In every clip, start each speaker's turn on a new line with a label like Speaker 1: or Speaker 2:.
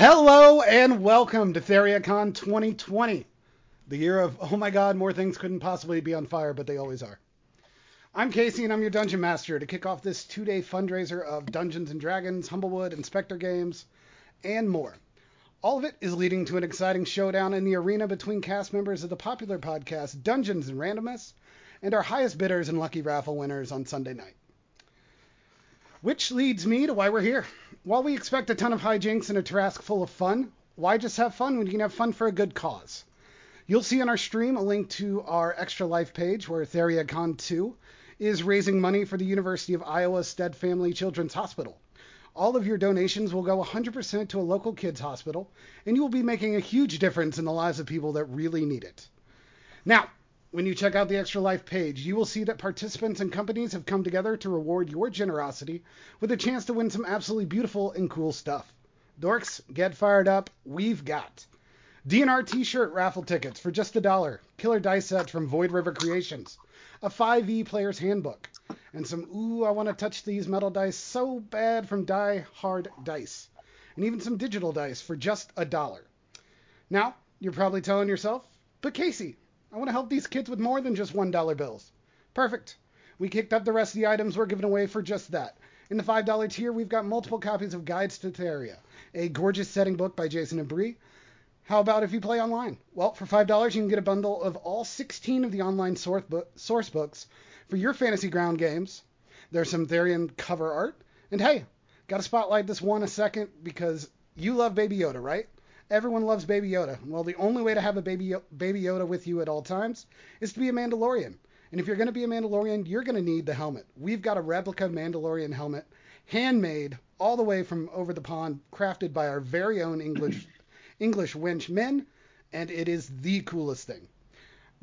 Speaker 1: Hello and welcome to TheriaCon 2020, the year of, oh my god, more things couldn't possibly be on fire, but they always are. I'm Casey and I'm your Dungeon Master to kick off this two day fundraiser of Dungeons and Dragons, Humblewood, Inspector Games, and more. All of it is leading to an exciting showdown in the arena between cast members of the popular podcast Dungeons and Randomness and our highest bidders and lucky raffle winners on Sunday night. Which leads me to why we're here. While we expect a ton of hijinks and a Tarrasque full of fun, why just have fun when you can have fun for a good cause? You'll see on our stream a link to our Extra Life page where TheriaCon 2 is raising money for the University of Iowa Stead Family Children's Hospital. All of your donations will go 100% to a local kids hospital, and you will be making a huge difference in the lives of people that really need it. Now, when you check out the Extra Life page, you will see that participants and companies have come together to reward your generosity with a chance to win some absolutely beautiful and cool stuff. Dorks, get fired up. We've got DNR t-shirt raffle tickets for just a dollar, killer dice sets from Void River Creations, a 5e player's handbook, and some ooh, I want to touch these metal dice so bad from Die Hard Dice, and even some digital dice for just a dollar. Now, you're probably telling yourself, but Casey, I want to help these kids with more than just $1 bills. Perfect. We kicked up the rest of the items we're giving away for just that. In the $5 tier, we've got multiple copies of Guides to Theria, a gorgeous setting book by Jason and Bree. How about if you play online? Well, for $5, you can get a bundle of all 16 of the online source books for your Fantasy Ground games. There's some Therian cover art. And hey, got to spotlight this one a second because you love Baby Yoda, right? Everyone loves Baby Yoda. Well, the only way to have a Baby, Baby Yoda with you at all times is to be a Mandalorian. And if you're going to be a Mandalorian, you're going to need the helmet. We've got a replica Mandalorian helmet, handmade all the way from over the pond, crafted by our very own English English winch men, and it is the coolest thing.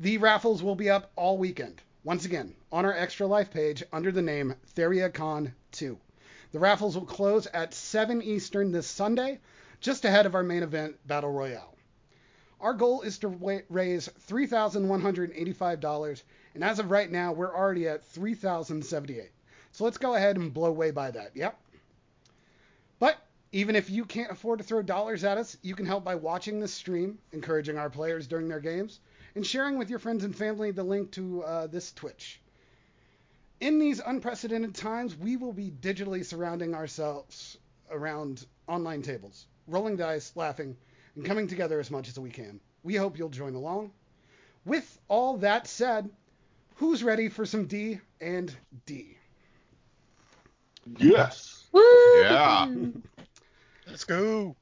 Speaker 1: The raffles will be up all weekend. Once again, on our Extra Life page under the name TheriaCon 2. The raffles will close at 7 Eastern this Sunday, just ahead of our main event, Battle Royale. Our goal is to raise $3,185, and as of right now, we're already at 3,078. So let's go ahead and blow way by that. Yep. But even if you can't afford to throw dollars at us, you can help by watching this stream, encouraging our players during their games, and sharing with your friends and family the link to uh, this Twitch. In these unprecedented times, we will be digitally surrounding ourselves around online tables rolling dice, laughing, and coming together as much as we can. We hope you'll join along. With all that said, who's ready for some D and D?
Speaker 2: Yes.
Speaker 3: Woo!
Speaker 4: Yeah.
Speaker 3: Let's go.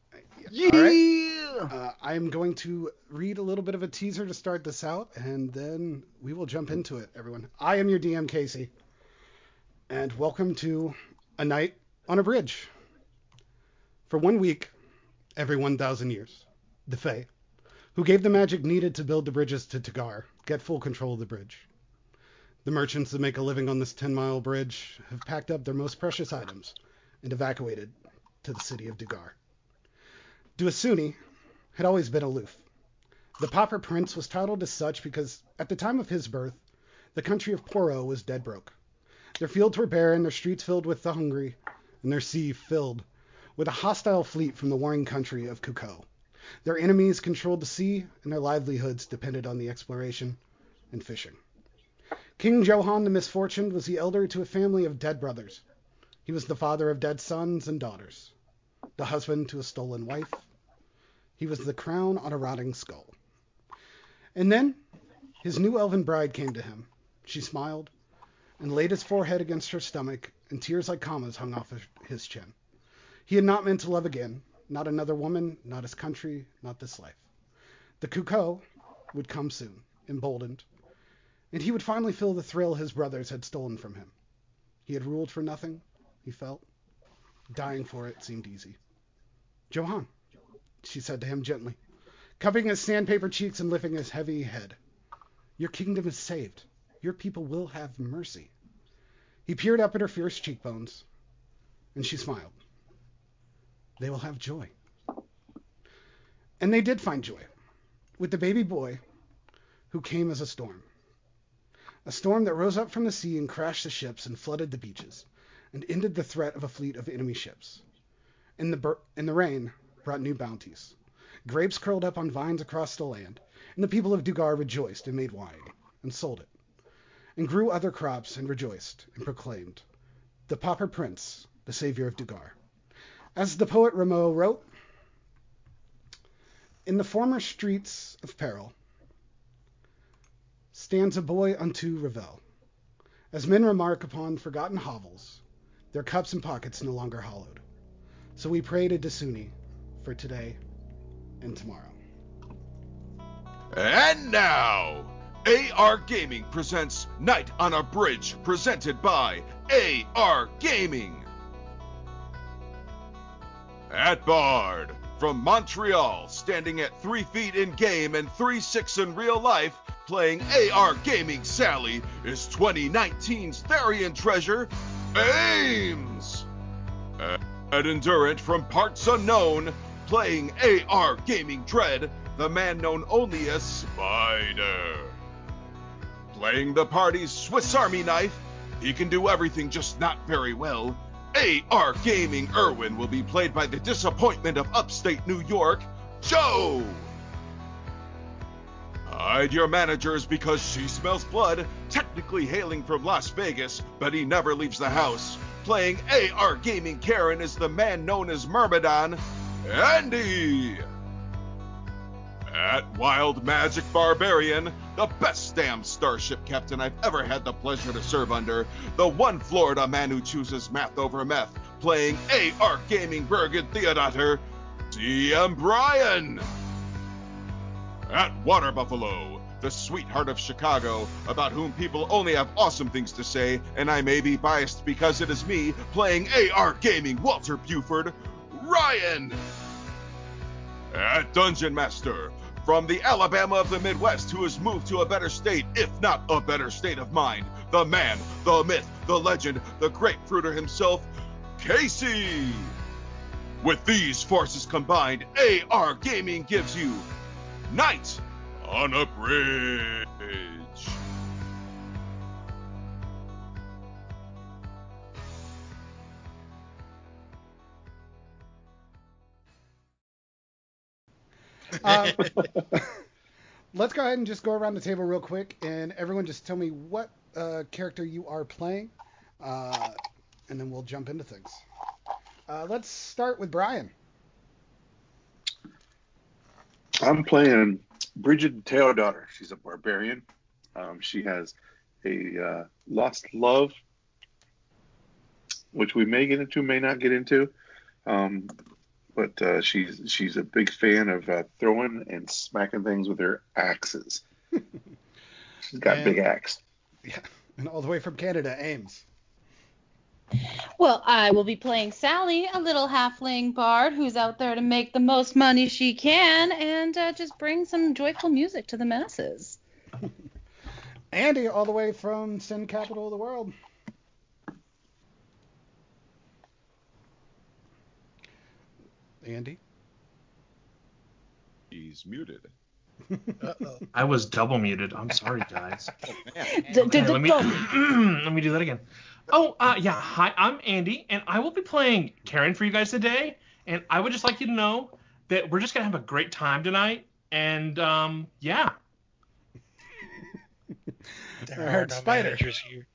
Speaker 1: Yeah. All right. Uh, I'm going to read a little bit of a teaser to start this out, and then we will jump into it, everyone. I am your DM, Casey, and welcome to A Night on a Bridge. For one week, every 1,000 years. The Fae, who gave the magic needed to build the bridges to Tagar, get full control of the bridge. The merchants that make a living on this 10 mile bridge have packed up their most precious items and evacuated to the city of Dugar. Duasuni had always been aloof. The Pauper Prince was titled as such because at the time of his birth, the country of Poro was dead broke. Their fields were barren, their streets filled with the hungry, and their sea filled with a hostile fleet from the warring country of Kuko. Their enemies controlled the sea, and their livelihoods depended on the exploration and fishing. King Johann the Misfortuned was the elder to a family of dead brothers. He was the father of dead sons and daughters, the husband to a stolen wife. He was the crown on a rotting skull. And then his new elven bride came to him. She smiled and laid his forehead against her stomach, and tears like commas hung off his chin. He had not meant to love again, not another woman, not his country, not this life. The Kuko would come soon, emboldened, and he would finally feel the thrill his brothers had stolen from him. He had ruled for nothing, he felt. Dying for it seemed easy. Johann, she said to him gently, cupping his sandpaper cheeks and lifting his heavy head. Your kingdom is saved. Your people will have mercy. He peered up at her fierce cheekbones, and she smiled they will have joy. And they did find joy with the baby boy who came as a storm. A storm that rose up from the sea and crashed the ships and flooded the beaches and ended the threat of a fleet of enemy ships. In the, bur- in the rain, brought new bounties. Grapes curled up on vines across the land, and the people of Dugar rejoiced and made wine, and sold it, and grew other crops and rejoiced, and proclaimed, The Pauper Prince, the savior of Dugar. As the poet Rameau wrote, In the former streets of peril stands a boy unto revel. As men remark upon forgotten hovels, their cups and pockets no longer hollowed. So we pray to Dasuni for today and tomorrow.
Speaker 5: And now, AR Gaming presents Night on a Bridge, presented by AR Gaming. At Bard, from Montreal, standing at 3 feet in game and 3 6 in real life, playing AR Gaming Sally is 2019's Therian treasure, Ames. Ed Endurant from Parts Unknown, playing AR Gaming Dread, the man known only as Spider. Playing the party's Swiss Army knife, he can do everything just not very well. AR Gaming Erwin will be played by the disappointment of upstate New York, Joe. Hide your managers because she smells blood, technically hailing from Las Vegas, but he never leaves the house. Playing AR Gaming Karen is the man known as Myrmidon, Andy. At Wild Magic Barbarian, the best damn starship captain I've ever had the pleasure to serve under, the one Florida man who chooses math over meth, playing AR Gaming Bergen Theodaughter, DM Brian. At Water Buffalo, the sweetheart of Chicago, about whom people only have awesome things to say, and I may be biased because it is me playing AR Gaming Walter Buford, Ryan. At Dungeon Master, from the Alabama of the Midwest who has moved to a better state, if not a better state of mind, the man, the myth, the legend, the grapefruiter himself, Casey. With these forces combined, AR Gaming gives you Night on a Bridge.
Speaker 1: Um, let's go ahead and just go around the table real quick, and everyone just tell me what uh, character you are playing, uh, and then we'll jump into things. Uh, let's start with Brian.
Speaker 4: I'm playing Bridget Theodaughter. She's a barbarian. Um, she has a uh, lost love, which we may get into, may not get into. Um, but uh, she's she's a big fan of uh, throwing and smacking things with her axes. she's got
Speaker 1: And-
Speaker 4: big axe.
Speaker 1: Yeah, and all the way from Canada, Ames.
Speaker 6: Well, I will be playing Sally, a little halfling bard who's out there to make the most money she can and uh, just bring some joyful music to the masses.
Speaker 1: Andy, all the way from Sin Capital of the World. Andy.
Speaker 5: He's muted.
Speaker 3: Uh-oh.
Speaker 7: I was double muted. I'm sorry, guys.
Speaker 6: D-
Speaker 7: Okay, let me
Speaker 6: don't-
Speaker 7: let me do that again. Oh, uh, yeah. Hi, I'm Andy, and I will be playing Karen for you guys today. And I would just like you to know that we're just gonna have a great time tonight. And um, yeah,
Speaker 3: There
Speaker 1: I
Speaker 3: are
Speaker 1: heard
Speaker 3: no
Speaker 1: Spider.
Speaker 3: managers here.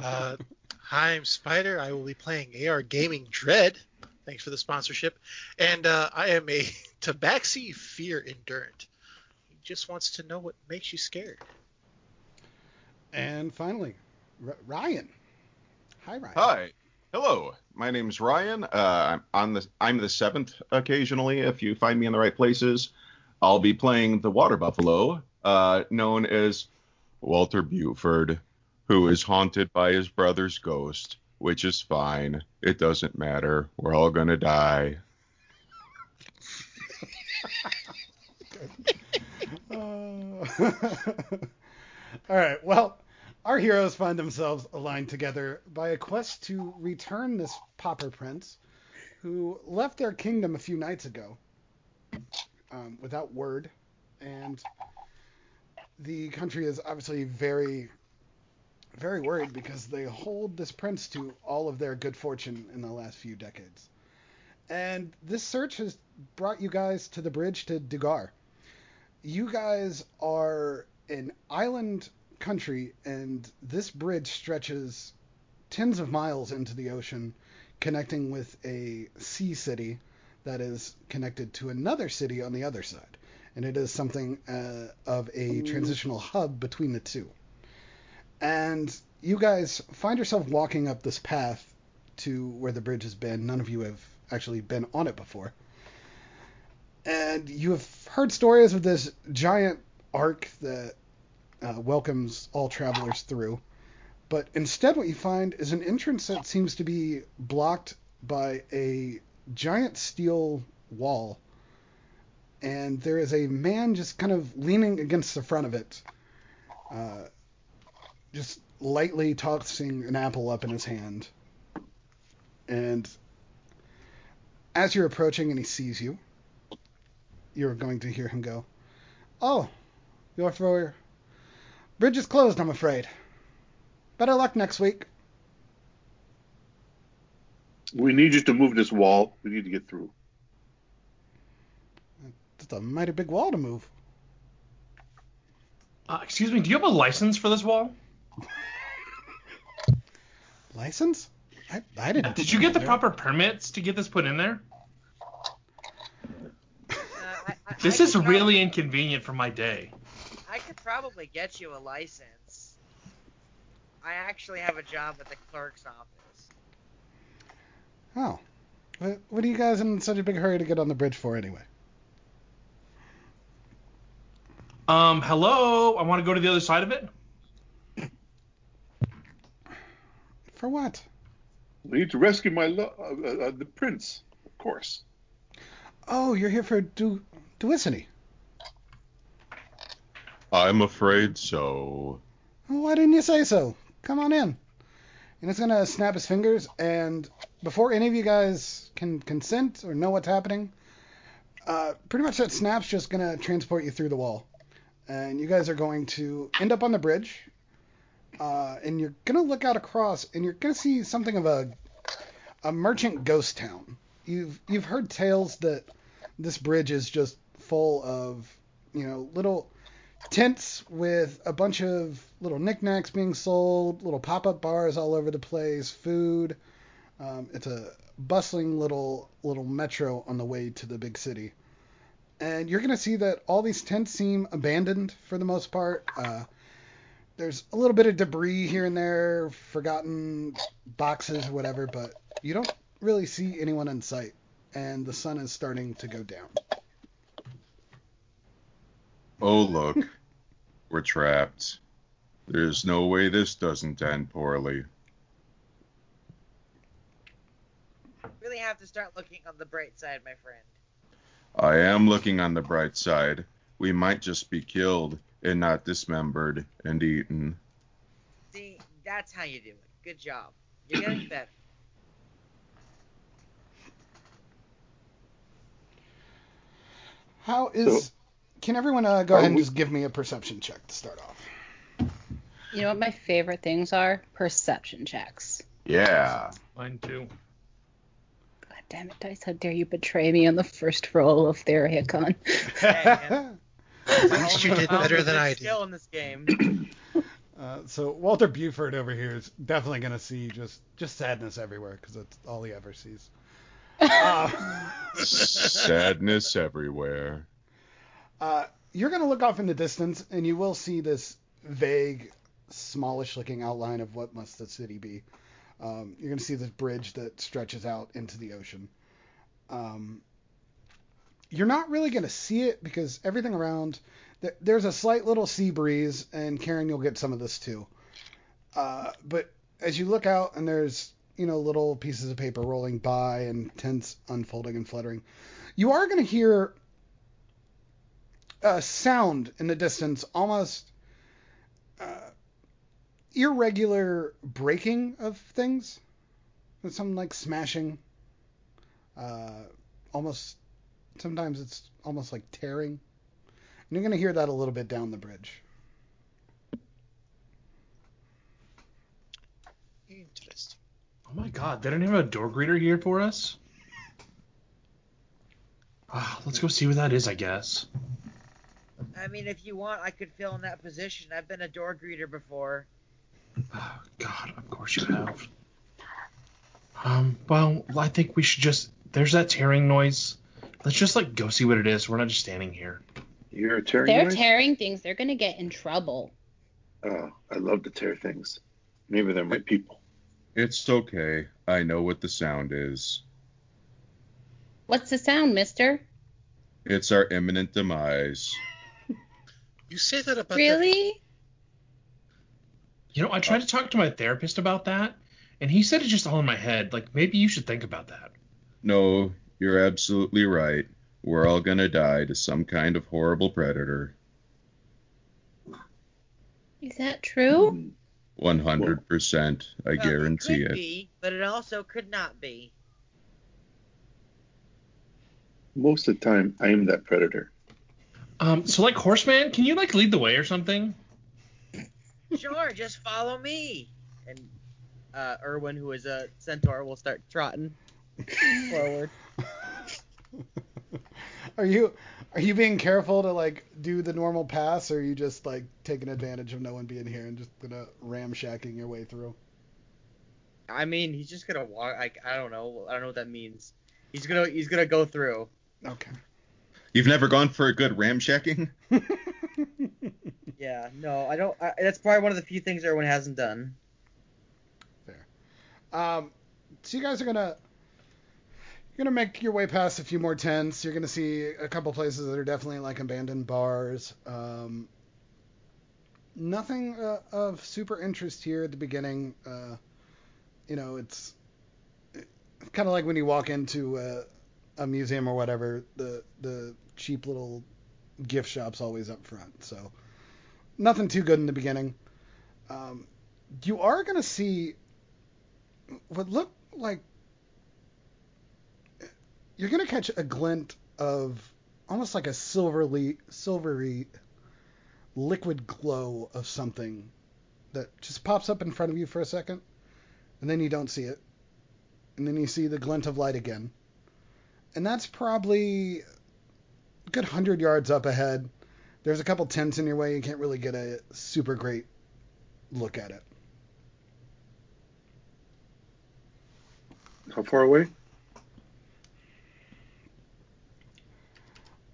Speaker 3: Uh, hi, I'm Spider. I will be playing AR Gaming Dread. Thanks for the sponsorship. And uh, I am a Tabaxi Fear Endurant. He just wants to know what makes you scared.
Speaker 1: And finally, R- Ryan. Hi, Ryan.
Speaker 5: Hi. Hello. My name's Ryan. Uh, I'm on the I'm the seventh occasionally. If you find me in the right places, I'll be playing the Water Buffalo, uh, known as Walter Buford, who is haunted by his brother's ghost, which is fine. It doesn't matter. We're all gonna die.
Speaker 1: Uh, All right. Well, our heroes find themselves aligned together by a quest to return this pauper prince, who left their kingdom a few nights ago, um, without word, and the country is obviously very, very worried because they hold this prince to all of their good fortune in the last few decades. And this search has brought you guys to the bridge to Dugar. You guys are an island country, and this bridge stretches tens of miles into the ocean, connecting with a sea city that is connected to another city on the other side. And it is something uh, of a transitional hub between the two. And you guys find yourself walking up this path to where the bridge has been. None of you have actually been on it before. And you have heard stories of this giant arc that uh, welcomes all travelers through. But instead, what you find is an entrance that seems to be blocked by a giant steel wall. And there is a man just kind of leaning against the front of it, uh, just lightly tossing an apple up in his hand. And as you're approaching and he sees you, you're going to hear him go, Oh, you're for. Bridge is closed, I'm afraid. Better luck next week.
Speaker 4: We need you to move this wall. We need to get through.
Speaker 1: It's a mighty big wall to move.
Speaker 7: Uh, excuse me, do you have a license for this wall?
Speaker 1: License? I, I didn't.
Speaker 7: Did you get the
Speaker 1: there.
Speaker 7: proper permits to get this put in there?
Speaker 8: Uh, I, I,
Speaker 7: This is
Speaker 8: could
Speaker 7: really inconvenient for my day.
Speaker 8: I could probably get you a license. I actually have a job at the clerk's office.
Speaker 1: Oh. What, what are you guys in such a big hurry to get on the bridge for anyway?
Speaker 7: Um, hello, I want to go to the other side of it.
Speaker 1: For what?
Speaker 4: We need to rescue my lo- uh, uh, the prince, of course.
Speaker 1: Oh, you're here for du- Duiciny.
Speaker 2: I'm afraid so.
Speaker 1: Well, why didn't you say so? Come on in. And it's gonna snap his fingers, and before any of you guys can consent or know what's happening, uh, pretty much that snap's just gonna transport you through the wall, and you guys are going to end up on the bridge, uh, and you're gonna look out across, and you're gonna see something of a a merchant ghost town. You've you've heard tales that this bridge is just full of you know little tents with a bunch of little knickknacks being sold, little pop-up bars all over the place, food. Um, it's a bustling little little metro on the way to the big city, and you're gonna see that all these tents seem abandoned for the most part. Uh, there's a little bit of debris here and there, forgotten boxes, whatever, but you don't really see anyone in sight, and the sun is starting to go down.
Speaker 2: Oh, look. We're trapped. There's no way this doesn't end poorly.
Speaker 8: Really have to start looking on the bright side, my friend.
Speaker 2: I am looking on the bright side. We might just be killed and not dismembered and eaten.
Speaker 8: See, that's how you do it. Good job. You're getting better.
Speaker 1: How is?
Speaker 4: So-
Speaker 1: can everyone uh, go ahead and
Speaker 4: we-
Speaker 1: just give me a perception check to start off?
Speaker 6: You know what my favorite things are? Perception checks.
Speaker 2: Yeah.
Speaker 7: Mine too.
Speaker 6: God damn it, Dice, how dare you betray me on the first roll of Theriacon.
Speaker 8: man.
Speaker 3: At least you did better than I did.
Speaker 8: Skill in this game.
Speaker 1: Uh, so Walter Buford over here is definitely going to see just just sadness everywhere because that's all he ever sees. Uh,
Speaker 2: Sadness everywhere.
Speaker 1: uh, you're going to look off in the distance and you will see this vague, smallish looking outline of what must the city be. Um, you're going to see this bridge that stretches out into the ocean. Um, you're not really going to see it because everything around th- there's a slight little sea breeze, and Karen, you'll get some of this too. Uh, but as you look out, and there's you know little pieces of paper rolling by and tents unfolding and fluttering, you are going to hear a sound in the distance, almost uh, irregular breaking of things, something like smashing. Uh, almost sometimes it's almost like tearing. And you're going to hear that a little bit down the bridge.
Speaker 3: Interesting.
Speaker 7: Oh my god, they don't even have a door greeter here for us? Ah, let's go see what that is, I guess.
Speaker 8: I mean, if you want, I could fill in that position. I've been a door greeter before.
Speaker 7: Oh, God, of course you have. Um, well, I think we should just. There's that tearing noise. Let's just like go see what it is. We're not just standing here.
Speaker 4: You hear a tearing
Speaker 6: They're
Speaker 4: noise?
Speaker 6: tearing things. They're gonna get in trouble.
Speaker 4: oh, I love to tear things. Maybe they're my people.
Speaker 2: It's okay. I know what the sound is.
Speaker 6: What's the sound, Mister?
Speaker 2: It's our imminent demise.
Speaker 3: You say that about the-
Speaker 6: Really?
Speaker 7: You know, I tried to talk to my therapist about that, and he said it's just all in my head. Like maybe you should think about that.
Speaker 2: No, you're absolutely right. We're all gonna die to some kind of horrible predator.
Speaker 6: Is that true?
Speaker 4: Mm.
Speaker 2: 100%. I
Speaker 8: Well,
Speaker 2: guarantee
Speaker 8: it. Could
Speaker 2: it.
Speaker 8: be, but it also could not be.
Speaker 4: Most of the time, I am that predator.
Speaker 7: Um, so like Horseman, can you like lead the way or something?
Speaker 8: Sure, just follow me. And uh, Erwin, who is a centaur, will start trotting forward.
Speaker 1: Are you are you being careful to like do the normal pass, or are you just like taking advantage of no one being here and just gonna ramshacking your way through?
Speaker 8: I mean, he's just gonna walk. Like I don't know. I don't know what that means. He's gonna he's gonna go through.
Speaker 1: Okay.
Speaker 2: You've never gone for a good ramshacking?
Speaker 8: Yeah. No, I don't. I, that's probably one of the few things everyone hasn't done. Fair.
Speaker 1: Um, so you guys are gonna you're gonna make your way past a few more tents. You're gonna see a couple places that are definitely like abandoned bars. Um, nothing uh, of super interest here at the beginning. Uh, you know, it's kind of like when you walk into uh, a museum or whatever. The the cheap little gift shop's always up front. So nothing too good in the beginning. Um, you are gonna see what look like you're gonna catch a glint of almost like a silverly silvery liquid glow of something that just pops up in front of you for a second and then you don't see it. And then you see the glint of light again. And that's probably a good hundred yards up ahead. There's a couple tents in your way. You can't really get a super great look at it.
Speaker 4: How far away?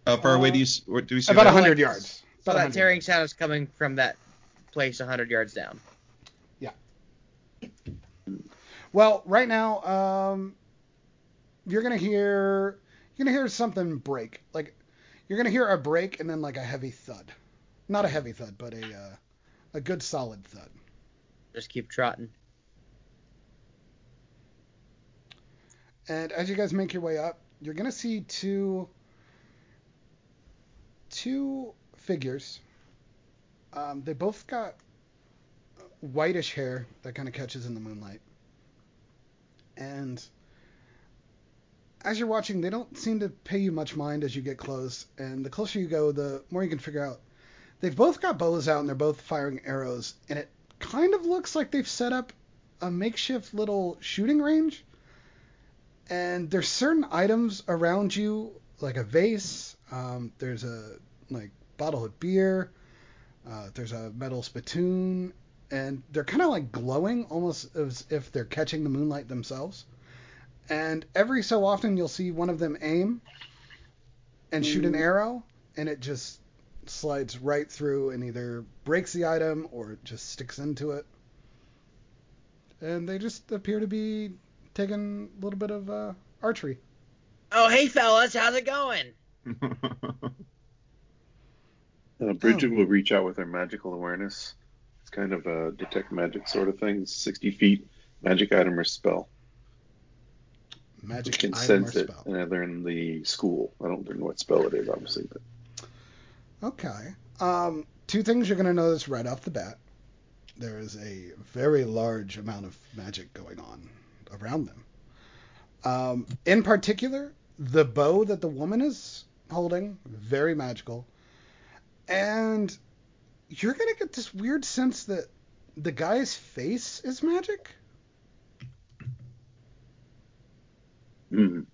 Speaker 2: How far away
Speaker 1: Uh,
Speaker 2: do you s- do we see
Speaker 1: about
Speaker 2: that?
Speaker 1: a hundred
Speaker 8: Like,
Speaker 1: yards
Speaker 8: So
Speaker 1: About
Speaker 8: that tearing sound is coming from that place 100 yards down. Yeah.
Speaker 1: Well, right now, um, you're gonna hear you're gonna hear something break. Like you're gonna hear a break and then like a heavy thud. Not a heavy thud, but a uh, a good solid thud.
Speaker 8: Just keep trotting.
Speaker 1: And as you guys make your way up, you're gonna see two two figures. Um, they both got whitish hair that kind of catches in the moonlight. And as you're watching, they don't seem to pay you much mind as you get close. And the closer you go, the more you can figure out. They've both got bows out and they're both firing arrows. And it kind of looks like they've set up a makeshift little shooting range. And there's certain items around you, like a vase. Um, there's a like bottle of beer. Uh, there's a metal spittoon, and they're kind of like glowing, almost as if they're catching the moonlight themselves. And every so often, you'll see one of them aim and shoot an arrow, and it just slides right through and either breaks the item or just sticks into it. And they just appear to be taking a little bit of uh, archery.
Speaker 8: Oh, hey fellas, how's it going?
Speaker 4: Uh, Bridget
Speaker 1: Oh.
Speaker 4: will reach out with her magical awareness. It's kind of a detect magic sort of thing. 60 feet, magic item or spell.
Speaker 1: Magic
Speaker 4: I can
Speaker 1: item or
Speaker 4: sense it,
Speaker 1: spell.
Speaker 4: and I learned the school. I don't learn what spell it is, obviously, but
Speaker 1: Okay. Um, two things you're going to notice right off the bat. There is a very large amount of magic going on around them. Um, in particular, the bow that the woman is holding, very magical. And you're going to get this weird sense that the guy's face is magic.
Speaker 4: mm.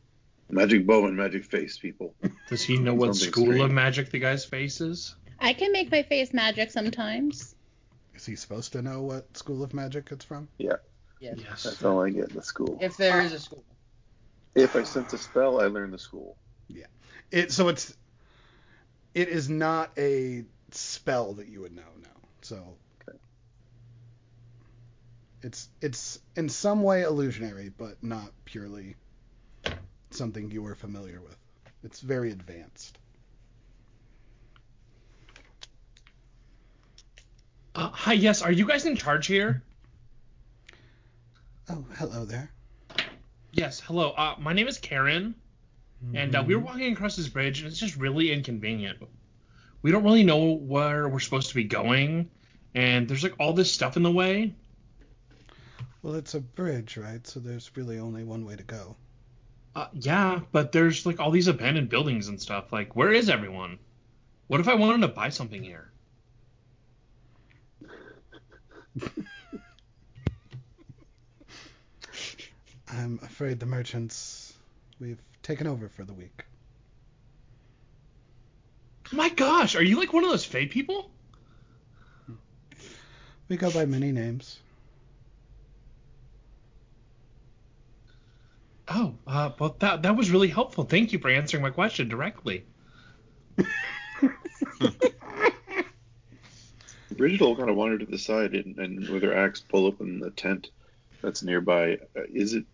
Speaker 4: magic bow and magic face, people.
Speaker 7: Does he know what
Speaker 4: Something
Speaker 7: school of magic the guy's face is?
Speaker 6: I can make my face magic sometimes.
Speaker 1: Is he supposed to know what school of magic it's from? Yeah.
Speaker 8: Yes.
Speaker 7: Yes.
Speaker 4: That's all I get in the school.
Speaker 8: If there is a school.
Speaker 4: If I sense a spell, I learn the school.
Speaker 1: It so it's it is not a spell that you would know, no. So
Speaker 4: Okay.
Speaker 1: it's it's in some way illusionary, but not purely something you were familiar with. It's very advanced.
Speaker 7: Uh, hi, yes. Are you guys in charge here?
Speaker 1: Oh, hello there.
Speaker 7: Yes. Hello. Uh, my name is Karen, and uh, we were walking across this bridge, and it's just really inconvenient. We don't really know where we're supposed to be going, and there's like all this stuff in the way.
Speaker 1: Well, it's a bridge, right? So there's really only one way to go.
Speaker 7: Uh, yeah, but there's like all these abandoned buildings and stuff. Like, where is everyone? What if I wanted to buy something here?
Speaker 1: I'm afraid the merchants we've taken over for the week.
Speaker 7: My gosh, are you like one of those Fey people?
Speaker 1: We go by many names.
Speaker 7: Oh, uh, well, that that was really helpful. Thank you for answering my question directly.
Speaker 4: Bridget kind of wandered to the side and, and with her axe pull open the tent that's nearby. Uh, is it?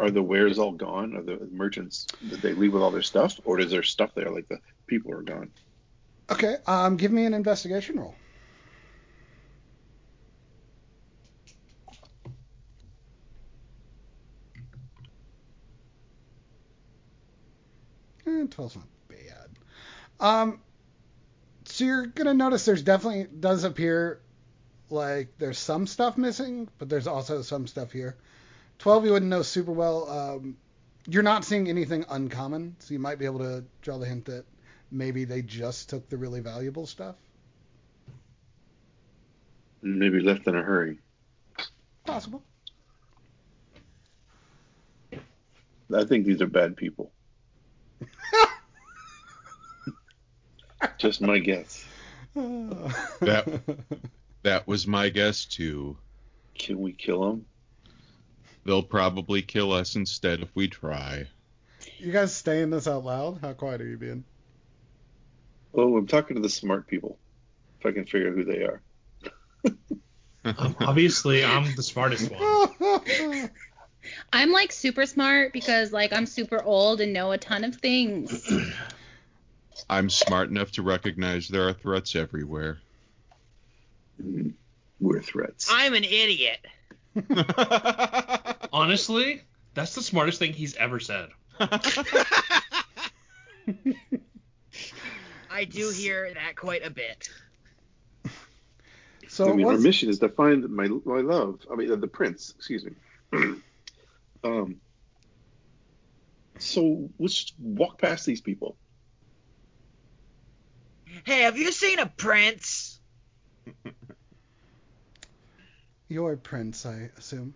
Speaker 4: Are the wares all gone? Are the merchants? Did they leave with all their stuff, or is there stuff there like the people are gone?
Speaker 1: Okay, um, give me an investigation roll. Eh, 12's not bad. Um, so you're gonna notice there's definitely does appear like there's some stuff missing, but there's also some stuff here. 12 you wouldn't know super well. Um, you're not seeing anything uncommon, so you might be able to draw the hint that maybe they just took the really valuable stuff.
Speaker 4: Maybe left in a hurry.
Speaker 1: Possible.
Speaker 4: I think these are bad people. Just my guess.
Speaker 2: That- That was my guess too.
Speaker 4: Can we kill them?
Speaker 2: They'll probably kill us instead if we try.
Speaker 1: You guys saying this out loud? How quiet are you being?
Speaker 4: Oh, I'm talking to the smart people. If I can figure out who they are.
Speaker 7: Um, obviously, I'm the smartest one.
Speaker 6: I'm like super smart because like I'm super old and know a ton of things.
Speaker 2: I'm smart enough to recognize there are threats everywhere.
Speaker 4: Mm, We're threats.
Speaker 8: I'm an idiot.
Speaker 7: Honestly, that's the smartest thing he's ever said.
Speaker 8: I do hear that quite a bit.
Speaker 1: so
Speaker 4: I mean, our mission is to find my my love. I mean, uh, the prince. Excuse me. um. So let's just walk past these people.
Speaker 8: Hey, have you seen a prince?
Speaker 1: your prince, I assume.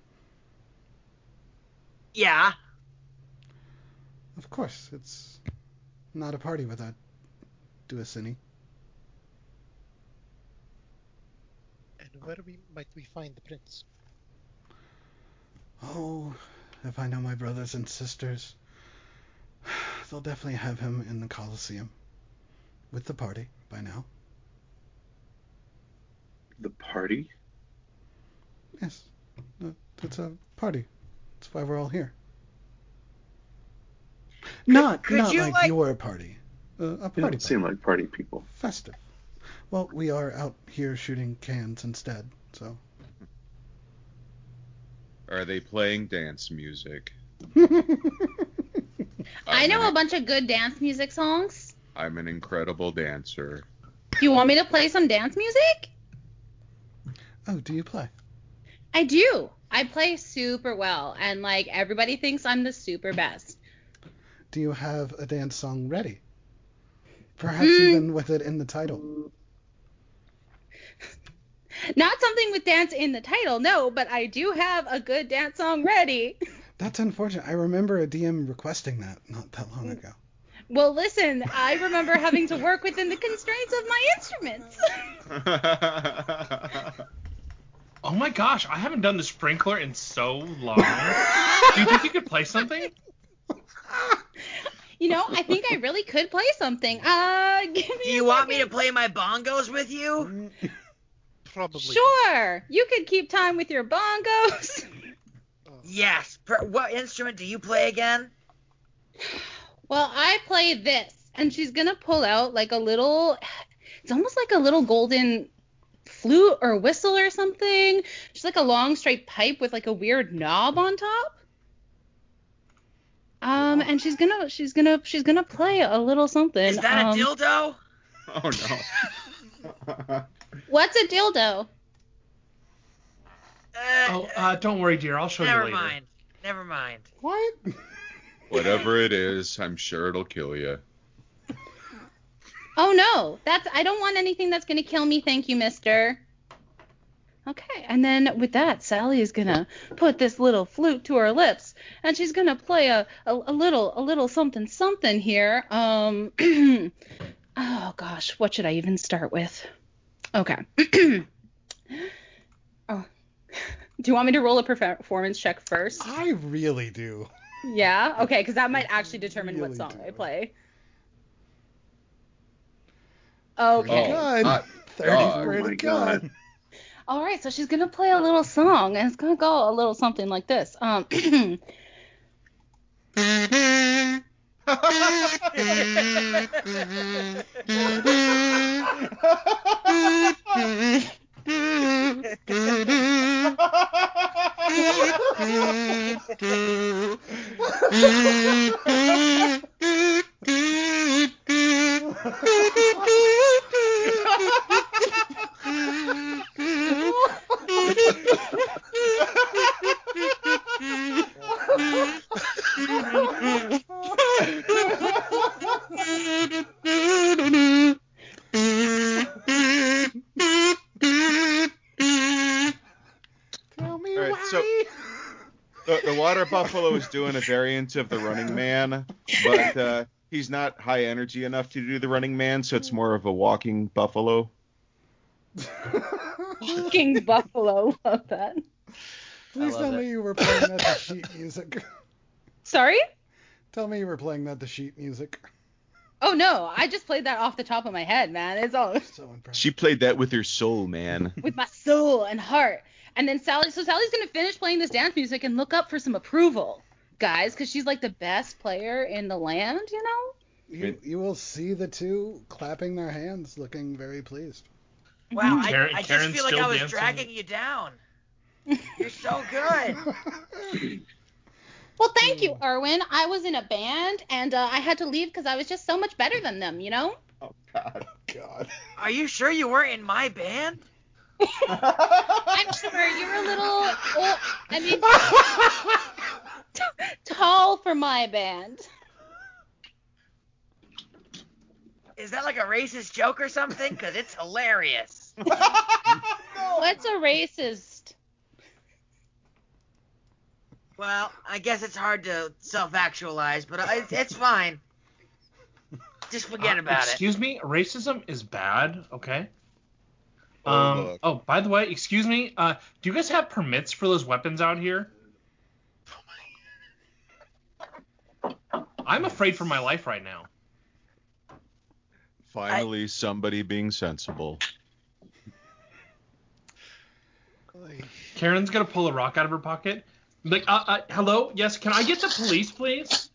Speaker 8: Yeah.
Speaker 1: Of course, it's not a party without Duasini.
Speaker 3: And where we might we find the prince?
Speaker 1: Oh, if I know my brothers and sisters, they'll definitely have him in the Colosseum with the party by now.
Speaker 4: The party.
Speaker 1: Yes, it's a party. That's why we're all here. Not
Speaker 8: could
Speaker 1: not
Speaker 8: you,
Speaker 1: like,
Speaker 8: like-
Speaker 1: your party. Uh, a
Speaker 4: You
Speaker 1: party.
Speaker 4: don't seem like party people.
Speaker 1: festive. Well, we are out here shooting cans instead, so.
Speaker 2: Are they playing dance music?
Speaker 6: I know
Speaker 2: an-
Speaker 6: a bunch of good dance music songs.
Speaker 2: I'm an incredible dancer.
Speaker 6: Do you want me to play some dance music?
Speaker 1: oh, do you play?
Speaker 6: I do. I play super well, and like everybody thinks I'm the super best.
Speaker 1: Do you have a dance song ready? Perhaps
Speaker 6: Hmm.
Speaker 1: even with it in the title.
Speaker 6: Not something with dance in the title, no, but I do have a good dance song ready.
Speaker 1: That's unfortunate. I remember a DM requesting that not that long ago.
Speaker 6: Well, listen, I remember having to work within the constraints of my instruments.
Speaker 7: Oh my gosh, I haven't done the sprinkler in so long. Do you think you could play something?
Speaker 6: You know, I think I really could play something. Uh, give me
Speaker 8: Do you want me to play my bongos with you?
Speaker 3: Probably.
Speaker 6: Sure. You could keep time with your bongos.
Speaker 8: Yes. Per- what instrument do you play again?
Speaker 6: Well, I play this, and she's gonna pull out like a little. It's almost like a little golden flute or whistle or something. Just like a long straight pipe with like a weird knob on top. Um, and she's gonna she's gonna she's gonna play a little something.
Speaker 8: Is that
Speaker 6: um,
Speaker 8: a dildo?
Speaker 2: oh no.
Speaker 6: What's a dildo?
Speaker 8: Uh,
Speaker 7: Oh, uh, don't worry, dear. I'll show
Speaker 8: never
Speaker 7: you later.
Speaker 8: Never mind. Never mind.
Speaker 1: What?
Speaker 2: Whatever it is, I'm sure it'll kill you.
Speaker 6: Oh no, that's I don't want anything that's gonna kill me, thank you, mister. Okay, and then with that, Sally is gonna put this little flute to her lips, and she's gonna play a, a, a little a little something something here. Um, oh gosh, what should I even start with? Okay. oh, do you want me to roll a performance check first?
Speaker 1: I really do.
Speaker 6: Yeah. Okay, because that might actually determine what song
Speaker 1: do.
Speaker 6: I play. Okay.
Speaker 2: Oh,
Speaker 1: God.
Speaker 2: hot
Speaker 1: 30
Speaker 4: Oh
Speaker 1: to
Speaker 4: my
Speaker 1: God.
Speaker 4: God.
Speaker 6: All right, so she's gonna play a little song, and it's gonna go a little something like this. Um,
Speaker 2: water buffalo is doing a variant of the running man, but uh, he's not high energy enough to do the running man, so it's hmm. more of a walking buffalo.
Speaker 6: King Buffalo, love that.
Speaker 1: Please
Speaker 8: I
Speaker 1: tell
Speaker 8: love
Speaker 1: me you were playing that to sheet music.
Speaker 6: Sorry?
Speaker 1: Tell me you were playing that to sheet music.
Speaker 6: Oh no, I just played that off the top of my head, man. It's all
Speaker 1: So impressive.
Speaker 2: She played that with her soul, man.
Speaker 6: with my soul and heart. And then Sally, so Sally's gonna finish playing this dance music and look up for some approval, guys, because she's like the best player in the land, you know.
Speaker 1: You, you will see the two clapping their hands, looking very pleased.
Speaker 8: Wow, I,
Speaker 7: Karen-
Speaker 8: I just
Speaker 7: Karen's
Speaker 8: feel like I was
Speaker 7: dancing.
Speaker 8: dragging you down. You're so good.
Speaker 6: Well, thank you, Erwin. I was in a band and uh, I had to leave because I was just so much better than them, you know.
Speaker 2: Oh God.
Speaker 1: God.
Speaker 8: Are you sure you weren't in my band?
Speaker 6: I'm sure you're a little, oh, I mean, tall for my band.
Speaker 8: Is that like a racist joke or something? Because it's hilarious.
Speaker 6: What's a racist?
Speaker 8: Well, I guess it's hard to self-actualize, but I, it's fine. Just forget
Speaker 7: Uh,
Speaker 8: about it.
Speaker 7: excuse me, racism is bad, okay?
Speaker 2: Oh,
Speaker 7: um,
Speaker 2: look.
Speaker 7: oh, by the way, excuse me, uh, do you guys have permits for those weapons out here? I'm afraid for my life right now.
Speaker 2: Finally, somebody being sensible.
Speaker 7: Karen's gonna pull a rock out of her pocket. Like, uh, uh, hello, yes, can I get the police, please?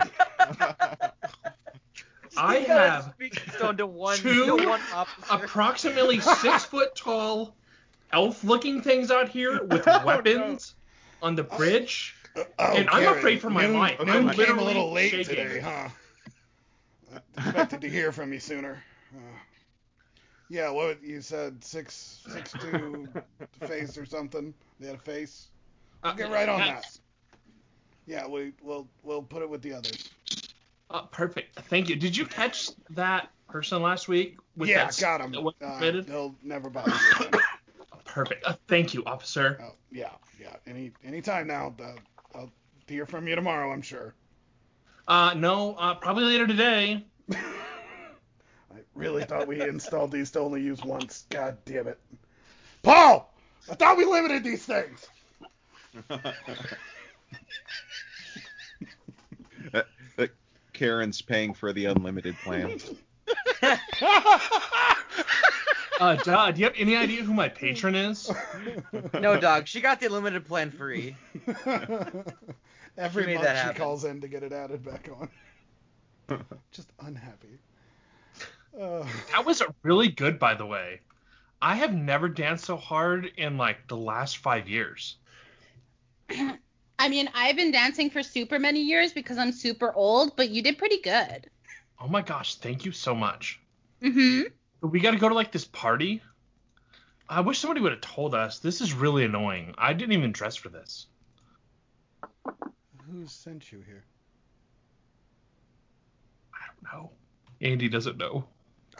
Speaker 7: I have
Speaker 8: Stone to one,
Speaker 7: two
Speaker 8: to one
Speaker 7: approximately six foot tall elf-looking things out here with weapons on the bridge.
Speaker 1: Oh,
Speaker 7: And I'm afraid for my
Speaker 1: noon-
Speaker 7: life.
Speaker 1: Noon
Speaker 7: I'm
Speaker 1: came a little late
Speaker 7: shaking.
Speaker 1: today, huh? I expected to hear from you sooner. Uh, yeah, what you said six six two face or something. They had a face.
Speaker 7: Uh,
Speaker 1: Get right on that. Yeah, we we'll we'll put it with the others.
Speaker 7: Uh, perfect. Thank you. Did you catch that person last week? With
Speaker 1: yeah,
Speaker 7: that,
Speaker 1: got him. Uh, he'll never bother you.
Speaker 7: Perfect. Uh, thank you, officer.
Speaker 1: Oh, yeah, yeah. Any any time now. Uh, I'll hear from you tomorrow, I'm sure.
Speaker 7: Uh, no, uh, probably later today.
Speaker 1: I really thought we installed these to only use once. God damn it. Paul! I thought we limited these things.
Speaker 2: Uh, uh, Karen's paying for the unlimited plan.
Speaker 7: Uh, Dodd, do you have any idea who my patron is?
Speaker 8: No, dog. She got the unlimited plan free.
Speaker 1: Every
Speaker 8: She made
Speaker 1: month
Speaker 8: that
Speaker 1: she
Speaker 8: happen.
Speaker 1: calls in to get it added back on. Just unhappy. Uh,
Speaker 7: That was really good, by the way. I have never danced so hard in like the last five years.
Speaker 6: I mean, I've been dancing for super many years because I'm super old, but you did pretty good.
Speaker 7: Oh my gosh, thank you so much.
Speaker 6: Mm-hmm.
Speaker 7: But we got to go to like this party. I wish somebody would have told us. This is really annoying. I didn't even dress for this.
Speaker 1: who sent you here?
Speaker 7: I don't know. Andy doesn't know.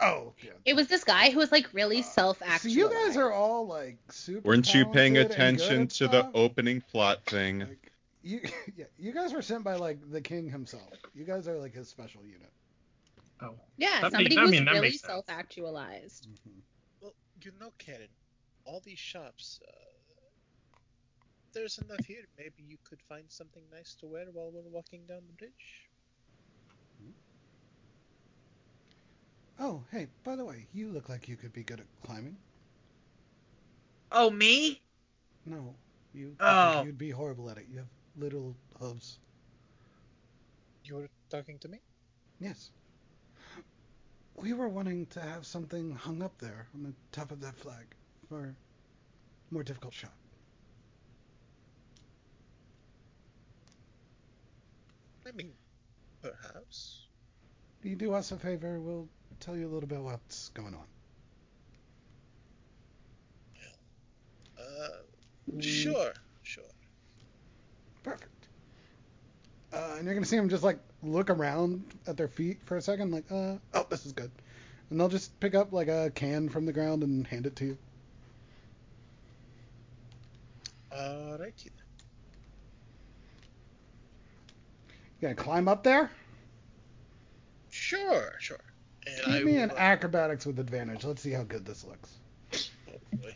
Speaker 1: Oh, yeah.
Speaker 6: It was this guy who was like really
Speaker 1: So
Speaker 6: self-actualized.
Speaker 1: So you guys are all like super.
Speaker 2: Weren't you paying attention
Speaker 1: good at
Speaker 2: to the opening plot thing?
Speaker 1: Like, you, yeah, you guys were sent by like the king himself. You guys are like his special unit.
Speaker 7: Oh.
Speaker 6: yeah,
Speaker 7: That
Speaker 6: somebody
Speaker 7: make- I
Speaker 6: who's
Speaker 7: mean,
Speaker 6: really
Speaker 7: makes sense.
Speaker 6: self-actualized.
Speaker 3: Well, you know, Karen, all these shops, uh, there's enough here. Maybe you could find something nice to wear while we're walking down the bridge.
Speaker 1: Oh, hey, by the way, you look like you could be good at climbing.
Speaker 8: Oh, me?
Speaker 1: No, you.
Speaker 8: Oh.
Speaker 1: You'd be horrible at it. You have little hooves.
Speaker 3: You're talking to me?
Speaker 1: Yes. We were wanting to have something hung up there on the top of that flag for a more difficult shot.
Speaker 3: I mean, perhaps.
Speaker 1: You do us a favor? We'll tell you a little bit what's going on.
Speaker 3: Uh, sure, sure.
Speaker 1: Perfect. Uh, and you're gonna see them just like look around at their feet for a second, like, uh, oh, this is good. And they'll just pick up like a can from the ground and hand it to you.
Speaker 3: Alrighty.
Speaker 1: You gonna climb up there?
Speaker 3: Sure, sure. And I
Speaker 1: Give me
Speaker 3: will,
Speaker 1: an acrobatics with advantage. Let's see how good this looks.
Speaker 3: oh boy.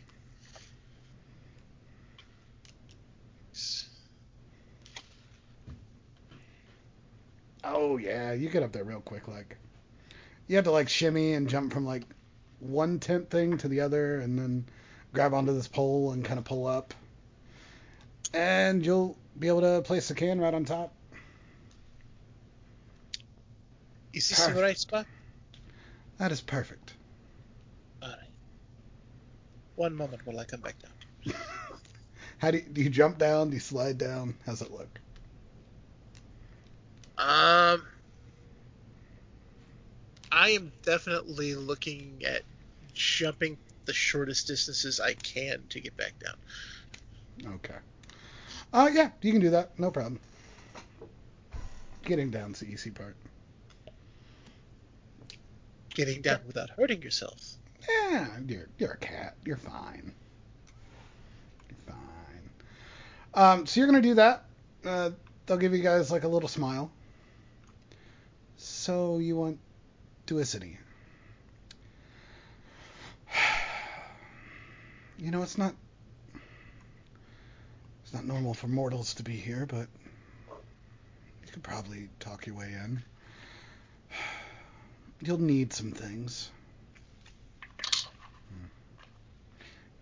Speaker 1: Oh yeah, you get up there real quick. Like, you have to like shimmy and jump from like one tent thing to the other, and then grab onto this pole and kind of pull up. And you'll be able to place the can right on top.
Speaker 3: Is this the right spot?
Speaker 1: That is perfect.
Speaker 3: Alright. One moment while I come back down.
Speaker 1: How do you, do you jump down? Do you slide down? How's it look?
Speaker 3: Um, I am definitely looking at jumping the shortest distances I can to get back down.
Speaker 1: Okay. Uh, yeah, you can do that. No problem. Getting down's the easy part.
Speaker 3: Getting down without hurting yourself.
Speaker 1: Yeah, you're you're a cat. You're fine. You're fine. Um, so you're gonna do that. Uh, they'll give you guys like a little smile. So you want Duicity. You know, it's not it's not normal for mortals to be here, but you could probably talk your way in. You'll need some things. You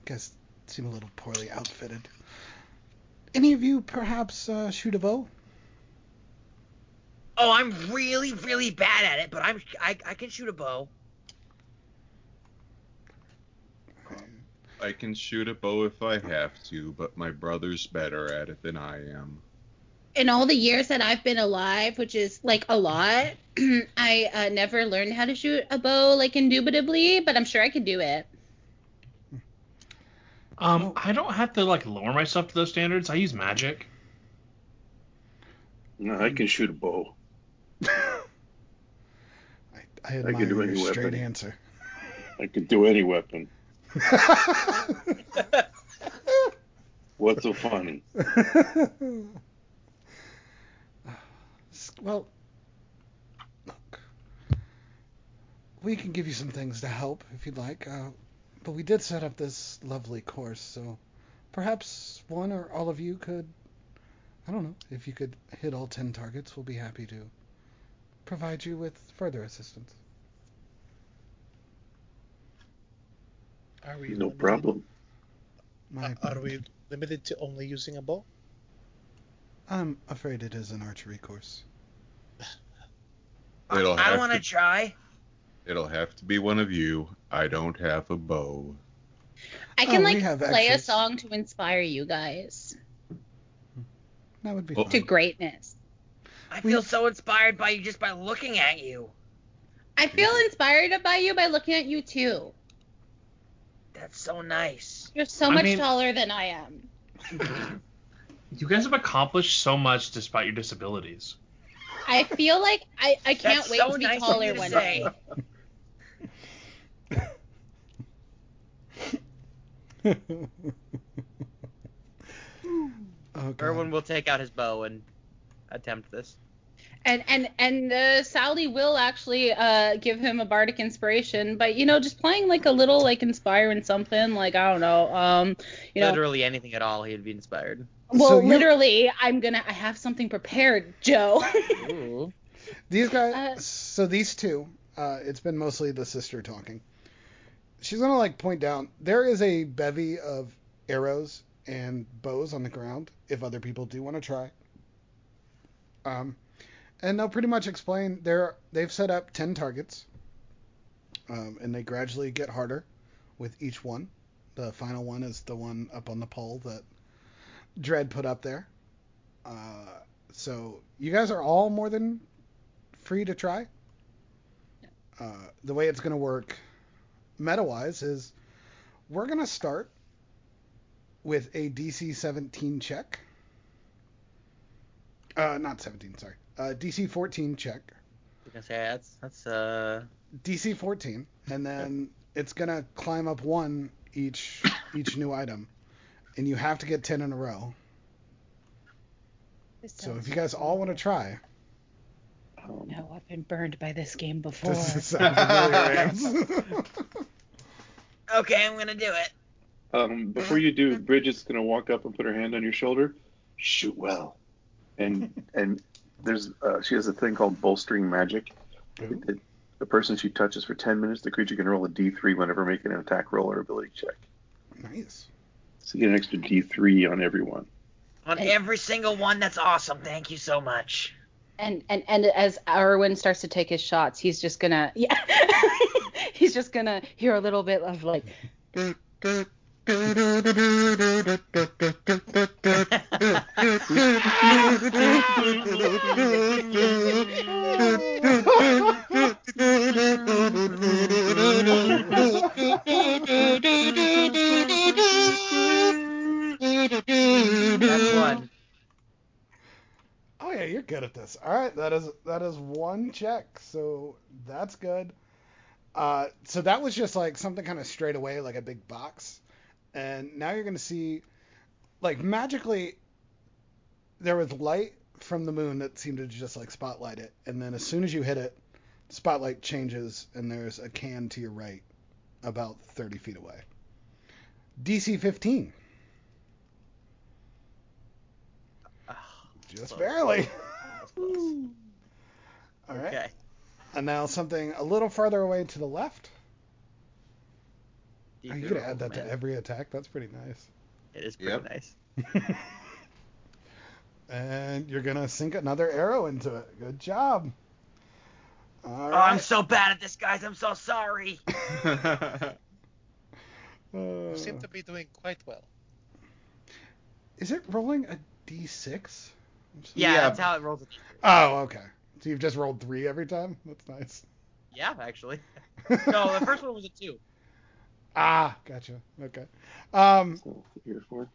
Speaker 1: guys seem a little poorly outfitted. Any of you perhaps uh, shoot a bow?
Speaker 8: Oh, I'm really, really bad at it, but I'm I, I can shoot a bow.
Speaker 2: I can shoot a bow if I have to, but my brother's better at it than I am.
Speaker 6: In all the years that I've been alive, which is like a lot, I uh, never learned how to shoot a bow like indubitably, but I'm sure I could do it.
Speaker 7: Um. I don't have to like lower myself to those standards. I use magic.
Speaker 4: No, I can shoot a bow.
Speaker 1: I, I admire
Speaker 4: I could
Speaker 1: do
Speaker 4: any your
Speaker 1: straight
Speaker 4: weapon.
Speaker 1: answer.
Speaker 4: I could do any weapon. What's so funny?
Speaker 1: well, look, we can give you some things to help if you'd like, uh, but we did set up this lovely course, so perhaps one or all of you could, I don't know, if you could hit all 10 targets, we'll be happy to provide you with further assistance.
Speaker 3: Are we
Speaker 4: No
Speaker 3: limited-
Speaker 4: problem.
Speaker 1: My,
Speaker 3: uh, Are we limited to only using a bow?
Speaker 1: I'm afraid it is an archery course.
Speaker 2: It'll
Speaker 8: I
Speaker 2: have
Speaker 8: want to
Speaker 2: to-
Speaker 8: try.
Speaker 2: It'll have to be one of you. I don't have a bow.
Speaker 6: I
Speaker 1: Oh,
Speaker 6: can
Speaker 1: we
Speaker 6: like
Speaker 1: have
Speaker 6: play a song to inspire you guys
Speaker 1: That would be
Speaker 2: Well-
Speaker 6: to greatness.
Speaker 8: I
Speaker 1: We-
Speaker 8: feel so inspired by you just by looking at you.
Speaker 6: I feel inspired by you by looking at you too.
Speaker 8: That's so nice.
Speaker 6: You're so
Speaker 7: I
Speaker 6: much
Speaker 7: mean-
Speaker 6: taller than I am.
Speaker 7: You guys have accomplished so much despite your disabilities.
Speaker 6: I feel like I, I can't
Speaker 8: That's
Speaker 6: wait
Speaker 8: so
Speaker 6: to be
Speaker 8: nice
Speaker 6: taller
Speaker 8: to
Speaker 6: one
Speaker 8: say.
Speaker 6: day.
Speaker 1: oh, God.
Speaker 8: Erwin will take out his bow and attempt this.
Speaker 6: And and and uh, Sally will actually uh, give him a bardic inspiration, but you know, just playing like a little like inspiring something, like I don't know, um, you know,
Speaker 8: Literally anything at all, he'd be inspired.
Speaker 6: well,
Speaker 1: So you-
Speaker 6: literally, I'm gonna I have something prepared, Joe.
Speaker 8: Ooh.
Speaker 1: These guys,
Speaker 6: Uh,
Speaker 1: so these two, uh, it's been mostly the sister talking. She's gonna like point down. There is a bevy of arrows and bows on the ground. If other people do want to try, um, and they'll pretty much explain. They're they've set up ten targets, um, and they gradually get harder with each one. The final one is the one up on the pole that Dread put up there. Uh, so you guys are all more than free to try. Uh, the way it's going to work meta-wise is we're going to start with a DC 17 check. Uh, not 17, sorry. Uh, DC 14 check.
Speaker 8: I was gonna say that's that's uh
Speaker 1: DC 14, and then it's going to climb up one each each new item, and you have to get 10 in a row. So if you guys all want to try,
Speaker 4: Oh,
Speaker 6: No, I've been burned by this game before.
Speaker 1: does this sound familiar, Ames?
Speaker 8: okay. I'm gonna do it.
Speaker 4: um, before you do, Bridget's gonna walk up and put her hand on your shoulder. Shoot well, and and there's uh, she has a thing called bolstering magic.
Speaker 1: Ooh.
Speaker 4: It- the person she touches for 10 minutes, the creature can roll a d3 whenever making an attack roll or ability check.
Speaker 1: nice.
Speaker 4: So you get an extra d3 on everyone.
Speaker 8: On
Speaker 6: And-
Speaker 8: every single one. That's awesome. Thank you so much.
Speaker 6: And and and as Erwin starts to take his shots, he's just gonna yeah, he's just gonna hear a little bit of like
Speaker 1: Oh yeah, you're good at this. All right, that is that is one check, so that's good. Uh, so that was just like something kind of straight away, like a big box, and now you're gonna see, like magically, there was light from the moon that seemed to just like spotlight it, and then as soon as you hit it, spotlight changes, and there's a can to your right, about 30 feet away. DC 15, just
Speaker 8: Close.
Speaker 1: barely. All right.
Speaker 8: Okay.
Speaker 1: And now something a little farther away to the left.
Speaker 8: Deep
Speaker 1: you
Speaker 8: through
Speaker 1: could add that
Speaker 8: man.
Speaker 1: to every attack. That's pretty nice.
Speaker 8: It is pretty
Speaker 2: Yep.
Speaker 8: nice.
Speaker 1: and you're gonna sink another arrow into it. Good job. All
Speaker 8: Oh, I'm so bad at this, guys. I'm so sorry.
Speaker 1: Uh,
Speaker 3: You seem to be doing quite well.
Speaker 1: is it rolling a d6?
Speaker 8: Yeah,
Speaker 2: Yeah.
Speaker 8: that's how it rolls.
Speaker 1: Oh, okay. So you've just rolled three every time. That's nice.
Speaker 8: Yeah, actually. No, the first one was a two.
Speaker 1: Ah, gotcha. Okay. Um,
Speaker 4: So here for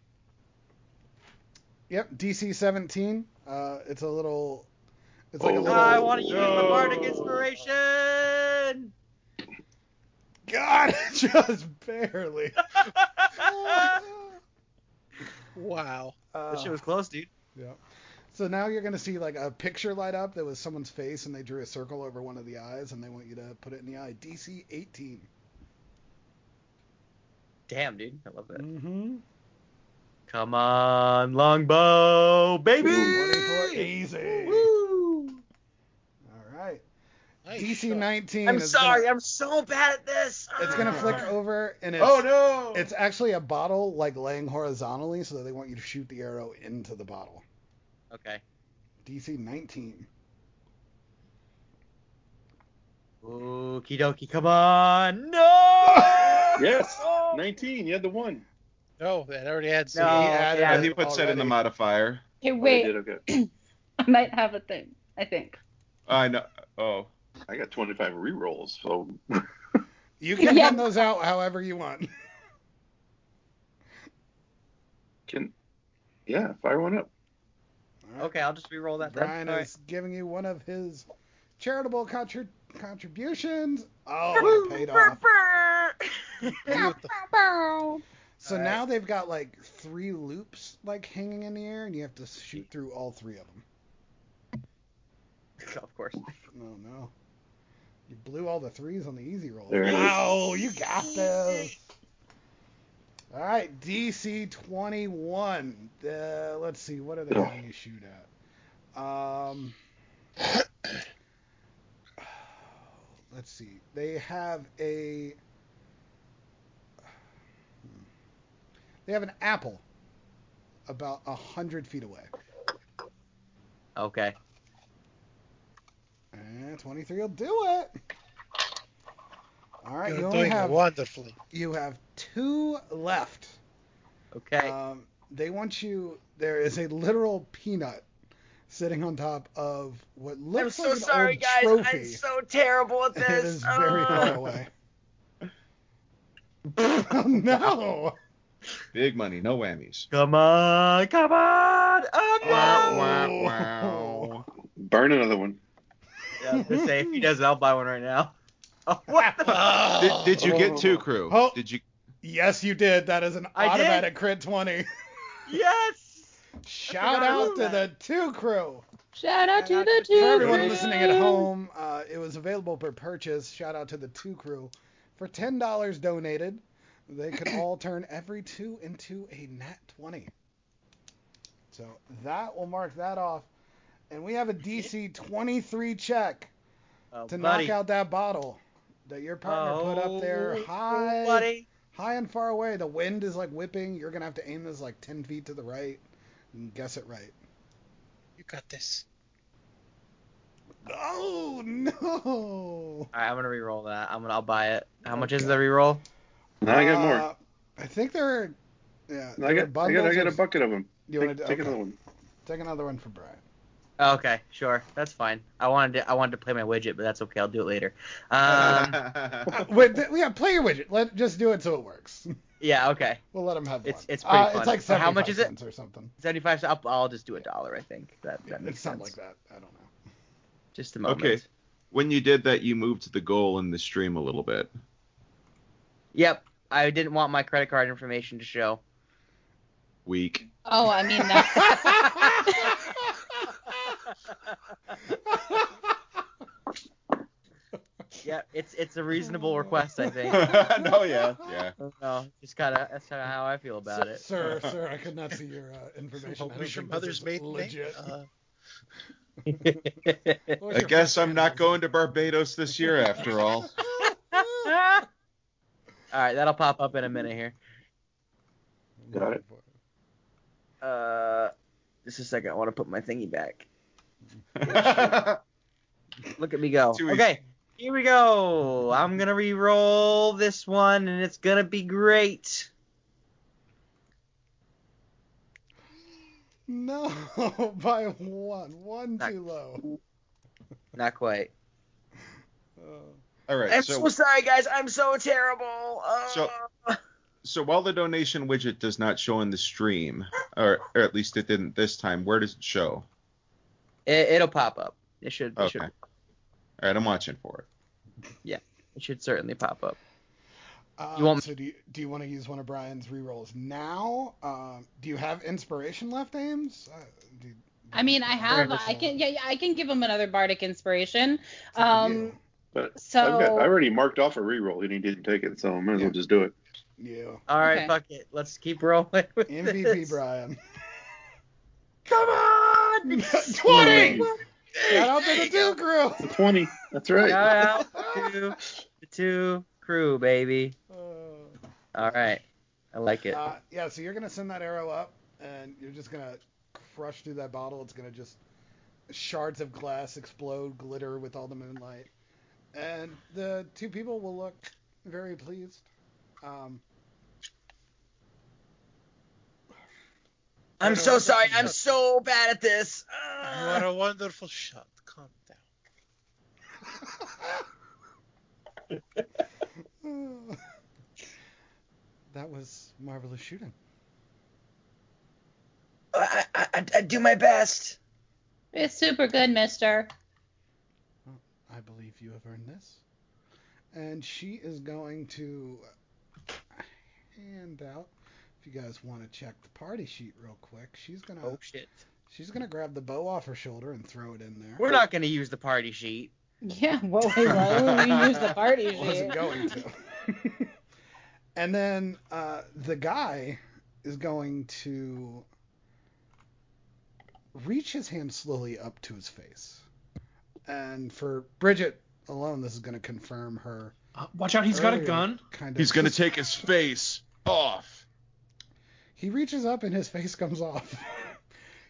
Speaker 1: yep. DC 17. Uh, it's a little. It's like a
Speaker 4: Oh.
Speaker 1: little.
Speaker 8: I want to use my bardic
Speaker 2: No.
Speaker 8: inspiration.
Speaker 1: God, just barely.
Speaker 3: Wow.
Speaker 1: Uh,
Speaker 8: This shit was close, dude.
Speaker 1: Yeah. So now you're gonna see like a picture light up that was someone's face, and they drew a circle over one of the eyes, and they want you to put it in the eye. DC 18.
Speaker 8: Damn, dude, I love that.
Speaker 1: Mm-hmm.
Speaker 8: Come on, longbow, baby.
Speaker 1: 24 easy.
Speaker 8: Woo!
Speaker 1: All right.
Speaker 3: Nice
Speaker 1: DC
Speaker 3: shot.
Speaker 1: 19.
Speaker 8: I'm sorry,
Speaker 1: Gonna,
Speaker 8: I'm so bad at this.
Speaker 1: it's gonna
Speaker 8: Ah.
Speaker 1: flick over, and it's
Speaker 2: Oh no!
Speaker 1: it's actually a bottle like laying horizontally, so that they want you to shoot the arrow into the bottle.
Speaker 8: Okay.
Speaker 1: DC 19.
Speaker 8: Okie dokie, come on. No!
Speaker 4: Yes.
Speaker 8: No!
Speaker 4: 19. You had the one.
Speaker 3: No, that already had
Speaker 8: No, uh,
Speaker 3: some.
Speaker 1: he added
Speaker 8: yeah,
Speaker 2: and he puts that in the
Speaker 1: already.
Speaker 2: modifier.
Speaker 6: Hey,
Speaker 4: Oh,
Speaker 6: wait.
Speaker 4: did okay.
Speaker 6: I might have a thing. I think.
Speaker 2: I know. Oh.
Speaker 4: I got 25 re-rolls, so
Speaker 1: You can
Speaker 6: Yeah.
Speaker 1: hand those out however you want.
Speaker 4: can yeah, fire one up.
Speaker 1: All right.
Speaker 8: Okay, I'll just re-roll that then.
Speaker 1: Brian
Speaker 8: All right.
Speaker 1: is giving you one of his charitable contri- contributions. Oh, it paid off. So
Speaker 8: All right.
Speaker 1: now they've got like three loops like hanging in the air, and you have to shoot through all three of them.
Speaker 8: of course.
Speaker 1: Oh no. You blew all the threes on the easy roll.
Speaker 4: There it is.
Speaker 1: Wow, you got this. All right, DC 21. Uh, let's see, what are they having you shoot at? Um, let's see. They have a. They have an apple about a hundred feet away.
Speaker 8: Okay.
Speaker 1: And 23 will do it. All right,
Speaker 3: You're
Speaker 1: you only
Speaker 3: doing
Speaker 1: have
Speaker 3: wonderfully.
Speaker 1: you have two left.
Speaker 8: Okay.
Speaker 1: Um, they want you. There is a literal peanut sitting on top of what looks like.
Speaker 8: I'm so
Speaker 1: like an
Speaker 8: sorry,
Speaker 1: old
Speaker 8: guys.
Speaker 1: trophy.
Speaker 8: I'm so terrible at this.
Speaker 1: it is very far away. oh no!
Speaker 2: Big money, no whammies.
Speaker 8: Come on, come on. Oh, no.
Speaker 2: Wow, wow.
Speaker 4: Burn another one.
Speaker 8: Yeah, I gonna say if he does, I'll buy one right now. Oh, what the?
Speaker 2: Did, did you get two crew?
Speaker 1: Oh.
Speaker 2: Did you?
Speaker 1: Yes, you did. That is an
Speaker 8: I did.
Speaker 1: automatic crit 20.
Speaker 8: yes.
Speaker 1: Shout out to
Speaker 8: that.
Speaker 1: the two crew.
Speaker 6: Shout out to
Speaker 8: Shout
Speaker 6: the
Speaker 8: to-
Speaker 6: two.
Speaker 1: For everyone
Speaker 6: crew.
Speaker 1: listening at home, uh, it was available per purchase. Shout out to the two crew. For ten dollars donated, they could all turn every two into a nat twenty. So that will mark that off. And we have a DC twenty three check
Speaker 8: Oh,
Speaker 1: to
Speaker 8: buddy.
Speaker 1: knock out that bottle that your partner put up oh, there
Speaker 8: Oh,
Speaker 1: high
Speaker 8: buddy.
Speaker 1: high and far away. The wind is like whipping. You're gonna have to aim this like ten feet to the right and guess it right.
Speaker 3: You got this.
Speaker 1: Oh no!
Speaker 8: All right, I'm gonna re-roll that. I'm gonna. I'll buy it. How much is the re-roll?
Speaker 4: Now I got more.
Speaker 1: Uh, I think they're. Yeah.
Speaker 4: I
Speaker 1: they're
Speaker 4: got, I got, I got a bucket of them.
Speaker 1: You
Speaker 4: take
Speaker 1: want to
Speaker 4: take
Speaker 1: okay.
Speaker 4: another one.
Speaker 1: Take another one for Brian.
Speaker 8: Oh, okay, sure, that's fine. I wanted to. I wanted to play my widget, but that's okay. I'll do it later. Um,
Speaker 1: Wait, th- yeah, play your widget. Let just do it so it works.
Speaker 8: yeah, okay.
Speaker 1: We'll let him have
Speaker 8: It's-
Speaker 1: one.
Speaker 8: it's pretty
Speaker 1: uh,
Speaker 8: fun.
Speaker 1: It's like
Speaker 8: So how much is it?
Speaker 1: cents or something.
Speaker 8: Seventy-five. I'll, I'll just do a dollar. I think that that
Speaker 1: It's
Speaker 8: makes
Speaker 1: something like that. I don't know.
Speaker 8: Just a moment.
Speaker 2: Okay. when you did that, you moved the goal in the stream a little bit.
Speaker 8: Yep. I didn't want my credit card information to show.
Speaker 2: Weak.
Speaker 6: Oh, I mean that.
Speaker 8: Yep. It's it's a reasonable request, I think.
Speaker 2: no, yeah, yeah.
Speaker 8: No, just kind of that's kind of how I feel about
Speaker 1: sir,
Speaker 8: it.
Speaker 1: Sir, sir, I could not see your uh, information.
Speaker 3: What
Speaker 1: I
Speaker 3: was your mother's
Speaker 1: this
Speaker 3: maiden
Speaker 1: legit.
Speaker 3: name? Uh,
Speaker 2: I guess I'm not going to Barbados this year after all.
Speaker 8: All right, that'll pop up in a minute here.
Speaker 4: Got it.
Speaker 8: Uh, just a second. I want to put my thingy back. Look at me go.
Speaker 2: Too easy.
Speaker 8: Okay, here we go. I'm gonna re-roll this one, and it's gonna be great.
Speaker 1: No, by one. One
Speaker 8: Not-
Speaker 1: too low.
Speaker 8: Not quite.
Speaker 1: Uh,
Speaker 2: all right.
Speaker 8: I'm
Speaker 2: So,
Speaker 8: so, sorry, guys. I'm so terrible. Uh,
Speaker 2: So- so while the donation widget does not show in the stream, or, or at least it didn't this time, where does it show?
Speaker 8: it, it'll pop up. It should. It
Speaker 2: Okay.
Speaker 8: should.
Speaker 2: All right, I'm watching for it. Yeah.
Speaker 8: It should certainly pop up.
Speaker 1: Um,
Speaker 8: You want-
Speaker 1: so do you, do you want to use one of Brian's rerolls now? Um, do you have inspiration left, Ames? Uh, do,
Speaker 6: I mean, I have. I can. Yeah, yeah, I can give him another bardic inspiration. Um.
Speaker 4: But
Speaker 6: So.
Speaker 4: I've got, I already marked off a reroll and he didn't take it, so I might as well just do it.
Speaker 1: Yeah.
Speaker 8: All right,
Speaker 6: Okay.
Speaker 8: fuck it. Let's keep rolling with
Speaker 1: MVP
Speaker 8: this.
Speaker 1: Brian.
Speaker 8: Come on!
Speaker 1: 20! Shout out to the two crew.
Speaker 4: 20. That's right.
Speaker 8: Shout out to the two crew, baby. All right. I like it.
Speaker 1: Uh, yeah, so you're gonna send that arrow up, and you're just gonna crush through that bottle. It's gonna just shards of glass explode, glitter with all the moonlight, and the two people will look very pleased. Um,
Speaker 8: I'm so sorry. I'm so bad at this.
Speaker 3: You are a wonderful shot. Calm down.
Speaker 1: that was marvelous shooting.
Speaker 8: I, I, I, I do my best.
Speaker 6: It's super good, Mister.
Speaker 1: I believe you have earned this. And she is going to hand out. If you guys want to check the party sheet real quick, she's gonna
Speaker 8: Oh shit.
Speaker 1: she's gonna grab the bow off her shoulder and throw it in there.
Speaker 8: We're not gonna use the party sheet.
Speaker 6: Yeah. Well, wait, why would we use the party
Speaker 1: I wasn't going to. and then uh, the guy is going to reach his hand slowly up to his face. And for Bridget alone, this is going to confirm her
Speaker 7: Uh, watch out, he's got a gun.
Speaker 1: Kind of.
Speaker 2: He's gonna take his face off.
Speaker 1: He reaches up and his face comes off.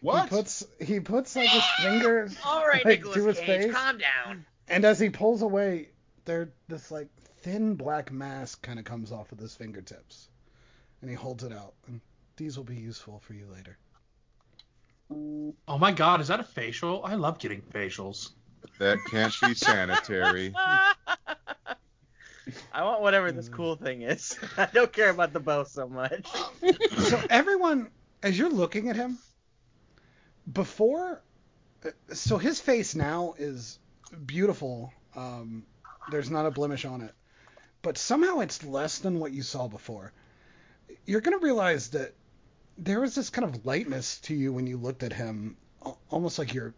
Speaker 2: What?
Speaker 1: He puts he puts like his fingers
Speaker 8: All right,
Speaker 1: like,
Speaker 8: Nicholas
Speaker 1: to his
Speaker 8: Cage,
Speaker 1: face.
Speaker 8: calm down.
Speaker 1: And as he pulls away, there this like thin black mask kind of comes off of his fingertips, and he holds it out. And these will be useful for you later.
Speaker 7: Oh my god, is that a facial? I love getting facials.
Speaker 2: That can't be sanitary.
Speaker 8: I want whatever this cool thing is. I don't care about the bow so much.
Speaker 1: So everyone, as you're looking at him, before, uh, so his face now is beautiful. Um, there's not a blemish on it, but somehow it's less than what you saw before. You're gonna realize that there was this kind of lightness to you when you looked at him, almost like your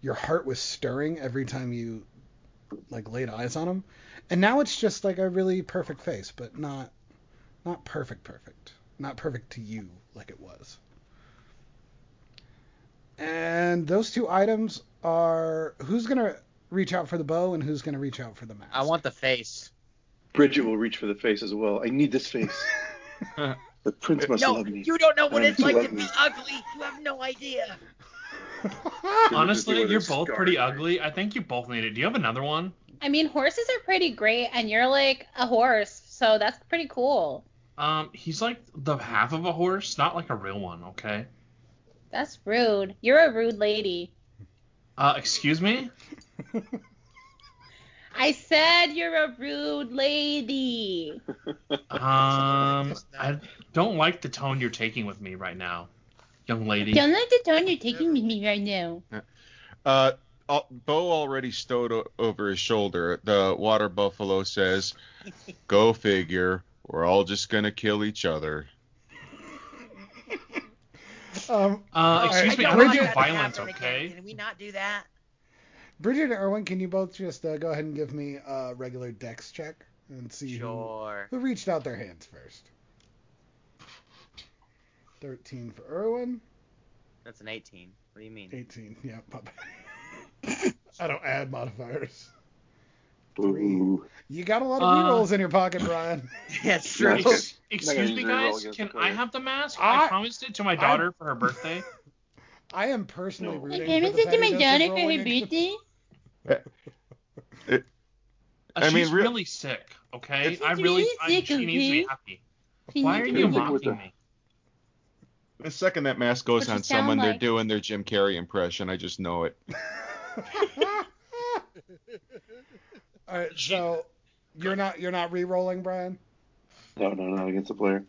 Speaker 1: your heart was stirring every time you like laid eyes on him. And now it's just like a really perfect face, but not not perfect perfect. Not perfect to you like it was. And those two items are who's gonna reach out for the bow and who's gonna reach out for the mask.
Speaker 8: I want the face.
Speaker 4: Bridget will reach for the face as well. I need this face. the prince must
Speaker 8: No,
Speaker 4: love me.
Speaker 8: you don't know what
Speaker 4: I'm
Speaker 8: it's like to be ugly. You have no idea.
Speaker 7: Honestly,
Speaker 4: what
Speaker 7: you're both
Speaker 4: scar
Speaker 7: pretty
Speaker 4: is.
Speaker 7: ugly. I think you both need it. Do you have another one?
Speaker 6: I mean, horses are pretty great, and you're like a horse, so that's pretty cool.
Speaker 7: Um, he's like the half of a horse, not like a real one, okay?
Speaker 6: That's rude. You're a rude lady.
Speaker 7: Uh, excuse me?
Speaker 6: I said you're a rude lady.
Speaker 7: Um, I don't like the tone you're taking with me right now, young lady.
Speaker 6: Don't like the tone you're taking with me right now.
Speaker 2: Uh, al- Bo already stowed o- over his shoulder. The water buffalo says, "Go figure. We're all just gonna kill each other."
Speaker 1: um,
Speaker 7: Uh,
Speaker 1: right.
Speaker 7: excuse me,
Speaker 1: I
Speaker 7: I
Speaker 1: don't
Speaker 7: don't
Speaker 1: want
Speaker 7: do
Speaker 1: that to
Speaker 7: violence, okay?
Speaker 8: Can we not do that?
Speaker 1: Bridget and Erwin, can you both just uh, go ahead and give me a regular dex check and see who, who reached out their hands first? 13 for Erwin.
Speaker 8: That's an 18. What do you mean?
Speaker 1: 18. Yeah. I don't add modifiers. Three. You got a lot of
Speaker 7: Uh,
Speaker 1: rerolls in your pocket, Brian.
Speaker 8: That's true.
Speaker 7: Ex- excuse me, guys. Can I have the mask?
Speaker 1: I-
Speaker 7: I promised it to my daughter for her birthday.
Speaker 1: I am personally
Speaker 4: No.
Speaker 1: rooting
Speaker 6: I
Speaker 1: for the
Speaker 6: promised it to my daughter for her
Speaker 1: against-
Speaker 6: birthday.
Speaker 7: Uh,
Speaker 2: I mean,
Speaker 7: she's
Speaker 2: re-
Speaker 7: really sick, okay?
Speaker 6: She's
Speaker 7: I really,
Speaker 6: really
Speaker 7: I,
Speaker 6: sick,
Speaker 7: she needs to be happy. Why are you
Speaker 6: to be-
Speaker 4: With
Speaker 7: mocking me?
Speaker 2: The second that mask goes
Speaker 6: What'd
Speaker 2: on someone,
Speaker 6: sound
Speaker 2: they're doing their Jim Carrey impression. I just know it.
Speaker 1: All right, so you're not you're not re-rolling, Brian.
Speaker 4: No, no, not against the player.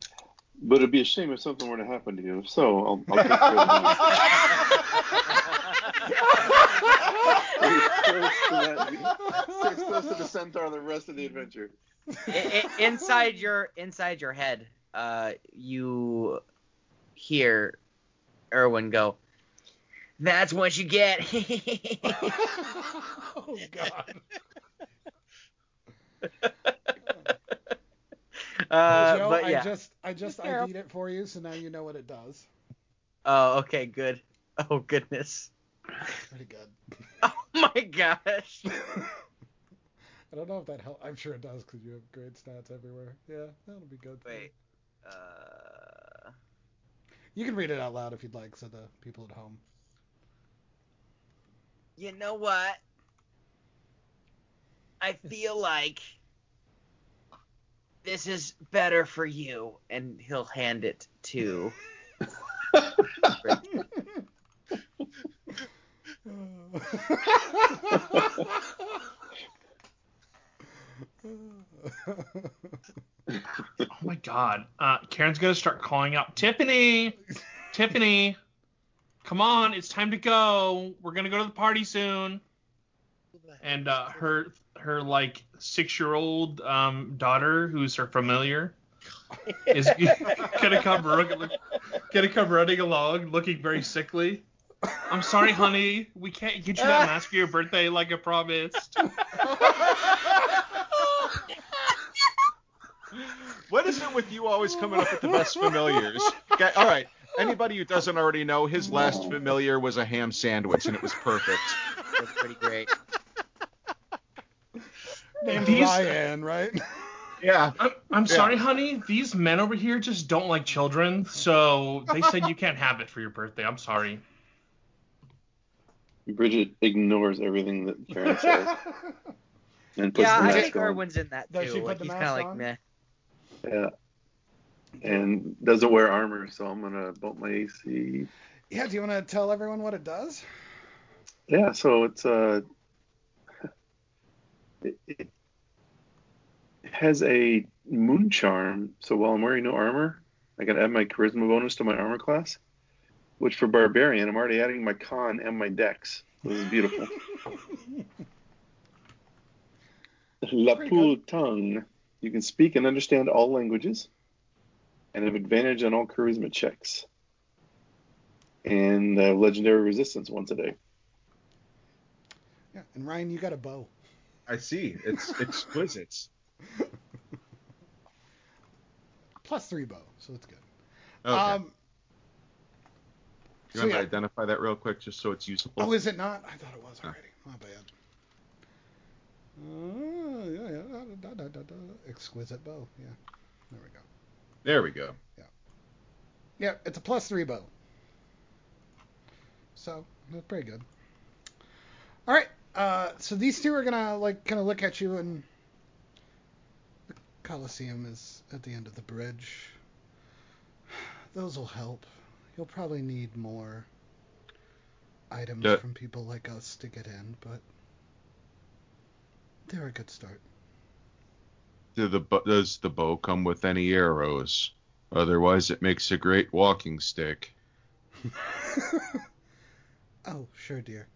Speaker 4: But it'd be a shame if something were to happen to you. If so, I'll, I'll take care of that. Close to the centaur the rest of the adventure.
Speaker 8: I- I- inside your inside your head, uh, you hear Erwin go. That's what you get.
Speaker 1: oh God.
Speaker 8: uh,
Speaker 1: Joe,
Speaker 8: but yeah.
Speaker 1: I
Speaker 8: yeah.
Speaker 1: just I just
Speaker 6: Carol.
Speaker 1: ID'd it for you, so now you know what it does.
Speaker 8: Oh, okay, good. Oh goodness.
Speaker 1: Pretty good.
Speaker 8: Oh my gosh.
Speaker 1: I don't know if that helps. I'm sure it does because you have great stats everywhere. Yeah, that'll be good. for you.
Speaker 8: Wait. Uh.
Speaker 1: You can read it out loud if you'd like, so the people at home.
Speaker 8: You know what? I feel like this is better for you, and he'll hand it to.
Speaker 7: Oh my god. Uh, Karen's gonna start calling out Tiffany. Tiffany, come on, it's time to go. We're gonna go to the party soon. And uh, her her like six year old um, daughter, who's her familiar, is gonna come run- gonna come running along, looking very sickly. I'm sorry, honey. We can't get you that mask for your birthday like I promised.
Speaker 2: What is it with you always coming up with the best familiars? Okay, all right. Anybody who doesn't already know, his last familiar was a ham sandwich, and it was perfect.
Speaker 8: That's pretty great.
Speaker 1: Named
Speaker 7: These-
Speaker 1: Ryan, right?
Speaker 2: Yeah.
Speaker 7: I'm, I'm
Speaker 2: Yeah.
Speaker 7: sorry, honey. These men over here just don't like children, so they said you can't have it for your birthday. I'm sorry.
Speaker 4: Bridget ignores everything that Karen says and puts
Speaker 8: Yeah,
Speaker 4: the
Speaker 8: I
Speaker 4: mask
Speaker 8: think
Speaker 4: on.
Speaker 8: Erwin's in that too. like he's kind of like
Speaker 1: on?
Speaker 8: meh.
Speaker 4: Yeah. And doesn't wear armor, so I'm gonna bolt my AC.
Speaker 1: yeah, do you want to tell everyone what it does?
Speaker 4: Yeah, so it's uh it, it has a moon charm, so while I'm wearing no armor, I can add my charisma bonus to my armor class. Which for barbarian, I'm already adding my con and my dex. This is beautiful. La Poule tongue. You can speak and understand all languages, and have advantage on all charisma checks. And uh, legendary resistance once a day.
Speaker 1: Yeah, and Ryan, you got a bow.
Speaker 2: I see. It's exquisite.
Speaker 1: Plus three bow, so it's good.
Speaker 2: Okay.
Speaker 1: Um,
Speaker 2: you
Speaker 1: so
Speaker 2: want
Speaker 1: yeah.
Speaker 2: to identify that real quick, just so it's useful?
Speaker 1: Oh, is it not? I thought it was
Speaker 2: Oh.
Speaker 1: already. My bad. Uh, yeah, yeah. Da, da, da, da. Exquisite bow. Yeah. There we go.
Speaker 2: There we go.
Speaker 1: Yeah, Yeah, it's a plus three bow. So that's pretty good. All right. Uh, so these two are gonna like kind of look at you, and the Coliseum is at the end of the bridge. Those will help. You'll probably need more items from people like us to get in, but they're a good start.
Speaker 2: Do the does the bow come with any arrows? Otherwise, it makes a great walking stick.
Speaker 1: oh, sure, dear.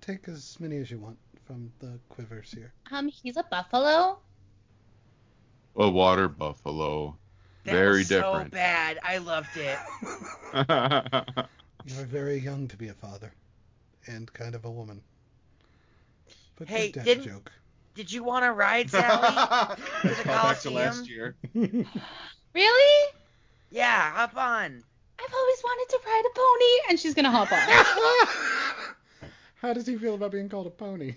Speaker 1: Take as many as you want from the quivers here.
Speaker 6: Um, he's a buffalo.
Speaker 2: A water buffalo.
Speaker 8: That
Speaker 2: Very
Speaker 8: was so bad. I loved it.
Speaker 1: You're very young to be a father, and kind of a woman. But
Speaker 8: Hey,
Speaker 1: good dad
Speaker 8: didn't-
Speaker 1: joke.
Speaker 8: Did you want to ride, Sally?
Speaker 2: Let's call back to
Speaker 8: Coliseum?
Speaker 2: last year.
Speaker 6: Really?
Speaker 8: yeah, hop on.
Speaker 6: I've always wanted to ride a pony, and she's gonna hop on.
Speaker 1: How does he feel about being called a pony?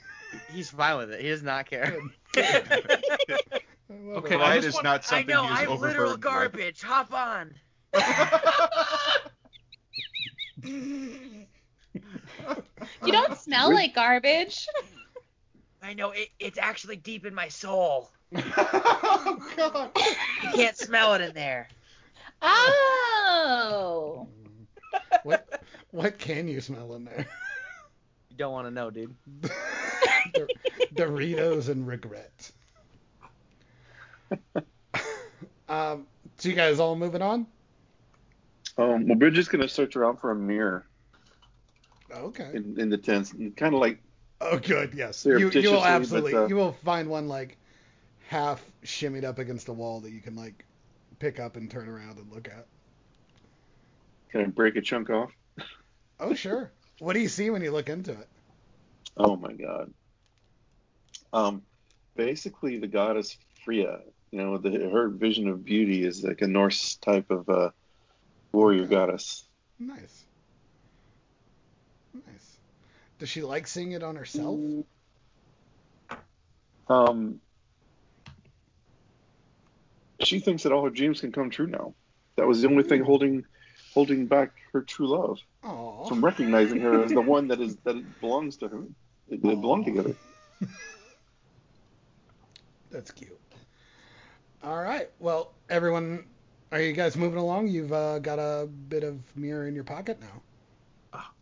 Speaker 8: He's fine with it. He does not care.
Speaker 1: I
Speaker 7: Okay,
Speaker 1: it.
Speaker 7: I
Speaker 2: Pride
Speaker 7: just
Speaker 2: is
Speaker 7: want-
Speaker 2: not
Speaker 8: I know.
Speaker 2: he
Speaker 8: I'm literal
Speaker 2: overburdened with.
Speaker 8: garbage. Hop on.
Speaker 6: You don't smell like garbage.
Speaker 8: I know. It, it's actually deep in my soul.
Speaker 1: oh God.
Speaker 8: You can't smell it in there.
Speaker 6: Oh.
Speaker 1: What what can you smell in there?
Speaker 8: You don't want to know, dude.
Speaker 1: Dor- Doritos and regret. um, so you guys all moving on?
Speaker 4: Um, well, we're just gonna search around for a mirror
Speaker 1: Okay.
Speaker 4: in, in the tents, kind of like
Speaker 1: Oh, good. Yes. You, you will absolutely.
Speaker 4: but, uh,
Speaker 1: you will find one like half shimmied up against a wall that you can like pick up and turn around and look at.
Speaker 4: Can I break a chunk off.
Speaker 1: Oh, sure. What do you see when you look into it?
Speaker 4: Oh my god. Um, basically the goddess Freya. You know, the, her vision of beauty is like a Norse type of uh, warrior goddess.
Speaker 1: Nice. Nice. Does she like seeing it on herself?
Speaker 4: Um, she thinks that all her dreams can come true now. That was the only thing holding holding back her true love
Speaker 1: Aw.
Speaker 4: from recognizing her as the one that is that belongs to her. They, they belong together.
Speaker 1: That's cute. All right. Well, everyone, are you guys moving along? You've uh, got a bit of mirror in your pocket now.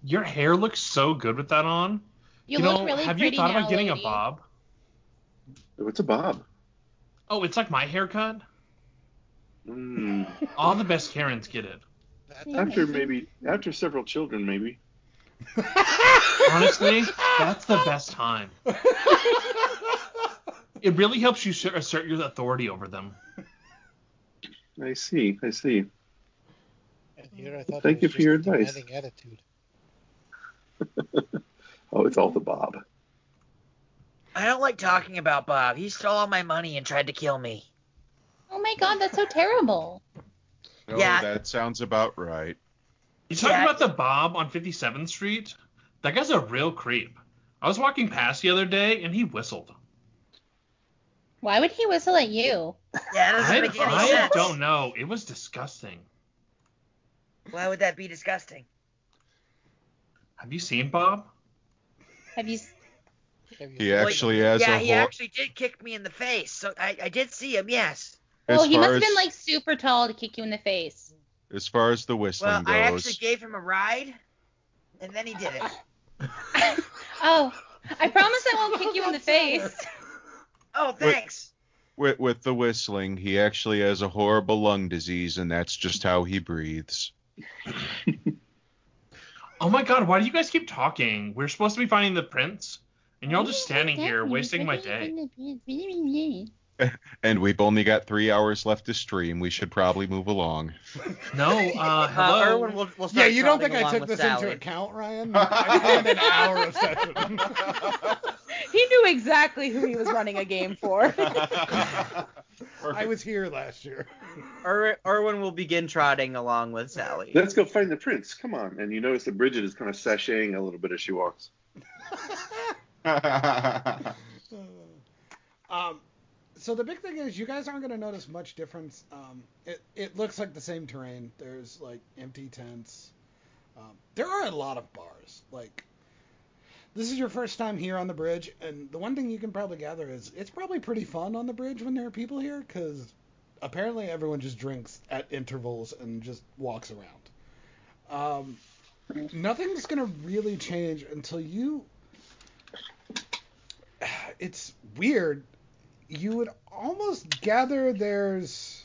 Speaker 7: Your hair looks so good with that on.
Speaker 6: You,
Speaker 7: know,
Speaker 6: look really
Speaker 7: have
Speaker 6: pretty
Speaker 7: you thought
Speaker 6: now,
Speaker 7: about getting
Speaker 6: lady.
Speaker 7: a bob?
Speaker 4: What's a bob?
Speaker 7: Oh, it's like my haircut.
Speaker 4: Mm,
Speaker 7: All the best Karens get it.
Speaker 4: After maybe after several children, maybe.
Speaker 7: Honestly, that's the best time. It really helps you assert- assert your authority over them.
Speaker 4: I see. I see.
Speaker 3: and here I thought
Speaker 4: Thank you for your advice.
Speaker 3: attitude.
Speaker 4: Oh, it's all the bob.
Speaker 8: I don't like talking about Bob. He stole all my money and tried to kill me.
Speaker 6: Oh my god, that's so terrible.
Speaker 2: No,
Speaker 8: Yeah.
Speaker 2: that sounds about right.
Speaker 7: You talking
Speaker 8: Yeah.
Speaker 7: about the Bob on 57th Street? That guy's a real creep. I was walking past the other day and he whistled.
Speaker 6: Why would he whistle at you?
Speaker 8: Yeah, it doesn't
Speaker 7: I, I don't know. It was disgusting.
Speaker 8: Why would that be disgusting?
Speaker 7: Have you seen Bob?
Speaker 6: Have you? s-
Speaker 3: Have you
Speaker 2: He
Speaker 8: Well,
Speaker 2: actually has
Speaker 8: yeah,
Speaker 2: a
Speaker 8: he
Speaker 2: whole.
Speaker 8: actually did kick me in the face. So I, I did see him, yes.
Speaker 6: Well, he
Speaker 2: far
Speaker 6: must have
Speaker 2: as,
Speaker 6: been like super tall to kick you in the face.
Speaker 2: as far as the whistling
Speaker 8: Well, I actually gave him a ride, and then he did it.
Speaker 6: Oh, I promise I won't kick you in the face.
Speaker 8: Oh, thanks.
Speaker 2: with, with the whistling, he actually has a horrible lung disease, and that's just how he breathes.
Speaker 7: Oh my god, why do you guys keep talking? We're supposed to be finding the prince, and you're all just standing here wasting my day.
Speaker 2: And we've only got three hours left to stream. We should probably move along.
Speaker 7: No, uh, hello.
Speaker 8: Uh, Erwin will, will
Speaker 1: Yeah, you don't think I took this
Speaker 8: Sally.
Speaker 1: into account, Ryan? I planned an hour of session.
Speaker 6: He knew exactly who he was running a game for.
Speaker 1: I was here last year.
Speaker 8: Er, Erwin will begin trotting along with Sally.
Speaker 4: Let's go find the prince. Come on. And you notice that Bridget is kind of sashaying a little bit as she walks.
Speaker 1: Um, so the big thing is you guys aren't going to notice much difference. Um, it, it looks like the same terrain. There's like empty tents. Um, there are a lot of bars. Like this is your first time here on the bridge, and the one thing you can probably gather is it's probably pretty fun on the bridge when there are people here because apparently everyone just drinks at intervals and just walks around. Um, nothing's gonna really change until you. It's weird. You would almost gather there's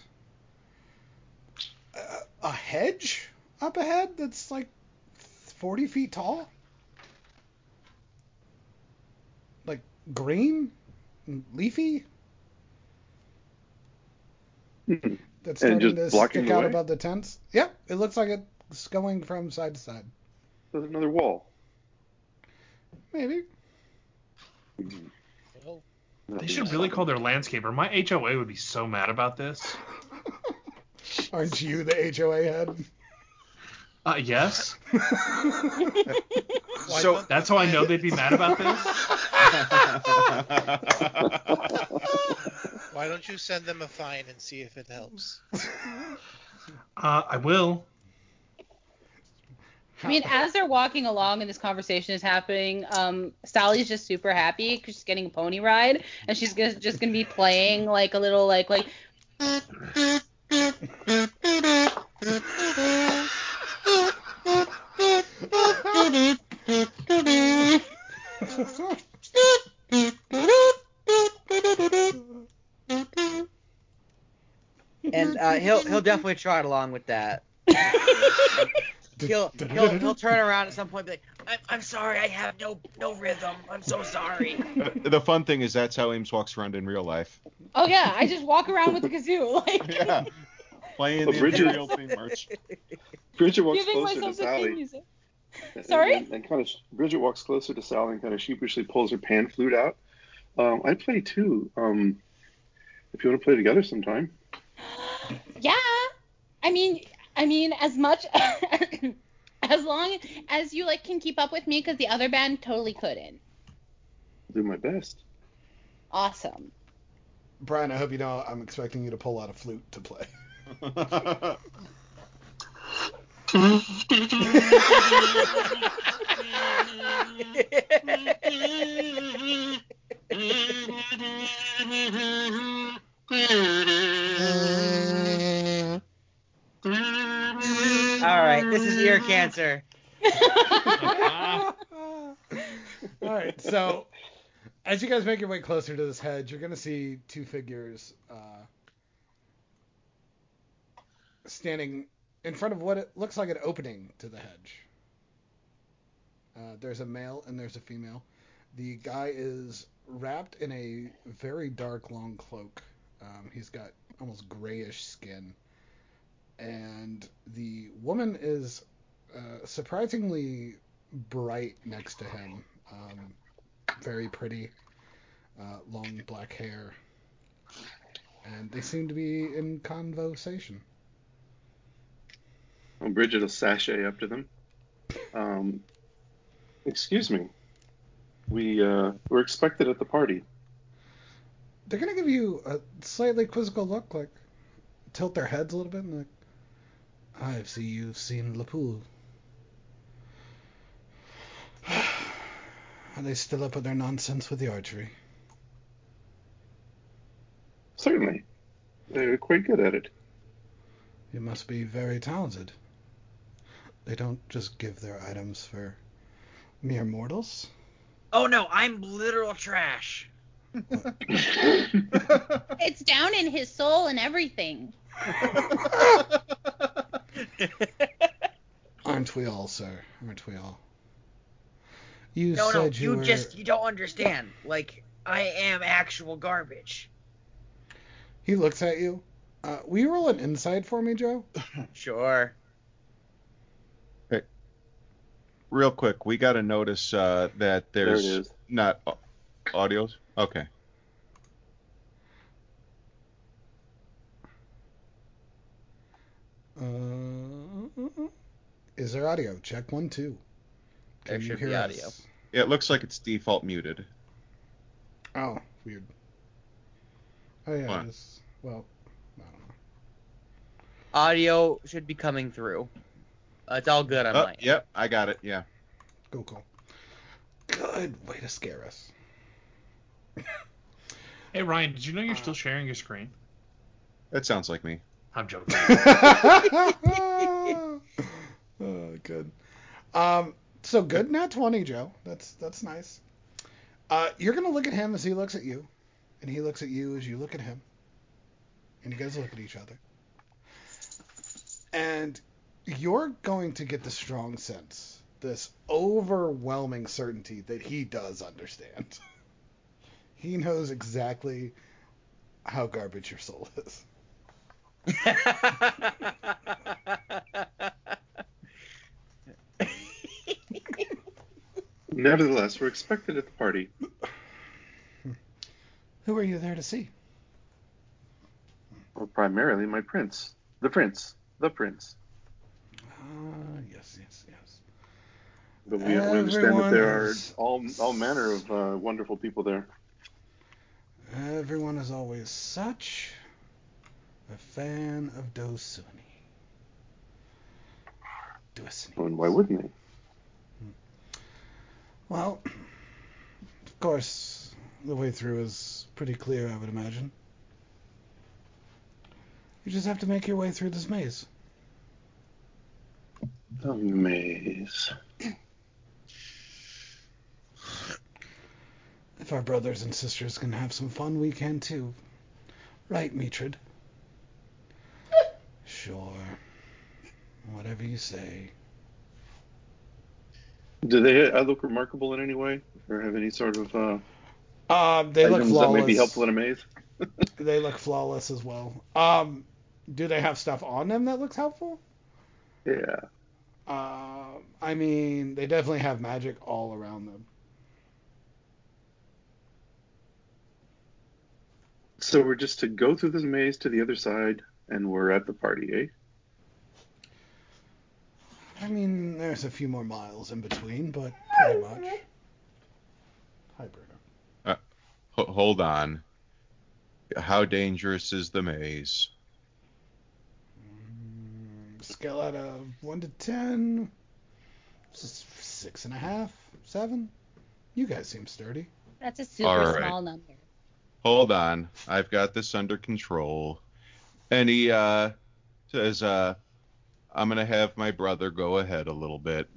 Speaker 1: a, a hedge up ahead that's like 40 feet tall. Like green and leafy.
Speaker 4: Hmm.
Speaker 1: That's
Speaker 4: And
Speaker 1: starting
Speaker 4: just
Speaker 1: to
Speaker 4: blocking
Speaker 1: stick out
Speaker 4: way?
Speaker 1: above the tents. Yep, it looks like it's going from side to side.
Speaker 4: There's another wall.
Speaker 1: Maybe.
Speaker 3: Well,
Speaker 7: They should really call their landscaper. My HOA would be so mad about this.
Speaker 1: Aren't you the HOA head?
Speaker 7: Uh, yes.
Speaker 2: So-
Speaker 7: That's how I know they'd be mad about this.
Speaker 3: Why don't you send them a fine and see if it helps?
Speaker 7: Uh, I will.
Speaker 6: I mean, as they're walking along and this conversation is happening, um, Sally's just super happy because she's getting a pony ride, and she's gonna, just gonna be playing like a little like like.
Speaker 8: And uh, he'll he'll definitely trot along with that. He'll he'll he'll turn around at some point and be like, I'm, I'm sorry, I have no no rhythm. I'm so sorry.
Speaker 2: the fun thing is that's how Ames walks around in real life.
Speaker 6: Oh yeah, I just walk around with the kazoo, like
Speaker 2: Yeah. Playing the
Speaker 4: Bridget-
Speaker 2: Imperial theme march.
Speaker 4: Bridget walks
Speaker 6: giving
Speaker 4: closer to
Speaker 6: myself
Speaker 4: Sally.
Speaker 6: Sorry?
Speaker 4: And, and kind of Bridget walks closer to Sally and kind of sheepishly pulls her pan flute out. Um, I play too. Um, if you want to play together sometime.
Speaker 6: Yeah. I mean, I mean, as much as long as you like can keep up with me, because the other band totally couldn't.
Speaker 4: do my best.
Speaker 6: Awesome.
Speaker 1: Brian, I hope you know I'm expecting you to pull out a flute to play.
Speaker 8: All right, this is ear cancer.
Speaker 1: All right, so as you guys make your way closer to this hedge, you're gonna see two figures uh, standing in front of what it looks like an opening to the hedge. Uh, there's a male and there's a female. The guy is wrapped in a very dark, long cloak. Um, he's got almost grayish skin, and the woman is uh, surprisingly bright next to him. Um, very pretty, uh, long black hair, and they seem to be in conversation.
Speaker 4: Well, Bridget will sashay up to them. Um, excuse me. We uh, were expected at the party.
Speaker 1: They're gonna give you a slightly quizzical look, like tilt their heads a little bit, and like, I see you've seen Lapool. Are they still up with their nonsense with the archery?
Speaker 4: Certainly. They're quite good at it.
Speaker 1: You must be very talented. They don't just give their items for mere mortals.
Speaker 8: Oh no, I'm literal trash.
Speaker 6: It's down in his soul and everything.
Speaker 1: Aren't we all, sir? Aren't we all? You
Speaker 8: no, no,
Speaker 1: you,
Speaker 8: you
Speaker 1: were...
Speaker 8: just you don't understand. Like I am actual garbage.
Speaker 1: He looks at you. Uh, will you roll an inside for me, Joe?
Speaker 8: Sure.
Speaker 2: Real quick, we got to notice uh, that there's
Speaker 4: is.
Speaker 2: not audios. Okay.
Speaker 1: Uh, is there audio? Check one, two.
Speaker 8: There
Speaker 1: Can you
Speaker 8: should
Speaker 1: hear
Speaker 8: be
Speaker 1: us?
Speaker 2: It looks like it's default muted.
Speaker 1: Oh, weird. Oh yeah, it is. Well, I don't know.
Speaker 8: Audio should be coming through. Uh, it's all good on
Speaker 2: Oh,
Speaker 8: my end.
Speaker 2: yep, I got it. Yeah.
Speaker 1: Cool, cool. Good way to scare us.
Speaker 7: Hey Ryan, did you know you're still sharing your screen?
Speaker 2: That sounds like me.
Speaker 7: I'm joking.
Speaker 1: oh, good. Um, so good, not twenty, Joe. That's that's nice. Uh, you're gonna look at him as he looks at you, and he looks at you as you look at him, and you guys look at each other, and you're going to get the strong sense, this overwhelming certainty that he does understand. he knows exactly how garbage your soul is.
Speaker 4: Nevertheless, we're expected at the party.
Speaker 1: Who are you there to see?
Speaker 4: Well, primarily my prince. The prince. The prince.
Speaker 1: Ah, yes, yes, yes.
Speaker 4: But we, we understand that there are all all manner of uh, wonderful people there.
Speaker 1: Everyone is always such a fan of Dosuni. Dosuni.
Speaker 4: And why wouldn't they? Hmm.
Speaker 1: Well, of course, the way through is pretty clear, I would imagine. You just have to make your way through this maze.
Speaker 4: The maze.
Speaker 1: If our brothers and sisters can have some fun, we can too. Right, Meatred? Sure. Whatever you say.
Speaker 4: Do they uh, look remarkable in any way, or have any sort of uh,
Speaker 1: Uh, they look flawless.
Speaker 4: that may be helpful in a maze?
Speaker 1: They look flawless as well. Um, do they have stuff on them that looks helpful?
Speaker 4: Yeah.
Speaker 1: Uh, I mean, they definitely have magic all around them.
Speaker 4: So we're just to go through this maze to the other side, and we're at the party, eh?
Speaker 1: I mean, there's a few more miles in between, but pretty much. Hi, Bruno.
Speaker 2: H- hold on. How dangerous is the maze?
Speaker 1: Mm, Scale out of 1 to 10. s- Six and a half, seven. You guys seem sturdy.
Speaker 6: That's a super
Speaker 2: All right.
Speaker 6: small number.
Speaker 2: Hold on. I've got this under control. And he uh, says, uh, I'm going to have my brother go ahead a little bit.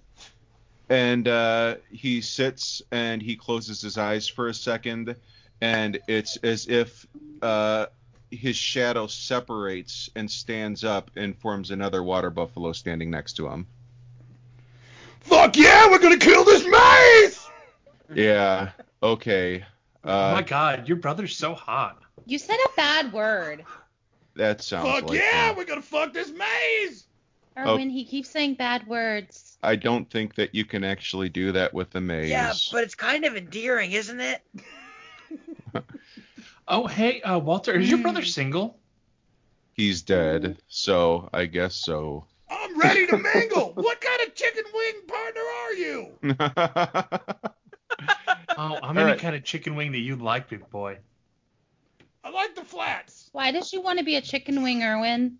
Speaker 2: And uh, he sits and he closes his eyes for a second. And it's as if uh, his shadow separates and stands up and forms another water buffalo standing next to him.
Speaker 1: Fuck yeah, we're gonna kill this maze!
Speaker 2: Yeah. Okay.
Speaker 7: oh my god, your brother's so hot.
Speaker 6: You said a bad word.
Speaker 2: That sounds
Speaker 1: Fuck
Speaker 2: like
Speaker 1: yeah,
Speaker 2: him.
Speaker 1: we're gonna fuck this maze!
Speaker 6: Erwin, he keeps saying bad words.
Speaker 2: I don't think that you can actually do that with the maze.
Speaker 8: Yeah, but it's kind of endearing, isn't it?
Speaker 7: Oh, hey, uh, Walter, is your brother single?
Speaker 2: He's dead, so I guess so.
Speaker 1: I'm ready to mingle! what kind of chicken wing partner are you?
Speaker 7: Oh, I'm
Speaker 2: All
Speaker 7: any
Speaker 2: right.
Speaker 7: kind of chicken wing that you'd like, big boy.
Speaker 1: I like the flats.
Speaker 6: Why does she want to be a chicken wing, Erwin?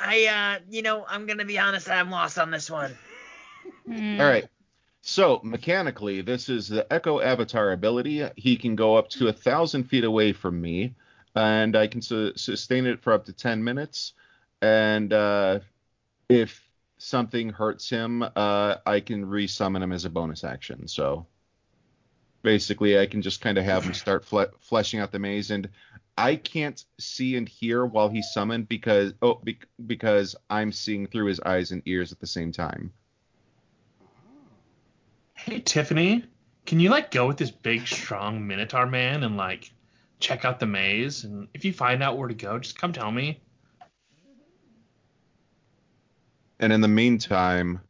Speaker 8: I, uh, you know, I'm gonna be honest. I'm lost on this one.
Speaker 6: Hmm.
Speaker 2: All right. So mechanically, this is the Echo Avatar ability. He can go up to a thousand feet away from me, and I can su- sustain it for up to ten minutes. And uh, if something hurts him, uh, I can resummon him as a bonus action. So basically, I can just kind of have him start fle- fleshing out the maze, and I can't see and hear while he's summoned because oh be- because I'm seeing through his eyes and ears at the same time.
Speaker 7: Hey, Tiffany, can you like go with this big, strong Minotaur man and like check out the maze? And if you find out where to go, just come tell me.
Speaker 2: And in the meantime,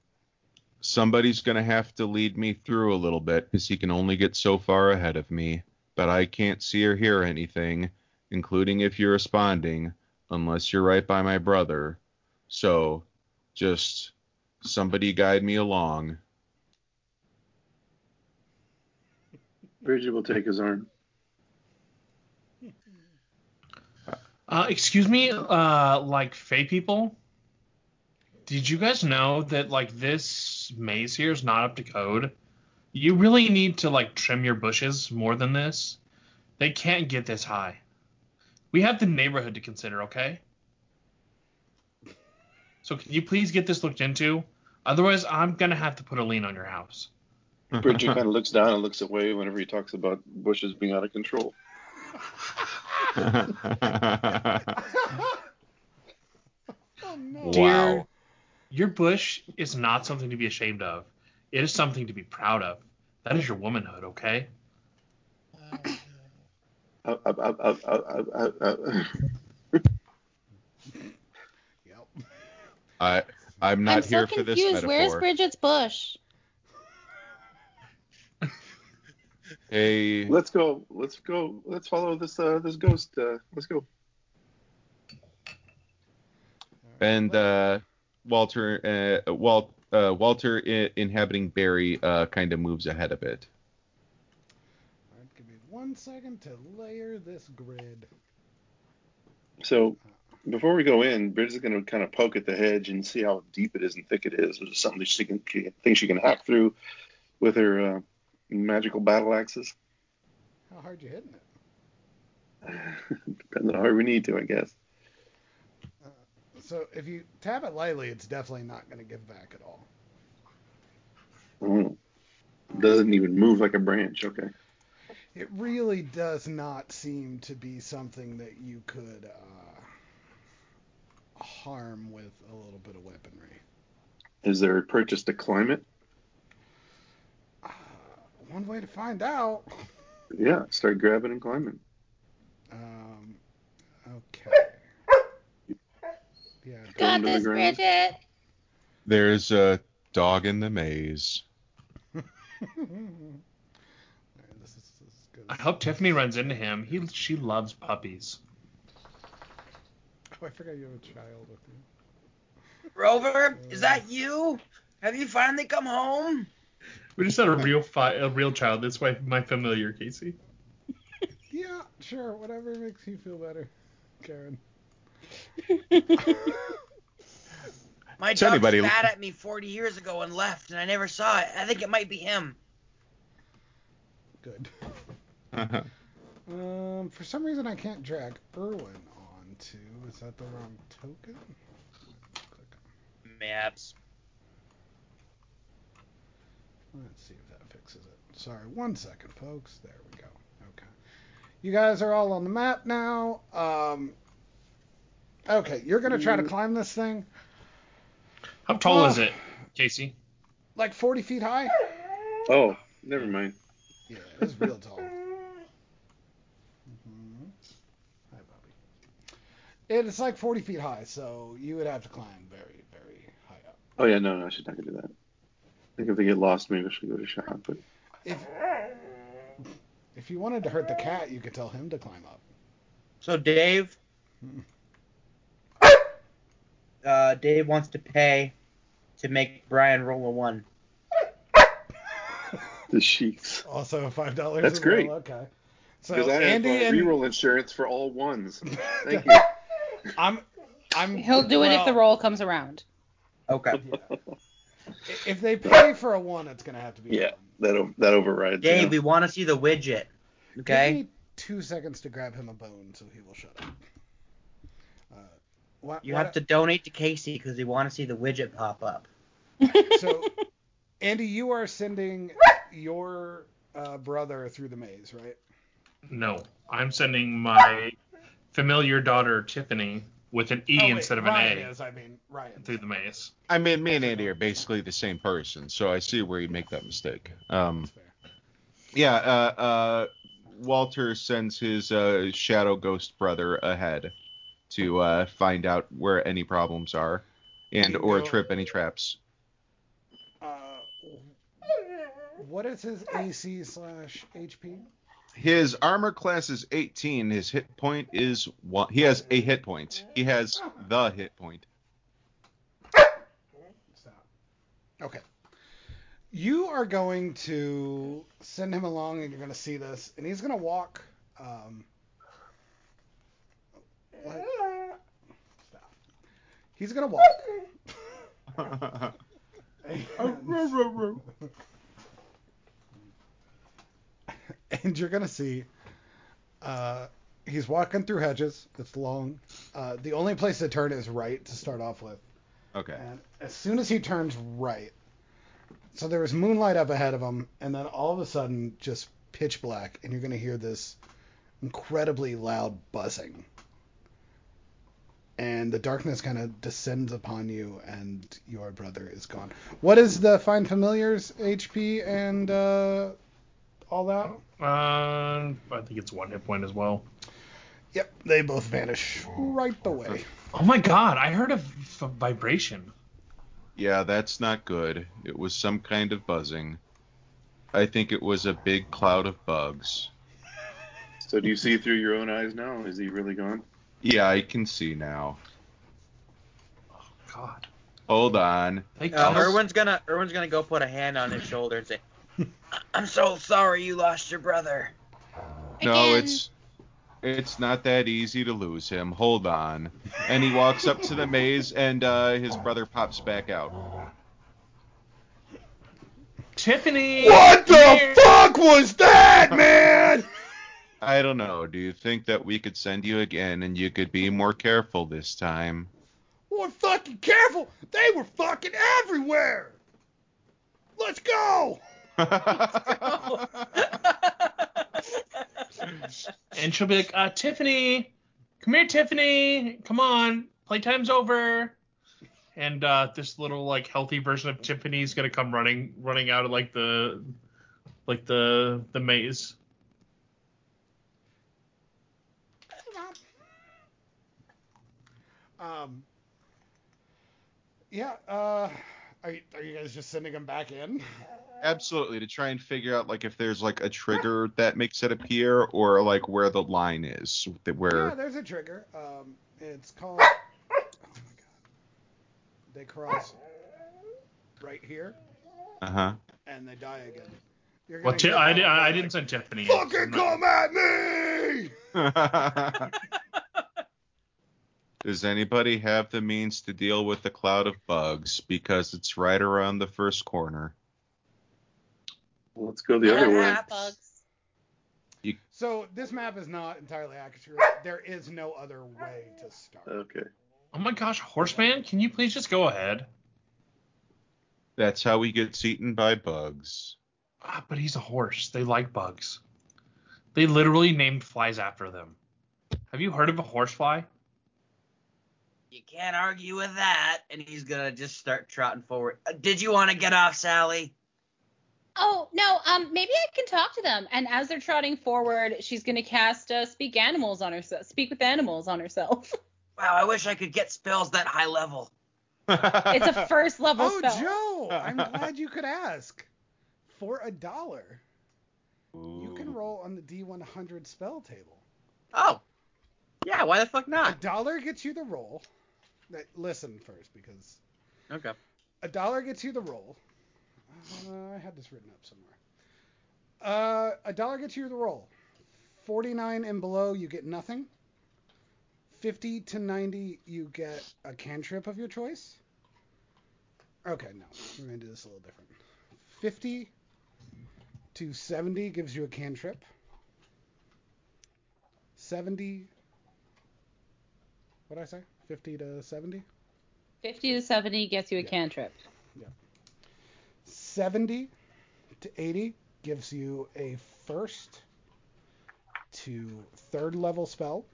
Speaker 2: somebody's going to have to lead me through a little bit because he can only get so far ahead of me. But I can't see or hear anything, including if you're responding, unless you're right by my brother. So just somebody guide me along.
Speaker 4: Bridget will take his arm.
Speaker 7: Uh, excuse me, uh, like Fey people. Did you guys know that like this maze here is not up to code? You really need to like trim your bushes more than this. They can't get this high. We have the neighborhood to consider, okay? So can you please get this looked into? Otherwise, I'm gonna have to put a lien on your house.
Speaker 4: Bridget kind of looks down and looks away whenever he talks about bushes being out of control.
Speaker 1: Oh no.
Speaker 7: Dear,
Speaker 2: wow.
Speaker 7: Your bush is not something to be ashamed of. It is something to be proud of. That is your womanhood, okay?
Speaker 4: Uh, uh, uh,
Speaker 1: Yep.
Speaker 2: I I'm not
Speaker 6: I'm
Speaker 2: here
Speaker 6: so
Speaker 2: for this
Speaker 6: confused. Where's. Bridget's bush?
Speaker 2: Hey,
Speaker 4: let's go. Let's go. Let's follow this uh, this ghost. Uh, let's go.
Speaker 2: and uh, Walter, uh, Walt, uh, Walter I- inhabiting Barry, uh, kind of moves ahead a bit.
Speaker 1: All right, give me one second to layer this grid.
Speaker 4: So before we go in, Bridget's going to kind of poke at the hedge and see how deep it is and thick it is. Is it something that she can she thinks she can hack through with her uh, magical battle axes?
Speaker 1: How hard you hitting it?
Speaker 4: Depends on how hard we need to, I guess.
Speaker 1: So if you tap it lightly, it's definitely not going to give back at all.
Speaker 4: Mm. Doesn't even move like a branch. Okay.
Speaker 1: It really does not seem to be something that you could uh, harm with a little bit of weaponry.
Speaker 4: Is there a purchase to climb it?
Speaker 1: Uh, one way to find out.
Speaker 4: Yeah, start grabbing and climbing.
Speaker 1: Um, okay. Yeah.
Speaker 4: Go
Speaker 6: Got
Speaker 4: into the
Speaker 6: this. Bridget.
Speaker 2: There's a dog in the maze.
Speaker 1: This is as good
Speaker 7: I hope Tiffany runs into him. He she loves puppies.
Speaker 1: Oh, I forgot you have a child with you.
Speaker 8: Rover, is that you? Have you finally come home?
Speaker 7: We just had a real fi- a real child. That's why my familiar Casey.
Speaker 1: Yeah, sure, whatever makes you feel better, Karen.
Speaker 8: My
Speaker 2: So
Speaker 8: dog
Speaker 2: anybody-
Speaker 8: spat at me 40 years ago and left, and I never saw it. I think it might be him.
Speaker 1: Good. Uh-huh. Um, for some reason I can't drag Erwin onto. Is that the wrong token?
Speaker 8: Maps.
Speaker 1: Let's see if that fixes it. Sorry, one second, folks. There we go. Okay. You guys are all on the map now. Um, okay, you're gonna try to climb this thing
Speaker 7: How tall
Speaker 1: Oh.
Speaker 7: is it, Casey?
Speaker 1: like 40 feet high.
Speaker 4: Oh, never mind.
Speaker 1: Yeah, it's real tall. Mhm. Hi, Bobby. It's like 40 feet high, so you would have to climb very, very high up.
Speaker 4: Oh yeah, no, no, I should not do that. I think if they get lost, maybe I should go to shop. But
Speaker 1: If if you wanted to hurt the cat, you could tell him to climb up.
Speaker 8: So Dave. uh, Dave wants to pay to make Brian roll a one.
Speaker 4: the sheets.
Speaker 1: Also, five dollars.
Speaker 4: That's great.
Speaker 1: Okay. So
Speaker 4: Because I
Speaker 1: Andy
Speaker 4: have uh,
Speaker 1: and
Speaker 4: reroll insurance for all ones. Thank you.
Speaker 1: I'm I'm
Speaker 6: He'll do it if the roll comes around.
Speaker 8: Okay.
Speaker 1: yeah. If they pay for a one, it's gonna have to be.
Speaker 4: Yeah, that o- that overrides.
Speaker 8: Dave,
Speaker 4: yeah.
Speaker 8: we want to see the widget.
Speaker 1: Give
Speaker 8: Okay.
Speaker 1: me two seconds to grab him a bone, so he will shut up. Uh, why,
Speaker 8: You
Speaker 1: why
Speaker 8: have to donate to Casey because we want to see the widget pop up.
Speaker 1: So, Andy, you are sending your uh, brother through the maze, right?
Speaker 7: No, I'm sending my familiar daughter Tiffany with an E
Speaker 1: Oh, wait,
Speaker 7: instead of
Speaker 1: Ryan
Speaker 7: an A
Speaker 1: Is, I mean, Ryan.
Speaker 7: through the maze.
Speaker 2: I mean, me and Andy are basically the same person, so I see where you make that mistake. Um,
Speaker 1: That's fair.
Speaker 2: yeah, uh, uh, Walter sends his uh, shadow ghost brother ahead to uh, find out where any problems are and or trip any traps.
Speaker 1: Uh, what is his AC slash HP?
Speaker 2: His armor class is 18. His hit point is one. He has a hit point. He has the hit point.
Speaker 1: Stop. Okay. You are going to send him along, and you're going to see this, and he's going to walk. Um, what? Stop. He's going to walk. and, and you're going to see. Uh, he's walking through hedges. It's long. Uh, the only place to turn is right to start off with.
Speaker 2: okay.
Speaker 1: And as soon as he turns right, so there was moonlight up ahead of him, and then all of a sudden, just pitch black, and you're going to hear this incredibly loud buzzing. And the darkness kind of descends upon you, and your brother is gone. What is the Find Familiars HP and uh, all that?
Speaker 7: Uh, I think it's one hit point as well.
Speaker 1: Yep, they both vanish right the way.
Speaker 7: Oh my god, I heard a v- vibration.
Speaker 2: Yeah, that's not good. It was some kind of buzzing. I think it was a big cloud of bugs.
Speaker 4: So do you see through your own eyes now? Is he really gone?
Speaker 2: Yeah, I can see now.
Speaker 7: Oh God.
Speaker 2: Hold on.
Speaker 7: Hey,
Speaker 8: Uh, Erwin's gonna Erwin's gonna go put a hand on his shoulder and say, "I'm so sorry you lost your brother."
Speaker 2: No,
Speaker 6: Again.
Speaker 2: it's it's not that easy to lose him. Hold on. And he walks up to the maze and uh, his brother pops back out.
Speaker 7: Tiffany.
Speaker 1: What the
Speaker 7: here.
Speaker 1: fuck was that, man?
Speaker 2: I don't know. Do you think that we could send you again and you could be more careful this time?
Speaker 1: Well, fucking careful. They were fucking everywhere. Let's go.
Speaker 7: And she'll be like, uh, Tiffany, come here, Tiffany. Come on, playtime's over. And uh, this little like healthy version of Tiffany's gonna come running, running out of like the, like the the maze.
Speaker 1: Um. Yeah. Uh. Are you, are you guys just sending them back in?
Speaker 2: Absolutely, to try and figure out like if there's like a trigger that makes it appear, or like where the line is, that where.
Speaker 1: Yeah, there's a trigger. Um, it's called. Oh my god. They cross right here,
Speaker 2: Uh huh.
Speaker 1: and they die again. You're
Speaker 7: Well,
Speaker 1: gonna
Speaker 7: Ti-
Speaker 1: get
Speaker 7: I,
Speaker 1: that
Speaker 7: di- I didn't send Tiffany. in, so I'm
Speaker 1: Fucking come at me!
Speaker 2: Does anybody have the means to deal with the cloud of bugs? Because it's right around the first corner.
Speaker 4: Well, let's go the other way.
Speaker 1: So this map is not entirely accurate. There is no other way to start.
Speaker 4: Okay.
Speaker 7: Oh my gosh, Horseman, can you please just go ahead?
Speaker 2: That's how he gets eaten by bugs.
Speaker 7: Ah, but he's a horse. They like bugs. They literally named flies after them. Have you heard of a horsefly?
Speaker 8: You can't argue with that. And he's gonna just start trotting forward. Uh, did you want to get off, Sally?
Speaker 6: Oh no, um, maybe I can talk to them. And as they're trotting forward, she's gonna cast uh, speak animals on herself. Speak with animals on herself.
Speaker 8: Wow, I wish I could get spells that high level.
Speaker 6: it's a first level
Speaker 1: Oh,
Speaker 6: spell.
Speaker 1: Joe! I'm glad you could ask. For a dollar, you can roll on the D100 spell table.
Speaker 8: Oh, yeah. Why the fuck not?
Speaker 1: A dollar gets you the roll. Listen first, because
Speaker 8: Okay.
Speaker 1: a dollar gets you the roll. Uh, I had this written up somewhere. Uh, a dollar gets you the roll. 49 and below, you get nothing. 50 to 90, you get a cantrip of your choice. Okay, no, we're gonna do this a little different. 50 to 70 gives you a cantrip. 70. What did I say? 50 to 70?
Speaker 6: 50 to 70 gets you a
Speaker 1: Yeah.
Speaker 6: cantrip.
Speaker 1: 70 to 80 gives you a first to third level spell.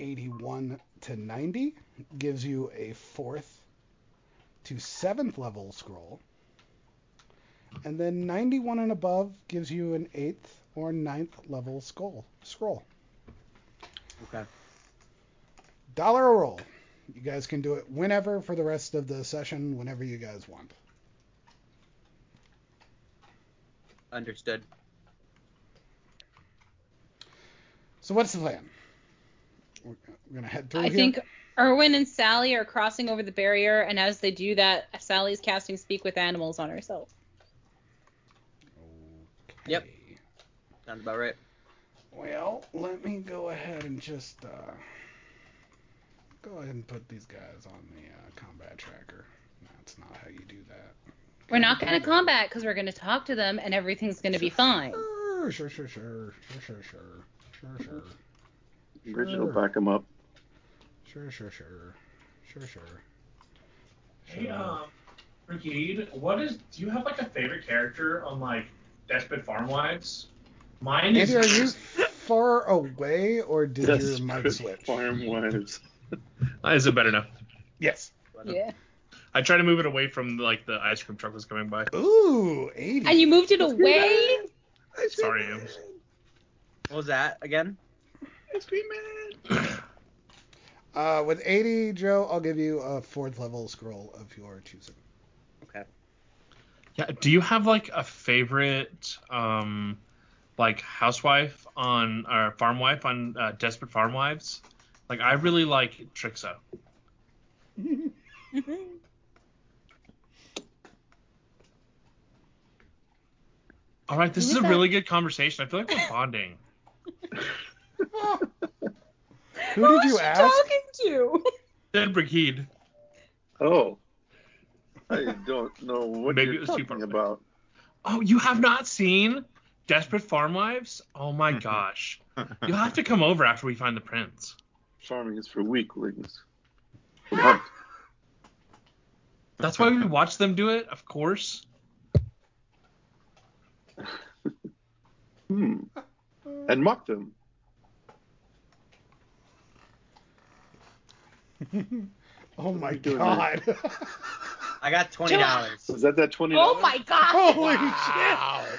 Speaker 1: 81 to 90 gives you a fourth to seventh level scroll. And then 91 and above gives you an eighth or ninth level scroll. Scroll.
Speaker 8: Okay.
Speaker 1: Dollar a roll. You guys can do it whenever for the rest of the session, whenever you guys want.
Speaker 8: Understood.
Speaker 1: So what's the plan? We're, we're gonna head through
Speaker 6: I
Speaker 1: here.
Speaker 6: think Erwin and Sally are crossing over the barrier, and as they do that, Sally's casting speak with animals on herself.
Speaker 8: Yep. Sounds about right.
Speaker 1: Well, let me go ahead and just uh, go ahead and put these guys on the uh, combat tracker. That's not how you do that.
Speaker 6: We're not going to combat because we're going to talk to them and everything's going to be fine.
Speaker 1: Sure, sure, sure, sure, sure, sure, sure, sure.
Speaker 4: Bridget will back him up.
Speaker 1: Sure, sure, sure, sure, sure.
Speaker 7: Hey, um, Brigade, what is? Do you have like a favorite character on like Desperate Farmwives? Mine is.
Speaker 1: Andy, are you far away or did your
Speaker 4: Desperate
Speaker 1: mic switch?
Speaker 4: Farm wives.
Speaker 7: Uh, Is it better now?
Speaker 1: Yes.
Speaker 6: Yeah.
Speaker 7: I tried to move it away from like the ice cream truck was coming by.
Speaker 1: Ooh, 80.
Speaker 6: And you moved it away?
Speaker 7: Sorry, Ames.
Speaker 8: What was that again?
Speaker 4: Ice cream man.
Speaker 1: Uh, with 80, Joe, I'll give you a fourth level scroll of your choosing.
Speaker 8: Okay.
Speaker 7: Yeah. Do you have like a favorite um like housewife on or farm wife on uh, Desperate Farm Wives? Like I really like Trixa. All right, this is a
Speaker 6: that?
Speaker 7: really good conversation. I feel like we're bonding.
Speaker 1: Who did you ask?
Speaker 6: talking to?
Speaker 7: Dead Brigade.
Speaker 4: Oh. I don't know what
Speaker 7: Maybe it
Speaker 4: you're
Speaker 7: was too
Speaker 4: talking
Speaker 7: far.
Speaker 4: about.
Speaker 7: Oh, you have not seen Desperate Farm Wives? Oh my gosh. You'll have to come over after we find the prince.
Speaker 4: Farming is for weaklings. We.
Speaker 7: That's why we watch them do it, of course.
Speaker 4: Hmm. And mock them.
Speaker 1: oh my god.
Speaker 8: I got twenty dollars.
Speaker 4: Is that that twenty?
Speaker 6: Oh my god.
Speaker 1: Holy
Speaker 7: Wow.
Speaker 1: shit.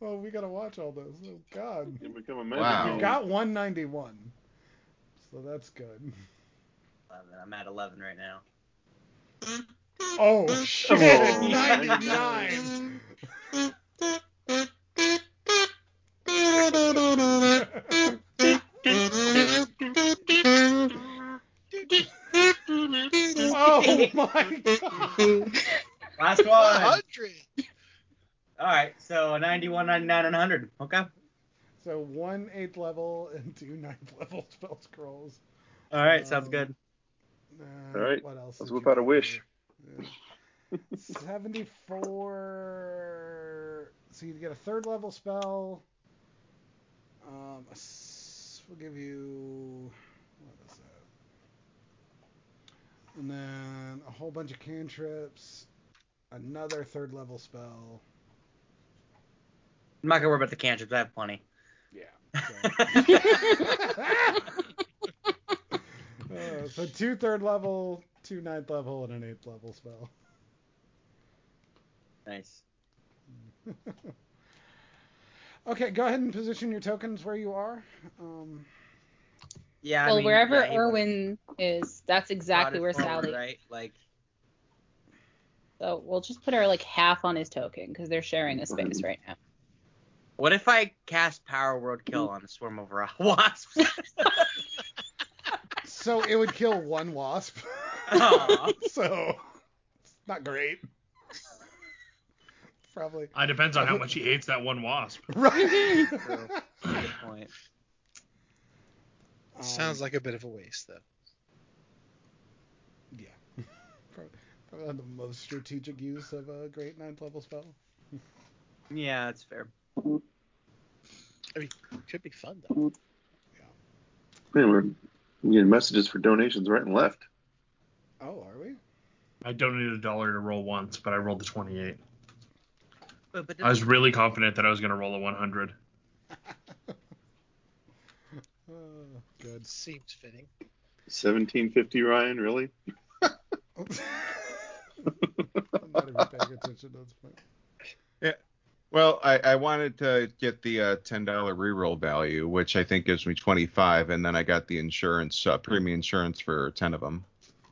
Speaker 1: Oh, we gotta watch all this. Oh god.
Speaker 4: You become a magic
Speaker 2: Wow.
Speaker 1: You
Speaker 4: man.
Speaker 1: got 191. So that's good.
Speaker 8: 11. I'm at 11 right now.
Speaker 1: Oh shit!
Speaker 4: Oh,
Speaker 1: 99. oh my god!
Speaker 8: Last one.
Speaker 3: 100.
Speaker 8: All right, so 91, 99, and 100. Okay.
Speaker 1: So one eighth level and two ninth level spell scrolls.
Speaker 8: All right, sounds
Speaker 1: Um,
Speaker 8: good.
Speaker 1: And
Speaker 4: All right,
Speaker 1: What else?
Speaker 4: let's whip out a wish.
Speaker 1: Yeah. 74. So you get a third level spell. Um, a s- we'll give you. What is that? And then a whole bunch of cantrips. Another third level spell.
Speaker 8: I'm not gonna worry about the cantrips. I have plenty.
Speaker 1: Yeah. Uh, so two third level, two ninth level, and an eighth level spell.
Speaker 8: nice.
Speaker 1: okay, go ahead and position your tokens where you are. Um,
Speaker 8: Yeah. I
Speaker 6: well,
Speaker 8: mean,
Speaker 6: wherever
Speaker 8: yeah, he
Speaker 6: Erwin is, that's exactly where
Speaker 8: brought it forward,
Speaker 6: Sally.
Speaker 8: Right. Like.
Speaker 6: So we'll just put our like half on his token because they're sharing a space right now.
Speaker 8: What if I cast Power Word Kill on a swarm of ra- wasps?
Speaker 1: so it would kill one wasp.
Speaker 8: Aw.
Speaker 1: so it's not great. Probably.
Speaker 7: Uh, it depends on how much he hates that one wasp.
Speaker 1: Right.
Speaker 8: True. Good point.
Speaker 3: Um, Sounds like a bit of a waste, though.
Speaker 1: Yeah. probably, probably not the most strategic use of a great ninth level spell.
Speaker 8: Yeah, that's fair.
Speaker 3: I mean, it could be fun though.
Speaker 4: Man, we're getting messages for donations right and left.
Speaker 1: Oh, are we?
Speaker 7: I donated a dollar to roll once, but I rolled the 28.
Speaker 8: But, but
Speaker 7: I was really confident that I was going to roll a 100.
Speaker 1: Oh, good.
Speaker 3: Seems fitting.
Speaker 4: 1750, Ryan, really?
Speaker 1: I'm not even paying attention at this point.
Speaker 2: Well, I, I wanted to get the uh, ten dollar reroll value, which I think gives me twenty five, and then I got the insurance, uh, premium insurance for ten of them.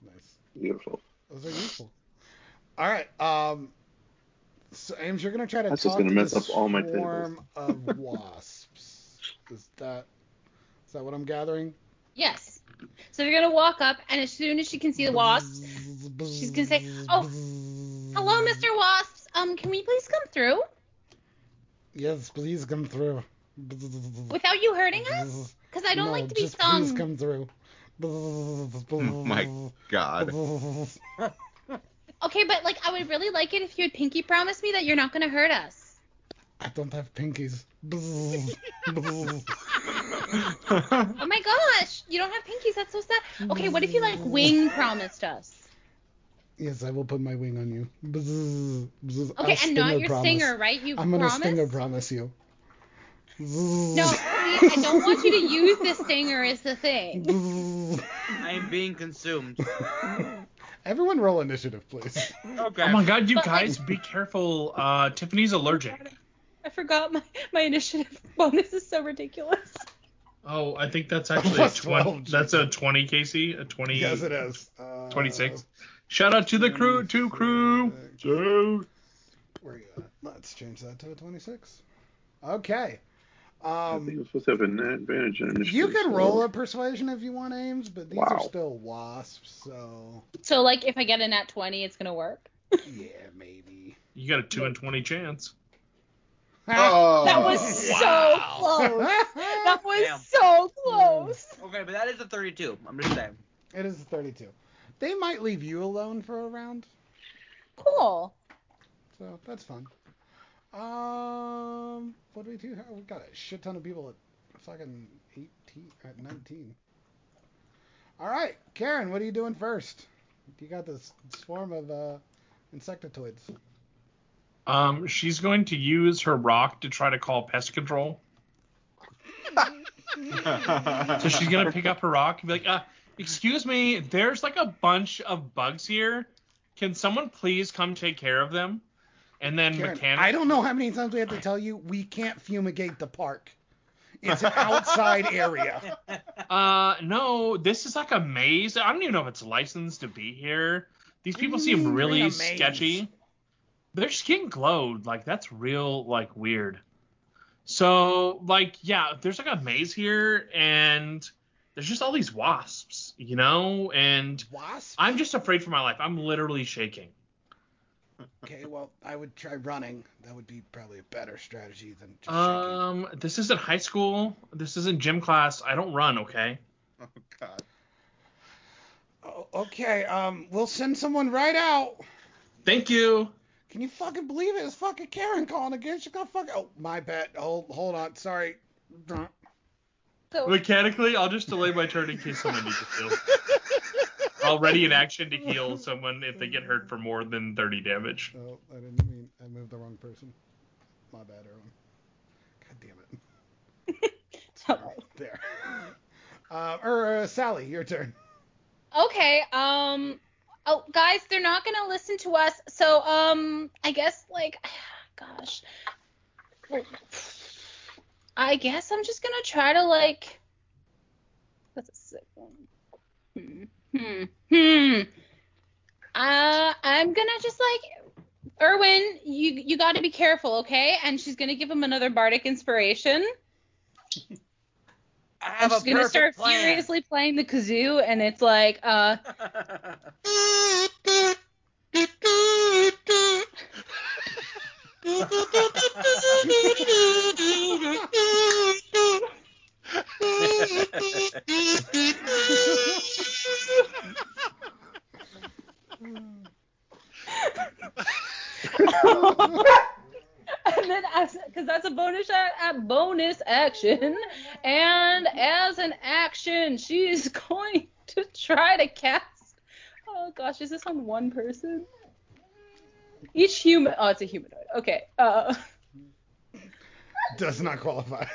Speaker 1: Nice.
Speaker 4: Beautiful.
Speaker 1: Those are useful. All right. Um. So Ames, you're gonna try to
Speaker 4: That's just gonna
Speaker 1: to
Speaker 4: mess up all my
Speaker 1: swarm of wasps. Is that is that what I'm gathering?
Speaker 6: Yes. So you're gonna walk up, and as soon as she can see the wasps, she's gonna say, "Oh, hello, Mr. Wasps. Um, can we please come through
Speaker 1: Yes, please come through.
Speaker 6: without you hurting us? Because I don't
Speaker 1: no,
Speaker 6: like to be
Speaker 1: just
Speaker 6: stung."
Speaker 1: Please come through.
Speaker 2: Oh my God.
Speaker 6: Okay, but like I would really like it if you had pinky promise me that you're not gonna hurt us.
Speaker 1: I don't have pinkies.
Speaker 6: Oh my gosh, you don't have pinkies. That's so sad. Okay, what if you like wing promised us?
Speaker 1: Yes, I will put my wing on you.
Speaker 6: Okay,
Speaker 1: I'll
Speaker 6: and not
Speaker 1: stinger
Speaker 6: your
Speaker 1: promise.
Speaker 6: stinger, right? You
Speaker 1: I'm gonna
Speaker 6: promise?
Speaker 1: stinger promise you.
Speaker 6: No, I don't want you to use the stinger as the thing.
Speaker 8: I am being consumed.
Speaker 1: Everyone roll initiative, please.
Speaker 8: Okay.
Speaker 7: Oh my god, you
Speaker 6: But, like-
Speaker 7: guys, be careful. Uh, Tiffany's allergic.
Speaker 6: I forgot my, my initiative bonus is so ridiculous.
Speaker 7: Oh, I think that's actually a
Speaker 1: Plus
Speaker 7: 20.
Speaker 1: 12.
Speaker 7: That's a 20, Casey. A 20.
Speaker 1: yes, it is. Uh,
Speaker 7: 26. Shout out to the crew, to crew. So,
Speaker 1: Where you at? Let's change that to a 26. Okay.
Speaker 4: I think
Speaker 1: Um,
Speaker 4: we're supposed to have an advantage on initiative.
Speaker 1: you can roll a persuasion if you want, Ames, but these are still wasps, so
Speaker 6: So like if I get a nat 20, it's gonna work.
Speaker 1: yeah, maybe.
Speaker 7: you got a 2 in 20 chance.
Speaker 2: Oh,
Speaker 6: That was so close. That was
Speaker 8: Damn.
Speaker 6: so close.
Speaker 8: Okay, but that is a 32. I'm just saying.
Speaker 1: it is a 32. They might leave you alone for a round,
Speaker 6: Cool.
Speaker 1: so that's fun. Um, what do we do? We got a shit ton of people at fucking 18, at 19. All right, Karen, what are you doing first? You got this swarm of uh, insectoids.
Speaker 7: Um, she's going to use her rock to try to call pest control. So she's gonna pick up her rock and be like, uh, "Excuse me, there's like a bunch of bugs here. Can someone please come take care of them?" And then
Speaker 1: Karen,
Speaker 7: mechanic.
Speaker 1: I don't know how many times we have to tell you we can't fumigate the park. It's an outside area.
Speaker 7: Uh, no, this is like a maze. I don't even know if it's licensed to be here. These people seem
Speaker 1: mean,
Speaker 7: really
Speaker 1: you're in a
Speaker 7: sketchy. Their skin glowed. Like that's real, like weird. So, like, yeah, there's like a maze here, and there's just all these wasps, you know, and
Speaker 1: Wasp?
Speaker 7: I'm just afraid for my life. I'm literally shaking.
Speaker 1: Okay, well, I would try running. That would be probably a better strategy than just
Speaker 7: Um, this isn't high school. This isn't gym class. I don't run, okay?
Speaker 2: Oh God.
Speaker 1: Oh, okay, um, we'll send someone right out.
Speaker 7: Thank you.
Speaker 1: Can you fucking believe it? It's fucking Karen calling again. She's gonna fucking. Oh, my bad. Hold, hold on. Sorry.
Speaker 6: So
Speaker 7: Mechanically, I'll just delay my turn in case someone needs to heal. I'll ready an action to heal someone if they get hurt for more than 30 damage.
Speaker 1: Oh, I didn't mean. I moved the wrong person. My bad, Erwin. God damn it. There. Uh, or uh, Sally, your turn.
Speaker 6: Okay, um oh guys, they're not gonna listen to us, so um I guess like gosh. I guess I'm just gonna try to like that's a sick one. Hmm. Hmm. Hmm. Uh I'm gonna just like Erwin, you you gotta be careful, okay? And she's gonna give him another bardic inspiration.
Speaker 8: I
Speaker 6: And
Speaker 8: have
Speaker 6: she's
Speaker 8: a
Speaker 6: gonna start
Speaker 8: plan.
Speaker 6: furiously playing the kazoo and it's like uh and then because that's a bonus a, a bonus action. And as an action she is going to try to cast oh gosh is this on one person? Each human oh it's a humanoid. Okay uh
Speaker 1: Does not qualify.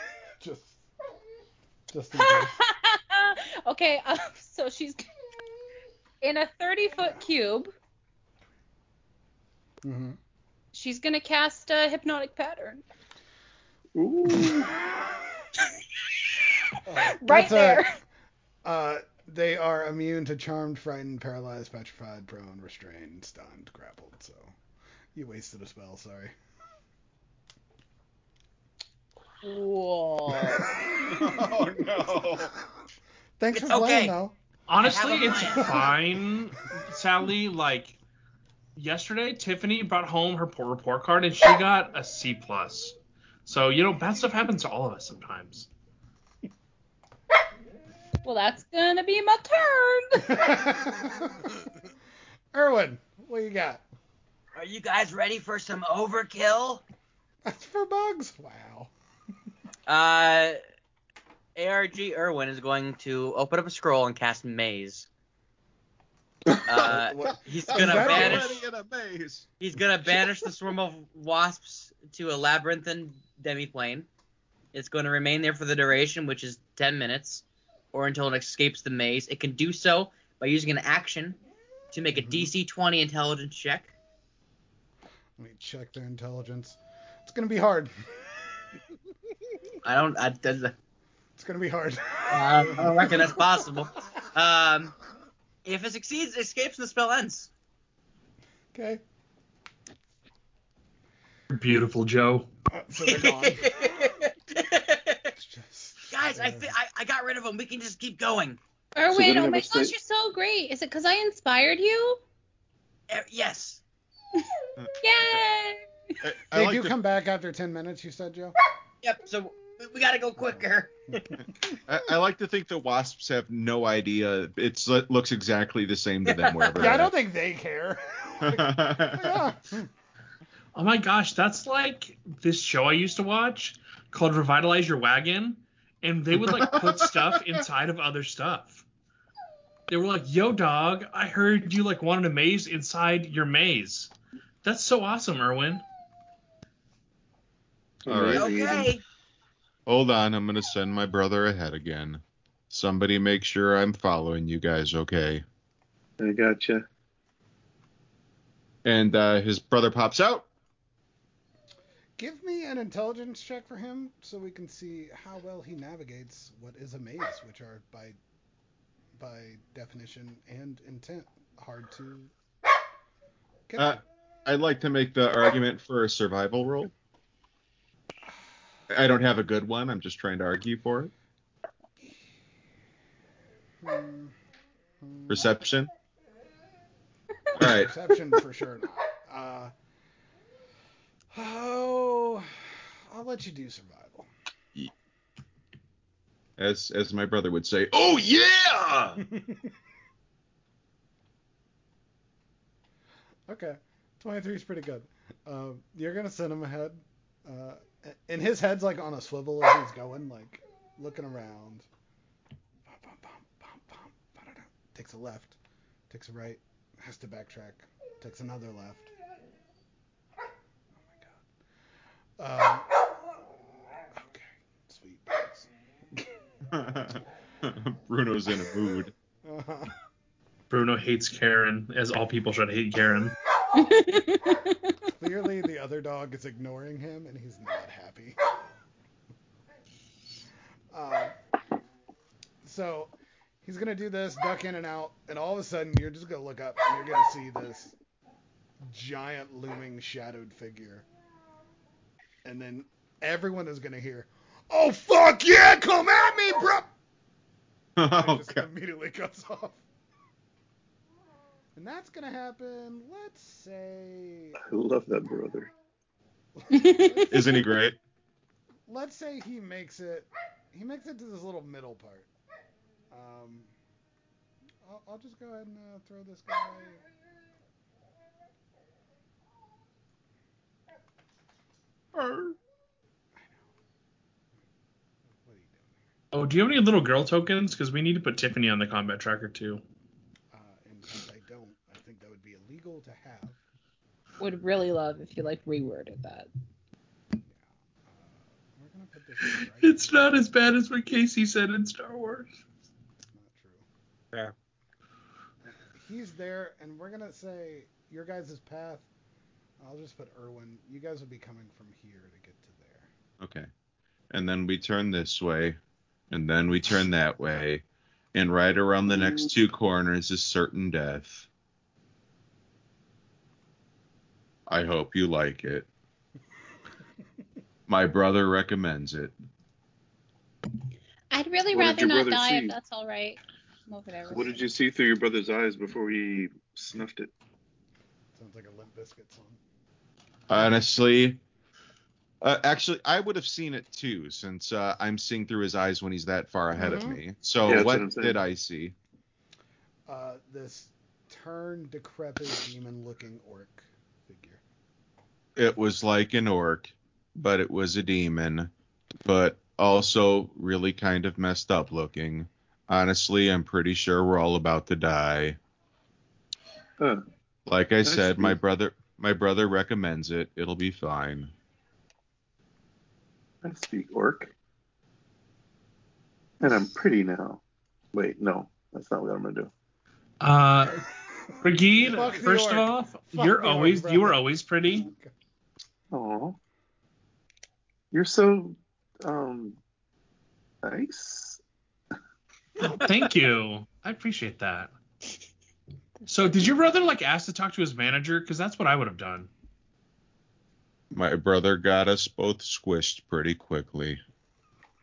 Speaker 1: Just, just in case.
Speaker 6: okay uh, so she's in a 30 foot cube
Speaker 1: hmm
Speaker 6: she's gonna cast a hypnotic pattern
Speaker 4: Ooh.
Speaker 6: right
Speaker 1: That's a-
Speaker 6: there
Speaker 1: Uh, they are immune to charmed, frightened, paralyzed, petrified, prone, restrained, stunned, grappled. So you wasted a spell. Sorry.
Speaker 6: Whoa.
Speaker 2: oh no.
Speaker 1: Thanks
Speaker 8: It's
Speaker 1: for playing,
Speaker 8: okay.
Speaker 1: though.
Speaker 7: Honestly,
Speaker 8: I have a
Speaker 7: it's fine, Sally. Like yesterday, Tiffany brought home her poor report card and she got a C plus. So you know, bad stuff happens to all of us sometimes.
Speaker 6: well that's gonna be my turn
Speaker 1: Erwin, what you got?
Speaker 8: Are you guys ready for some overkill?
Speaker 1: That's for bugs. Wow.
Speaker 8: Uh, ARG Erwin is going to open up a scroll and cast Maze. Uh, he's gonna banish.
Speaker 2: In a maze.
Speaker 8: He's gonna banish the swarm of wasps to a labyrinthine demiplane. It's going to remain there for the duration, which is 10 minutes, or until it escapes the maze. It can do so by using an action to make a DC 20 intelligence check.
Speaker 1: Let me check their intelligence. It's gonna be hard.
Speaker 8: I don't. I, does, uh,
Speaker 1: It's gonna be hard.
Speaker 8: I reckon that's possible. Um, if it succeeds, it escapes and the spell ends.
Speaker 1: Okay.
Speaker 7: Beautiful, Joe.
Speaker 1: Uh, so they're gone. Just,
Speaker 8: Guys, I,
Speaker 1: uh,
Speaker 8: fi- I I got rid of them. We can just keep going.
Speaker 6: Erwin,
Speaker 4: they don't
Speaker 6: oh
Speaker 4: have
Speaker 6: my
Speaker 4: a
Speaker 6: gosh, you're so great. Is it because I inspired you?
Speaker 8: Eh, yes.
Speaker 6: Yay!
Speaker 2: I, I
Speaker 1: They
Speaker 2: like
Speaker 1: do
Speaker 2: to,
Speaker 1: come back after 10 minutes, you said, Joe?
Speaker 8: Yep. So we, we gotta go quicker.
Speaker 2: I, I like to think the wasps have no idea. It's, it looks exactly the same to them wherever.
Speaker 1: Yeah, I don't think they care.
Speaker 2: at.
Speaker 1: yeah.
Speaker 7: Oh my gosh, that's like this show I used to watch called Revitalize Your Wagon, and they would like put stuff inside of other stuff. They were like, "Yo, dog, I heard you like wanted a maze inside your maze." That's so awesome, Erwin.
Speaker 2: All right.
Speaker 8: Okay.
Speaker 2: Hold on, I'm gonna send my brother ahead again. Somebody make sure I'm following you guys, okay?
Speaker 4: I gotcha.
Speaker 2: And uh, his brother pops out.
Speaker 1: give me an intelligence check for him so we can see how well he navigates what is a maze, which are by by definition and intent hard to get
Speaker 2: Uh,
Speaker 1: to.
Speaker 2: I'd like to make the argument for a survival roll. I don't have a good one. I'm just trying to argue for it. Perception. All right.
Speaker 1: Perception for sure not. Uh, oh, I'll let you do survival.
Speaker 2: As as my brother would say, "Oh yeah!"
Speaker 1: okay, 23 is pretty good. Uh, you're gonna send him ahead, uh, and his head's like on a swivel as he's going, like looking around. Takes a left, takes a right, has to backtrack, takes another left. Oh my god. Um, okay, sweet.
Speaker 2: Bruno's in a mood.
Speaker 1: Uh-huh.
Speaker 7: Bruno hates Karen, as all people should hate Karen.
Speaker 1: Clearly, the other dog is ignoring him, and he's not happy. Um, so he's gonna do this, duck in and out, and all of a sudden, you're just gonna look up, and you're gonna see this giant looming shadowed figure, and then everyone is gonna hear, "Oh fuck yeah, come at me, bro!" And
Speaker 2: oh,
Speaker 1: it just
Speaker 2: God.
Speaker 1: immediately cuts off. And that's gonna happen. Let's say.
Speaker 4: I love that brother.
Speaker 2: Isn't he great?
Speaker 1: let's say he makes it he makes it to this little middle part. Um, I'll, I'll just go ahead and uh, throw this guy. What are you?
Speaker 7: Oh, do you have any little girl tokens? Because we need to put Tiffany on the combat tracker too.
Speaker 1: Uh, and since I don't, I think that would to have.
Speaker 9: Would really love if you like reworded that.
Speaker 1: Uh, we're gonna put this. Right
Speaker 7: It's not as bad as what Casey said in Star Wars.
Speaker 1: It's not true. He's there, and we're gonna say your guys' path. I'll just put Erwin. You guys would be coming from here to get to there.
Speaker 2: Okay. And then we turn this way, and then we turn that way, and right around the next two corners is certain death. I hope you like it. My brother recommends it.
Speaker 6: I'd really
Speaker 4: What
Speaker 6: rather not die
Speaker 4: see?
Speaker 6: if that's all right. Well, whatever.
Speaker 4: What did you see through your brother's eyes before he snuffed it?
Speaker 1: Sounds like a Limp Bizkit song.
Speaker 2: Honestly, uh, actually, I would have seen it too, since uh, I'm seeing through his eyes when he's that far ahead of
Speaker 1: Mhm.
Speaker 2: me. So
Speaker 4: Yeah,
Speaker 2: what
Speaker 4: what
Speaker 2: did I see?
Speaker 1: Uh, this turned, decrepit, demon-looking orc figure.
Speaker 2: It was like an orc, but it was a demon, but also really kind of messed up looking. Honestly, I'm pretty sure we're all about to die.
Speaker 4: Huh.
Speaker 2: Like I
Speaker 4: That's
Speaker 2: said, my brother my brother recommends it. It'll be fine.
Speaker 4: I speak orc. And I'm pretty now. Wait, no, that's not what I'm gonna do.
Speaker 7: Uh, Brigid, first of all,
Speaker 1: Fuck
Speaker 7: you're
Speaker 1: the orc,
Speaker 7: always you were always pretty.
Speaker 4: Aw. You're so um nice.
Speaker 7: Oh, thank you. I appreciate that. So, did your brother like ask to talk to his manager? Because that's what I would have done.
Speaker 2: My brother got us both squished pretty quickly.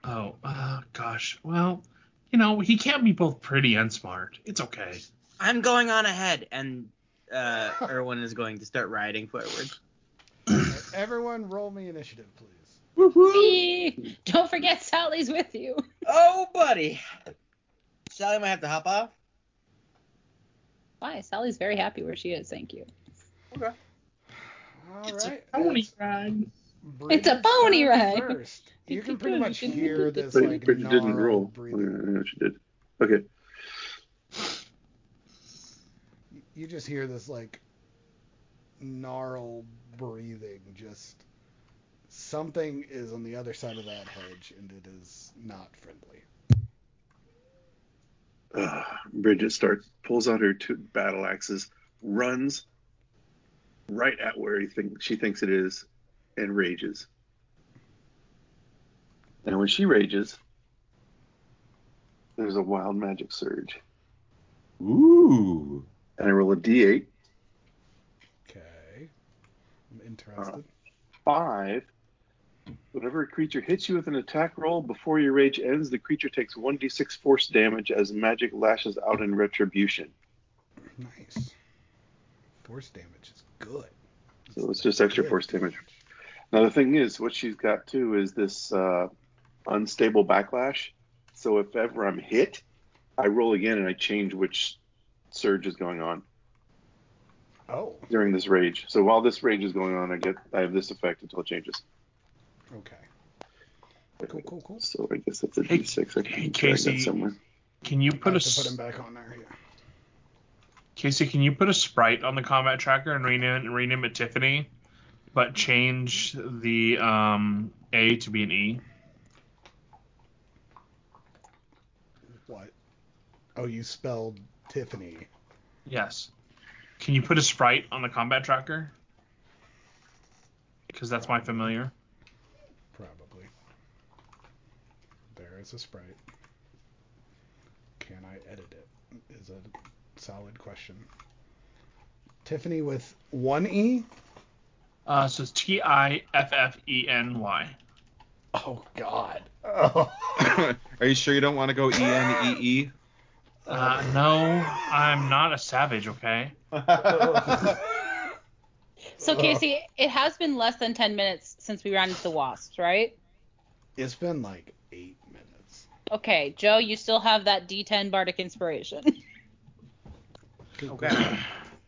Speaker 7: Oh, uh, gosh. Well, you know, he can't be both pretty and smart. It's okay.
Speaker 8: I'm going on ahead, and uh, Erwin is going to start riding forward.
Speaker 1: Everyone, roll me initiative, please.
Speaker 6: Whee! Don't forget Sally's with you.
Speaker 8: Oh, buddy. Sally might have to hop off.
Speaker 6: Why? Sally's very happy where she is. Thank you.
Speaker 8: Okay.
Speaker 1: All
Speaker 7: It's a
Speaker 1: right.
Speaker 7: pony
Speaker 1: it's
Speaker 7: ride.
Speaker 6: It's a pony ride.
Speaker 1: First. You can pretty much hear this
Speaker 4: But
Speaker 1: like
Speaker 4: Bridget didn't roll.
Speaker 1: breathing.
Speaker 4: Yeah, she did. Okay.
Speaker 1: You just hear this like gnarled breathing. Just something is on the other side of that hedge, and it is not friendly.
Speaker 4: Uh, Bridget starts pulls out her two battle axes, runs right at where he think she thinks it is, and rages. And when she rages, there's a wild magic surge.
Speaker 2: Ooh.
Speaker 4: And I roll a d8.
Speaker 1: Okay. I'm interested.
Speaker 4: Five. Whenever a creature hits you with an attack roll before your rage ends, the creature takes 1d6 force damage as magic lashes out in retribution.
Speaker 1: Nice. Force damage is good.
Speaker 4: So it's just extra
Speaker 1: Good
Speaker 4: force damage. Now the thing is, what she's got too is this uh, unstable backlash. So if ever I'm hit, I roll again and I change which surge is going on
Speaker 1: Oh,
Speaker 4: during this rage. So while this rage is going on, I get I have this effect until it changes.
Speaker 1: okay. Cool, cool, cool.
Speaker 4: So I guess that's a
Speaker 7: Hey,
Speaker 4: d6. I can
Speaker 7: hey,
Speaker 4: drag
Speaker 7: Casey.
Speaker 4: that somewhere.
Speaker 7: Can you
Speaker 1: I
Speaker 7: put a
Speaker 1: to put him back on there. Yeah.
Speaker 7: Casey? Can you put a sprite on the combat tracker and rename rename it Tiffany, but change the um A to be an E?
Speaker 1: What? Oh, you spelled Tiffany.
Speaker 7: Yes. Can you put a sprite on the combat tracker? Because that's my familiar.
Speaker 1: Probably. There is a sprite. Can I edit it? Is a solid question. Tiffany with one E?
Speaker 7: Uh, so it's T I F F E N Y.
Speaker 1: Oh God. Oh.
Speaker 2: Are you sure you don't want to go E N E E?
Speaker 7: Uh, no, I'm not a savage. Okay.
Speaker 6: So Casey, it has been less than 10 minutes since we ran into the wasps, right?
Speaker 1: It's been like eight minutes.
Speaker 6: Okay, Joe, you still have that D10 bardic inspiration.
Speaker 8: Okay.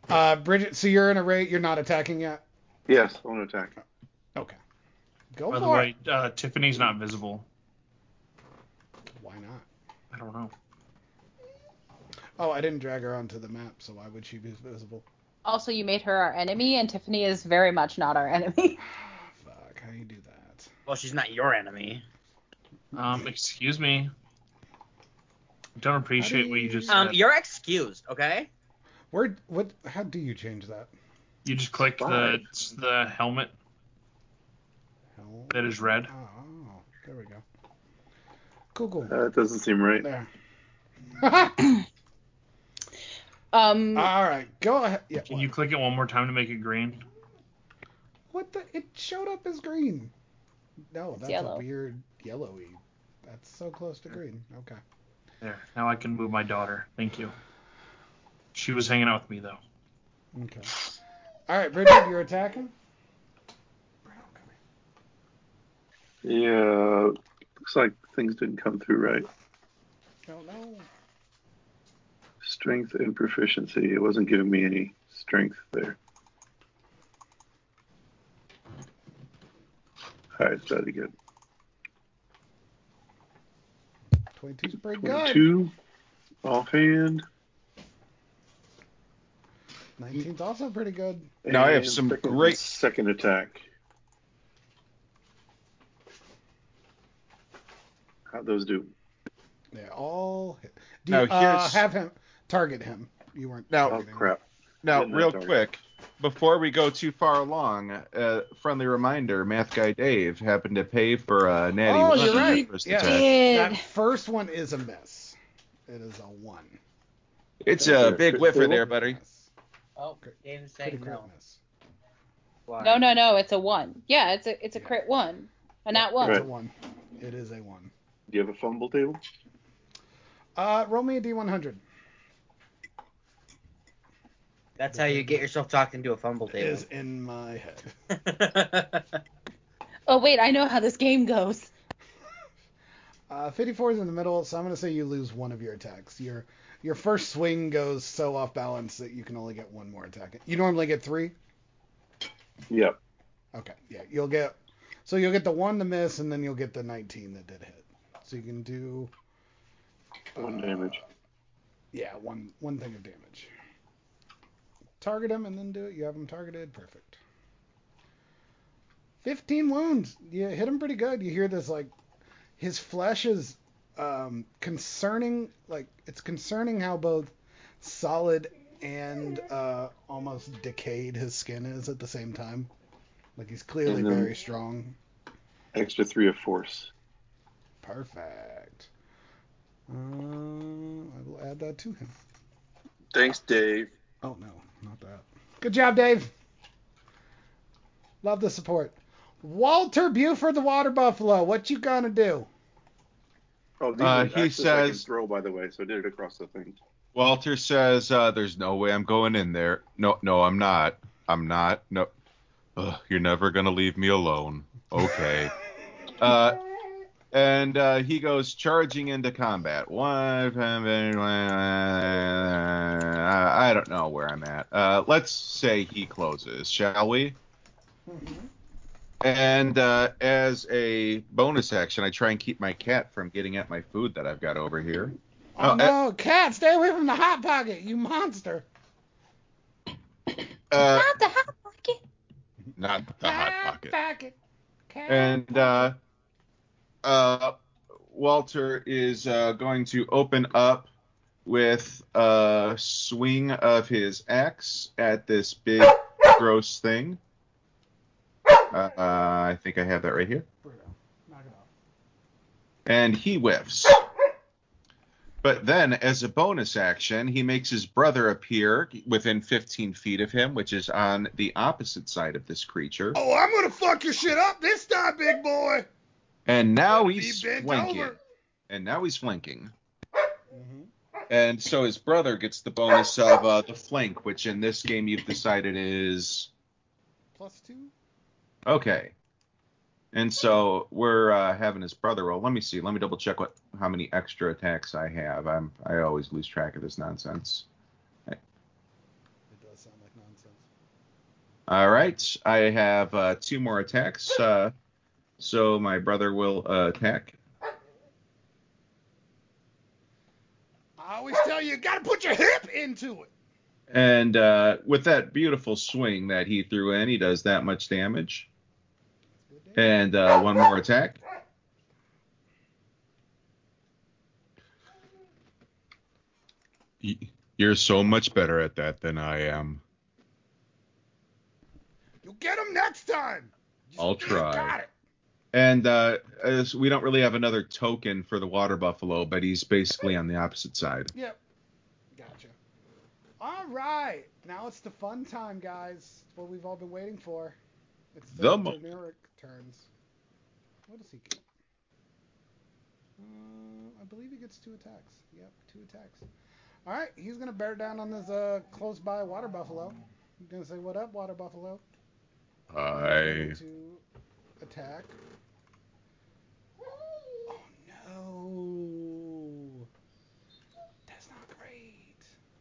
Speaker 1: Uh, Bridget, so you're in a rate. You're not attacking yet.
Speaker 4: Yes, I want to attack.
Speaker 1: Okay. Go
Speaker 7: By the
Speaker 1: for
Speaker 7: way,
Speaker 1: it.
Speaker 7: uh, Tiffany's not visible.
Speaker 1: Why not?
Speaker 7: I don't know.
Speaker 1: Oh, I didn't drag her onto the map, so why would she be visible?
Speaker 6: also, you made her our enemy, and Tiffany is very much not our enemy.
Speaker 1: Fuck, how you do that?
Speaker 8: Well, she's not your enemy.
Speaker 7: Um, excuse me. Don't appreciate what you just said.
Speaker 8: Um, you're excused, okay?
Speaker 1: Where? What? How do you change that?
Speaker 7: you just clicked the
Speaker 4: Five.
Speaker 7: the helmet
Speaker 1: Hell.
Speaker 7: that is red.
Speaker 1: Oh, there we go. Google. cool.
Speaker 4: It doesn't seem right.
Speaker 1: There.
Speaker 6: Um,
Speaker 1: All right, go ahead. Yeah.
Speaker 7: Can
Speaker 1: what?
Speaker 7: you click it one more time to make it green?
Speaker 1: What the? It showed up as green. No, that's
Speaker 6: yellow.
Speaker 1: a weird yellowy. That's so close to green. Okay.
Speaker 7: There. Now I can move my daughter. Thank you. She was hanging out with me though.
Speaker 1: Okay. All right, Bridget, you're attacking.
Speaker 4: Yeah, looks like things didn't come through right.
Speaker 1: here. Oh no.
Speaker 4: Strength and proficiency. It wasn't giving me any strength there. Alright, try it again.
Speaker 1: 22's pretty good.
Speaker 4: 22 offhand.
Speaker 1: 19's also pretty good.
Speaker 2: Now I have some
Speaker 4: second,
Speaker 2: great-
Speaker 4: second attack. How'd those do?
Speaker 1: Yeah, all. Hit. Do
Speaker 2: Now
Speaker 1: you, uh, have him target him? You weren't.
Speaker 2: Now-
Speaker 4: Oh crap!
Speaker 2: Now, real quick, before we go too far along, uh, friendly reminder: Math guy Dave happened to pay for a natty
Speaker 1: Oh,
Speaker 2: one
Speaker 1: you're right.
Speaker 2: first
Speaker 1: Yeah.
Speaker 2: attack.
Speaker 1: That first one is a miss. It is a one.
Speaker 2: It's
Speaker 4: That's
Speaker 2: a
Speaker 4: a
Speaker 2: big
Speaker 4: crit
Speaker 2: whiffer there, buddy.
Speaker 1: Yes.
Speaker 8: Oh,
Speaker 1: Crit-
Speaker 8: Dave's saying no.
Speaker 1: miss.
Speaker 8: Why?
Speaker 6: No, no, no. It's a one. Yeah, it's a it's a
Speaker 1: Yeah.
Speaker 6: crit one, a nat one.
Speaker 1: It's a one. It is a one.
Speaker 4: Do you have a fumble table?
Speaker 1: Uh, roll me a d100.
Speaker 8: That's how you get yourself talked into a fumble
Speaker 1: It
Speaker 8: table.
Speaker 1: is in my head.
Speaker 6: Oh wait, I know how this game goes.
Speaker 1: Uh, 54 is in the middle, so I'm gonna say you lose one of your attacks. Your your first swing goes so off balance that you can only get one more attack. You normally get three.
Speaker 4: Yep.
Speaker 1: Okay, yeah, you'll get so you'll get the one to miss, and then you'll get the 19 that did hit. So you can do
Speaker 4: One
Speaker 1: uh,
Speaker 4: damage.
Speaker 1: Yeah, one one thing of damage. Target him and then do it. You have him targeted. Perfect. 15 wounds. You hit him pretty good. You hear this like his flesh is um, concerning. Like it's concerning how both solid and uh, almost decayed his skin is at the same time. Like he's clearly very strong.
Speaker 4: Extra three of force.
Speaker 1: Perfect. Uh, I will add that to him.
Speaker 4: Thanks, Dave.
Speaker 1: Oh no, not that. Good job, Dave. Love the support. Walter Buford, the Water Buffalo. What you gonna do?
Speaker 4: Oh, these
Speaker 2: Uh,
Speaker 4: are
Speaker 2: he
Speaker 4: axes I can
Speaker 2: says-
Speaker 4: throw, by the way, so I did it across the thing.
Speaker 2: Walter says, uh, "There's no way I'm going in there. No, no, I'm not. I'm not. No, Ugh, you're never gonna leave me alone. Okay." uh, and uh, he goes charging into combat. One, I don't know where I'm at. Uh, let's say he closes, shall we? And uh, as a bonus action, I try and keep my cat from getting at my food that I've got over here.
Speaker 1: Oh,
Speaker 2: Oh,
Speaker 1: no, cat, stay away from the hot pocket, you monster.
Speaker 2: Uh,
Speaker 6: Not the hot pocket.
Speaker 2: not the hot pocket.
Speaker 1: pocket. Cat
Speaker 2: And uh, Walter is uh, going to open up with a swing of his axe at this big, gross thing. Uh, I think I have that right here. And he whiffs. But then, as a bonus action, he makes his brother appear within 15 feet of him, which is on the opposite side of this creature.
Speaker 1: Oh, I'm gonna fuck your shit up this time, big boy.
Speaker 2: And now he's flanking.
Speaker 1: over.
Speaker 2: And now he's flanking.
Speaker 1: Mhm.
Speaker 2: And so his brother gets the bonus of uh, the flank, which in this game you've decided is
Speaker 1: Plus two.
Speaker 2: okay. And so we're uh, having his brother roll. Let me see. Let me double check what how many extra attacks I have. I'm I always lose track of this nonsense.
Speaker 1: It does sound like nonsense.
Speaker 2: All right, I have uh, two more attacks. Uh, so my brother will uh, attack.
Speaker 1: I always tell you, you gotta put your hip into it.
Speaker 2: And uh, with that beautiful swing that he threw in, he does that much damage.
Speaker 1: That's good, Dave.
Speaker 2: And uh, one more attack. You're so much better at that than I am.
Speaker 1: You'll get him next time. Just
Speaker 2: I'll
Speaker 1: you
Speaker 2: try. And uh, as we don't really have another token for the water buffalo, but he's basically on the opposite side.
Speaker 1: Yep. Gotcha. All right. Now it's the fun time, guys. It's what we've all been waiting for. It's
Speaker 2: The
Speaker 1: the
Speaker 2: mo-
Speaker 1: generic turns. What does he get? Uh, I believe he gets two attacks. Yep, two attacks. All right, he's gonna bear down on this uh, close by water buffalo. He's gonna say, "What up, water buffalo?" Hi. To attack. Oh no! That's not great.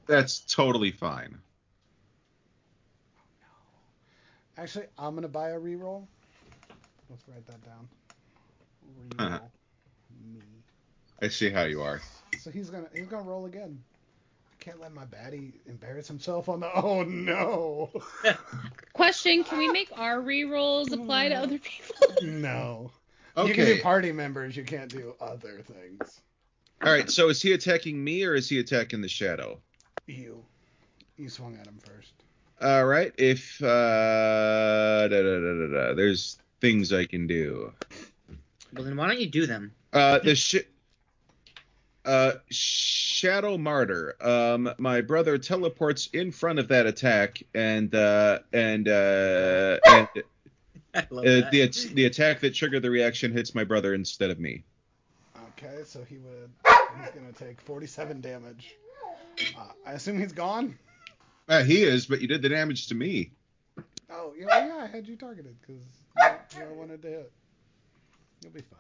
Speaker 2: that's totally fine. Oh, no.
Speaker 1: Actually, I'm gonna buy a reroll. Let's write that down. Reroll
Speaker 2: Uh-huh.
Speaker 1: me.
Speaker 2: I see how you are.
Speaker 1: So he's gonna he's gonna roll again. I can't let my baddie embarrass himself on the. Oh no.
Speaker 6: Question: Can we make our rerolls apply to other people?
Speaker 1: no. You can do party members. You can't do other things.
Speaker 2: All right. So is he attacking me or is he attacking the shadow?
Speaker 1: You. You swung at him first.
Speaker 2: All right. If uh, da, da, da, da, da, there's things I can do.
Speaker 8: Well, then why don't you do them?
Speaker 2: Uh, the sh- uh, Shadow Martyr. Um, my brother teleports in front of that attack, and uh, and uh, and
Speaker 8: I love
Speaker 2: uh,
Speaker 8: that.
Speaker 2: the the attack that triggered the reaction hits my brother instead of me.
Speaker 1: Okay, so he would. He's gonna take 47 damage. Uh, I assume he's gone.
Speaker 2: Uh, he is, but you did the damage to me.
Speaker 1: Oh yeah, yeah. I had you targeted because you, you wanted to hit. You'll be fine.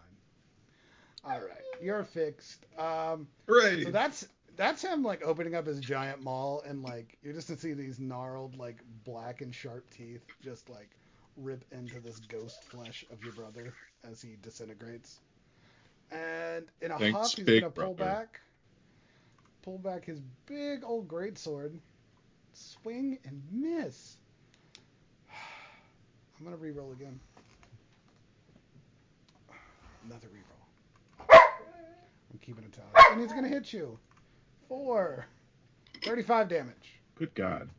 Speaker 1: All right, you're fixed. Um,
Speaker 2: Right.
Speaker 1: so that's that's him like opening up his giant maul and like you're just to see these gnarled like black and sharp teeth just like rip into this ghost flesh of your brother as he disintegrates. And in a
Speaker 2: Thanks,
Speaker 1: huff, he's gonna pull
Speaker 2: brother.
Speaker 1: back, pull back his big old greatsword, swing and miss. I'm gonna re-roll again. Another re-roll. I'm keeping a tally. And he's gonna hit you. Four. 35 damage.
Speaker 2: Good God.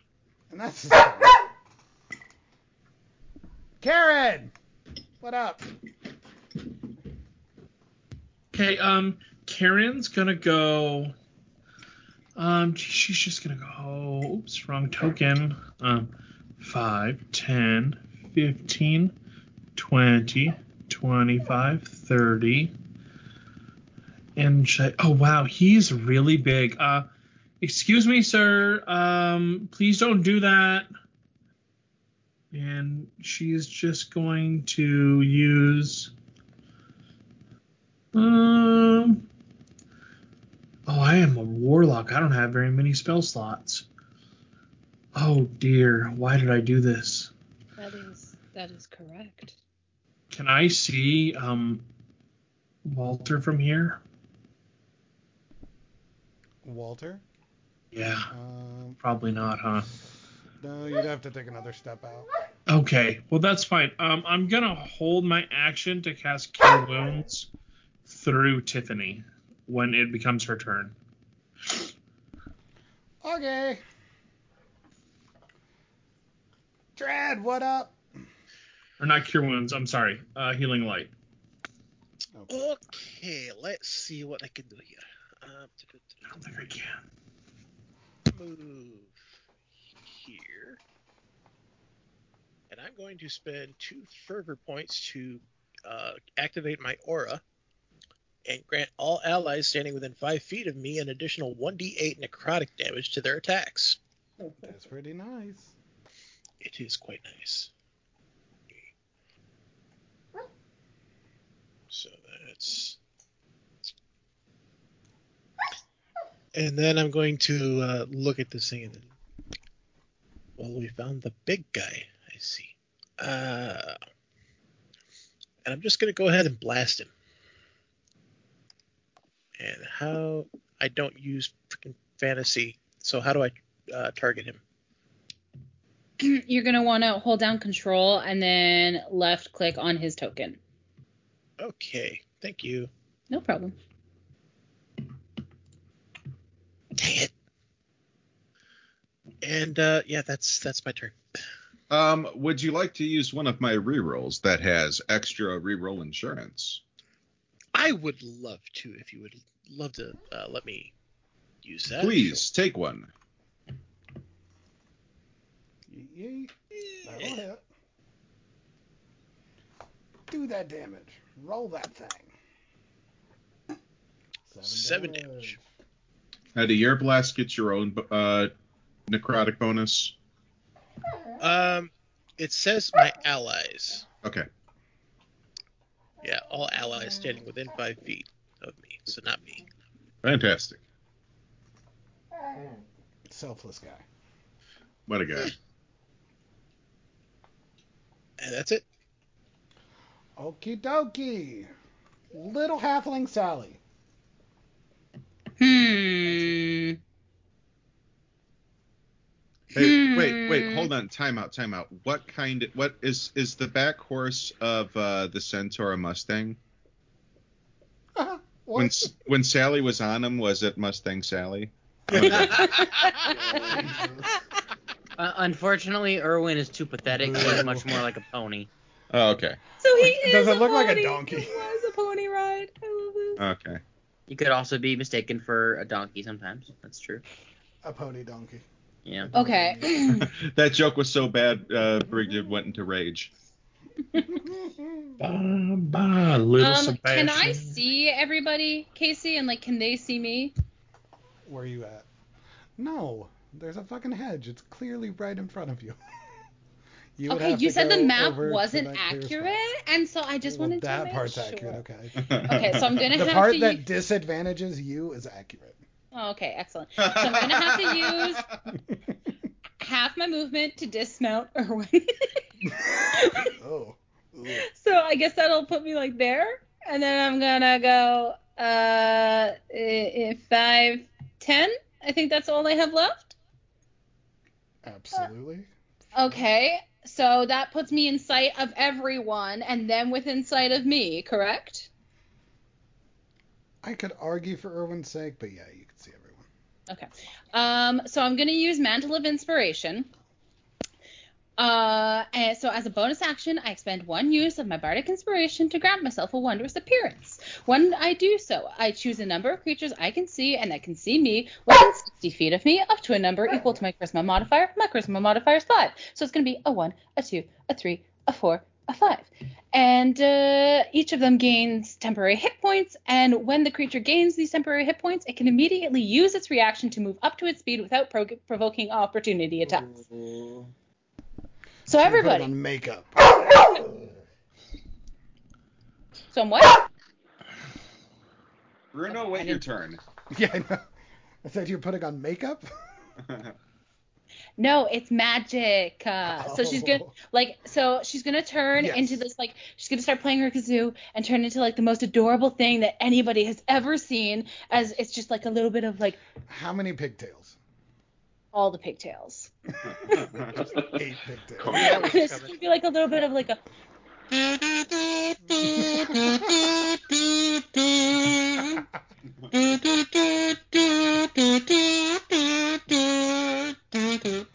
Speaker 1: And that's Karen, what up?
Speaker 7: Okay, um, Karen's gonna go. Um, she's just gonna go. Oops, wrong token. Um, 5, 10, 15, 20, 25, 30. And she, oh wow, he's really big. Uh, excuse me, sir. Um, please don't do that. And she's just going to use. Um. Oh, I am a warlock. I don't have very many spell slots. Oh dear, why did I do this?
Speaker 9: That is that is correct.
Speaker 7: Can I see um Walter from here?
Speaker 1: Walter?
Speaker 7: Yeah,
Speaker 1: Um,
Speaker 7: probably not, huh?
Speaker 1: No, you'd have to take another step out.
Speaker 7: Okay, well that's fine. Um, I'm gonna hold my action to cast Cure Wounds through Tiffany when it becomes her turn.
Speaker 1: Okay. Dread, what up?
Speaker 7: Or not Cure Wounds. I'm sorry. Uh, Healing Light.
Speaker 3: Okay, let's see what I can do here. Um,
Speaker 7: I don't think I can.
Speaker 3: move here. And I'm going to spend two fervor points to uh, activate my aura and grant all allies standing within 5 feet of me an additional 1d8 necrotic damage to their attacks.
Speaker 1: That's pretty nice.
Speaker 3: It is quite nice. So that's. And then I'm going to uh, look at this thing and. Well, we found the big guy. I see. Uh, and I'm just going to go ahead and blast him. And how. I don't use freaking fantasy. So how do I uh, target him?
Speaker 6: You're gonna want to hold down control and then left click on his token.
Speaker 3: Okay, thank you.
Speaker 6: No problem.
Speaker 3: Dang it. And uh, yeah, that's that's my turn.
Speaker 2: Um, would you like to use one of my rerolls that has extra reroll insurance?
Speaker 3: I would love to if you would love to uh, let me use that.
Speaker 2: Please take one.
Speaker 1: Yeet, yeet. That'll hit. Do that damage. Roll that thing.
Speaker 3: Seven damage.
Speaker 2: Uh, do your blast get your own uh, necrotic bonus?
Speaker 3: Um, it says my allies.
Speaker 2: Okay.
Speaker 3: Yeah, all allies standing within five feet of me, so not me.
Speaker 2: Fantastic.
Speaker 1: Selfless guy.
Speaker 2: What a guy.
Speaker 3: And that's it.
Speaker 1: Okie dokie. Little halfling Sally.
Speaker 6: Hmm.
Speaker 2: Hey, wait, wait,
Speaker 6: Hmm.
Speaker 2: hold on. Time out, time out. What kind of, what is, is the back horse of uh, the Centaur a Mustang? When, when Sally was on him, was it Mustang Sally?
Speaker 8: Uh, unfortunately, Erwin is too pathetic. He's much more like a pony.
Speaker 2: Oh, okay.
Speaker 6: So he is
Speaker 1: Does it
Speaker 6: a
Speaker 1: look like a donkey?
Speaker 6: He was a pony ride. I love it.
Speaker 2: Okay.
Speaker 8: You could also be mistaken for a donkey sometimes. That's true.
Speaker 1: A pony donkey.
Speaker 8: Yeah.
Speaker 6: Okay.
Speaker 2: that joke was so bad, uh, Brigid went into rage.
Speaker 7: Bah, bah, little
Speaker 6: um, can I see everybody, Casey, and like, can they see me?
Speaker 1: Where are you at? No, there's a fucking hedge. It's clearly right in front of you. you would
Speaker 6: okay,
Speaker 1: have
Speaker 6: you said the map wasn't
Speaker 1: that clear spot.
Speaker 6: accurate, and so I just
Speaker 1: Well,
Speaker 6: wanted
Speaker 1: that
Speaker 6: to make
Speaker 1: part's
Speaker 6: sure.
Speaker 1: accurate. Okay.
Speaker 6: Okay, so I'm gonna have to.
Speaker 1: the
Speaker 6: have
Speaker 1: part
Speaker 6: to
Speaker 1: that
Speaker 6: use-
Speaker 1: disadvantages you is accurate.
Speaker 6: Oh, okay, excellent. So I'm gonna have to use half my movement to dismount Erwin.
Speaker 1: oh. Ooh.
Speaker 6: so I guess that'll put me like there, and then I'm gonna go uh i- i- five, ten. I think that's all I have left.
Speaker 1: Absolutely.
Speaker 6: Okay, so that puts me in sight of everyone, and then within sight of me, correct?
Speaker 1: I could argue for Erwin's sake, but yeah, you can see everyone.
Speaker 6: Okay. Um, so I'm gonna use Mantle of Inspiration. Uh, and so as a bonus action, I expend one use of my bardic inspiration to grant myself a wondrous appearance. When I do so, I choose a number of creatures I can see and that can see me within 60 feet of me, up to a number equal to my charisma modifier. My charisma modifier is five, so it's gonna be a one, a two, a three, a four, a five. And uh, each of them gains temporary hit points. And when the creature gains these temporary hit points, it can immediately use its reaction to move up to its speed without pro- provoking opportunity attacks. So
Speaker 1: Should put
Speaker 6: everybody.
Speaker 1: on makeup.
Speaker 6: So I'm what?
Speaker 2: Bruno, wait your turn.
Speaker 1: Yeah, I know. I said you're putting on makeup.
Speaker 6: No, it's magic. Uh, So she's gonna
Speaker 1: Oh.
Speaker 6: like, so she's gonna turn
Speaker 1: Yes.
Speaker 6: into this like, she's gonna start playing her kazoo and turn into like the most adorable thing that anybody has ever seen. As it's just like a little bit of like
Speaker 1: How many pigtails?
Speaker 6: all the pigtails.
Speaker 1: Eight pigtails.
Speaker 3: Oh, yeah.
Speaker 6: And it's gonna be like a little bit of like a.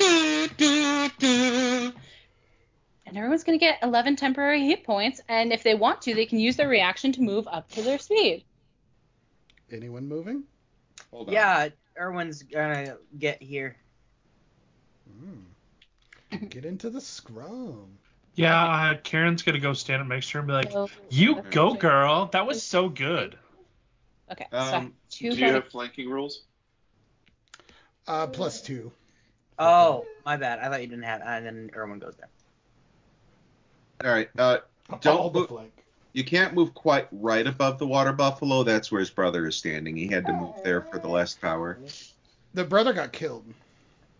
Speaker 6: And everyone's gonna get 11 temporary hit points, and if they want to, they can use their reaction to move up to their speed.
Speaker 1: Anyone moving?
Speaker 2: Hold on.
Speaker 8: Yeah, Erwin's gonna get here.
Speaker 1: Hmm. Get into the scrum.
Speaker 7: Yeah, uh, Karen's gonna go stand up next to her and be like,
Speaker 6: So-
Speaker 7: "You go, girl. That was so good."
Speaker 6: Okay, so
Speaker 4: Um,
Speaker 6: two
Speaker 4: Do you
Speaker 6: bardic-
Speaker 4: have flanking rules?
Speaker 1: Uh, plus two.
Speaker 8: Oh, my bad. I thought you didn't have. And then Erwin goes there.
Speaker 2: All right. Uh, don't
Speaker 1: the
Speaker 2: move.
Speaker 1: flank.
Speaker 2: You can't move quite right above the water buffalo. That's where his brother is standing. He had to move there for the last tower.
Speaker 1: The brother got killed.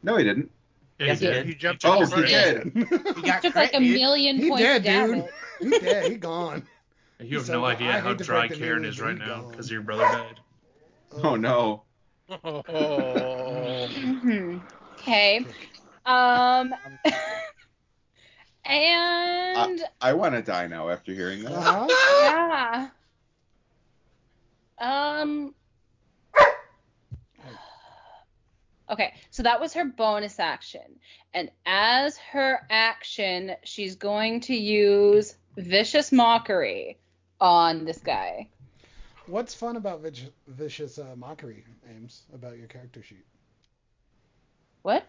Speaker 2: No, he didn't.
Speaker 8: Yes,
Speaker 7: he
Speaker 8: he
Speaker 7: did.
Speaker 8: did.
Speaker 3: You jumped
Speaker 2: Oh, he
Speaker 3: front of
Speaker 2: did.
Speaker 8: He got
Speaker 6: took like a
Speaker 8: dude.
Speaker 6: million
Speaker 1: he
Speaker 6: points
Speaker 1: dead,
Speaker 6: of
Speaker 1: dude.
Speaker 6: damage.
Speaker 1: he dead. He gone.
Speaker 7: You have
Speaker 1: So,
Speaker 7: no
Speaker 1: I
Speaker 7: idea how dry
Speaker 1: break
Speaker 7: Karen is right now because your brother died.
Speaker 2: Oh no.
Speaker 3: Oh.
Speaker 6: Okay. Um. And
Speaker 2: I want to die now after hearing that.
Speaker 1: Uh-huh.
Speaker 6: yeah. Um. Okay, so that was her bonus action. And as her action, she's going to use Vicious Mockery on this guy.
Speaker 1: What's fun about vicious, vicious uh, mockery, Ames, about your character sheet?
Speaker 6: What?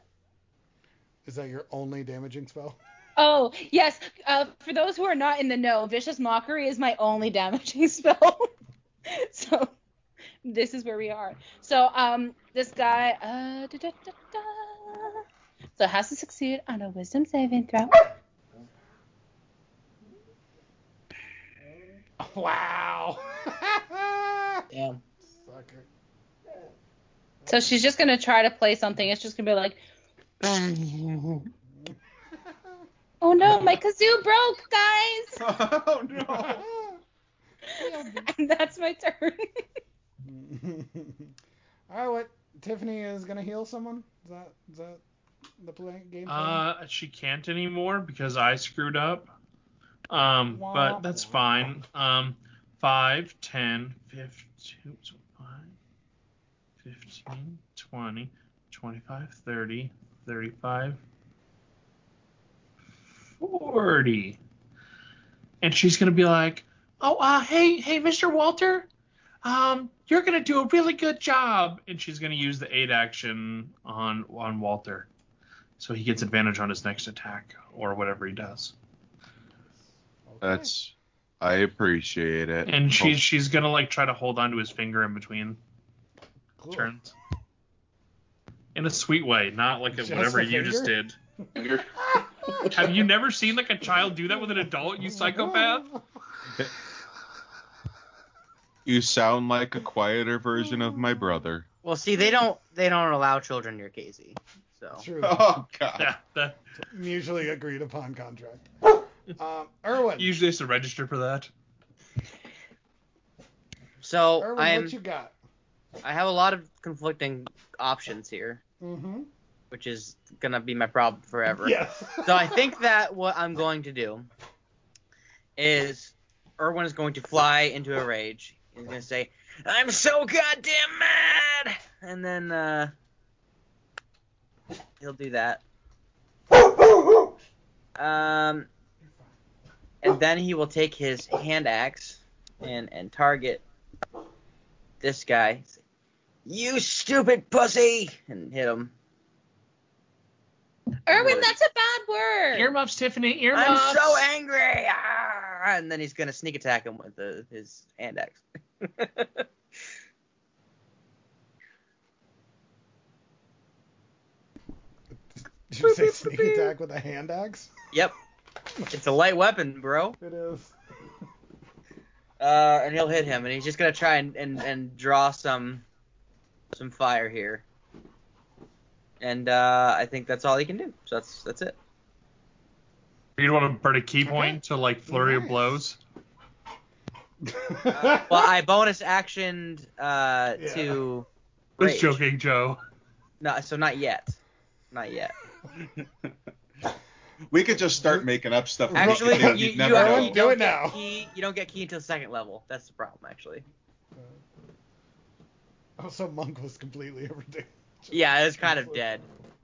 Speaker 1: Is that your only damaging spell?
Speaker 6: Oh, yes. Uh, for those who are not in the know, Vicious Mockery is my only damaging spell. so this is where we are. So um, this guy uh, da, da, da, da. so has to succeed on a Wisdom saving throw.
Speaker 1: Wow.
Speaker 8: Damn.
Speaker 1: Sucker.
Speaker 6: So she's just gonna try to play something. It's just gonna be like, oh no, my kazoo broke, guys,
Speaker 2: oh no.
Speaker 6: and that's my turn.
Speaker 1: All right, what? Tiffany is gonna heal someone? Is that is that the play, game plan?
Speaker 7: Uh, she can't anymore because I screwed up. Um,
Speaker 1: Wah,
Speaker 7: but that's fine. Um, 5, 10, 15, so 5, 15, 20, 25, 30, 35, 40. And she's going to be like, oh, uh, hey, hey, Mr. Walter, um, you're going to do a really good job. And she's going to use the aid action on, on Walter. So he gets advantage on his next attack or whatever he does.
Speaker 1: Okay.
Speaker 2: That's. I appreciate it.
Speaker 7: And she's she's gonna like try to hold onto his finger in between
Speaker 1: Cool.
Speaker 7: turns. In a sweet way, not like a, whatever you just did.
Speaker 4: Finger?
Speaker 7: Have you never seen like a child do that with an adult, you psychopath?
Speaker 2: You sound like a quieter version of my brother.
Speaker 8: Well, see, they don't they don't allow children near Casey. So
Speaker 1: True.
Speaker 2: Oh god.
Speaker 7: Yeah, that
Speaker 1: Mutually agreed upon contract. Um, Erwin.
Speaker 7: usually has to register for that.
Speaker 8: so
Speaker 1: Erwin,
Speaker 8: I am
Speaker 1: what you got?
Speaker 8: I have a lot of conflicting options here,
Speaker 1: Mm-hmm.
Speaker 8: Which is gonna be my problem forever. So I think that what I'm going to do is Erwin is going to fly into a rage. He's going to say, "I'm so goddamn mad," and then uh, he'll do that. Um, and then he will take his hand axe and and target this guy. You stupid pussy! And hit him.
Speaker 6: Erwin, that's a bad word.
Speaker 7: Earmuffs, Tiffany. Earmuffs.
Speaker 8: I'm so angry! Ah! And then he's gonna sneak attack him with the, his hand axe.
Speaker 1: Did you say sneak attack with a hand axe?
Speaker 8: yep. It's a light weapon, bro.
Speaker 1: It is.
Speaker 8: Uh, and he'll hit him, and he's just gonna try and, and, and draw some some fire here. And uh, I think that's all he can do. So that's that's it.
Speaker 7: You do want to burn a ki point to like flurry of
Speaker 1: Nice.
Speaker 7: blows?
Speaker 8: Uh, well, I bonus actioned uh,
Speaker 1: Yeah.
Speaker 8: to
Speaker 7: Just joking, Joe.
Speaker 8: No, so not yet. Not yet.
Speaker 2: We could just start making up stuff.
Speaker 8: Actually, you,
Speaker 2: you'd
Speaker 8: you,
Speaker 2: never
Speaker 8: don't-
Speaker 2: know.
Speaker 8: you
Speaker 1: Do it
Speaker 8: get
Speaker 1: now.
Speaker 8: Ki, you don't get key until second level. That's the problem, actually.
Speaker 1: Also, Monk was completely ridiculous.
Speaker 8: Yeah, it's kind of dead.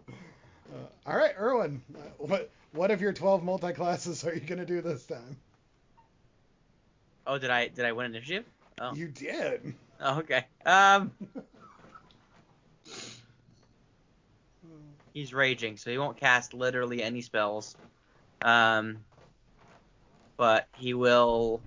Speaker 1: Uh, all right, Erwin. Uh, what what of your 12 multi classes are you gonna do this time?
Speaker 8: Oh, did I did I win initiative? Oh,
Speaker 1: You did.
Speaker 8: oh okay. Um, he's raging, so he won't cast literally any spells. Um, but he will.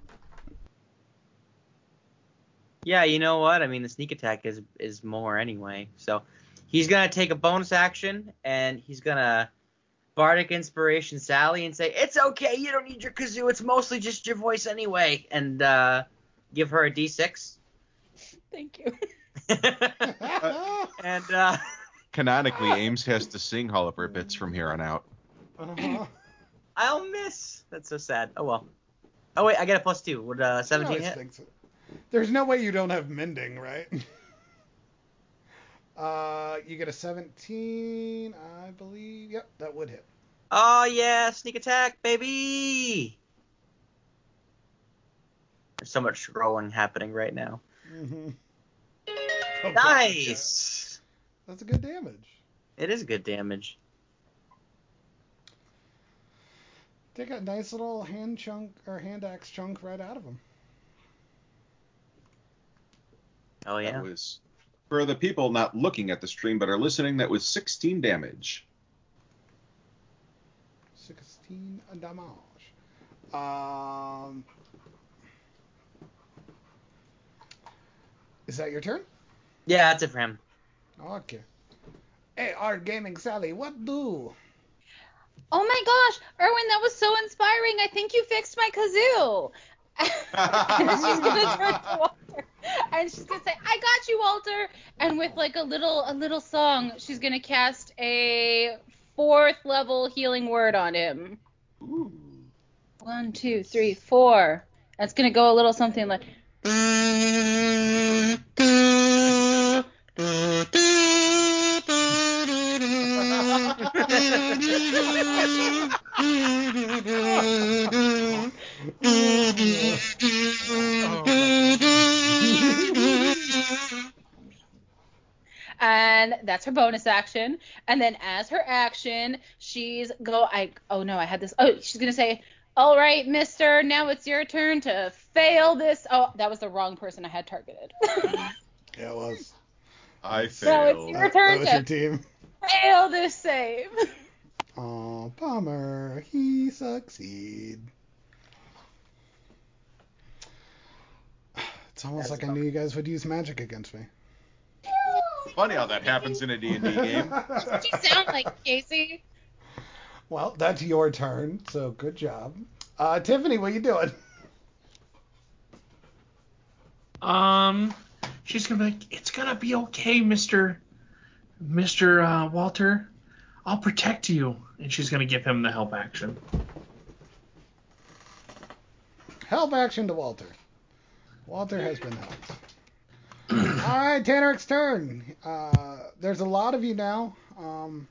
Speaker 8: Yeah, you know what? I mean, the sneak attack is is more anyway. So he's gonna take a bonus action and he's gonna bardic inspiration Sally and say, "It's okay. You don't need your kazoo. It's mostly just your voice anyway." And uh, give her a d6.
Speaker 6: Thank you.
Speaker 8: and uh,
Speaker 2: Canonically, Ames has to sing all of her bits from here on out.
Speaker 1: Uh-huh.
Speaker 8: I'll miss. That's so sad. Oh well. Oh wait, I get a plus two. Would uh,
Speaker 1: I
Speaker 8: 17 hit?
Speaker 1: so. There's no way you don't have mending, right? Uh, you get a 17, I believe. Yep, that would hit.
Speaker 8: Oh yeah, sneak attack, baby. There's so much scrolling happening right now.
Speaker 1: Mm-hmm.
Speaker 8: Nice.
Speaker 1: That's a good damage.
Speaker 8: It is good damage.
Speaker 1: Take a nice little hand chunk or hand axe chunk right out of him.
Speaker 8: Oh yeah.
Speaker 2: That was for the people not looking at the stream but are listening. That was 16 damage.
Speaker 1: 16 damage. Um, is that your turn?
Speaker 8: Yeah, that's it for him.
Speaker 1: Okay. AR Gaming Sally, what do?
Speaker 6: Oh my gosh, Erwin, that was so inspiring. I think you fixed my kazoo. she's gonna turn to Walter, and she's gonna say, "I got you, Walter." And with like a little a little song, she's gonna cast a fourth level healing word on him.
Speaker 2: Ooh.
Speaker 6: One, two, three, four. That's gonna go a little something like. Oh. Oh. And that's her bonus action. And then as her action, she's go. I oh no, I had this. Oh, she's gonna say, "All right, Mister, now it's your turn to fail this." Oh, that was the wrong person I had targeted.
Speaker 1: Yeah, it was.
Speaker 2: I
Speaker 6: No, it's
Speaker 2: failed.
Speaker 6: your
Speaker 1: That,
Speaker 6: turn
Speaker 1: that was
Speaker 6: to
Speaker 1: your team.
Speaker 6: fail this save.
Speaker 1: Oh, bummer. He succeed. It's almost
Speaker 8: That's
Speaker 1: like I knew you guys would use magic against me.
Speaker 2: Funny how that happens in a D&D game.
Speaker 6: you sound like Casey.
Speaker 1: Well, that's your turn, so good job. Uh, Tiffany, what are you doing?
Speaker 7: Um, she's gonna be like, "It's gonna be okay, Mister, Mister uh, Walter. I'll protect you." And she's gonna give him the help action.
Speaker 1: Help action to Walter. Walter has been helped. All right, Tanner's turn. Uh, there's a lot of you now, um,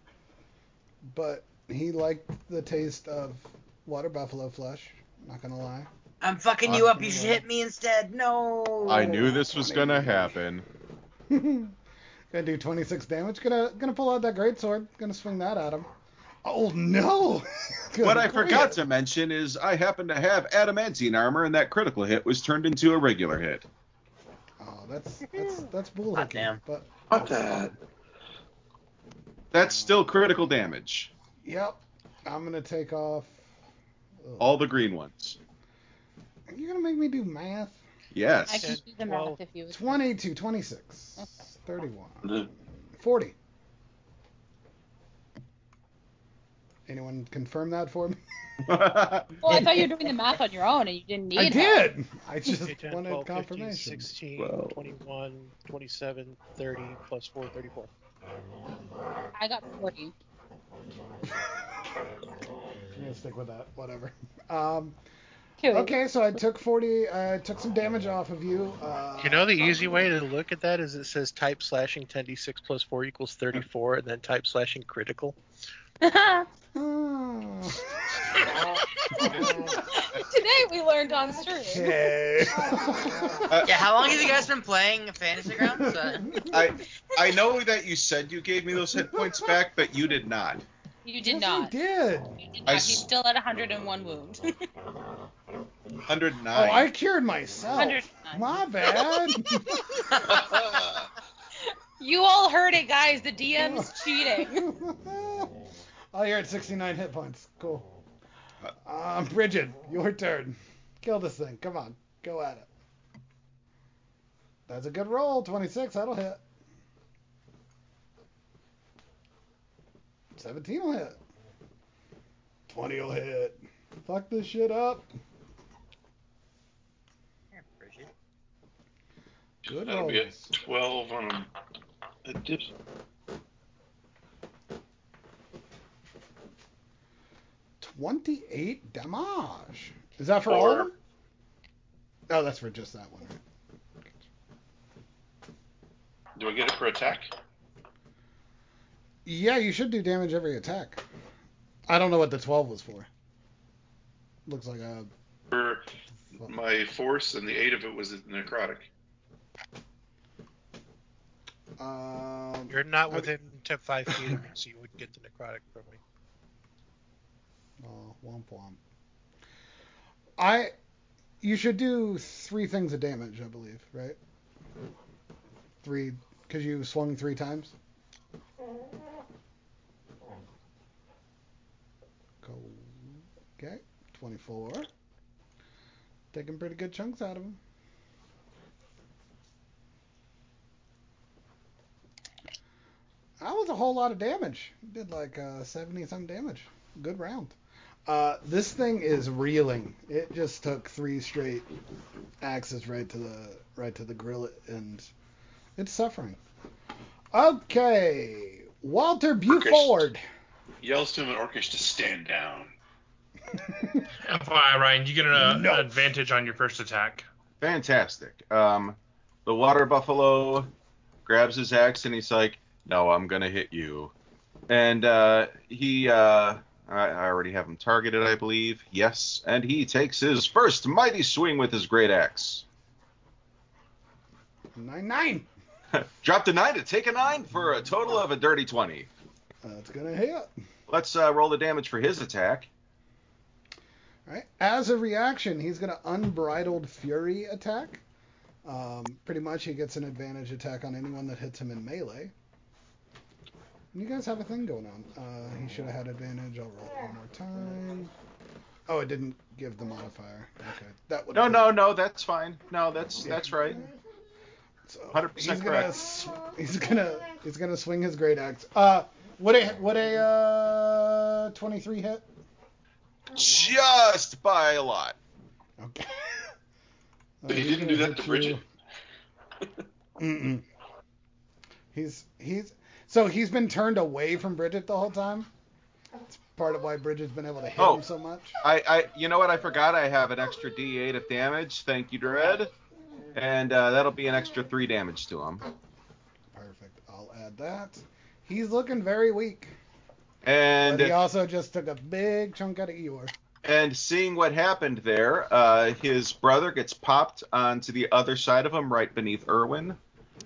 Speaker 1: but he liked the taste of water buffalo flesh. Not gonna lie.
Speaker 8: I'm fucking you up. You should hit me instead. No.
Speaker 2: I knew this was gonna happen.
Speaker 1: gonna do 26 damage. Gonna gonna pull out that great sword. Gonna swing that at him. Oh no!
Speaker 2: What I forgot to mention is I happen to have adamantine armor, and that critical hit was turned into a regular hit.
Speaker 1: That's that's that's bull
Speaker 8: Hot damn.
Speaker 1: But
Speaker 4: Fuck that.
Speaker 2: That's still critical damage.
Speaker 1: yep, I'm gonna take off. Ugh.
Speaker 2: All the green ones.
Speaker 1: Are You're gonna make me do math. Yes.
Speaker 6: I
Speaker 2: Yes.
Speaker 6: can do the
Speaker 3: Well,
Speaker 6: math if you would.
Speaker 1: 22, 26,
Speaker 6: Okay.
Speaker 1: 31, 40. Anyone confirm that for me?
Speaker 6: Well, I thought you were doing the math on your own and you didn't need
Speaker 1: I
Speaker 6: help.
Speaker 1: did. I just
Speaker 3: 8, 10,
Speaker 1: wanted
Speaker 3: 12, 15,
Speaker 1: confirmation.
Speaker 3: 16,
Speaker 4: Well.
Speaker 3: 21, 27, 30, plus 4, 34.
Speaker 6: I got 40.
Speaker 1: I'm gonna stick with that. Whatever. Um, okay, so I took 40. I took some damage off of you. Uh,
Speaker 3: You know the easy way to look at that is it says type slashing 10d6 plus 4 equals 34, and then type slashing critical.
Speaker 6: Today we learned on stream.
Speaker 1: Okay.
Speaker 8: Yeah, how long have you guys been playing Fantasy Grounds? Uh,
Speaker 2: I I know that you said you gave me those hit points back, but you did not.
Speaker 6: You did
Speaker 1: Yes,
Speaker 6: not.
Speaker 1: I did.
Speaker 6: You did
Speaker 2: I
Speaker 6: not.
Speaker 2: s-
Speaker 6: He's still at 101 wound.
Speaker 2: 109.
Speaker 1: Oh, I cured myself.
Speaker 6: 109.
Speaker 1: My bad.
Speaker 6: you all heard it, guys. The DM's cheating.
Speaker 1: oh, you're at 69 hit points. Cool. Um, Bridget, your turn. Kill this thing. Come on. Go at it. That's a good roll. 26. That'll hit. 17 will hit. 20 will hit. Fuck this shit up. Good
Speaker 4: That'll be a
Speaker 1: rolls.
Speaker 4: 12 on a, a dip.
Speaker 1: 28 damage. Is that for all of them? Oh, that's for just that one.
Speaker 4: Do I get it for attack?
Speaker 1: Yeah, you should do damage every attack. I don't know what the 12 was for. Looks like a.
Speaker 4: For my force, and the 8 of it was necrotic.
Speaker 1: Um,
Speaker 3: You're not
Speaker 1: Okay.
Speaker 3: within 10, 5 feet of me, so you wouldn't get the necrotic from me.
Speaker 1: Oh, womp womp. I. You should do three things of damage, I believe, right? Three, because you swung three times. Go. Okay, 24. Taking pretty good chunks out of him. That was a whole lot of damage. Did like uh, 70 some damage. Good round. Uh, this thing is reeling. It just took three straight axes right to the right to the grill, and it's suffering. Okay, Walter Buford.
Speaker 4: Yells to him in Orcish to stand down.
Speaker 7: FYI, Ryan, you get an,
Speaker 1: No.
Speaker 7: an advantage on your first attack.
Speaker 2: Fantastic. Um, the water buffalo grabs his axe and he's like, "No, I'm gonna hit you." And uh, he, uh, I, I already have him targeted, I believe. Yes, and he takes his first mighty swing with his great axe.
Speaker 1: Nine nine.
Speaker 2: Dropped a nine to take a nine for a total of a dirty twenty.
Speaker 1: That's gonna hit.
Speaker 2: Let's uh, roll the damage for his attack.
Speaker 1: All right. As a reaction, he's gonna unbridled fury attack. Um, pretty much, he gets an advantage attack on anyone that hits him in melee. And you guys have a thing going on. Uh, he should have had advantage. I'll roll one more time. Oh, it didn't give the modifier. Okay, that would.
Speaker 2: No, no, no, that's fine. No, that's that's right.
Speaker 1: So
Speaker 2: 100%
Speaker 1: he's gonna
Speaker 2: correct.
Speaker 1: sw- he's gonna he's gonna swing his great axe. Uh, would a what a uh 23 hit?
Speaker 2: Just by a lot.
Speaker 1: Okay. Uh,
Speaker 4: But he didn't do that to Bridget.
Speaker 1: Mm-mm. He's he's so he's been turned away from Bridget the whole time. It's part of why Bridget's been able to hit
Speaker 2: Oh.
Speaker 1: him so much.
Speaker 2: I, I, you know what? I forgot. I have an extra D8 of damage. Thank you, Dread. And uh, that'll be an extra three damage to him.
Speaker 1: Perfect. I'll add that. He's looking very weak.
Speaker 2: And
Speaker 1: but he also just took a big chunk out of Eeyore.
Speaker 2: and seeing what happened there, uh, his brother gets popped onto the other side of him, right beneath Erwin,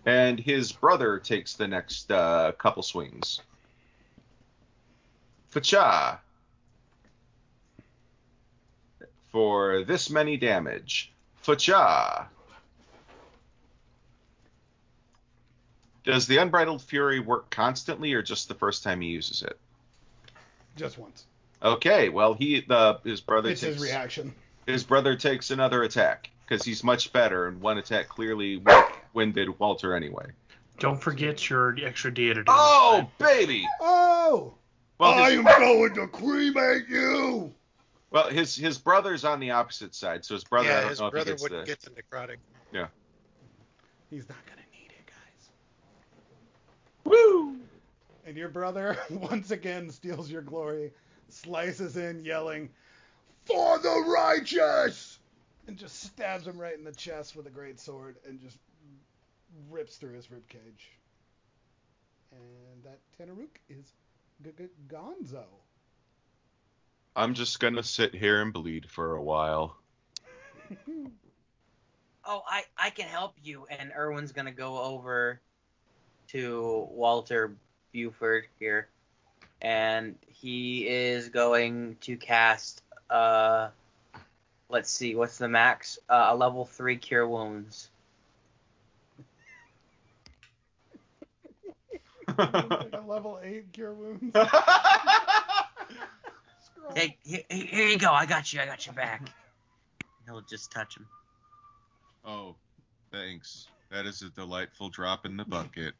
Speaker 2: and his brother takes the next uh, couple swings. Facha. For this many damage. Facha. Does the Unbridled Fury work constantly or just the first time he uses it?
Speaker 1: Just once.
Speaker 2: Okay, well he the his brother
Speaker 1: It's
Speaker 2: takes
Speaker 1: his reaction.
Speaker 2: his brother takes another attack because he's much better and one attack clearly wi- winded Walter anyway.
Speaker 7: Don't forget your extra D to
Speaker 2: Oh baby!
Speaker 1: Oh!
Speaker 2: Well, his,
Speaker 1: going to cremate you!
Speaker 2: well his his brother's on the opposite side, so his brother I
Speaker 3: yeah,
Speaker 2: don't
Speaker 3: his
Speaker 2: know if he
Speaker 3: brother
Speaker 2: gets
Speaker 3: wouldn't
Speaker 2: the,
Speaker 3: get the necrotic. Yeah.
Speaker 1: He's not going to need it, guys.
Speaker 2: Woo!
Speaker 1: And your brother once again steals your glory, slices in, yelling, For the righteous! And just stabs him right in the chest with a great sword and just rips through his ribcage. And that Tanaruk is G- G- Gonzo.
Speaker 2: I'm just gonna sit here and bleed for a while.
Speaker 8: Oh, I I can help you. And Erwin's gonna go over to Walter Buford here, and he is going to cast. Uh, let's see, what's the max? Uh, a level three cure wounds.
Speaker 1: Like a level 8 cure wounds.
Speaker 8: Hey, here, here you go. I got you. I got your back. He'll just touch him.
Speaker 2: oh, thanks. That is a delightful drop in the bucket.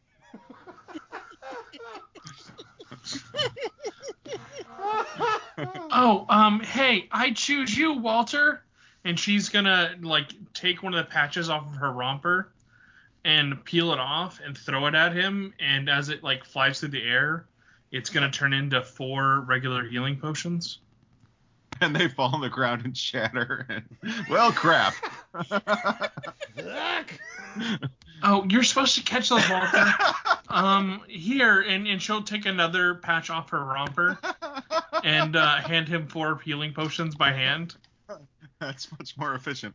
Speaker 7: Oh, um, hey, I choose you, Walter. And she's gonna like take one of the patches off of her romper and peel it off and throw it at him. And as it like flies through the air, it's gonna turn into four regular healing potions.
Speaker 2: and they fall on the ground and shatter. And, well, crap.
Speaker 7: Oh, you're supposed to catch those, Walter. um, here, and, and she'll take another patch off her romper and uh, hand him four healing potions by hand.
Speaker 2: That's much more efficient.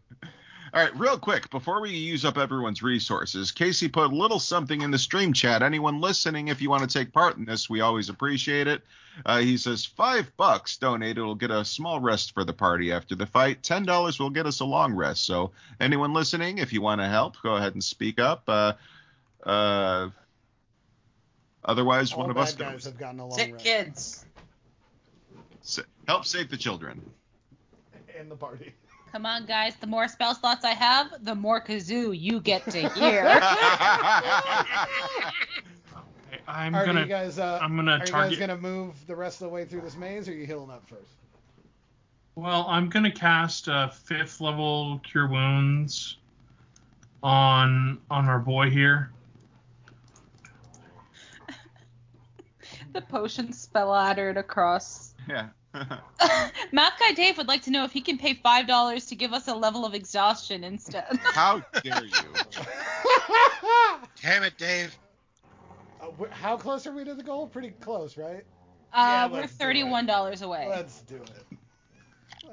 Speaker 2: All right, real quick, before we use up everyone's resources, Casey put a little something in the stream chat. Anyone listening, if you want to take part in this, we always appreciate it. Uh, he says five bucks donated will get a small rest for the party after the fight. Ten dollars will get us a long rest. So anyone listening, if you want to help, go ahead and speak up. Uh, uh, otherwise,
Speaker 1: All
Speaker 2: one of us
Speaker 1: guys
Speaker 2: goes.
Speaker 1: have gotten a long
Speaker 8: Sick
Speaker 1: rest.
Speaker 8: kids.
Speaker 2: Help save the children.
Speaker 1: And the party.
Speaker 6: Come on, guys. The more spell slots I have, the more kazoo you get to hear.
Speaker 7: Okay, I'm
Speaker 1: Are
Speaker 7: gonna.
Speaker 1: you guys? Uh,
Speaker 7: I'm gonna
Speaker 1: are you guys gonna move the rest of the way through this maze, or are you healing up first?
Speaker 7: Well, I'm gonna cast uh, fifth level Cure Wounds on on our boy here.
Speaker 6: the potion splattered across.
Speaker 2: yeah.
Speaker 6: Map Guy Dave would like to know if he can pay five dollars to give us a level of exhaustion instead.
Speaker 2: How dare you?
Speaker 3: Damn it, Dave.
Speaker 1: Uh, how close are we to the goal? Pretty close, right?
Speaker 6: Uh, we're
Speaker 1: let's do it.
Speaker 6: thirty-one dollars away.
Speaker 1: Let's do it.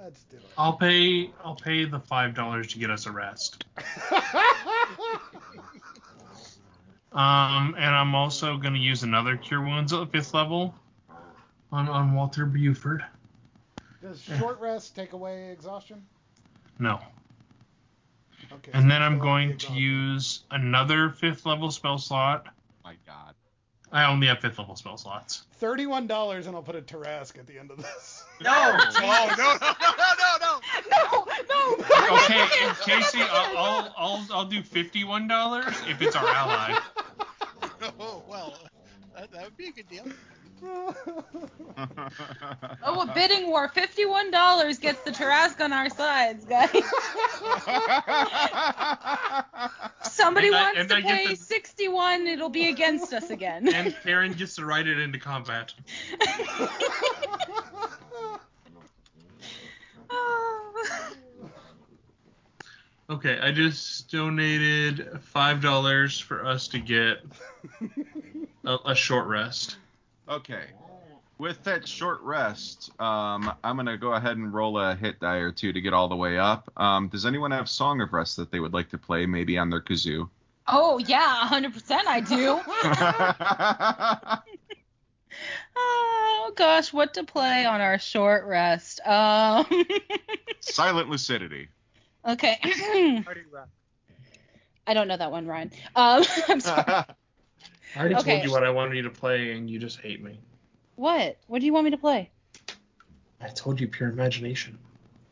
Speaker 1: Let's do it.
Speaker 7: I'll pay. I'll pay the five dollars to get us a rest. Um, and I'm also gonna use another Cure Wounds at the fifth level on on Walter Buford.
Speaker 1: Does short rest take away exhaustion?
Speaker 7: No.
Speaker 1: Okay.
Speaker 7: And
Speaker 1: so
Speaker 7: then I'm going to use another fifth level spell slot.
Speaker 2: My God.
Speaker 7: I only have fifth level spell slots.
Speaker 1: thirty-one dollars, and I'll put a Tarrasque at the end of this.
Speaker 8: No.
Speaker 3: Oh no no no no no
Speaker 6: no, no.
Speaker 7: Okay, and Casey, I'll, I'll I'll I'll do fifty-one dollars if it's our ally.
Speaker 3: Oh well, that, that would be a good deal.
Speaker 6: Oh, a bidding war. Fifty-one dollars gets the Tarrasque on our sides, guys. Somebody
Speaker 7: And
Speaker 6: wants
Speaker 7: and
Speaker 6: to
Speaker 7: I
Speaker 6: pay
Speaker 7: the-
Speaker 6: sixty-one, it'll be against us again.
Speaker 7: And Karen gets to ride it into combat.
Speaker 6: Oh.
Speaker 7: Okay, I just donated five dollars for us to get a, a short rest.
Speaker 2: Okay. With that short rest, um, I'm gonna go ahead and roll a hit die or two to get all the way up. Um, does anyone have Song of Rest that they would like to play, maybe on their kazoo?
Speaker 6: oh yeah, hundred percent I do. Oh gosh, what to play on our short rest? Um.
Speaker 2: Silent lucidity.
Speaker 6: okay. I don't know that one, Ryan. Um, I'm sorry.
Speaker 7: I already
Speaker 6: Okay.
Speaker 7: told you what I wanted you to play, and you just hate me.
Speaker 6: What? What do you want me to play?
Speaker 7: I told you pure imagination.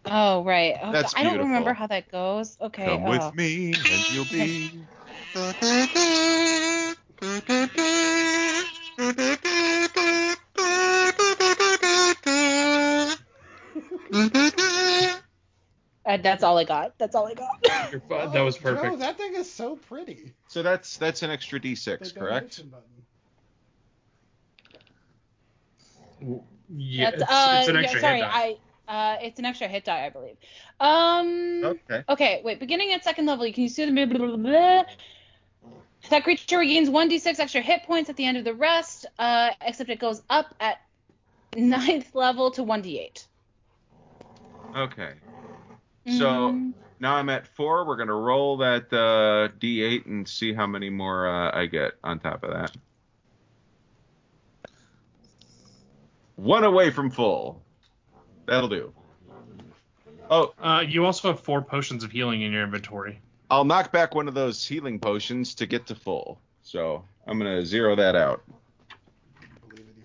Speaker 6: Oh right. Oh,
Speaker 2: That's
Speaker 6: I don't
Speaker 2: beautiful.
Speaker 6: remember how that goes. Okay.
Speaker 2: Come
Speaker 6: oh.
Speaker 2: with me and you'll be.
Speaker 6: Uh, that's all I got. That's all I got.
Speaker 7: You're that was
Speaker 1: Oh,
Speaker 7: perfect.
Speaker 1: Joe, that thing is so pretty.
Speaker 2: So that's that's an extra D6, correct?
Speaker 7: yeah, it's,
Speaker 6: uh,
Speaker 7: it's an
Speaker 6: yeah,
Speaker 7: extra
Speaker 6: sorry,
Speaker 7: hit die.
Speaker 6: I uh, it's an extra hit die, I believe. Um.
Speaker 2: Okay.
Speaker 6: Okay, wait. Beginning at second level, you can use the blah, blah, blah, blah. That creature regains 1d6 extra hit points at the end of the rest, uh, except it goes up at ninth level to 1d8.
Speaker 2: Okay. So
Speaker 6: Mm,
Speaker 2: now I'm at four. We're gonna roll that uh, D8 and see how many more uh, I get on top of that. One away from full. That'll do. Oh,
Speaker 7: Uh, you also have four potions of healing in your inventory.
Speaker 2: I'll knock back one of those healing potions to get to full. So I'm gonna zero that out.
Speaker 1: Believe in you.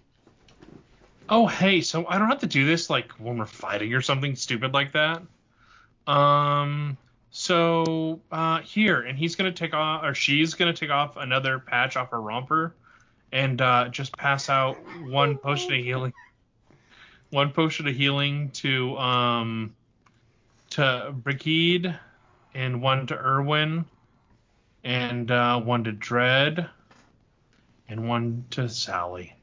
Speaker 7: Oh, hey, so I don't have to do this like when we're fighting or something stupid like that. Um, so uh, here, and he's gonna take off, or she's gonna take off another patch off her romper, and uh, just pass out one potion of healing, one potion of healing to um to Bridget, and one to Erwin, and uh, one to Dread, and one to Sally.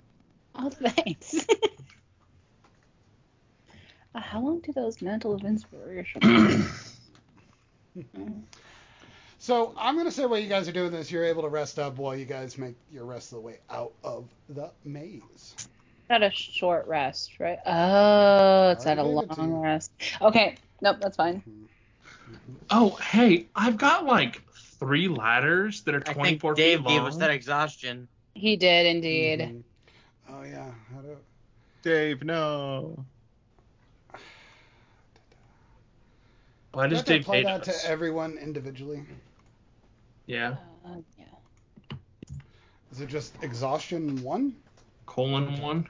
Speaker 6: Oh, thanks. uh, how long do those mantle of inspiration?
Speaker 1: So I'm gonna say while you guys are doing this, you're able to rest up while you guys make your rest of the way out of the maze.
Speaker 6: Not a short rest, right? Oh, it's
Speaker 1: Already
Speaker 6: not a
Speaker 1: gave it
Speaker 6: long rest. Okay, nope, that's fine.
Speaker 7: Oh, hey, I've got like three ladders that are
Speaker 8: I think
Speaker 7: 24
Speaker 8: Dave
Speaker 7: feet
Speaker 8: gave us that exhaustion.
Speaker 6: He did indeed.
Speaker 1: Mhm. Oh yeah. How do?
Speaker 2: Dave, no.
Speaker 7: Why
Speaker 1: Do you
Speaker 7: does
Speaker 1: have to
Speaker 7: Dave
Speaker 1: apply
Speaker 7: hate
Speaker 1: that
Speaker 7: us?
Speaker 1: to everyone individually?
Speaker 7: yeah,
Speaker 6: Uh, yeah.
Speaker 1: Is it just exhaustion one?
Speaker 7: colon one.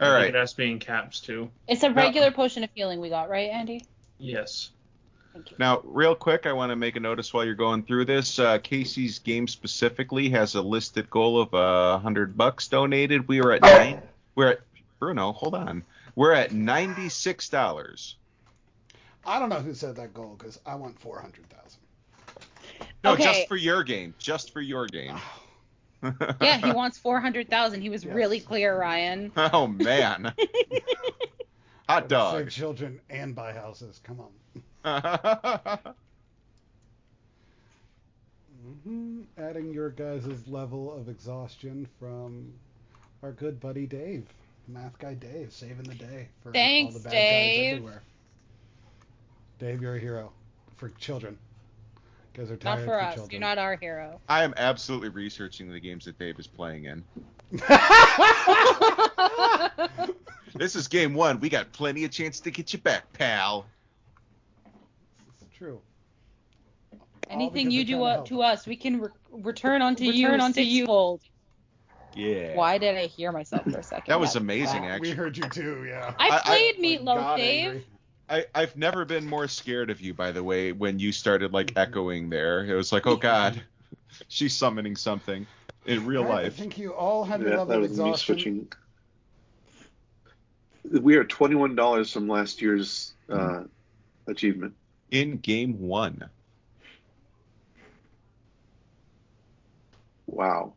Speaker 2: All right.
Speaker 7: I
Speaker 2: right.
Speaker 7: think it has to be in caps too.
Speaker 6: It's a regular potion of healing we got, right, Andy?
Speaker 7: Yes.
Speaker 2: Now, real quick, I want to make a notice while you're going through this. Uh, Casey's game specifically has a listed goal of a hundred bucks donated. We are at nine. We're at Bruno. Hold on. We're at ninety six dollars.
Speaker 1: I don't know who said that goal because I want four hundred thousand.
Speaker 2: No,
Speaker 6: Okay.
Speaker 2: just for your game. Just for your game.
Speaker 6: Yeah, he wants 400,000. He was
Speaker 1: Yes.
Speaker 6: really clear, Ryan.
Speaker 2: oh man. Hot
Speaker 1: Save
Speaker 2: dog.
Speaker 1: children and buy houses. Come on. hmm Adding your guys' level of exhaustion from our good buddy Dave, math guy Dave, saving the day for
Speaker 6: Thanks,
Speaker 1: all the bad
Speaker 6: Dave.
Speaker 1: guys everywhere. Dave, you're a hero for children. You guys are
Speaker 6: Not
Speaker 1: tired
Speaker 6: for us.
Speaker 1: children.
Speaker 6: You're not our hero.
Speaker 2: I am absolutely researching the games that Dave is playing in. This is game one. We got plenty of chance to get you back, pal.
Speaker 1: It's true.
Speaker 6: Anything you do
Speaker 1: trying to help.
Speaker 6: to us, we can re- return onto you
Speaker 9: Return onto you.
Speaker 6: sixfold.
Speaker 2: Yeah.
Speaker 6: Why did I hear myself for a second?
Speaker 2: That was
Speaker 6: That's
Speaker 2: amazing,
Speaker 6: bad.
Speaker 2: actually.
Speaker 1: We heard you too, yeah.
Speaker 6: I
Speaker 2: I- I-
Speaker 6: played
Speaker 1: Like,
Speaker 6: Meatloaf, Dave.
Speaker 1: angry.
Speaker 2: I, I've never been more scared of you, by the way, when you started like echoing there. It was like, oh god, she's summoning something in real
Speaker 1: life. I think you all have your
Speaker 4: Yeah,
Speaker 1: level
Speaker 4: that
Speaker 1: of
Speaker 4: was me switching. We are twenty-one dollars from last year's uh, achievement.
Speaker 2: In game one.
Speaker 4: Wow.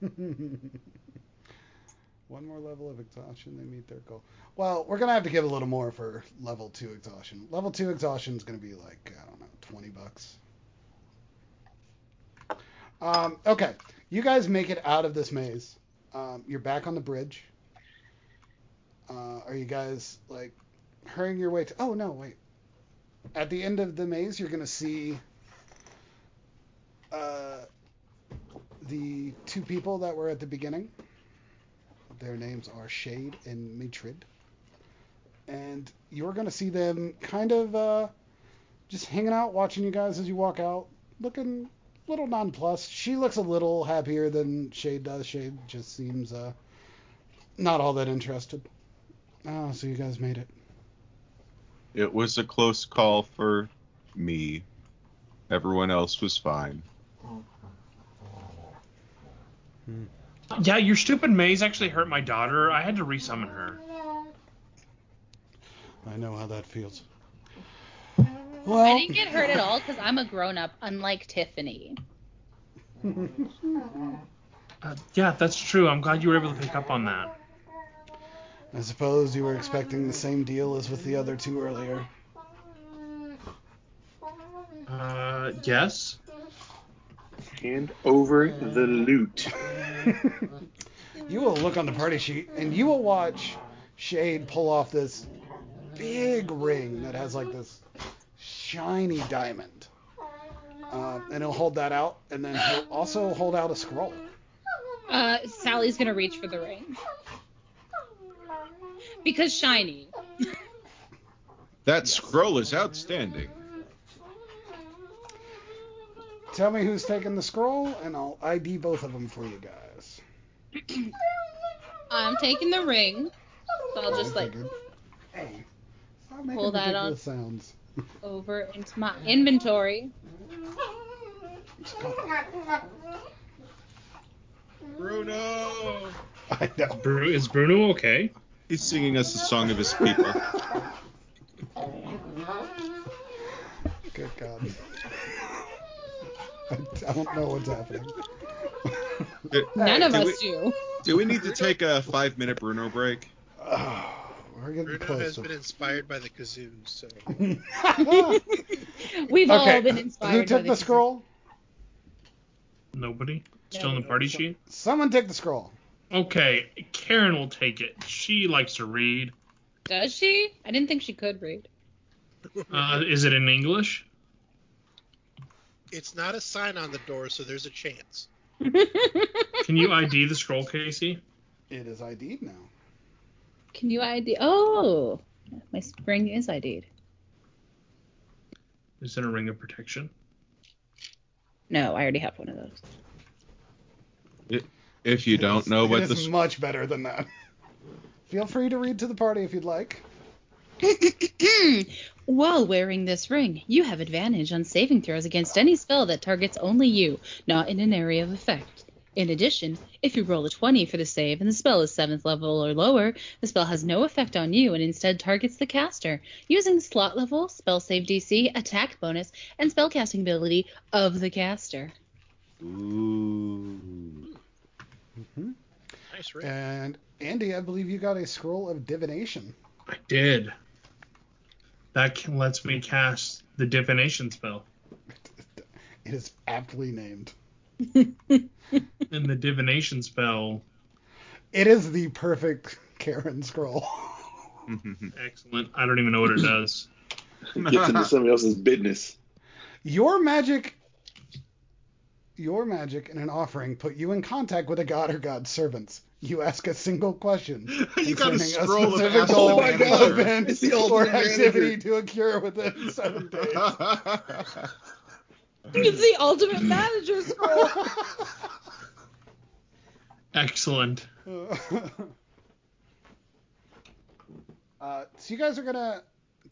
Speaker 1: One more level of exhaustion, they meet their goal. Well, we're gonna have to give a little more for level two exhaustion. Level two exhaustion is gonna be like I don't know, twenty bucks. Um, okay, you guys make it out of this maze. Um, you're back on the bridge. Uh, are you guys like hurrying your way to? Oh no, wait. At the end of the maze, you're gonna see uh, the two people that were at the beginning. Their names are Shade and Matrid. And you're going to see them kind of uh, just hanging out, watching you guys as you walk out, looking a little nonplussed. She looks a little happier than Shade does. Shade just seems uh, not all that interested. Oh, so you guys made it.
Speaker 2: It was a close call for me. Everyone else was fine.
Speaker 7: Yeah, your stupid maze actually hurt my daughter. I had to resummon her.
Speaker 1: I know how that feels.
Speaker 6: I didn't get hurt at all because I'm a grown up, unlike Tiffany.
Speaker 7: Uh, yeah, that's true. I'm glad you were able to pick up on that.
Speaker 1: I suppose you were expecting the same deal as with the other two earlier.
Speaker 7: Uh, yes.
Speaker 4: Hand over the loot.
Speaker 1: You will look on the party sheet and you will watch Shade pull off this big ring that has like this shiny diamond. Uh, and he'll hold that out, and then he'll also hold out a scroll.
Speaker 6: Uh, Sally's gonna reach for the ring because shiny.
Speaker 2: That scroll is outstanding.
Speaker 1: Tell me who's taking the scroll, and I'll ID both of them for you guys.
Speaker 6: I'm taking the ring, so I'll just like
Speaker 1: figured. Hey, stop making
Speaker 6: Pull that on.
Speaker 1: sounds.
Speaker 6: over into my inventory.
Speaker 2: Bruno!
Speaker 1: I know.
Speaker 7: Bru- is Bruno okay?
Speaker 2: He's singing us a song of his people.
Speaker 1: Good God. I don't know what's happening.
Speaker 6: None of
Speaker 2: do
Speaker 6: us
Speaker 2: we,
Speaker 6: do.
Speaker 2: Do we need to take a five minute Bruno break?
Speaker 1: Oh, we're getting
Speaker 3: Bruno
Speaker 1: close.
Speaker 3: has been inspired by the kazoo, so
Speaker 6: We've all been inspired.
Speaker 1: who
Speaker 6: by
Speaker 1: took the scroll?
Speaker 7: Nobody? Still in the party sheet?
Speaker 1: Someone take the scroll.
Speaker 7: Okay, Karen will take it. She likes to read.
Speaker 6: Does she? I didn't think she could read.
Speaker 7: Uh, is it in English?
Speaker 3: It's not a sign on the door, so there's a chance.
Speaker 7: Can you ID the scroll, Casey?
Speaker 1: It is ID'd now.
Speaker 6: Can you ID? Oh, my spring is ID'd.
Speaker 7: Is it a ring of protection?
Speaker 6: No, I already have one of those.
Speaker 2: If you don't know
Speaker 1: what
Speaker 2: what
Speaker 1: is
Speaker 2: the
Speaker 1: much better than that. Feel free to read to the party if you'd like.
Speaker 6: While wearing this ring, you have advantage on saving throws against any spell that targets only you, not in an area of effect. In addition, if you roll a 20 for the save and the spell is 7th level or lower, the spell has no effect on you and instead targets the caster, using the slot level, spell save DC, attack bonus, and spellcasting ability of the caster.
Speaker 2: Ooh. Mm-hmm.
Speaker 3: Nice ring.
Speaker 1: And Andy, I believe you got a scroll of divination.
Speaker 7: I did. That can, lets me cast the divination spell.
Speaker 1: It is aptly named.
Speaker 7: And the divination spell,
Speaker 1: It is the perfect Karen scroll.
Speaker 7: excellent. I don't even know what it does.
Speaker 4: Gets into somebody else's business.
Speaker 1: Your magic your magic and an offering put you in contact with a god or god's servants. You ask a single question.
Speaker 2: You got a
Speaker 1: concerning
Speaker 2: scroll of
Speaker 1: specific
Speaker 2: asshole
Speaker 1: goal,
Speaker 2: Oh my God.
Speaker 1: event,
Speaker 4: It's the
Speaker 1: or
Speaker 4: ultimate
Speaker 1: activity
Speaker 4: manager.
Speaker 1: to occur within seven days.
Speaker 6: It's the ultimate manager scroll.
Speaker 7: Excellent.
Speaker 1: uh, so you guys are gonna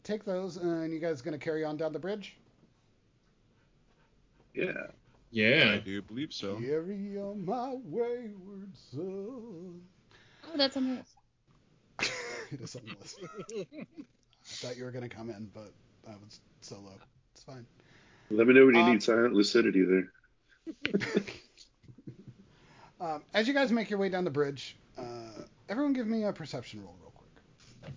Speaker 1: take those, and you guys are gonna carry on down the bridge.
Speaker 4: Yeah.
Speaker 2: I do believe so.
Speaker 1: Carry on my wayward son.
Speaker 6: Oh, that's on the list.
Speaker 1: it is on the list. Thought you were gonna come in, but I was so low. It's fine.
Speaker 4: Let me know when you
Speaker 1: Uh,
Speaker 4: need silent lucidity there.
Speaker 1: Um, as you guys make your way down the bridge, uh, everyone give me a perception roll real quick.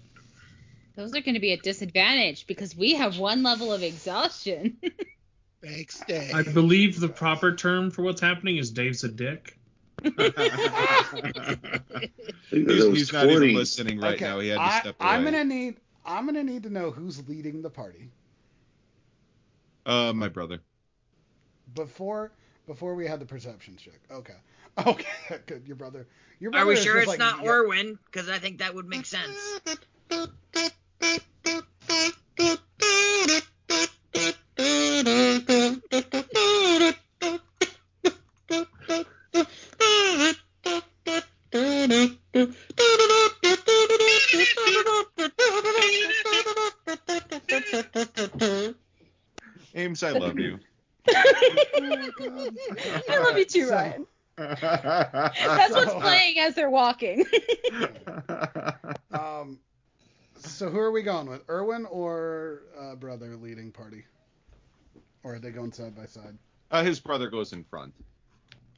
Speaker 6: Those are going to be a disadvantage because we have one level of exhaustion.
Speaker 3: Thanks, Dave.
Speaker 7: I believe the proper term for what's happening is Dave's a dick.
Speaker 2: he's, he's not even listening right
Speaker 1: okay,
Speaker 2: now. He had to
Speaker 1: I,
Speaker 2: step away.
Speaker 1: I'm gonna need I'm gonna need to know who's leading the party
Speaker 2: Uh, my brother.
Speaker 1: before Before we had the perception check. Okay. Okay. Good. Your brother. Your brother
Speaker 10: Are we sure it's
Speaker 1: like,
Speaker 10: not
Speaker 1: yeah.
Speaker 10: Orwin? Because I think that would make sense.
Speaker 2: I love you.
Speaker 6: I love you too,
Speaker 1: So-
Speaker 6: Ryan. That's what's playing as they're walking.
Speaker 1: Um. So who are we going with? Erwin or uh, brother leading party? Or are they going side by side?
Speaker 2: Uh, his brother goes in front.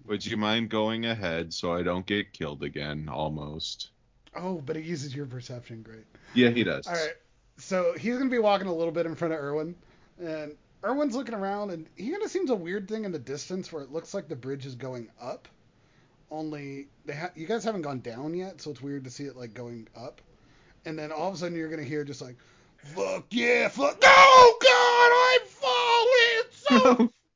Speaker 2: Would you mind going ahead so I don't get killed again? Almost.
Speaker 1: Oh, but he uses your perception. Great.
Speaker 2: Yeah, he does.
Speaker 1: All right. So he's gonna be walking a little bit in front of Erwin, and Erwin's looking around, and he kind of seems a weird thing in the distance where it looks like the bridge is going up. Only they ha- you guys haven't gone down yet, so it's weird to see it like going up. And then all of a sudden you're gonna hear just like, "Fuck yeah, fuck! Oh God, I'm falling!" So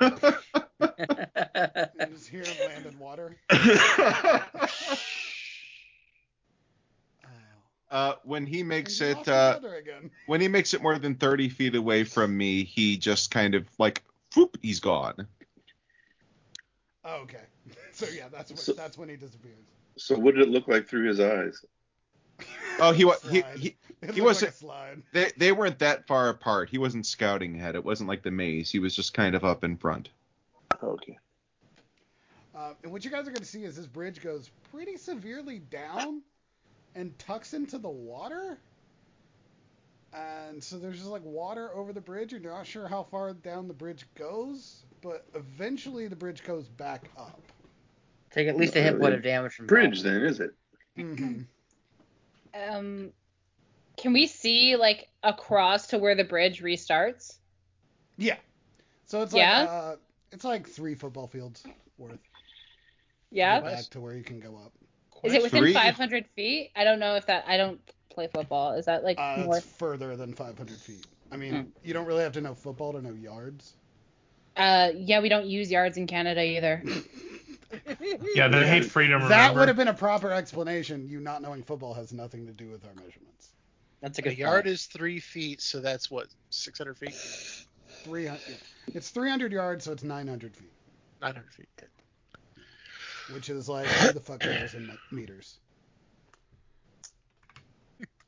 Speaker 1: you just hear him land in water.
Speaker 2: Uh, when he makes
Speaker 1: And
Speaker 2: it, uh,
Speaker 1: again.
Speaker 2: when he makes it more than 30 feet away from me, he just kind of like, whoop, he's gone.
Speaker 1: Oh, okay. So yeah, that's when,
Speaker 4: So-
Speaker 1: that's when he disappears.
Speaker 4: So what did it look like through his eyes?
Speaker 2: Oh, he was he, he, he,
Speaker 1: he
Speaker 2: wasn't
Speaker 1: like a slide.
Speaker 2: they they weren't that far apart. He wasn't scouting ahead. It wasn't like the maze. He was just kind of up in front.
Speaker 4: Okay.
Speaker 1: Uh, and what you guys are going to see is this bridge goes pretty severely down and tucks into the water. And so there's just like water over the bridge, and you're not sure how far down the bridge goes, but eventually the bridge goes back up.
Speaker 8: Take at least a hit point of damage from the
Speaker 4: Bridge
Speaker 8: falling.
Speaker 4: then, is it?
Speaker 1: Mm-hmm.
Speaker 9: Um, can we see like across to where the bridge restarts?
Speaker 1: Yeah. So it's like
Speaker 9: Yeah?
Speaker 1: uh, it's like three football fields worth.
Speaker 9: Yeah.
Speaker 1: Back to where you can go up.
Speaker 9: Is it within
Speaker 2: Three?
Speaker 9: 500 feet? I don't know if that. I don't play football. Is that like
Speaker 1: Uh,
Speaker 9: more?
Speaker 1: it's further than 500 feet. I mean,
Speaker 9: Hmm.
Speaker 1: you don't really have to know football to know yards.
Speaker 9: Uh, yeah, we don't use yards in Canada either.
Speaker 7: Yeah, they hate freedom.
Speaker 1: That
Speaker 7: remember?
Speaker 1: would have been a proper explanation. You not knowing football has nothing to do with our measurements.
Speaker 8: That's a good.
Speaker 3: A yard
Speaker 8: point.
Speaker 3: is three feet, so that's what 600 feet,
Speaker 1: 300. It's 300 yards, so it's 900 feet,
Speaker 3: 900 feet. Okay.
Speaker 1: Which is like who the fuck cares in meters?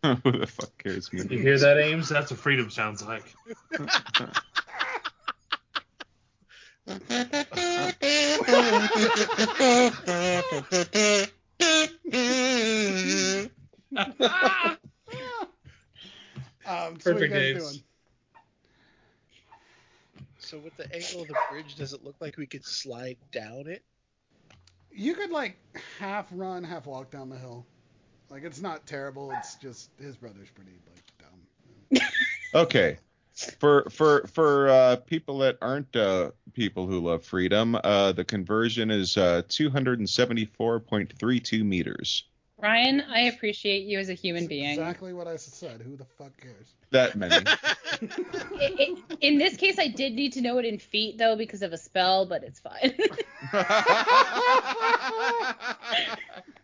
Speaker 2: Who the fuck cares me?
Speaker 7: You hear that, Ames? That's what freedom sounds like.
Speaker 1: Um, so what are you
Speaker 7: Perfect
Speaker 1: guys
Speaker 7: days.
Speaker 1: doing?
Speaker 3: So with the angle of the bridge, does it look like we could slide down it?
Speaker 1: You could like half run, half walk down the hill. Like it's not terrible. It's just his brother's pretty like dumb.
Speaker 2: Okay. For for for uh, people that aren't uh, people who love freedom, uh, the conversion is uh, 274.32 meters.
Speaker 9: Ryan, I appreciate you as a human being.
Speaker 1: Exactly what I said. Who the fuck cares?
Speaker 2: That many.
Speaker 9: I- I- in this case, I did need to know it in feet though because of a spell, but it's fine.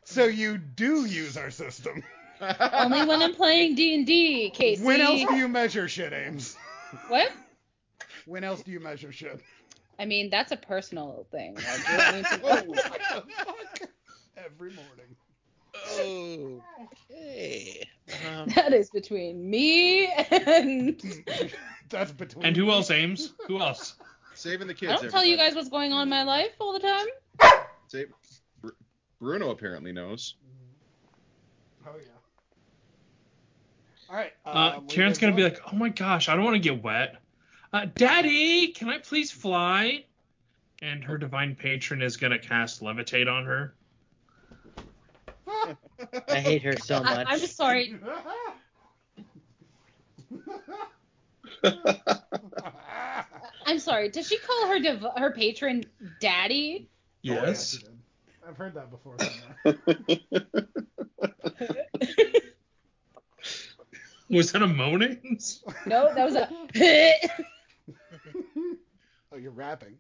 Speaker 1: So you do use our system.
Speaker 9: Only when I'm playing D and D, Casey.
Speaker 1: When else do you measure shit, Ames?
Speaker 9: What?
Speaker 1: When else do you measure shit?
Speaker 9: I mean, that's a personal thing. Like, you don't need to-
Speaker 1: Oh, what the fuck? Every morning.
Speaker 3: Okay. Um,
Speaker 9: that is between me and.
Speaker 1: That's between.
Speaker 7: And who else, Ames? Who else?
Speaker 2: Saving the kids.
Speaker 9: I don't tell you guys what's going on in my life all the time.
Speaker 2: Save, Br- Bruno apparently knows.
Speaker 1: Oh yeah. All right.
Speaker 7: Uh,
Speaker 1: what are you
Speaker 7: Karen's gonna be like, "Oh my gosh, I don't want to get wet. Uh, Daddy, can I please fly?" And her divine patron is gonna cast levitate on her.
Speaker 8: I hate her so much.
Speaker 9: I'm just sorry. I'm sorry. Does she call her div- her patron daddy?
Speaker 7: Yes.
Speaker 1: Oh, yeah. I've heard that before.
Speaker 7: Was that a moaning?
Speaker 9: No, that was a.
Speaker 1: oh, you're rapping.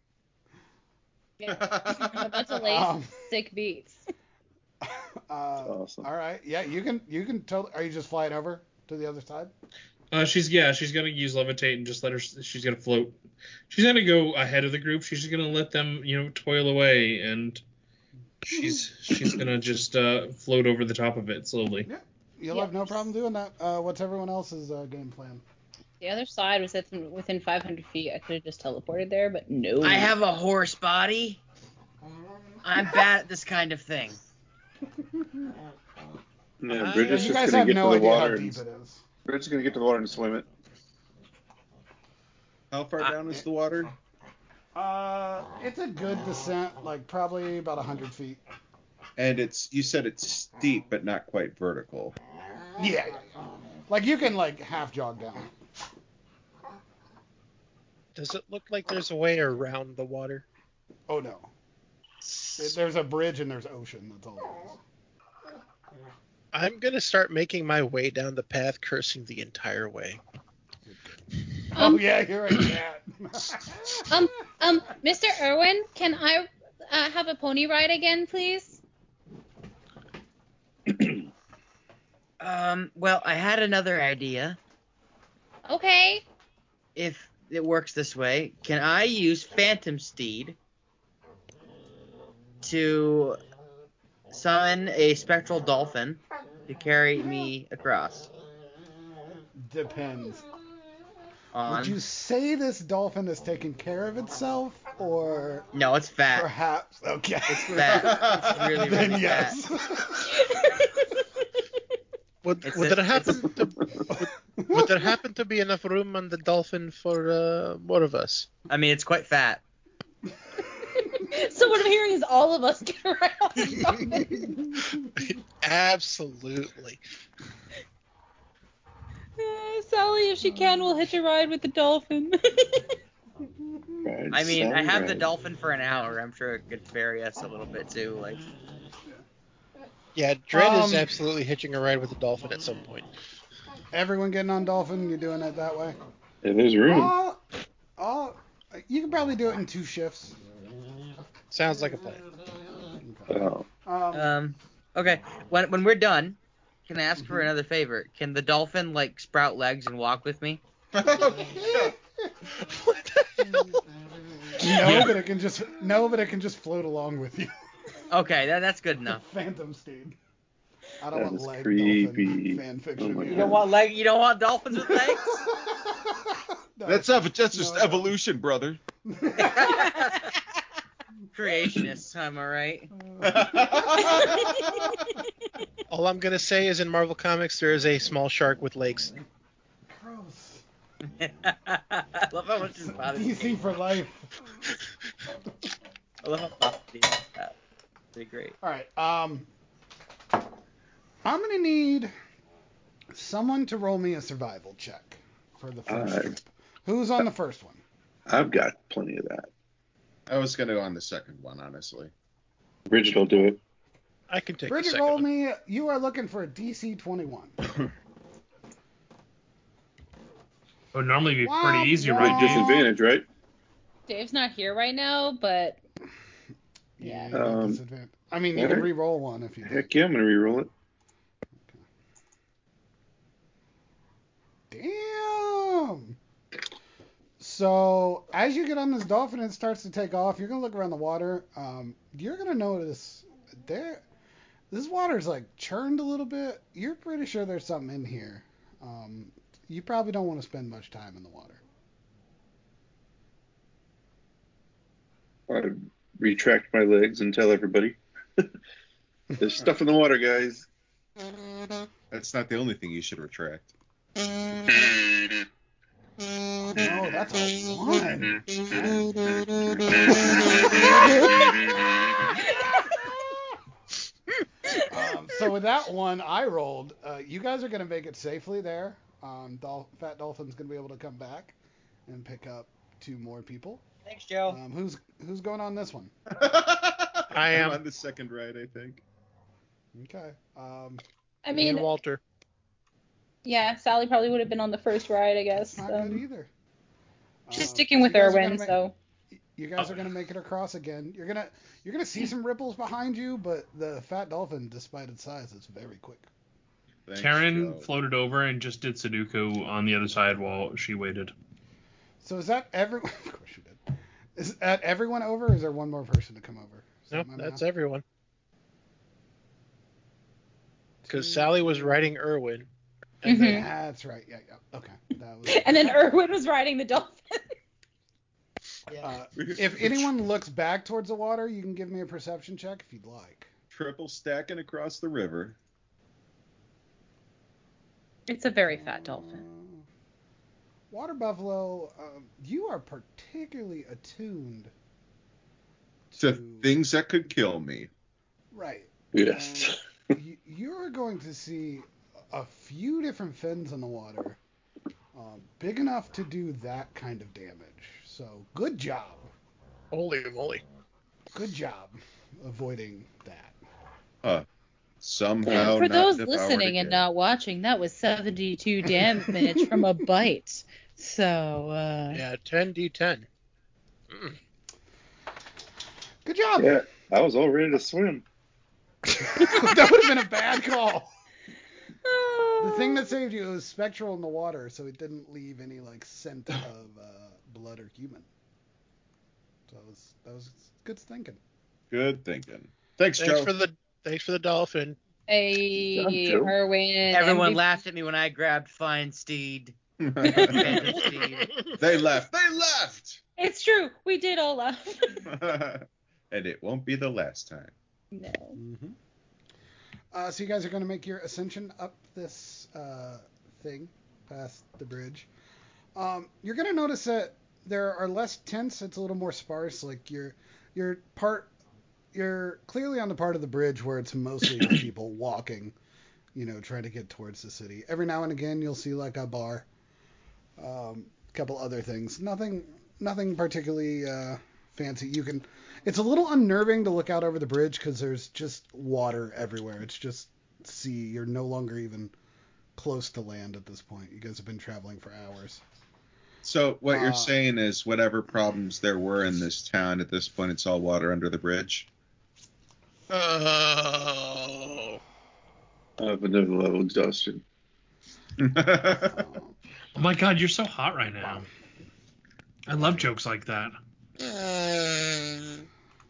Speaker 9: Yeah. I'm about to lay
Speaker 1: Um,
Speaker 9: sick beats.
Speaker 1: Uh,
Speaker 4: awesome.
Speaker 1: All right. Yeah, you can. You can totally. Are you just flying over to the other side?
Speaker 7: Uh, she's yeah, she's gonna use levitate and just let her. She's gonna float. She's gonna go ahead of the group. She's just gonna let them, you know, toil away, and she's she's gonna just uh, float over the top of it slowly.
Speaker 1: Yeah, you'll
Speaker 9: Yeah.
Speaker 1: have no problem doing that. Uh, what's everyone else's uh, game plan?
Speaker 9: The other side was within 500 feet. I could have just teleported there, but no.
Speaker 8: I have a horse body. I'm bad at this kind of thing.
Speaker 4: Yeah,
Speaker 3: Uh,
Speaker 4: Bridget's
Speaker 1: you
Speaker 4: just
Speaker 1: guys
Speaker 4: gonna
Speaker 1: have
Speaker 4: get
Speaker 1: no
Speaker 4: to the
Speaker 1: idea how
Speaker 4: water.
Speaker 1: deep
Speaker 4: And,
Speaker 1: it is.
Speaker 4: Bridget's gonna get to the water and swim it.
Speaker 2: How far down is the water?
Speaker 1: Uh, it's a good descent, like probably about 100 feet.
Speaker 2: And it's you said it's steep but not quite vertical.
Speaker 1: Yeah, yeah, yeah. Like you can like half jog down.
Speaker 3: Does it look like there's a way around the water?
Speaker 1: Oh no. It- there's a bridge and there's ocean. That's all.
Speaker 3: I'm gonna start making my way down the path, cursing the entire way.
Speaker 1: Oh
Speaker 9: Um,
Speaker 1: yeah, you're a cat.
Speaker 9: Um, um, Mr. Erwin, can I uh, have a pony ride again, please?
Speaker 8: Um, well, I had another idea.
Speaker 9: Okay.
Speaker 8: If it works this way, can I use Phantom Steed to summon a spectral dolphin to carry me across?
Speaker 1: Depends.
Speaker 8: On
Speaker 1: Would you say this dolphin is taking care of itself, or
Speaker 8: no, it's fat.
Speaker 1: perhaps okay?
Speaker 8: It's fat. It's really,
Speaker 1: then
Speaker 8: really
Speaker 1: yes.
Speaker 3: Would,
Speaker 8: It's
Speaker 3: would
Speaker 8: a-
Speaker 3: there happen to would, would there happen to be enough room on the dolphin for uh, more of us?
Speaker 8: I mean, it's quite fat.
Speaker 9: so what I'm hearing is all of us get around.
Speaker 3: Absolutely.
Speaker 9: Uh, Sally, if she can, we'll hitch a ride with the dolphin.
Speaker 8: I mean, I
Speaker 4: sound
Speaker 8: have the dolphin for an hour. I'm sure it could vary us a little bit too. Like,
Speaker 3: Yeah, Dread is
Speaker 1: Um,
Speaker 3: absolutely hitching a ride with the dolphin at some point.
Speaker 1: Everyone getting on dolphin, you're doing it that way.
Speaker 4: Yeah, there's room.
Speaker 1: Uh, uh, you can probably do it in two shifts.
Speaker 3: Sounds like a plan.
Speaker 4: Oh,
Speaker 1: Um,
Speaker 8: um, okay. When when we're done, can I ask for another favor? Can the dolphin like sprout legs and walk with me?
Speaker 1: no, but it can just no, but it can just float along with you.
Speaker 8: Okay, that, that's good enough.
Speaker 1: Phantom steed. I don't
Speaker 4: That
Speaker 1: want leg
Speaker 4: creepy.
Speaker 1: dolphin fan fiction.
Speaker 4: Oh my
Speaker 8: You don't want leg. You don't want dolphins with legs.
Speaker 1: No.
Speaker 2: That's ev- that's just
Speaker 1: No, no.
Speaker 2: evolution, brother.
Speaker 8: Creationists, am I right?
Speaker 3: All I'm gonna say is in Marvel Comics there is a small shark with legs.
Speaker 1: Gross.
Speaker 8: I love how much this bothers me.
Speaker 1: DC for life.
Speaker 8: I love how bothers that. Pretty great.
Speaker 1: All right. Um, I'm gonna need someone to roll me a survival check for the first
Speaker 4: Alright.
Speaker 1: trip. Who's on the first one?
Speaker 4: I've got plenty of that.
Speaker 2: I was gonna go on the second one, honestly.
Speaker 4: Bridget will do it.
Speaker 3: I can take
Speaker 1: Bridget,
Speaker 3: second
Speaker 1: roll
Speaker 3: one.
Speaker 1: me. You are looking for a DC 21.
Speaker 7: It would normally be
Speaker 1: Wow,
Speaker 7: pretty easy,
Speaker 1: wow.
Speaker 7: right, Dave?
Speaker 4: disadvantage, right?
Speaker 9: Dave's not here right now, but Yeah.
Speaker 1: you
Speaker 4: Um,
Speaker 1: disadvantage. I mean, you can re-roll one if you.
Speaker 4: Heck yeah, I'm gonna reroll it.
Speaker 1: Damn. So as you get on this dolphin and it starts to take off, you're gonna look around the water. Um, you're gonna notice there, this water's like churned a little bit. You're pretty sure there's something in here. Um, you probably don't want to spend much time in the water.
Speaker 4: I retract my legs and tell everybody. There's stuff in the water, guys.
Speaker 2: That's not the only thing you should retract.
Speaker 1: No, that's a one. Um, so with that one I rolled, uh, you guys are gonna make it safely there. Um, Dol- Fat Dolphin's gonna be able to come back and pick up two more people.
Speaker 8: Thanks, Joe.
Speaker 1: Um, who's who's going on this one?
Speaker 3: I
Speaker 2: I'm on the second ride, I think.
Speaker 1: Okay. Um,
Speaker 9: I
Speaker 3: Me and
Speaker 9: mean,
Speaker 3: Walter.
Speaker 9: yeah, Sally probably would have been on the first ride, I guess.
Speaker 1: not
Speaker 9: Um,
Speaker 1: good either.
Speaker 9: She's
Speaker 1: Um,
Speaker 9: sticking with
Speaker 1: you guys are
Speaker 9: Erwin,
Speaker 1: gonna
Speaker 9: so
Speaker 1: You guys are gonna make it across again. You're gonna you're gonna see some ripples behind you, but the fat dolphin, despite its size, is very quick.
Speaker 2: Thanks,
Speaker 7: Karen
Speaker 2: Joe.
Speaker 7: floated over and just did Sudoku on the other side while she waited.
Speaker 1: So is that everyone? of course you did. Is that everyone over? Or is there one more person to come over? Is that
Speaker 3: Nope,
Speaker 1: my
Speaker 3: that's
Speaker 1: math?
Speaker 3: everyone. Because Sally was writing Erwin. And then,
Speaker 1: That's right. Yeah, yeah. Okay. That was.
Speaker 9: And then Erwin was riding the dolphin.
Speaker 1: Uh, if anyone looks back towards the water, you can give me a perception check if you'd like.
Speaker 2: triple stacking across the river.
Speaker 9: It's a very fat dolphin.
Speaker 1: Uh, Water buffalo, um, you are particularly attuned
Speaker 2: To things that could kill me.
Speaker 1: Right.
Speaker 4: Yes.
Speaker 1: you, you're going to see a few different fins in the water, um, big enough to do that kind of damage. So good job,
Speaker 3: holy moly.
Speaker 1: good job avoiding that.
Speaker 2: Huh. Somehow.
Speaker 6: For
Speaker 2: not
Speaker 6: those listening and not watching, that was 72 damage from a bite. So, uh,
Speaker 3: Yeah, 10d10.
Speaker 1: Good job.
Speaker 4: Yeah, I was all ready to swim.
Speaker 1: that would have been a bad call. The thing that saved you was spectral in the water, so it didn't leave any like scent of uh, blood or human. So that was that was good thinking.
Speaker 2: Good thinking. Thanks,
Speaker 3: Thanks
Speaker 2: Joe.
Speaker 3: for the thanks for the dolphin.
Speaker 9: Hey,
Speaker 4: Joe.
Speaker 9: Erwin.
Speaker 8: Everyone
Speaker 9: MVP.
Speaker 8: laughed at me when I grabbed Find Steed.
Speaker 2: They left. They left.
Speaker 9: It's true. We did all laugh.
Speaker 2: and it won't be the last time.
Speaker 9: no.
Speaker 1: Mm-hmm. Uh, so you guys are going to make your ascension up this uh, thing past the bridge. Um, you're going to notice that there are less tents. It's a little more sparse. Like you're you're part you're clearly on the part of the bridge where it's mostly people walking, you know, trying to get towards the city. Every now and again you'll see like a bar, um, a couple other things. Nothing nothing particularly uh, fancy. You can it's a little unnerving to look out over the bridge because there's just water everywhere. It's just sea. You're no longer even close to land at this point. You guys have been traveling for hours.
Speaker 2: So what
Speaker 1: Uh,
Speaker 2: you're saying is whatever problems there were in this town at this point, it's all water under the bridge.
Speaker 3: Oh.
Speaker 4: I have another level exhaustion.
Speaker 7: Oh my god, you're so hot right now. I love jokes like that.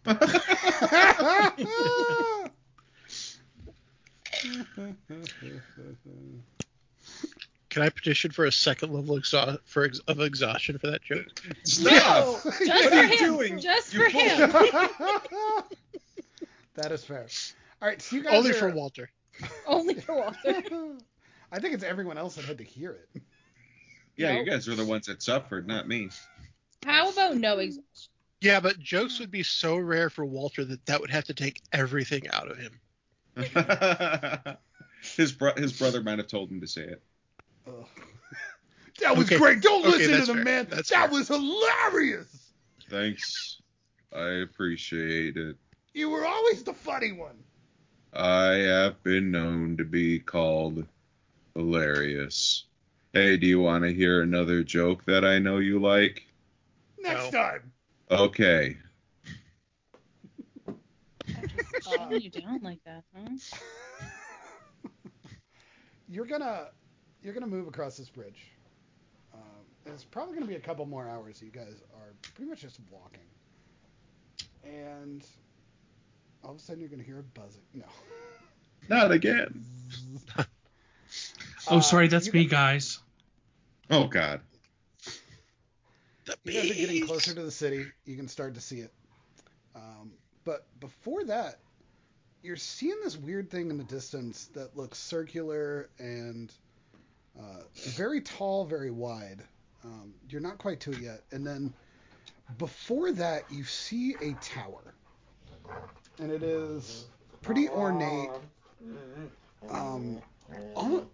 Speaker 3: Can I petition for a second level exha- for ex- of exhaustion for that joke?
Speaker 2: Stop!
Speaker 9: Just
Speaker 2: What
Speaker 9: for
Speaker 2: are you
Speaker 9: him.
Speaker 2: doing?
Speaker 9: Just
Speaker 2: You
Speaker 9: for
Speaker 2: fool.
Speaker 9: him.
Speaker 1: that is fair. All right, so you guys
Speaker 3: Only
Speaker 1: are,
Speaker 3: for Walter.
Speaker 9: Only for Walter.
Speaker 1: I think it's everyone else that had to hear it.
Speaker 2: Yeah, you guys were the ones that suffered, not me.
Speaker 9: How about no exhaustion?
Speaker 3: Yeah, but jokes would be so rare for Walter that that would have to take everything out of him.
Speaker 2: his bro- his brother might have told him to say it.
Speaker 1: Ugh. That was
Speaker 3: Okay.
Speaker 1: great. Don't
Speaker 3: Okay,
Speaker 1: listen to
Speaker 3: that's
Speaker 1: the
Speaker 3: fair.
Speaker 1: man.
Speaker 3: That's
Speaker 1: that
Speaker 3: fair.
Speaker 1: was hilarious.
Speaker 2: Thanks. I appreciate it.
Speaker 1: You were always the funny one.
Speaker 2: I have been known to be called hilarious. Hey, do you want to hear another joke that I know you like?
Speaker 1: Next
Speaker 3: No.
Speaker 1: time.
Speaker 2: Okay.
Speaker 6: shutting you down like that, huh?
Speaker 1: You're gonna you're gonna move across this bridge. Um, it's probably gonna be a couple more hours. You guys are pretty much just walking, and all of a sudden you're gonna hear a buzzing. No.
Speaker 2: Not again.
Speaker 7: Oh,
Speaker 1: Uh,
Speaker 7: sorry, that's
Speaker 1: you
Speaker 7: me,
Speaker 1: guys-
Speaker 7: guys.
Speaker 2: Oh God.
Speaker 1: You guys are getting closer to the city. You can start to see it. Um, but before that, you're seeing this weird thing in the distance that looks circular and uh, very tall, very wide. Um, you're not quite to it yet. And then before that, you see a tower. And it is pretty ornate. Um, almo-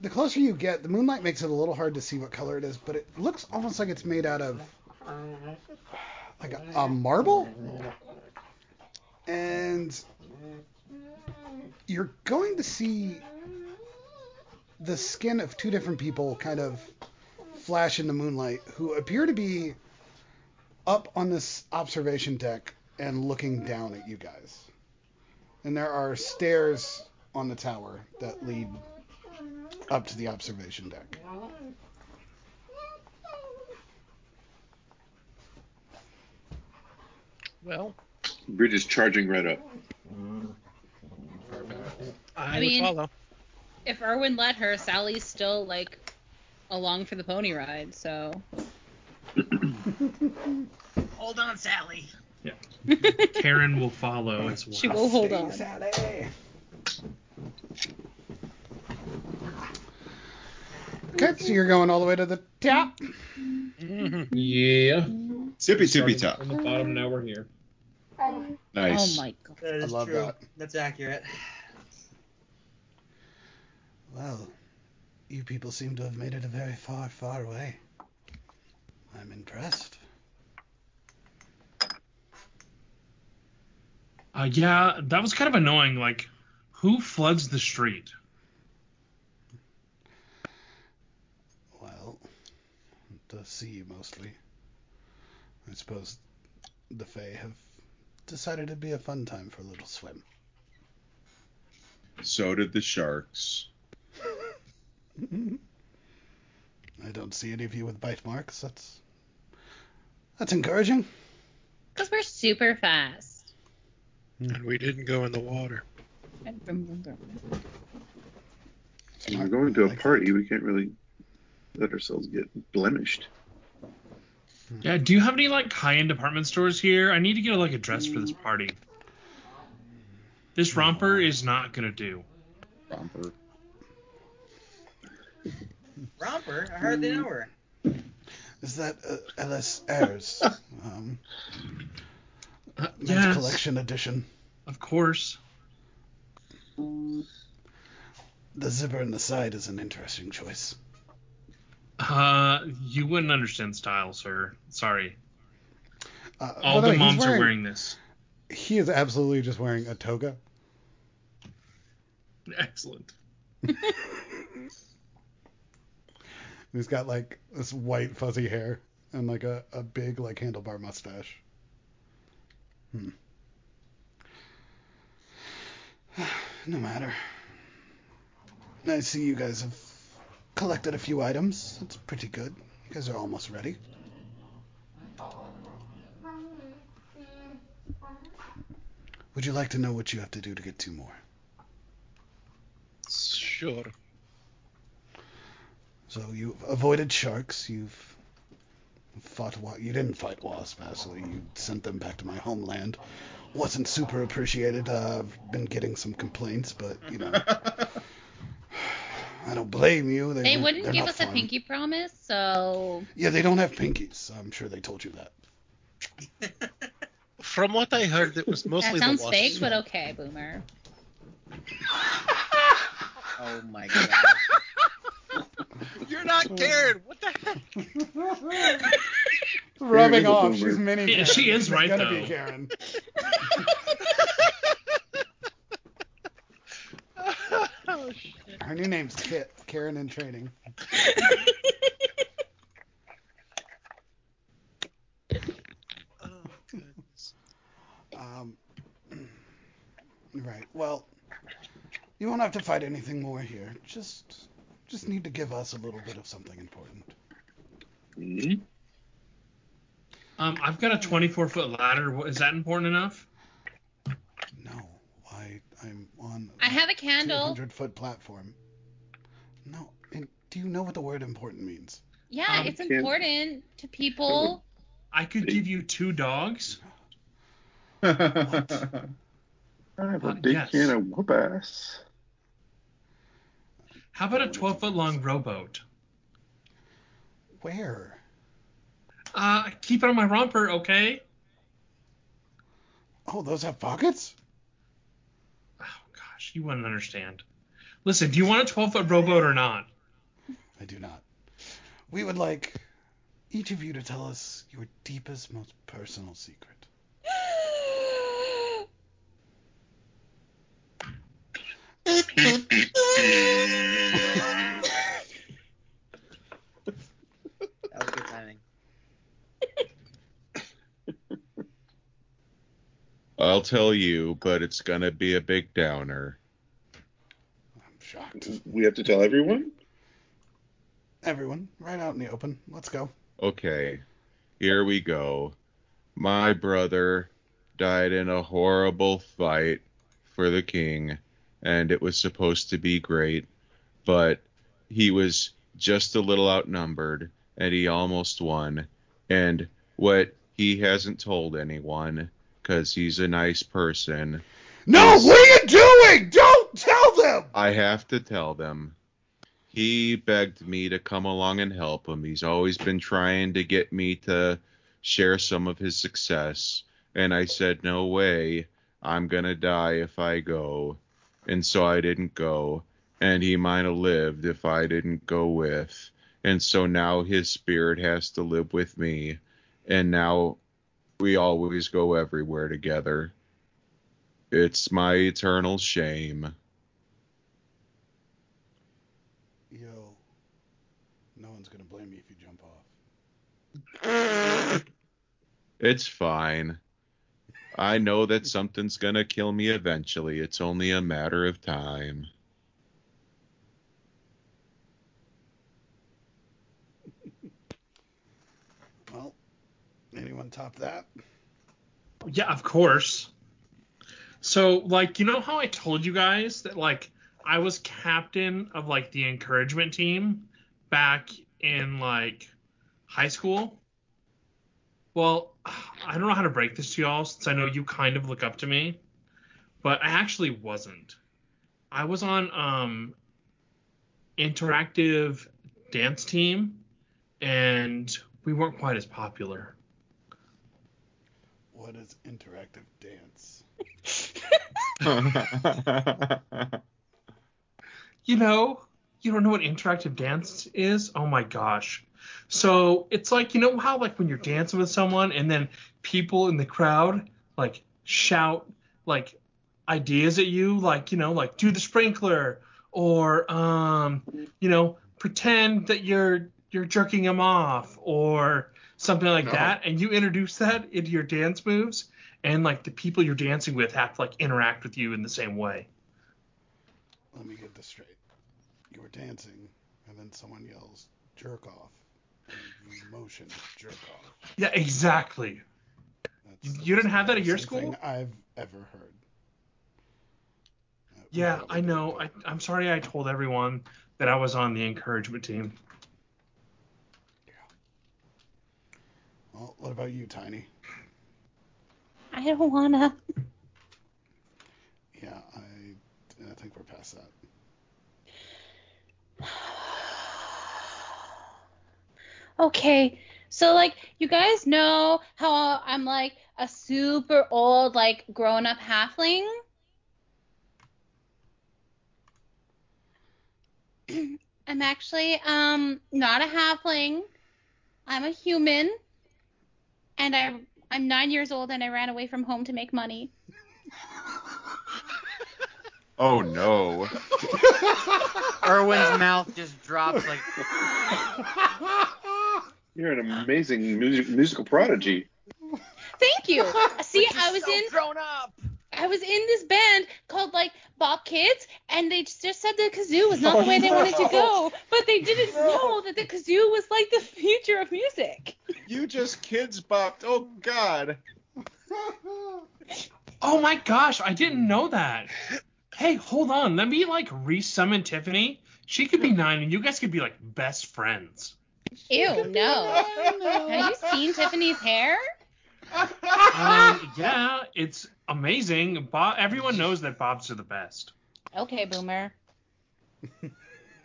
Speaker 1: the closer you get, the moonlight makes it a little hard to see what color it is, but it looks almost like it's made out of like a, a marble. And you're going to see the skin of two different people kind of flash in the moonlight who appear to be up on this observation deck and looking down at you guys. And there are stairs on the tower that lead up to the observation deck.
Speaker 3: Well,
Speaker 4: Bridge is charging right up.
Speaker 3: I,
Speaker 9: I mean-
Speaker 3: would follow.
Speaker 9: If Erwin let her, Sally's still like along for the pony ride. So
Speaker 10: Hold on, Sally. Yeah.
Speaker 7: Karen will follow as well.
Speaker 9: she will hold on.
Speaker 1: Okay, so you're going all the way to the top.
Speaker 7: Yeah.
Speaker 2: Sippy sippy
Speaker 7: Starting
Speaker 2: top.
Speaker 7: From the bottom, now we're here.
Speaker 2: Nice.
Speaker 9: Oh my god.
Speaker 8: That is
Speaker 1: love
Speaker 8: true.
Speaker 1: that.
Speaker 8: That's accurate.
Speaker 1: Well, you people seem to have made it a very far, far way. I'm impressed.
Speaker 7: Uh, yeah, that was kind of annoying. Like, who floods the street?
Speaker 1: Well, to see you mostly. I suppose the Fae have decided it'd be a fun time for a little swim.
Speaker 2: So did the sharks.
Speaker 1: I don't see any of you with bite marks. That's that's encouraging.
Speaker 9: Because we're super fast.
Speaker 3: And we didn't go in the water.
Speaker 4: When we're going to a party, we can't really let ourselves get blemished.
Speaker 7: Yeah, do you have any like high-end department stores here? I need to get like a dress for this party. This romper is not gonna do.
Speaker 2: Romper.
Speaker 8: Romper? I hardly know her.
Speaker 1: Is that uh, Ellis Ayres? um,
Speaker 7: Uh,
Speaker 1: men's
Speaker 7: yes,
Speaker 1: collection edition.
Speaker 7: of course.
Speaker 1: The zipper in the side is an interesting choice.
Speaker 7: Uh, you wouldn't understand style, sir. Sorry.
Speaker 1: Uh,
Speaker 7: All the
Speaker 1: way,
Speaker 7: moms are wearing this.
Speaker 1: He is absolutely just wearing a toga.
Speaker 7: Excellent.
Speaker 1: He's got like this white fuzzy hair and like a, a big like handlebar mustache. Hmm. no matter. I see you guys have collected a few items. That's pretty good. You guys are almost ready. Would you like to know what you have to do to get two more?
Speaker 3: Sure.
Speaker 1: So you've avoided sharks. You've fought wa- You didn't fight wasp, actually. You sent them back to my homeland. Wasn't super appreciated. Uh, I've been getting some complaints, but you know, I don't blame you.
Speaker 9: They
Speaker 1: weren't-
Speaker 9: wouldn't give
Speaker 1: not
Speaker 9: us a pinky promise, so
Speaker 1: Yeah, they don't have pinkies. I'm sure they told you that.
Speaker 3: From what I heard, it was mostly
Speaker 9: that sounds
Speaker 3: the
Speaker 9: fake, but okay, Boomer.
Speaker 8: Oh my god.
Speaker 3: You're not Karen. What the heck?
Speaker 1: Rubbing off. She's mini.
Speaker 7: Yeah, she is
Speaker 1: She's
Speaker 7: right,
Speaker 1: gonna
Speaker 7: though.
Speaker 1: be Karen.
Speaker 3: oh shit.
Speaker 1: Her new name's Kit. Karen in training.
Speaker 3: Oh.
Speaker 1: Um, right. Well, you won't have to fight anything more here. Just, just need to give us a little bit of something important.
Speaker 4: Mhm.
Speaker 7: Um, I've got a 24 foot ladder. Is that important enough?
Speaker 1: No, I, I'm on.
Speaker 9: I have a candle.
Speaker 1: 200 foot platform. No, and do you know what the word important means?
Speaker 9: Yeah,
Speaker 7: Um,
Speaker 9: it's
Speaker 4: can't-
Speaker 9: important to people.
Speaker 7: I could give you two dogs.
Speaker 4: I have a big
Speaker 7: yes.
Speaker 4: can of whoop ass.
Speaker 7: How about a 12 foot long rowboat?
Speaker 1: Where?
Speaker 7: Uh, keep it on my romper, okay?
Speaker 1: Oh, those have pockets?
Speaker 7: Oh gosh, you wouldn't understand. Listen, do you want a 12 foot rowboat or not?
Speaker 1: I do not. We would like each of you to tell us your deepest, most personal secret.
Speaker 8: That was good timing.
Speaker 2: I'll tell you, but it's gonna be a big downer.
Speaker 1: I'm shocked.
Speaker 4: We have to tell everyone.
Speaker 1: Everyone, right out in the open. Let's go.
Speaker 2: Okay, here we go. My brother died in a horrible fight for the king, and it was supposed to be great, but he was just a little outnumbered, and he almost won. And what he hasn't told anyone, because he's a nice person,
Speaker 1: No,
Speaker 2: Yes.
Speaker 1: what are you doing? Don't tell them.
Speaker 2: I have to tell them. He begged me to come along and help him. He's always been trying to get me to share some of his success. And I said, no way. I'm going to die if I go. And so I didn't go. And he might have lived if I didn't go with. And so now his spirit has to live with me. And now we always go everywhere together. It's my eternal shame.
Speaker 1: Yo, no one's gonna blame me if you jump off.
Speaker 2: It's fine. I know that something's gonna kill me eventually. It's only a matter of time.
Speaker 1: Well, anyone top that?
Speaker 7: Yeah, of course. So, like, you know how I told you guys that, like, I was captain of, like, the encouragement team back in, like, high school? Well, I don't know how to break this to y'all since I know you kind of look up to me, but I actually wasn't. I was on, um, interactive dance team, and we weren't quite as popular.
Speaker 1: What is interactive dance?
Speaker 7: You know, you don't know what interactive dance is? Oh my gosh. So it's like, you know how like when you're dancing with someone and then people in the crowd like shout like ideas at you, like, you know, like do the sprinkler or um, you know, pretend that you're you're jerking him off or something like
Speaker 2: No.
Speaker 7: that and you introduce that into your dance moves and like the people you're dancing with have to like interact with you in the same way.
Speaker 1: Let me get this straight. You were dancing, and then someone yells, jerk off. And you motion, jerk off.
Speaker 7: Yeah, exactly.
Speaker 1: That's
Speaker 7: You didn't have that at your
Speaker 1: embarrassing thing
Speaker 7: school?
Speaker 1: I've ever heard. Uh,
Speaker 7: Yeah, I know. I, I'm sorry I told everyone that I was on the encouragement team.
Speaker 1: but- Well, what about you, Tiny?
Speaker 6: I don't wanna.
Speaker 1: Yeah, I, I think we're past that.
Speaker 6: Okay, so like you guys know how I'm like a super old like grown up halfling? I'm actually um not a halfling. I'm a human. And I I'm 9 years old and I ran away from home to make money.
Speaker 2: oh no.
Speaker 8: Erwin's mouth just drops like
Speaker 4: You're an amazing music, musical prodigy.
Speaker 6: Thank you. See, I was in
Speaker 8: grown up.
Speaker 6: I was in this band called like Bob Kids, and they just said the kazoo was not the way they wanted to go, but they didn't know that the kazoo was like the future of music.
Speaker 2: You just kids bopped. Oh god.
Speaker 7: Oh my gosh, I didn't know that. Hey, hold on. Let me like resummon Tiffany. She could be nine, and you guys could be like best friends.
Speaker 6: Ew, no. Have you seen Tiffany's hair?
Speaker 7: Um, yeah, it's amazing. Bob, everyone knows that Bobs are the best.
Speaker 6: Okay, boomer.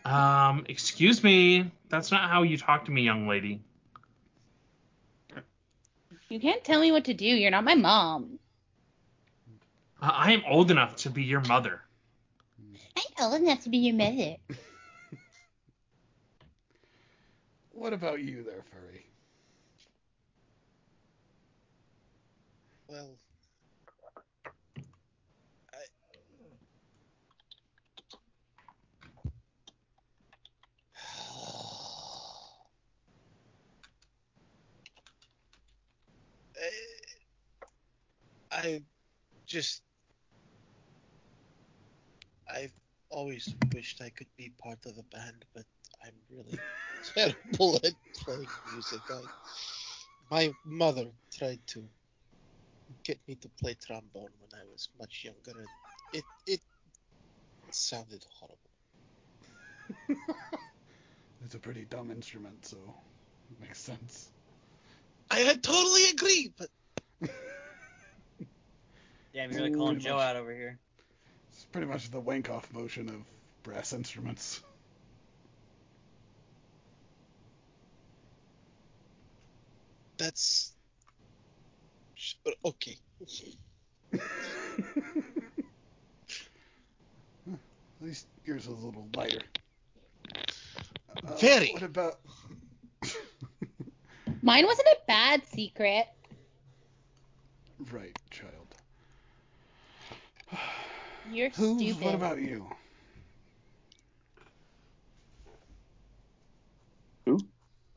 Speaker 7: Um, excuse me. That's not how you talk to me, young lady.
Speaker 6: You can't tell me what to do. You're not my mom.
Speaker 7: I am old enough to be your mother.
Speaker 6: I'm old enough to be your mother.
Speaker 1: What about you there, furry?
Speaker 3: Well, I. I, just I've always wished I could be part of a band, but I'm really terrible at playing music. I, my mother tried to get me to play trombone when I was much younger, and it it sounded horrible.
Speaker 1: It's a pretty dumb instrument, so it makes sense.
Speaker 3: I, I totally agree, but
Speaker 8: Damn, you're really calling
Speaker 1: Pretty
Speaker 8: Joe
Speaker 1: much.
Speaker 8: out over here.
Speaker 1: It's pretty much the wank off motion of brass instruments.
Speaker 3: that's okay.
Speaker 1: At least yours is a little lighter. Uh,
Speaker 3: Very.
Speaker 1: What about?
Speaker 6: Mine wasn't a bad secret.
Speaker 1: right, child.
Speaker 6: You're
Speaker 1: Who's?
Speaker 6: stupid.
Speaker 1: What about you? Who?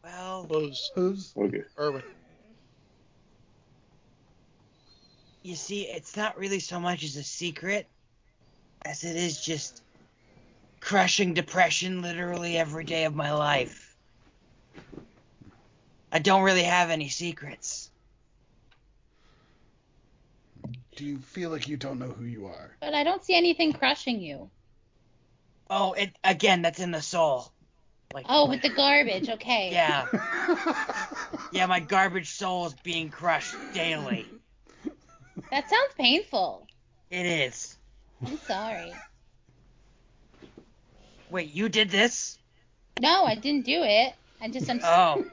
Speaker 8: Well,
Speaker 3: Those
Speaker 1: Who's?
Speaker 4: Okay.
Speaker 3: Erwin.
Speaker 8: you see, it's not really so much as a secret as it is just crushing depression literally every day of my life. I don't really have any secrets.
Speaker 1: Do you feel like you don't know who you are?
Speaker 6: But I don't see anything crushing you.
Speaker 8: Oh, it again, that's in the soul. Like
Speaker 6: Oh, with the garbage. Okay.
Speaker 8: Yeah. Yeah, my garbage soul is being crushed daily.
Speaker 6: That sounds painful.
Speaker 8: It is.
Speaker 6: I'm sorry.
Speaker 8: Wait, you did this?
Speaker 6: No, I didn't do it. I just I'm
Speaker 8: Oh.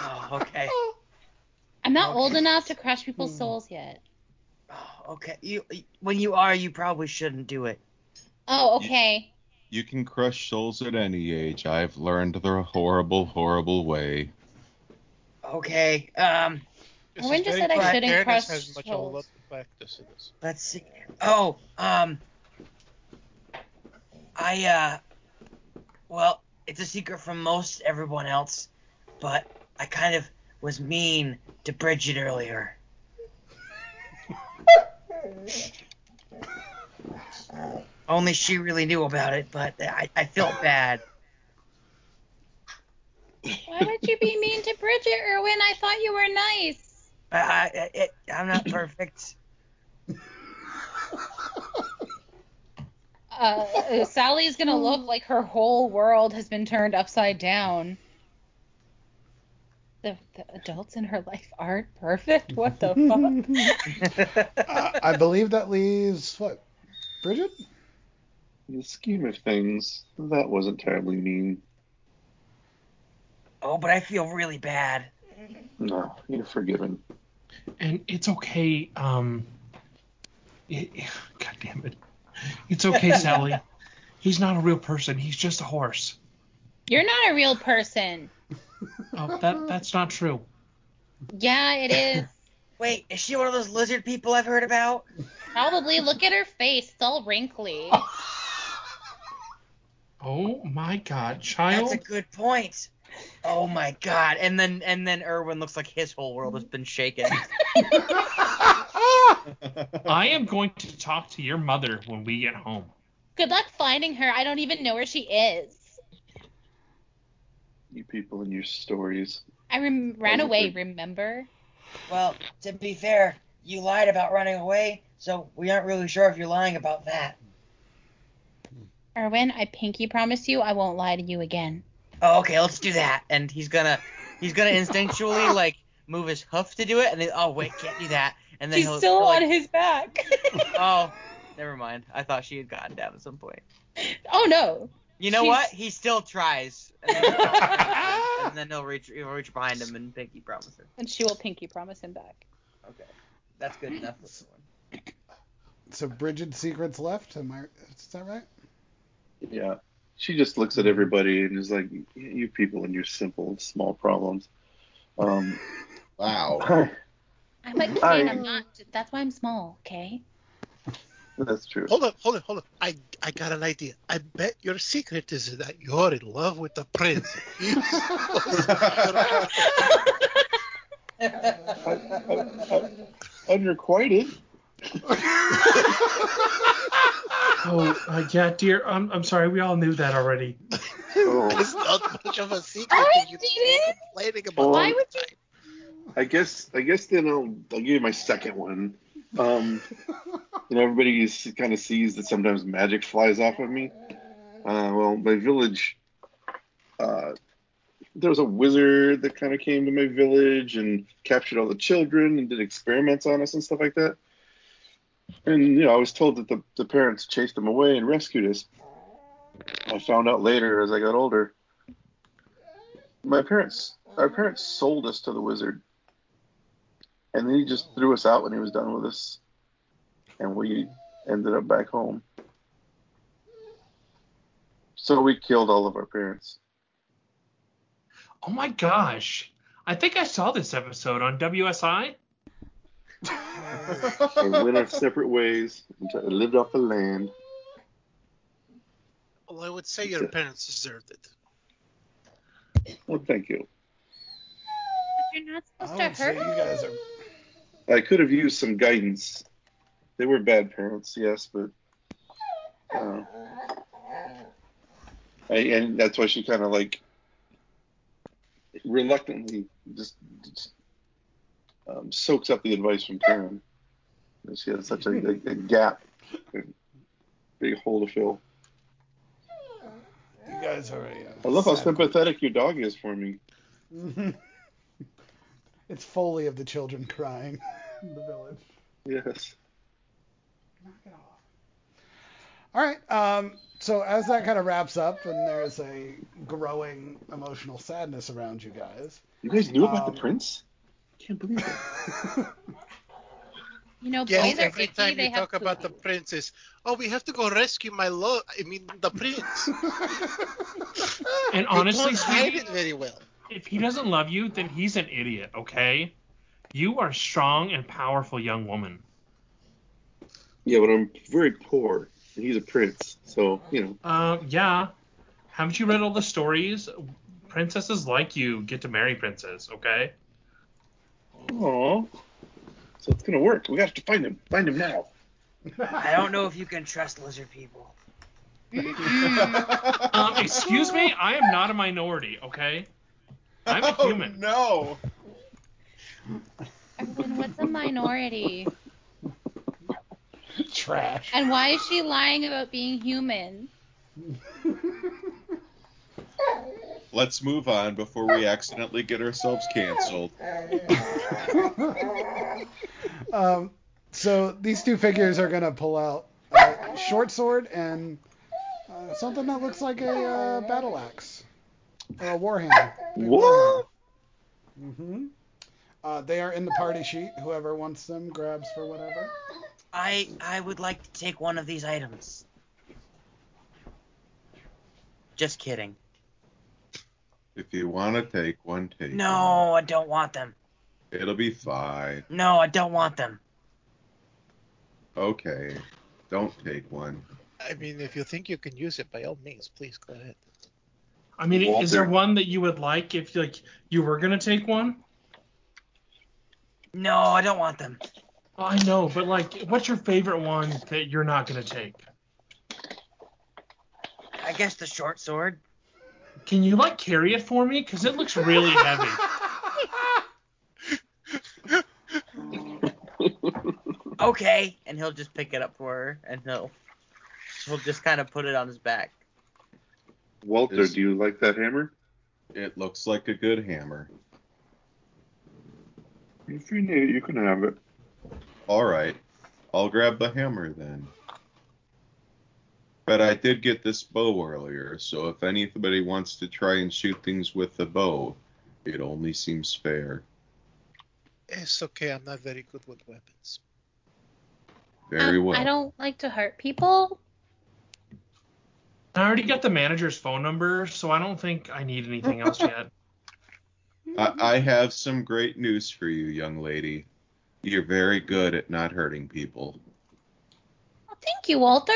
Speaker 8: Oh, okay.
Speaker 6: I'm not
Speaker 8: okay.
Speaker 6: old enough to crush people's hmm. souls yet.
Speaker 8: Okay. You when you are, you probably shouldn't do it.
Speaker 6: Oh, okay.
Speaker 2: You can crush souls at any age. I've learned the horrible, horrible way.
Speaker 8: Okay. Um,
Speaker 3: When
Speaker 6: Owen
Speaker 3: is
Speaker 6: just said I shouldn't crush
Speaker 3: has much of a
Speaker 6: souls.
Speaker 3: practice in this.
Speaker 8: let's see. Oh, um, I uh, well, it's a secret from most everyone else, but I kind of was mean to Bridget earlier. Only she really knew about it, but I, I felt bad.
Speaker 6: Why would you be mean to Bridget, Erwin? I thought you were nice.
Speaker 8: I, I, it, I'm not perfect.
Speaker 6: Uh, uh, Sally's gonna look like her whole world has been turned upside down. The, the adults in her life aren't perfect. What the fuck?
Speaker 1: uh, I believe that leaves what? Bridget?
Speaker 4: In the scheme of things, that wasn't terribly mean.
Speaker 8: oh, but I feel really bad.
Speaker 4: No, you're forgiven.
Speaker 7: And it's okay. Um. It, God damn it. It's okay, Sally. He's not a real person. He's just a horse.
Speaker 6: You're not a real person.
Speaker 7: Oh, that that's not true.
Speaker 6: Yeah, it is.
Speaker 8: Wait, is she one of those lizard people I've heard about?
Speaker 6: Probably. Look at her face. It's all wrinkly.
Speaker 7: Oh my God, child.
Speaker 8: That's a good point. Oh my god. And then and then Erwin looks like his whole world has been shaken.
Speaker 7: I am going to talk to your mother when we get home.
Speaker 6: Good luck finding her. I don't even know where she is.
Speaker 4: You people and your stories.
Speaker 6: I rem- ran away,
Speaker 4: okay.
Speaker 6: remember?
Speaker 8: well, to be fair, you lied about running away, so we aren't really sure if you're lying about that.
Speaker 6: Erwin, I pinky promise you I won't lie to you again.
Speaker 8: Oh, okay, let's do that. And he's gonna he's gonna instinctually like move his hoof to do it, and then oh wait, can't do that. And then
Speaker 6: She's
Speaker 8: he'll,
Speaker 6: still
Speaker 8: he'll, like,
Speaker 6: on his back.
Speaker 8: Oh, never mind. I thought she had gotten down at some point.
Speaker 6: oh no.
Speaker 8: You know
Speaker 6: She's-
Speaker 8: what? He still tries, and then, and then he'll reach he'll reach behind him and pinky promise her.
Speaker 6: And she will pinky promise him back.
Speaker 8: Okay, that's good enough for this one.
Speaker 1: So Bridget's secrets left. Am I? Is that right?
Speaker 4: Yeah. She just looks at everybody and is like, "You people and your simple, small problems." Um,
Speaker 11: Wow.
Speaker 6: I'm a kid.
Speaker 4: I-
Speaker 6: I'm not. That's why I'm small. Okay.
Speaker 4: That's true.
Speaker 3: Hold on, hold on, hold on. I I got an idea. I bet your secret is that you're in love with the prince.
Speaker 4: Unrequited.
Speaker 7: Oh, uh, yeah, dear. I'm, I'm sorry. We all knew that already.
Speaker 4: Oh.
Speaker 3: It's not much of a secret.
Speaker 6: I
Speaker 3: you
Speaker 6: didn't.
Speaker 3: complaining about.
Speaker 6: Why would you?
Speaker 4: I guess I guess then I'll I'll give you my second one. Um, you know, everybody kind of sees that sometimes magic flies off of me. Uh, well, my village, uh, there was a wizard that kind of came to my village and captured all the children and did experiments on us and stuff like that. And you know, I was told that the, the parents chased them away and rescued us. I found out later as I got older. My parents, our parents sold us to the wizard and then he just threw us out when he was done with us, and we ended up back home. So we killed all of our parents.
Speaker 7: Oh my gosh. I think I saw this episode on WSI.
Speaker 4: and went our separate ways and lived off the land.
Speaker 3: Well, I would say your parents deserved it.
Speaker 4: Well, thank you.
Speaker 6: You're not
Speaker 1: I
Speaker 6: supposed to
Speaker 1: would say
Speaker 6: hurt
Speaker 1: you guys are.
Speaker 4: I could have used some guidance. They were bad parents, yes, but. Uh, I, and that's why she kind of like reluctantly just, just um, soaks up the advice from Karen. She has such a, a, a gap, a big hole to fill.
Speaker 1: You guys are a. Uh,
Speaker 4: I love how sympathetic your dog is for me.
Speaker 1: group. it's Foley of the children crying in the village.
Speaker 4: Yes.
Speaker 1: Knock it off. All right. Um, so as that kind of wraps up, and there's a growing emotional sadness around you guys.
Speaker 4: You guys knew about
Speaker 1: Um,
Speaker 4: the prince? I Can't believe it.
Speaker 6: You know,
Speaker 3: Yes,
Speaker 6: boys
Speaker 3: every
Speaker 6: icky,
Speaker 3: time
Speaker 6: they
Speaker 3: you
Speaker 6: have
Speaker 3: talk about the princess, oh, we have to go rescue my love. I mean, the prince.
Speaker 7: And
Speaker 3: You
Speaker 7: honestly,
Speaker 3: don't hide it very well.
Speaker 7: If he doesn't love you, then he's an idiot, okay? You are a strong and powerful young woman.
Speaker 4: Yeah, but I'm very poor, and he's a prince, so you know.
Speaker 7: Uh, yeah. Haven't you read all the stories? Princesses like you get to marry princes, okay?
Speaker 4: Aww. So it's gonna work. We have to find him. Find him now.
Speaker 8: I don't know if you can trust lizard people.
Speaker 7: Um, excuse me, I am not a minority, okay? I'm a
Speaker 2: Oh,
Speaker 7: human.
Speaker 2: no.
Speaker 6: Erwin, what's a minority?
Speaker 1: Trash.
Speaker 6: And why is she lying about being human?
Speaker 2: Let's move on before we accidentally get ourselves canceled.
Speaker 1: um, so these two figures are gonna pull out a short sword and uh, something that looks like a uh, battle axe or a warhammer.
Speaker 4: What?
Speaker 1: Mm-hmm. Uh, they are in the party sheet. Whoever wants them grabs for whatever.
Speaker 8: I I would like to take one of these items. Just kidding.
Speaker 2: If you want to take one, take
Speaker 8: No, I don't want them.
Speaker 2: It'll be fine.
Speaker 8: No, I don't want them.
Speaker 2: Okay. Don't take one.
Speaker 3: I mean, if you think you can use it, by all means, please go ahead.
Speaker 7: I mean, is there one that you would like if like you were gonna take one?
Speaker 8: No, I don't want them.
Speaker 7: Oh, I know, but like, what's your favorite one that you're not gonna take?
Speaker 8: I guess the short sword.
Speaker 7: Can you like carry it for me? Cause it looks really heavy.
Speaker 8: Okay, and he'll just pick it up for her, and he'll he'll just kind of put it on his back.
Speaker 4: Walter,
Speaker 2: Is-
Speaker 4: do you like that hammer?
Speaker 2: It looks like a good hammer.
Speaker 4: If you need it, you can have it.
Speaker 2: All right. I'll grab the hammer then. But I did get this bow earlier, so if anybody wants to try and shoot things with the bow, it only seems fair.
Speaker 3: It's okay. I'm not very good with weapons.
Speaker 2: Very
Speaker 6: Um,
Speaker 2: well.
Speaker 6: I don't like to hurt people.
Speaker 7: I already got the manager's phone number, so I don't think I need anything else yet.
Speaker 2: I, I have some great news for you, young lady. You're very good at not hurting people.
Speaker 6: Oh, thank you, Walter.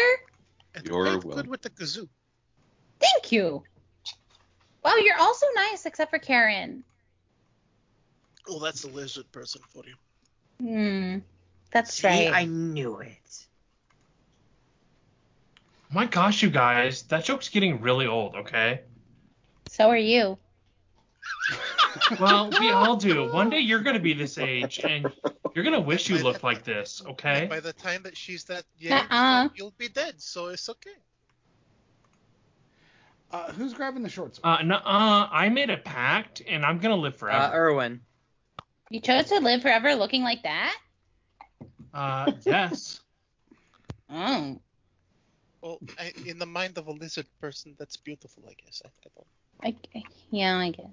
Speaker 3: And
Speaker 2: You're
Speaker 3: quite good with the kazoo.
Speaker 6: Thank you. Wow, you're also nice, except for Karen.
Speaker 3: Oh, that's a lizard person for you.
Speaker 6: Hmm. That's
Speaker 8: See,
Speaker 6: right.
Speaker 8: I knew it.
Speaker 7: My gosh, you guys, that joke's getting really old. Okay.
Speaker 6: So are you.
Speaker 7: Well, we all do. One day you're gonna be this age, and you're gonna wish you looked like this. Okay.
Speaker 3: By the time that she's that age,
Speaker 6: Nuh-uh.
Speaker 3: you'll be dead, so it's okay.
Speaker 1: Uh, who's grabbing the shorts?
Speaker 7: Uh, nuh-uh, I made a pact, and I'm gonna live
Speaker 8: Uh,
Speaker 7: forever.
Speaker 8: Erwin.
Speaker 6: You chose to live forever looking like that?
Speaker 7: Uh, yes.
Speaker 6: Oh.
Speaker 3: Well, I, in the mind of a lizard person, that's beautiful, I guess. I, I don't.
Speaker 6: I, I- yeah, I guess.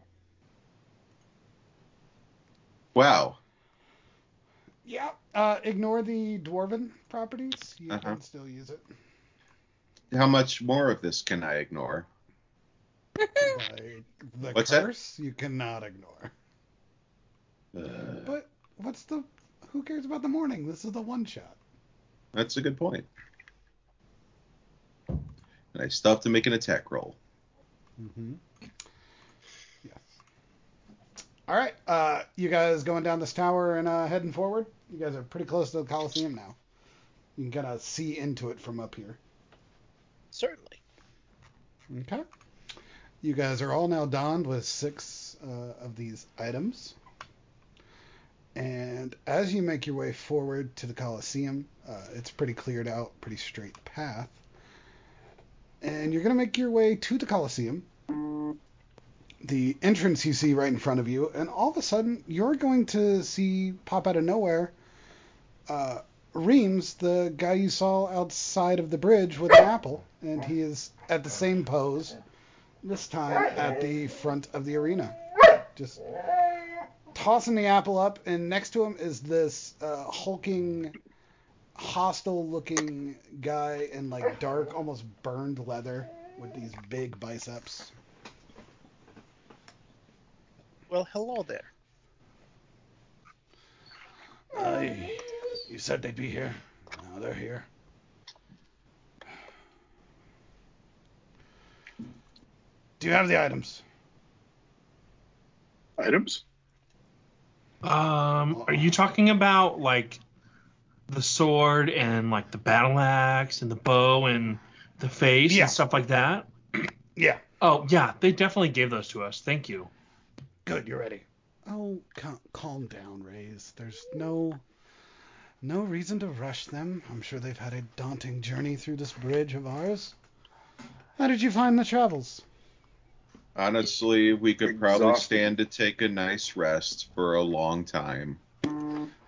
Speaker 12: Wow.
Speaker 1: Yeah. Uh, ignore the dwarven properties. You
Speaker 12: Uh-huh.
Speaker 1: can still use it.
Speaker 12: How much more of this can I ignore?
Speaker 1: Like the
Speaker 12: What's that?
Speaker 1: curse, you cannot ignore.
Speaker 12: Uh,
Speaker 1: But what's the? Who cares about the morning? This is the one shot.
Speaker 12: that's a good point. And I still have to make an attack roll.
Speaker 1: Mm-hmm. Yes. All right. Uh, you guys going down this tower and uh, heading forward? You guys are pretty close to the Coliseum now. You can kind of see into it from up here.
Speaker 3: Certainly.
Speaker 1: Okay. You guys are all now donned with six uh, of these items. And as you make your way forward to the Coliseum, uh, it's pretty cleared out, pretty straight path. And you're going to make your way to the Coliseum, the entrance you see right in front of you, and all of a sudden you're going to see pop out of nowhere uh, Reams, the guy you saw outside of the bridge with an apple, and he is at the same pose, this time at the front of the arena. Just tossing the apple up, and next to him is this uh, hulking, hostile looking guy in like dark, almost burned leather with these big biceps.
Speaker 3: Well, hello there.
Speaker 1: Aye. You said they'd be here. Now they're here. Do you have the items?
Speaker 4: Items?
Speaker 7: Um, are you talking about like the sword and like the battle axe and the bow and the face
Speaker 1: Yeah.
Speaker 7: and stuff like that?
Speaker 1: Yeah.
Speaker 7: Oh yeah, they definitely gave those to us. Thank you.
Speaker 1: Good, you're ready. Oh, cal- calm down, Rays. There's no no reason to rush them. I'm sure they've had a daunting journey through this bridge of ours. How did you find the travels?
Speaker 12: Honestly, we could probably stand to take a nice rest for a long time.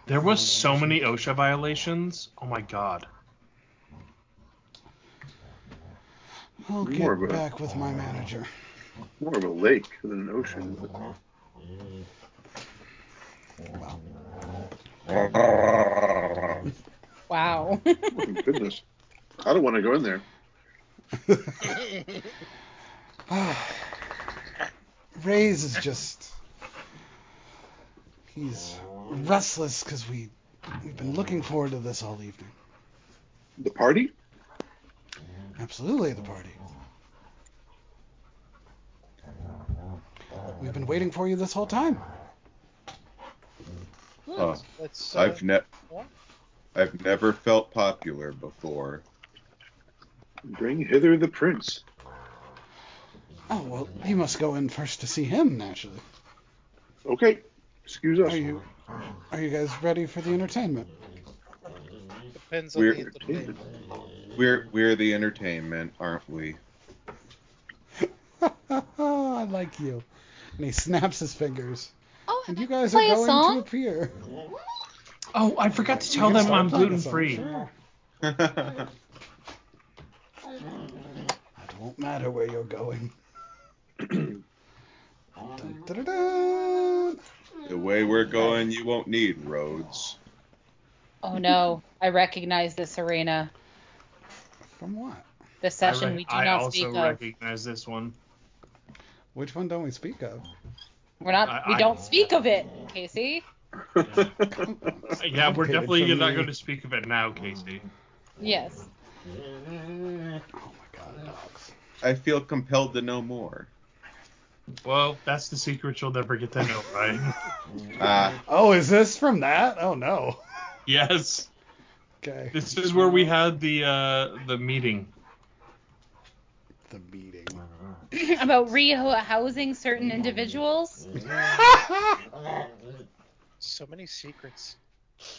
Speaker 7: There was so many OSHA violations. Oh my god.
Speaker 1: I'll get
Speaker 4: More of a-
Speaker 1: back with my manager.
Speaker 4: More of a lake than an ocean. But...
Speaker 6: Wow.
Speaker 4: Oh, goodness. I don't want to go in there.
Speaker 1: Rays is just he's restless because we we've been looking forward to this all evening.
Speaker 4: The party?
Speaker 1: Absolutely the party. We've been waiting for you this whole time.
Speaker 12: Uh,
Speaker 3: Let's. Uh,
Speaker 12: I've ne-
Speaker 3: what?
Speaker 12: I've never felt popular before.
Speaker 4: Bring hither the prince.
Speaker 1: Oh well, you must go in first to see him naturally.
Speaker 4: Okay. Excuse us.
Speaker 1: Are you are you guys ready for the entertainment?
Speaker 3: Depends on
Speaker 12: We're-
Speaker 3: the entertainment.
Speaker 12: We're we're the entertainment, aren't we?
Speaker 1: I like you. And he snaps his fingers.
Speaker 6: Oh,
Speaker 1: And you guys are going
Speaker 6: song?
Speaker 1: to appear.
Speaker 7: Oh, I forgot to tell them I'm gluten free.
Speaker 1: song. It won't matter where you're going. Dun, dun, dun, dun.
Speaker 12: The way we're going, you won't need roads.
Speaker 9: Oh no, I recognize this arena.
Speaker 1: From what?
Speaker 9: The session
Speaker 7: I, rec-
Speaker 9: we do
Speaker 7: I
Speaker 9: not speak of.
Speaker 7: I also recognize this one.
Speaker 1: Which one don't we speak of?
Speaker 9: We're not.
Speaker 7: I-
Speaker 9: we
Speaker 7: I-
Speaker 9: don't speak of it, Casey.
Speaker 7: Yeah, we're
Speaker 1: Complicated
Speaker 7: definitely
Speaker 1: for
Speaker 7: not
Speaker 1: me.
Speaker 7: going to speak of it now, Casey.
Speaker 9: Yes.
Speaker 1: Oh my god, dogs.
Speaker 12: I feel compelled to know more.
Speaker 7: Well, that's the secret you'll never get to know, right?
Speaker 12: Ah,
Speaker 1: Oh, is this from that? Oh no.
Speaker 7: Yes.
Speaker 1: Okay.
Speaker 7: This is where we had the uh, the meeting.
Speaker 1: The meeting.
Speaker 6: About rehousing certain individuals.
Speaker 3: So many secrets.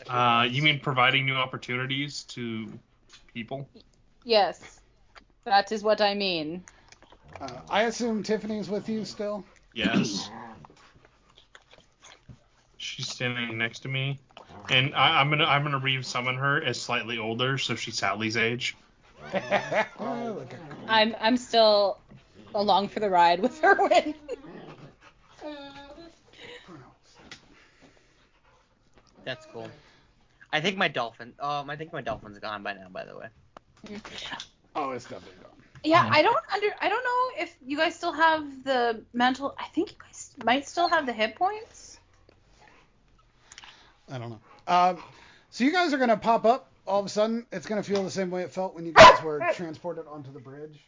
Speaker 7: Uh, you mean providing new opportunities to people?
Speaker 6: Yes, that is what I mean.
Speaker 1: Uh, I assume Tiffany's with you still.
Speaker 7: Yes. She's standing next to me, and I, I'm gonna I'm gonna re-summon her as slightly older, so she's Sally's age.
Speaker 6: I'm I'm still along for the ride with Erwin.
Speaker 8: That's cool. I think my dolphin. Um, I think my dolphin's gone by now. By the way.
Speaker 1: oh, it's definitely gone.
Speaker 6: Yeah, I don't under I don't know if you guys still have the mental. I think you guys might still have the hit points.
Speaker 1: I don't know. Um, so you guys are gonna pop up all of a sudden. It's gonna feel the same way it felt when you guys were transported onto the bridge.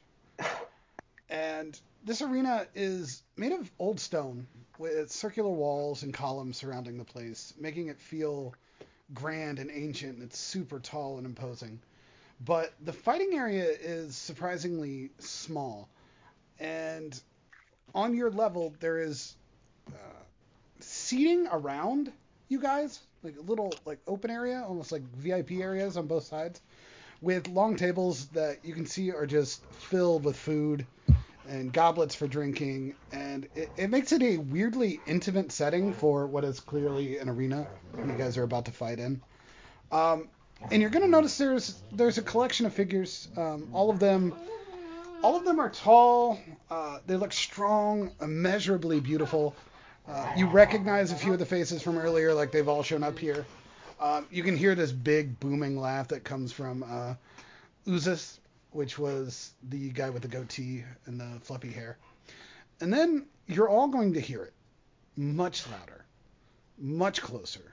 Speaker 1: And this arena is made of old stone with circular walls and columns surrounding the place, making it feel grand and ancient. And it's super tall and imposing. But the fighting area is surprisingly small. And on your level, there is uh, seating around you guys, like a little like open area, almost like VIP areas on both sides, with long tables that you can see are just filled with food and goblets for drinking, and it, it makes it a weirdly intimate setting for what is clearly an arena you guys are about to fight in. Um, and you're gonna notice there's there's a collection of figures. Um, all of them, all of them are tall. Uh, they look strong, immeasurably beautiful. Uh, you recognize a few of the faces from earlier, like they've all shown up here. Um, you can hear this big booming laugh that comes from uh, Uzis, which was the guy with the goatee and the fluffy hair. And then you're all going to hear it much louder, much closer.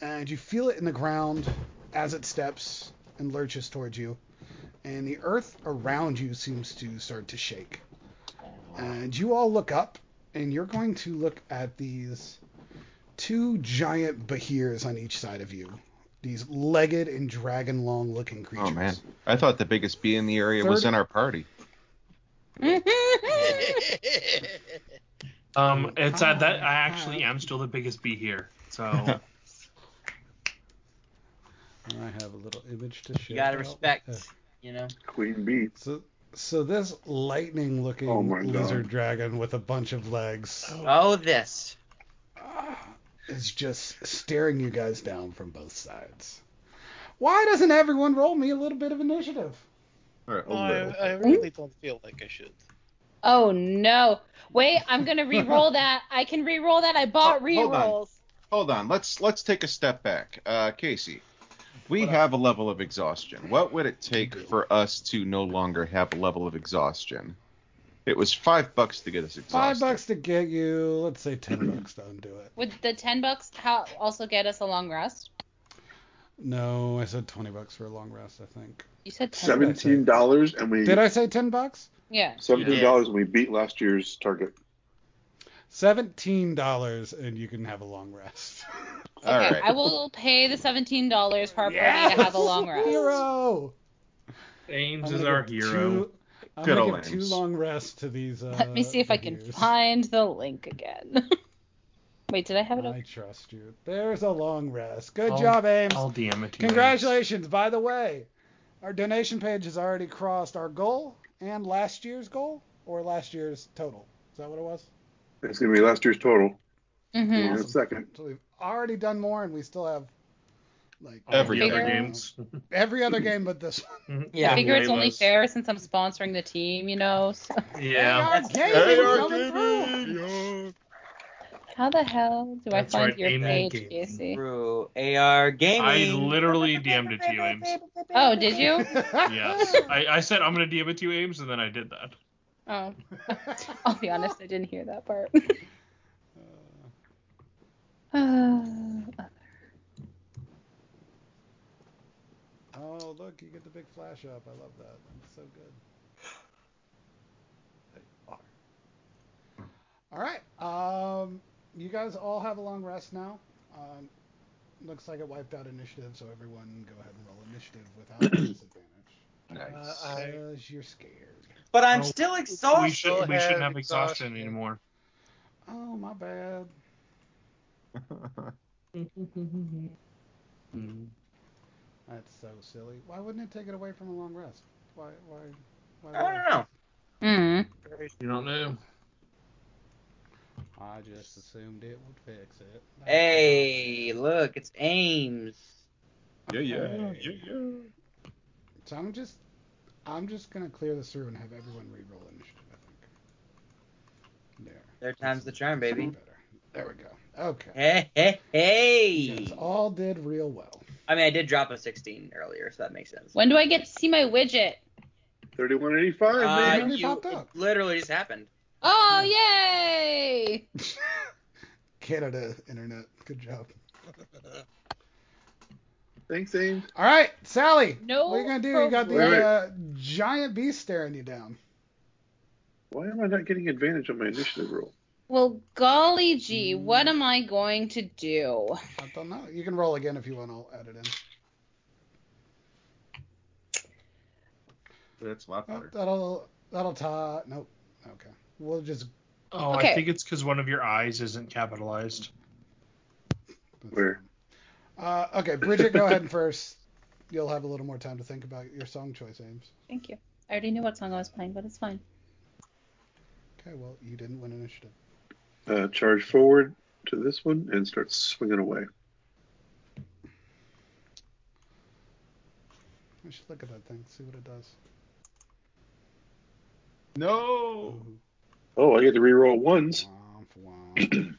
Speaker 1: And you feel it in the ground as it steps and lurches towards you. And the earth around you seems to start to shake. And you all look up, and you're going to look at these two giant behirs on each side of you. These legged and dragon long looking creatures.
Speaker 2: Oh man, I thought the biggest bee in the area was in our party.
Speaker 7: Um, it's at that I actually am still the biggest bee here. So
Speaker 1: I have a little image to show.
Speaker 8: You gotta
Speaker 1: out.
Speaker 8: respect.
Speaker 1: Uh,
Speaker 8: You know.
Speaker 4: Queen bee.
Speaker 1: So, so this lightning looking
Speaker 4: Oh my God.
Speaker 1: lizard dragon with a bunch of legs
Speaker 8: Oh, this.
Speaker 1: is just staring you guys down from both sides. Why doesn't everyone roll me a little bit of initiative?
Speaker 2: All right, a
Speaker 3: No,
Speaker 2: little.
Speaker 3: I, I really don't feel like I should.
Speaker 6: Oh no! Wait, I'm gonna re-roll that. I can re-roll that. I bought
Speaker 2: Oh, hold on.
Speaker 6: re-rolls.
Speaker 2: Hold on, let's let's take a step back. Uh, Casey, we have a level of exhaustion. What would it take for us to no longer have a level of exhaustion? It was five bucks to get us exhausted.
Speaker 1: Five bucks to get you. Let's say ten bucks to undo it.
Speaker 6: Would the ten bucks how also get us a long rest?
Speaker 1: No, I said twenty bucks for a long rest. I think.
Speaker 6: You said ten.
Speaker 1: Seven-
Speaker 4: Seventeen dollars, and we
Speaker 1: Did I say ten bucks?
Speaker 6: Yeah.
Speaker 4: seventeen dollars, and we beat last year's target.
Speaker 1: Seventeen dollars, and you can have a long rest.
Speaker 6: Okay,
Speaker 2: All right.
Speaker 6: I will pay the seventeen dollars per party to have a long rest.
Speaker 1: Hero.
Speaker 7: Ames is
Speaker 1: gonna
Speaker 7: our
Speaker 1: give
Speaker 7: hero.
Speaker 1: Two, I'm
Speaker 2: Good
Speaker 1: gonna
Speaker 2: old
Speaker 1: give two
Speaker 2: Ames.
Speaker 1: long rests to these. Uh,
Speaker 6: Let me see if I can
Speaker 1: figures.
Speaker 6: find the link again. Wait, did I have it?
Speaker 1: I
Speaker 6: Open?
Speaker 1: trust you. There's a long rest. Good
Speaker 7: I'll-
Speaker 1: job, Ames.
Speaker 7: I'll DM it to you.
Speaker 1: Congratulations. By the way, our donation page has already crossed our goal and last year's goal, or last year's total. Is that what it was?
Speaker 4: It's gonna be last year's total.
Speaker 6: Mm-hmm.
Speaker 4: In a second.
Speaker 1: So we've already done more, and we still have like
Speaker 2: Every
Speaker 7: the other games.
Speaker 1: every other game but this one.
Speaker 8: Yeah.
Speaker 6: I figure it's only fair since I'm sponsoring the team, you know. So.
Speaker 7: Yeah.
Speaker 1: AR
Speaker 8: That's
Speaker 1: gaming
Speaker 2: AR
Speaker 1: coming through.
Speaker 6: How the hell do
Speaker 7: That's
Speaker 6: I find
Speaker 7: right,
Speaker 6: your
Speaker 7: Amen.
Speaker 6: page, Casey?
Speaker 8: Through AR gaming.
Speaker 7: I literally DM'd it to you, Ames.
Speaker 6: Oh, did you?
Speaker 7: Yes. I, I said I'm gonna DM it to you, Ames, and then I did that.
Speaker 6: Oh. I'll be honest, I didn't hear that part. Uh,
Speaker 1: Oh, look, you get the big flash up. I love that. That's so good. They. All right. Um, you guys all have a long rest now. Um, looks like it wiped out initiative, so everyone go ahead and roll initiative without disadvantage.
Speaker 12: Nice.
Speaker 3: Uh, I-
Speaker 1: you're scared.
Speaker 8: But I'm
Speaker 7: Oh,
Speaker 8: still
Speaker 7: We,
Speaker 8: exhausted.
Speaker 7: should, we shouldn't have exhaustion
Speaker 3: exhaustion.
Speaker 7: anymore.
Speaker 1: Oh, my bad. That's so silly. Why wouldn't it take it away from a long rest? Why? Why? why
Speaker 8: I don't know.
Speaker 6: Mm.
Speaker 7: You don't know.
Speaker 1: I just assumed it would fix it. That's
Speaker 8: Hey, look, it's Ames.
Speaker 12: Yeah, yeah,
Speaker 1: Okay.
Speaker 12: yeah, yeah.
Speaker 1: So I'm just, I'm just gonna clear this through and have everyone re-roll initiative. I think. There.
Speaker 8: Third time's the charm, baby.
Speaker 1: Better. There we go. Okay.
Speaker 8: Hey, hey, hey.
Speaker 1: You guys all did real well.
Speaker 8: I mean, I did drop a 16 earlier, so that makes sense.
Speaker 6: When do I get to see my widget?
Speaker 4: 3185,
Speaker 8: Uh,
Speaker 4: man.
Speaker 8: you,
Speaker 1: popped
Speaker 8: it
Speaker 1: up.
Speaker 8: literally just happened.
Speaker 6: Oh, yay!
Speaker 1: Canada internet. Good job.
Speaker 4: Thanks, Ames.
Speaker 1: All right, Sally.
Speaker 6: No
Speaker 1: What are you gonna do? You got the
Speaker 4: problem.
Speaker 1: uh, giant beast staring you down.
Speaker 4: Why am I not getting advantage on my initiative roll?
Speaker 6: Well, golly gee, what am I going to do?
Speaker 1: I don't know. You can roll again if you want. I'll add it in.
Speaker 12: That's a lot
Speaker 1: Oh,
Speaker 12: better.
Speaker 1: that'll that'll tie. Nope. Okay. We'll just.
Speaker 7: Oh,
Speaker 6: Okay.
Speaker 7: I think it's because one of your eyes isn't capitalized.
Speaker 4: Where?
Speaker 1: Uh, okay, Bridget, go ahead and first. You'll have a little more time to think about your song choice, Ames.
Speaker 6: Thank you. I already knew what song I was playing, but it's fine.
Speaker 1: Okay, well, you didn't win initiative.
Speaker 4: Uh, charge forward to this one and start swinging away.
Speaker 1: I should look at that thing, see what it does.
Speaker 12: No.
Speaker 4: Oh, I get to reroll ones.
Speaker 1: Womp womp.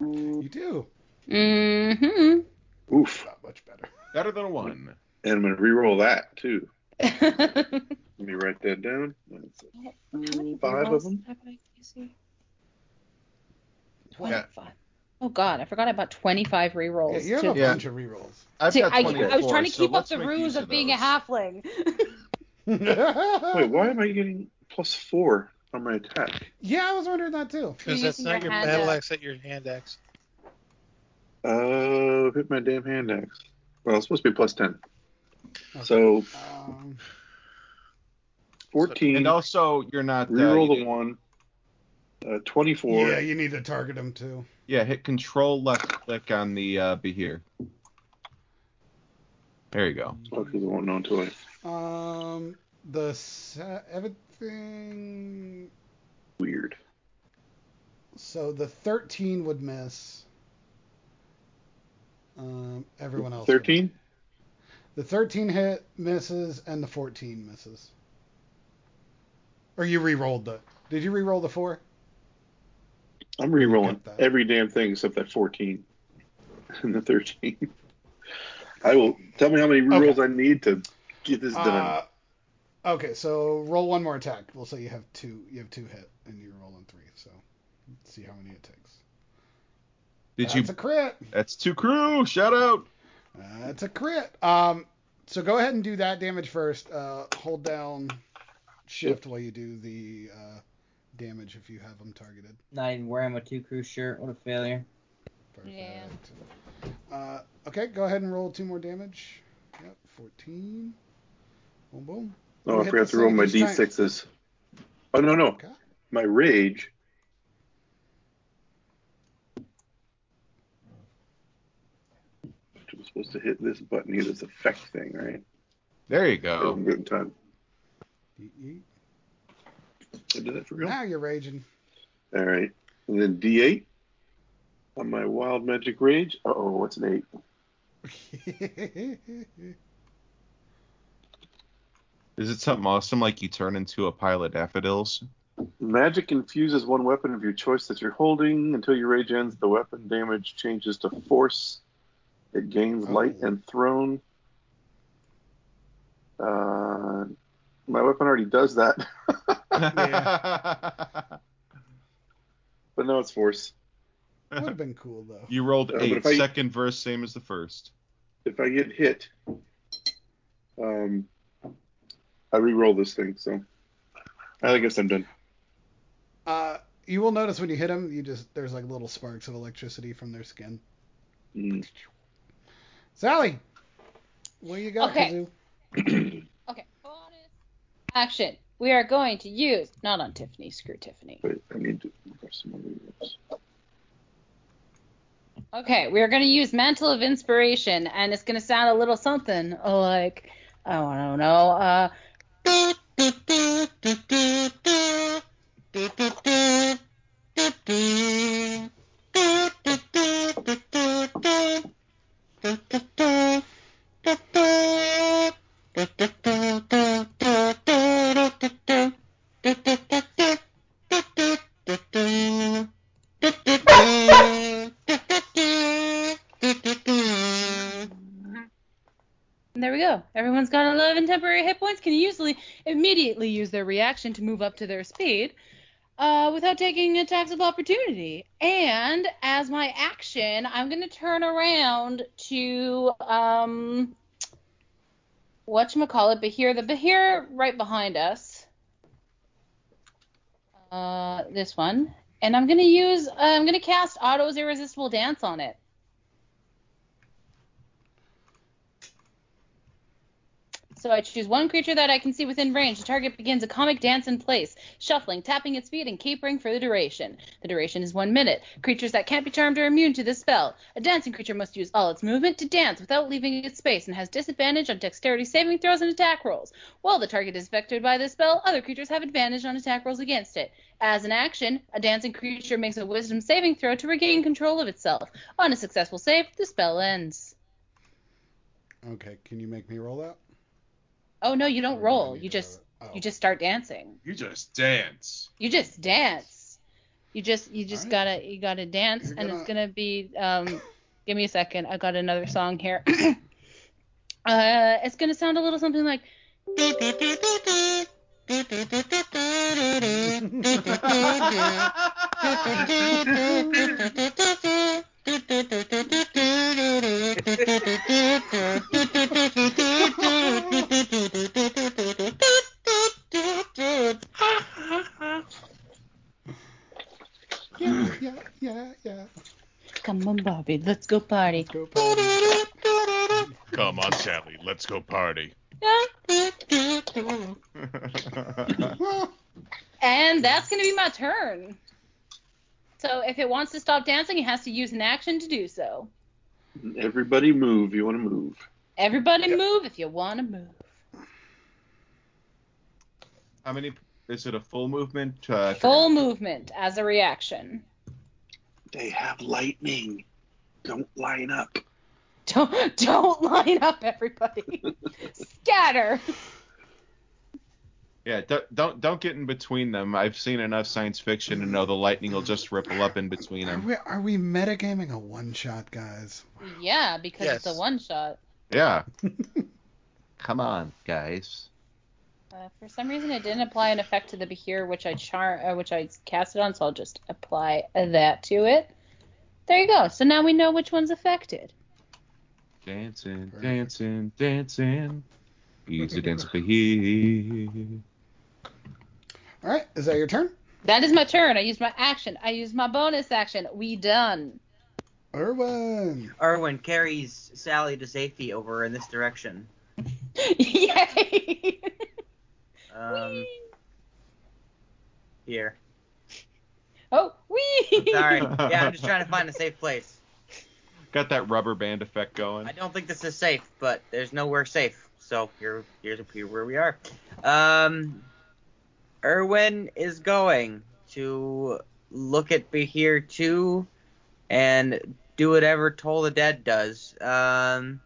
Speaker 1: you do.
Speaker 6: Mm-hmm.
Speaker 4: Oof.
Speaker 1: Not much better.
Speaker 12: Better than a one.
Speaker 4: And I'm going to reroll that, too. Let me write that down. That's Five of them?
Speaker 6: Twenty-five. Oh God, I forgot about twenty-five
Speaker 1: Yeah,
Speaker 6: rerolls.
Speaker 1: you have
Speaker 6: to-
Speaker 1: a
Speaker 12: Yeah.
Speaker 1: bunch of rerolls.
Speaker 12: I've
Speaker 6: See,
Speaker 12: got
Speaker 6: I,
Speaker 12: 24,
Speaker 6: I was trying to
Speaker 12: so
Speaker 6: keep up the ruse
Speaker 12: use
Speaker 6: of being a halfling.
Speaker 4: Wait, why am I getting plus four on my attack?
Speaker 1: Yeah, I was wondering that too.
Speaker 3: Because that's not
Speaker 6: your
Speaker 3: your battle
Speaker 6: axe.
Speaker 3: axe, that's your hand axe.
Speaker 4: Oh, hit my damn hand axe. Well, it's supposed to be plus 10.
Speaker 1: Okay.
Speaker 4: So,
Speaker 1: Um,
Speaker 4: 14.
Speaker 12: And also, you're not. Uh,
Speaker 4: reroll
Speaker 12: you
Speaker 4: the one. Uh, 24.
Speaker 1: yeah, you need to target him too.
Speaker 12: Yeah, hit Control left click on the uh, Behir. There you go.
Speaker 4: Oh, because I won't know until I.
Speaker 1: Um, the sa- everything.
Speaker 4: Weird.
Speaker 1: So the 13 would miss. Um, everyone else.
Speaker 4: 13?
Speaker 1: The 13 hit misses and the 14 misses. Or you re-rolled the. Did you re-roll the four?
Speaker 4: I'm re-rolling every damn thing except that 14 and the 13. I will. Tell me how many rerolls I need to get this done.
Speaker 1: Uh, okay, so roll one more attack. We'll say you have two. You have two hit, and you're rolling three. So let's see how many it takes.
Speaker 12: Did
Speaker 1: That's
Speaker 12: you?
Speaker 1: a crit.
Speaker 12: That's two crew. Shout out.
Speaker 1: That's a crit. Um, so go ahead and do that damage first. Uh, hold down shift while you do the uh, damage if you have them targeted.
Speaker 8: Not even wearing my two crew shirt. What a failure.
Speaker 1: Perfect.
Speaker 6: Yeah.
Speaker 1: Uh, okay, go ahead and roll two more damage. Yep, 14. Boom, boom.
Speaker 4: oh,
Speaker 1: you
Speaker 4: I forgot to roll my
Speaker 1: same strength.
Speaker 4: d6s. Oh, no, no.
Speaker 1: Okay.
Speaker 4: My rage. I'm supposed to hit this button here, this effect thing, right?
Speaker 12: There you
Speaker 4: Oh.
Speaker 12: go.
Speaker 4: Good in time.
Speaker 1: Yeet, yeet.
Speaker 4: I did that for real.
Speaker 1: Now you're raging.
Speaker 4: All right. And then D8 on my wild magic rage. Uh oh, what's an 8?
Speaker 12: Is it something awesome like you turn into a pile of daffodils?
Speaker 4: Magic infuses one weapon of your choice that you're holding. Until your rage ends, the weapon damage changes to force. It gains
Speaker 1: Oh.
Speaker 4: light and thrown. Uh, my weapon already does that, but no, it's force.
Speaker 1: Would have been cool though.
Speaker 12: You rolled
Speaker 4: Uh,
Speaker 12: eight.
Speaker 4: if I-
Speaker 12: Second verse, same as the first.
Speaker 4: If I get hit, um, I re-roll this thing. So I guess I'm done.
Speaker 1: Uh, you will notice when you hit them, you just there's like little sparks of electricity from their skin.
Speaker 4: Mm.
Speaker 1: Sally, what you got,
Speaker 6: Okay.
Speaker 1: Kazoo?
Speaker 6: Okay. Bonus action. We are going to use not on Tiffany. Screw Tiffany.
Speaker 4: Wait, I need to look some other.
Speaker 6: Okay, we are going to use Mantle of Inspiration, and it's going to sound a little something like I don't know. Uh, And there we go. Everyone's got 11 temporary hit points. Can usually immediately use their reaction to move up to their speed uh, without taking attacks of opportunity. And as my action, I'm going to turn around to um, whatchamacallit, Behir. The Behir right behind us. Uh, this one. And I'm going to use, uh, I'm going to cast Otto's Irresistible Dance on it. So I choose one creature that I can see within range. The target begins a comic dance in place, shuffling, tapping its feet, and capering for the duration. The duration is one minute. Creatures that can't be charmed are immune to this spell. A dancing creature must use all its movement to dance without leaving its space and has disadvantage on dexterity saving throws and attack rolls. While the target is affected by this spell, other creatures have advantage on attack rolls against it. As an action, a dancing creature makes a wisdom saving throw to regain control of itself. On a successful save, the spell ends.
Speaker 1: Okay, can you make me roll that?
Speaker 6: Oh no, you don't roll. You just?
Speaker 1: Oh.
Speaker 6: you just start dancing.
Speaker 2: You just dance.
Speaker 6: You just dance. You just you just
Speaker 1: Alright.
Speaker 6: gotta you gotta dance,
Speaker 1: You're
Speaker 6: and it's
Speaker 1: gonna-
Speaker 6: gonna be um. Give me a second. I got another song here. uh, it's gonna sound a little something like.
Speaker 1: Yeah, yeah, yeah, yeah.
Speaker 6: Come on, Bobby, let's go party.
Speaker 1: Let's go party.
Speaker 2: Come on, Sally, let's go party.
Speaker 6: And that's gonna be my turn. So if it wants to stop dancing, it has to use an action to do so.
Speaker 4: Everybody move. You want to move.
Speaker 6: Everybody move if you wanna move.
Speaker 12: How many? Is it a full movement? Uh,
Speaker 6: Full movement as a reaction.
Speaker 4: They have lightning. Don't line up.
Speaker 6: Don't don't line up, everybody. Scatter.
Speaker 12: Yeah, don't, don't don't get in between them. I've seen enough science fiction to know the lightning will just ripple up in between them.
Speaker 1: Are we, are we metagaming a one shot, guys?
Speaker 6: Yeah, because it's a one shot.
Speaker 12: Yeah. Come on, guys.
Speaker 6: Uh, for some reason, it didn't apply an effect to the Behir, which I char- uh, which I cast it on, so I'll just apply that to it. There you go. So now we know which one's affected.
Speaker 12: Dancing,
Speaker 1: Perfect.
Speaker 12: dancing, dancing. Easy dancing for here.
Speaker 1: All right, is that your turn?
Speaker 6: That is my turn. I used my action. I used my bonus action. We done.
Speaker 1: Irwin.
Speaker 8: Erwin carries Sally to safety over in this direction.
Speaker 6: Yay!
Speaker 8: Um, here.
Speaker 6: oh, wee!
Speaker 8: Sorry. Yeah, I'm just trying to find a safe place.
Speaker 12: Got that rubber band effect going.
Speaker 8: I don't think this is safe, but there's nowhere safe. So here, here's here where we are. Um, Erwin is going to look at Behir 2 and do whatever Toll the Dead does. Um,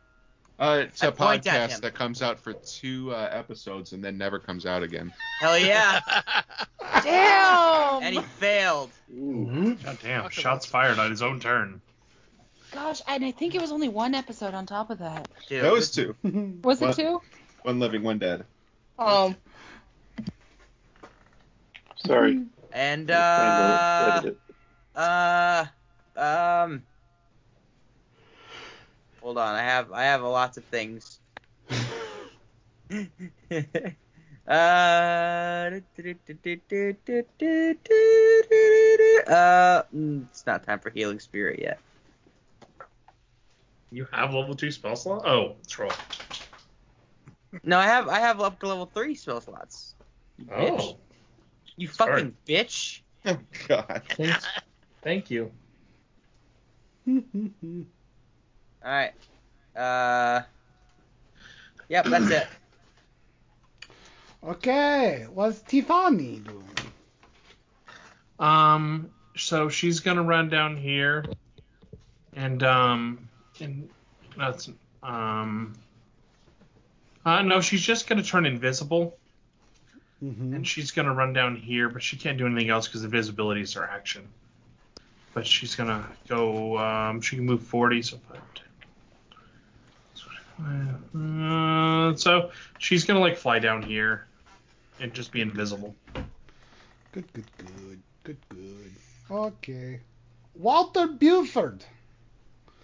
Speaker 12: Uh, it's
Speaker 8: I
Speaker 12: a
Speaker 8: point at him.
Speaker 12: podcast that comes out for two uh, episodes and then never comes out again.
Speaker 8: hell yeah!
Speaker 6: Damn!
Speaker 8: and he failed.
Speaker 4: Ooh.
Speaker 7: God damn, shots fired on his own turn.
Speaker 6: Gosh, and I think it was only one episode on top of that.
Speaker 8: Dude,
Speaker 12: That was two.
Speaker 6: Was it two?
Speaker 12: One living, one dead.
Speaker 6: Oh.
Speaker 4: Sorry.
Speaker 8: And uh, uh, um, hold on. I have I have lots of things. uh, uh, mm, it's not time for healing spirit yet.
Speaker 7: You have level two spell slot? Oh, troll.
Speaker 8: No, I have I have up to level three spell slots. You bitch.
Speaker 7: Oh,
Speaker 8: You
Speaker 7: Sorry.
Speaker 8: fucking bitch.
Speaker 2: Oh God.
Speaker 7: thanks. Thank you.
Speaker 8: All right. Uh. Yep, that's it.
Speaker 1: okay, what's Tiffany doing?
Speaker 7: Um, so she's gonna run down here, and um, and that's um, uh, no, she's just gonna turn invisible,
Speaker 1: Mm-hmm.
Speaker 7: and she's gonna run down here, but she can't do anything else because invisibility is her action. But she's gonna go. Um, she can move 40, so five, 10. Uh, so she's gonna like fly down here, and just be invisible.
Speaker 1: Good, good, good, good, good. Okay, Walter Buford.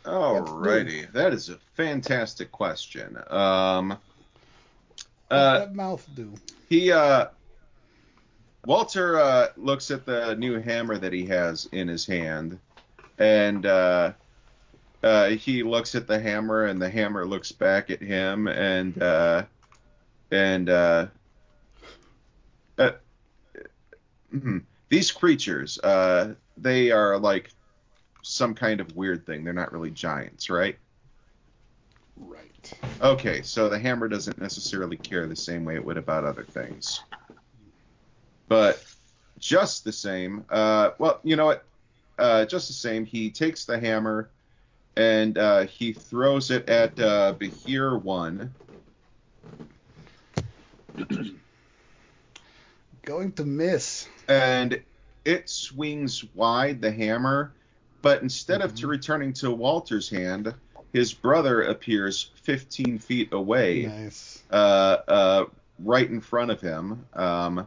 Speaker 2: Alrighty, that is a fantastic question. Um,
Speaker 1: What's
Speaker 2: uh,
Speaker 1: that mouth do?
Speaker 2: he uh, Walter uh, looks at the new hammer that he has in his hand, and uh, he looks at the hammer, and the hammer looks back at him, and uh, and uh, uh, mhm. these creatures, uh, they are like some kind of weird thing. They're not really giants, right?
Speaker 1: Right.
Speaker 2: Okay, so the hammer doesn't necessarily care the same way it would about other things. But just the same, uh, well, you know what? Uh, just the same, he takes the hammer and uh, he throws it at uh, Behir 1.
Speaker 1: Going to miss.
Speaker 2: and it swings wide the hammer, but instead of to returning to Walter's hand, his brother appears 15 feet away,
Speaker 1: Nice.
Speaker 2: uh, uh, right in front of him. Um,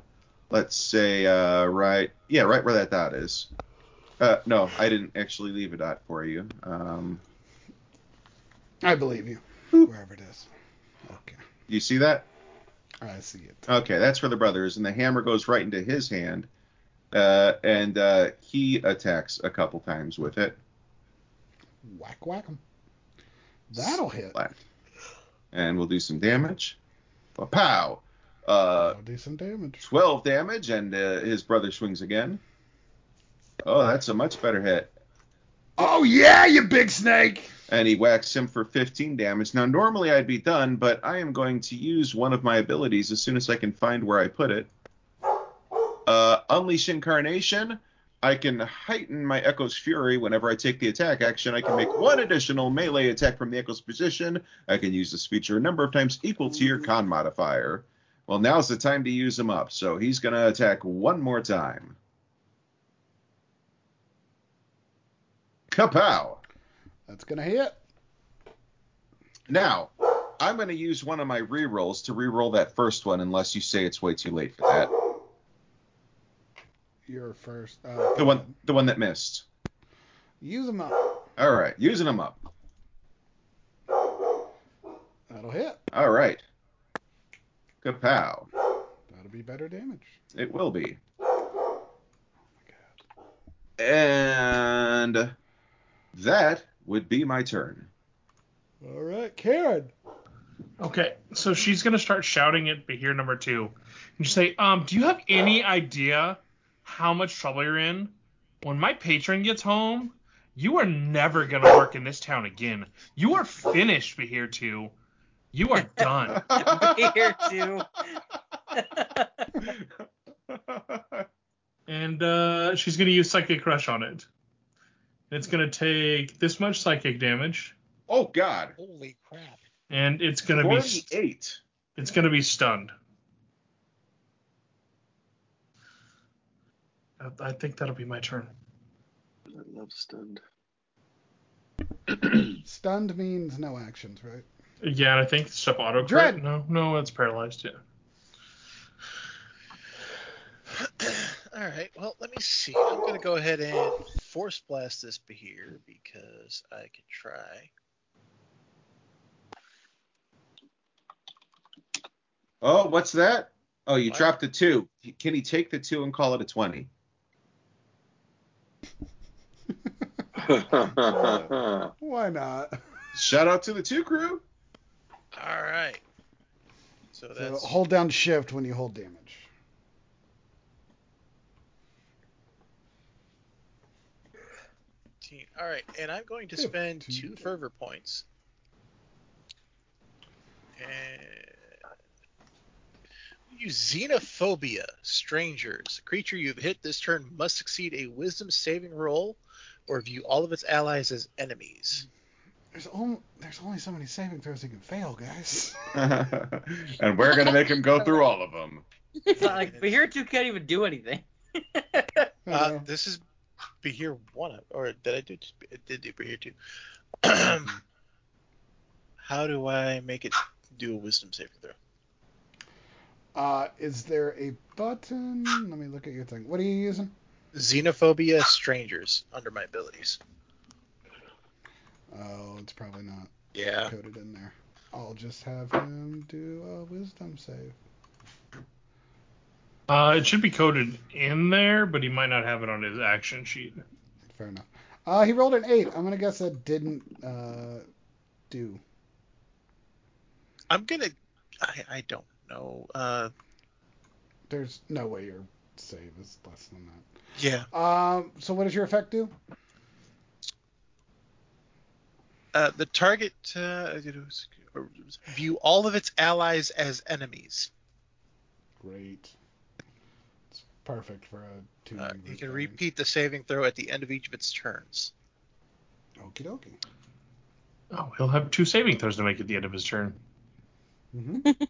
Speaker 2: let's say uh, right, yeah, right where that dot is. Uh, no, I didn't actually leave a dot for you. Um,
Speaker 1: I believe you. Wherever it is. Okay.
Speaker 2: you see that?
Speaker 1: I see it.
Speaker 2: Okay, that's where the brother is, and the hammer goes right into his hand, uh, and uh, he attacks a couple times with it.
Speaker 1: Whack whack 'em. That'll hit.
Speaker 2: Flat. And we'll do some damage. Pow! Uh,
Speaker 1: do some damage.
Speaker 2: 12 damage, and uh, his brother swings again. Oh, that's a much better hit.
Speaker 1: Oh yeah, you big snake.
Speaker 2: And he whacks him for 15 damage. Now, normally I'd be done, but I am going to use one of my abilities as soon as I can find where I put it. Uh, Unleash Incarnation. I can heighten my Echo's Fury whenever I take the attack action. I can make one additional melee attack from the Echo's position. I can use this feature a number of times equal to your con modifier. Well, now's the time to use him up, so he's going to attack one more time. Kapow!
Speaker 1: That's gonna hit.
Speaker 2: Now, I'm going to use one of my rerolls to reroll that first one, unless you say it's way too late for that.
Speaker 1: You're first. Uh,
Speaker 2: The one, the one that missed.
Speaker 1: Use them up.
Speaker 2: All right, using them up.
Speaker 1: That'll hit.
Speaker 2: All right. Kapow!
Speaker 1: That'll be better damage.
Speaker 2: It will be.
Speaker 1: Oh
Speaker 2: And that would be my turn.
Speaker 1: All right, Karen.
Speaker 7: Okay, so she's gonna start shouting at Behir number two, and she say, "Um, do you have any idea how much trouble you're in? When my patron gets home, you are never gonna work in this town again. You are finished, Behir two. You are done."
Speaker 8: Here too.
Speaker 7: and uh, she's gonna use psychic crush on it. It's gonna take this much psychic damage,
Speaker 2: oh God!
Speaker 3: Holy crap.
Speaker 7: and it's gonna be
Speaker 2: Forty-eight.
Speaker 7: it's gonna be stunned. I- I think that'll be my turn.
Speaker 4: I love stunned.
Speaker 1: Stunned means no actions, right?
Speaker 7: Yeah, and I think stuff auto
Speaker 1: Dread.
Speaker 7: crit. No, no, it's paralyzed. Yeah.
Speaker 3: All right. Well, let me see. I'm going to go ahead and force blast this here because I can try.
Speaker 2: Oh, what's that? Oh, you
Speaker 3: What?
Speaker 2: dropped a two. Can he take the two and call it a twenty?
Speaker 1: Why not?
Speaker 12: Shout out to the two crew.
Speaker 3: All right. So
Speaker 1: So hold down shift when you hold damage.
Speaker 3: Fifteen. All right, and I'm going to spend
Speaker 1: Fifteen.
Speaker 3: two fervor points. And use xenophobia, strangers. A creature you've hit this turn must succeed a wisdom saving roll, or view all of its allies as enemies.
Speaker 1: There's only there's only so many saving throws you can fail, guys.
Speaker 12: and we're gonna make him go through all of them.
Speaker 8: It's not like Behir two can't even do anything.
Speaker 3: Uh, this is Behir one, or did I do? It did do here two. How do I make it do a wisdom saving throw?
Speaker 1: Uh, is there a button? Let me look at your thing. What are you using?
Speaker 3: Xenophobia, strangers under my abilities.
Speaker 1: Oh, it's probably not
Speaker 3: Yeah.
Speaker 1: coded in there. I'll just have him do a wisdom save.
Speaker 7: Uh, it should be coded in there, but he might not have it on his action sheet.
Speaker 1: Fair enough. Uh, he rolled an eight. I'm gonna guess that didn't uh, do.
Speaker 3: I'm gonna. I, I don't know. Uh,
Speaker 1: There's no way your save is less than that.
Speaker 3: yeah.
Speaker 1: Um, so what does your effect do?
Speaker 3: Uh, the target uh, view all of its allies as enemies.
Speaker 1: Great. It's perfect for a two.
Speaker 3: Uh, you can repeat the saving throw at the end of each of its turns.
Speaker 1: Okie dokie.
Speaker 7: Oh, he'll have two saving throws to make at the end of his turn.
Speaker 1: Mm-hmm.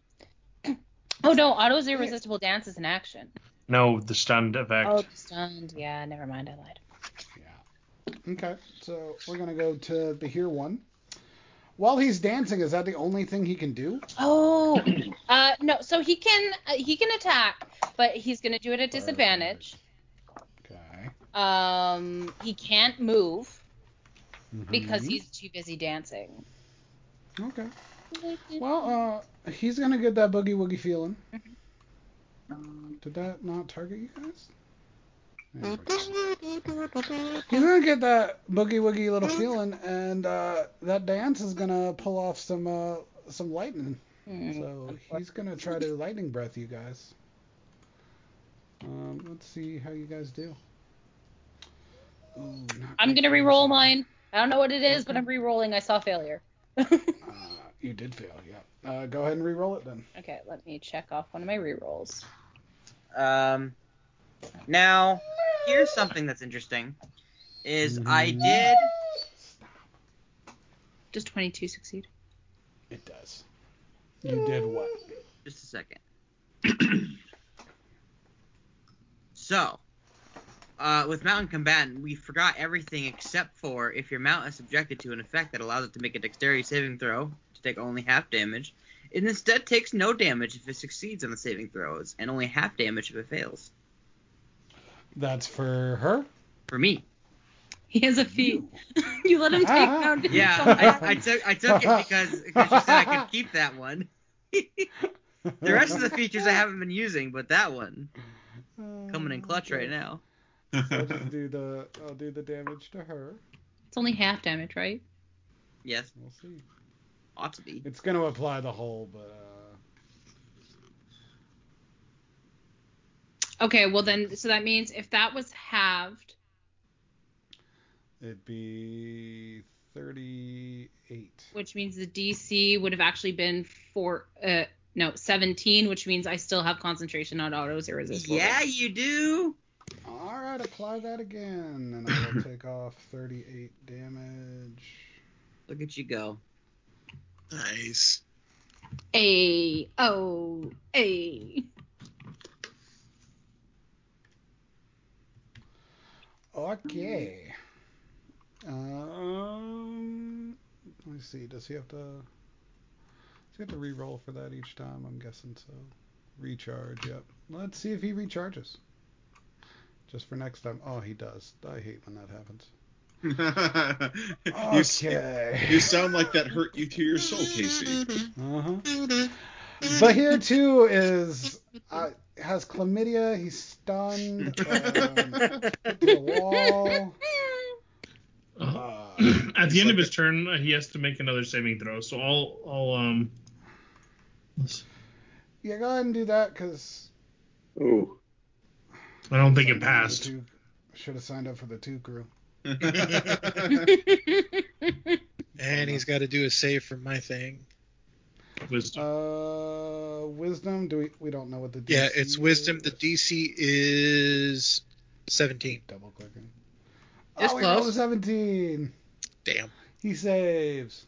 Speaker 6: Oh no, Otto's irresistible dance is an action.
Speaker 7: No, the stunned effect.
Speaker 6: Oh, stunned. Yeah, never mind. I lied. Yeah.
Speaker 1: Okay, so we're gonna go to the here one. While he's dancing, is that the only thing he can do?
Speaker 6: Oh, uh, no. So he can uh, he can attack, but he's gonna do it at disadvantage.
Speaker 1: Okay.
Speaker 6: Um, he can't move because
Speaker 1: Mhm.
Speaker 6: he's too busy dancing.
Speaker 1: Okay. Well, uh, he's gonna get that boogie woogie feeling. Did that not target you guys? There we. He's gonna get that boogie woogie little feeling, and uh, that dance is gonna pull off some uh, some lightning.
Speaker 6: Hmm.
Speaker 1: So he's gonna try to lightning breath you guys. Um, let's see how you guys do. Ooh,
Speaker 6: I'm gonna re-roll mine. I don't know what it is, but I'm re-rolling. I saw failure.
Speaker 1: Uh, you did fail, yeah. Uh, go ahead and re-roll it then.
Speaker 6: Okay, let me check off one of my re-rolls.
Speaker 8: Um, now here's something that's interesting. Is I did
Speaker 6: Does 22 succeed?
Speaker 1: It does. You did what?
Speaker 8: just a second. so, uh, with Mounted Combatant, we forgot everything except for if your mount is subjected to an effect that allows it to make a dexterity saving throw to take only half damage, it instead takes no damage if it succeeds on the saving throws, and only half damage if it fails.
Speaker 1: That's for her.
Speaker 8: For me.
Speaker 6: He has a feat. you let him take
Speaker 1: Ah.
Speaker 6: down.
Speaker 8: Yeah, I, I took I took it because because you said I could keep that one. The rest of the features I haven't been using, but that one coming in clutch right now.
Speaker 1: So I'll just do the I'll do the damage to her.
Speaker 6: It's only half damage, right?
Speaker 8: Yes,
Speaker 1: We'll see.
Speaker 8: ought to be.
Speaker 1: It's gonna apply the whole, but uh,
Speaker 6: Okay, well then, so that means if that was halved,
Speaker 1: it'd be 38.
Speaker 6: which means the DC would have actually been four, uh, no, 17, which means I still have concentration on Otto's irresistible.
Speaker 8: Yeah, you do.
Speaker 1: All right, apply that again, and I will take off 38 damage.
Speaker 8: Look at you go.
Speaker 3: Nice.
Speaker 6: A O A.
Speaker 1: Okay. Um, let me see. Does he have to? Does he have to re-roll for that each time? I'm guessing so. Recharge. Yep. Let's see if he recharges. Just for next time. Oh, he does. I hate when that happens.
Speaker 12: you,
Speaker 1: Okay.
Speaker 12: you sound like that hurt you to your soul, Casey.
Speaker 1: Uh-huh. Behir two is uh, has chlamydia. He's stunned. Um, to the wall. Uh,
Speaker 7: At the end of his turn, uh, he has to make another saving throw. So I'll I'll um. let's-
Speaker 1: Yeah, go ahead and do that because
Speaker 4: Oh,
Speaker 7: I don't think it passed.
Speaker 1: Should have signed up for the two crew.
Speaker 3: And he's got to do a save for my thing.
Speaker 7: Wisdom.
Speaker 1: Uh, wisdom. Do we? We don't know what the. DC
Speaker 3: Yeah, it's wisdom. The. DC is 17.
Speaker 1: Double clicking.
Speaker 8: It's
Speaker 1: oh, he rolled
Speaker 8: close.
Speaker 1: 17.
Speaker 3: Damn.
Speaker 1: He saves.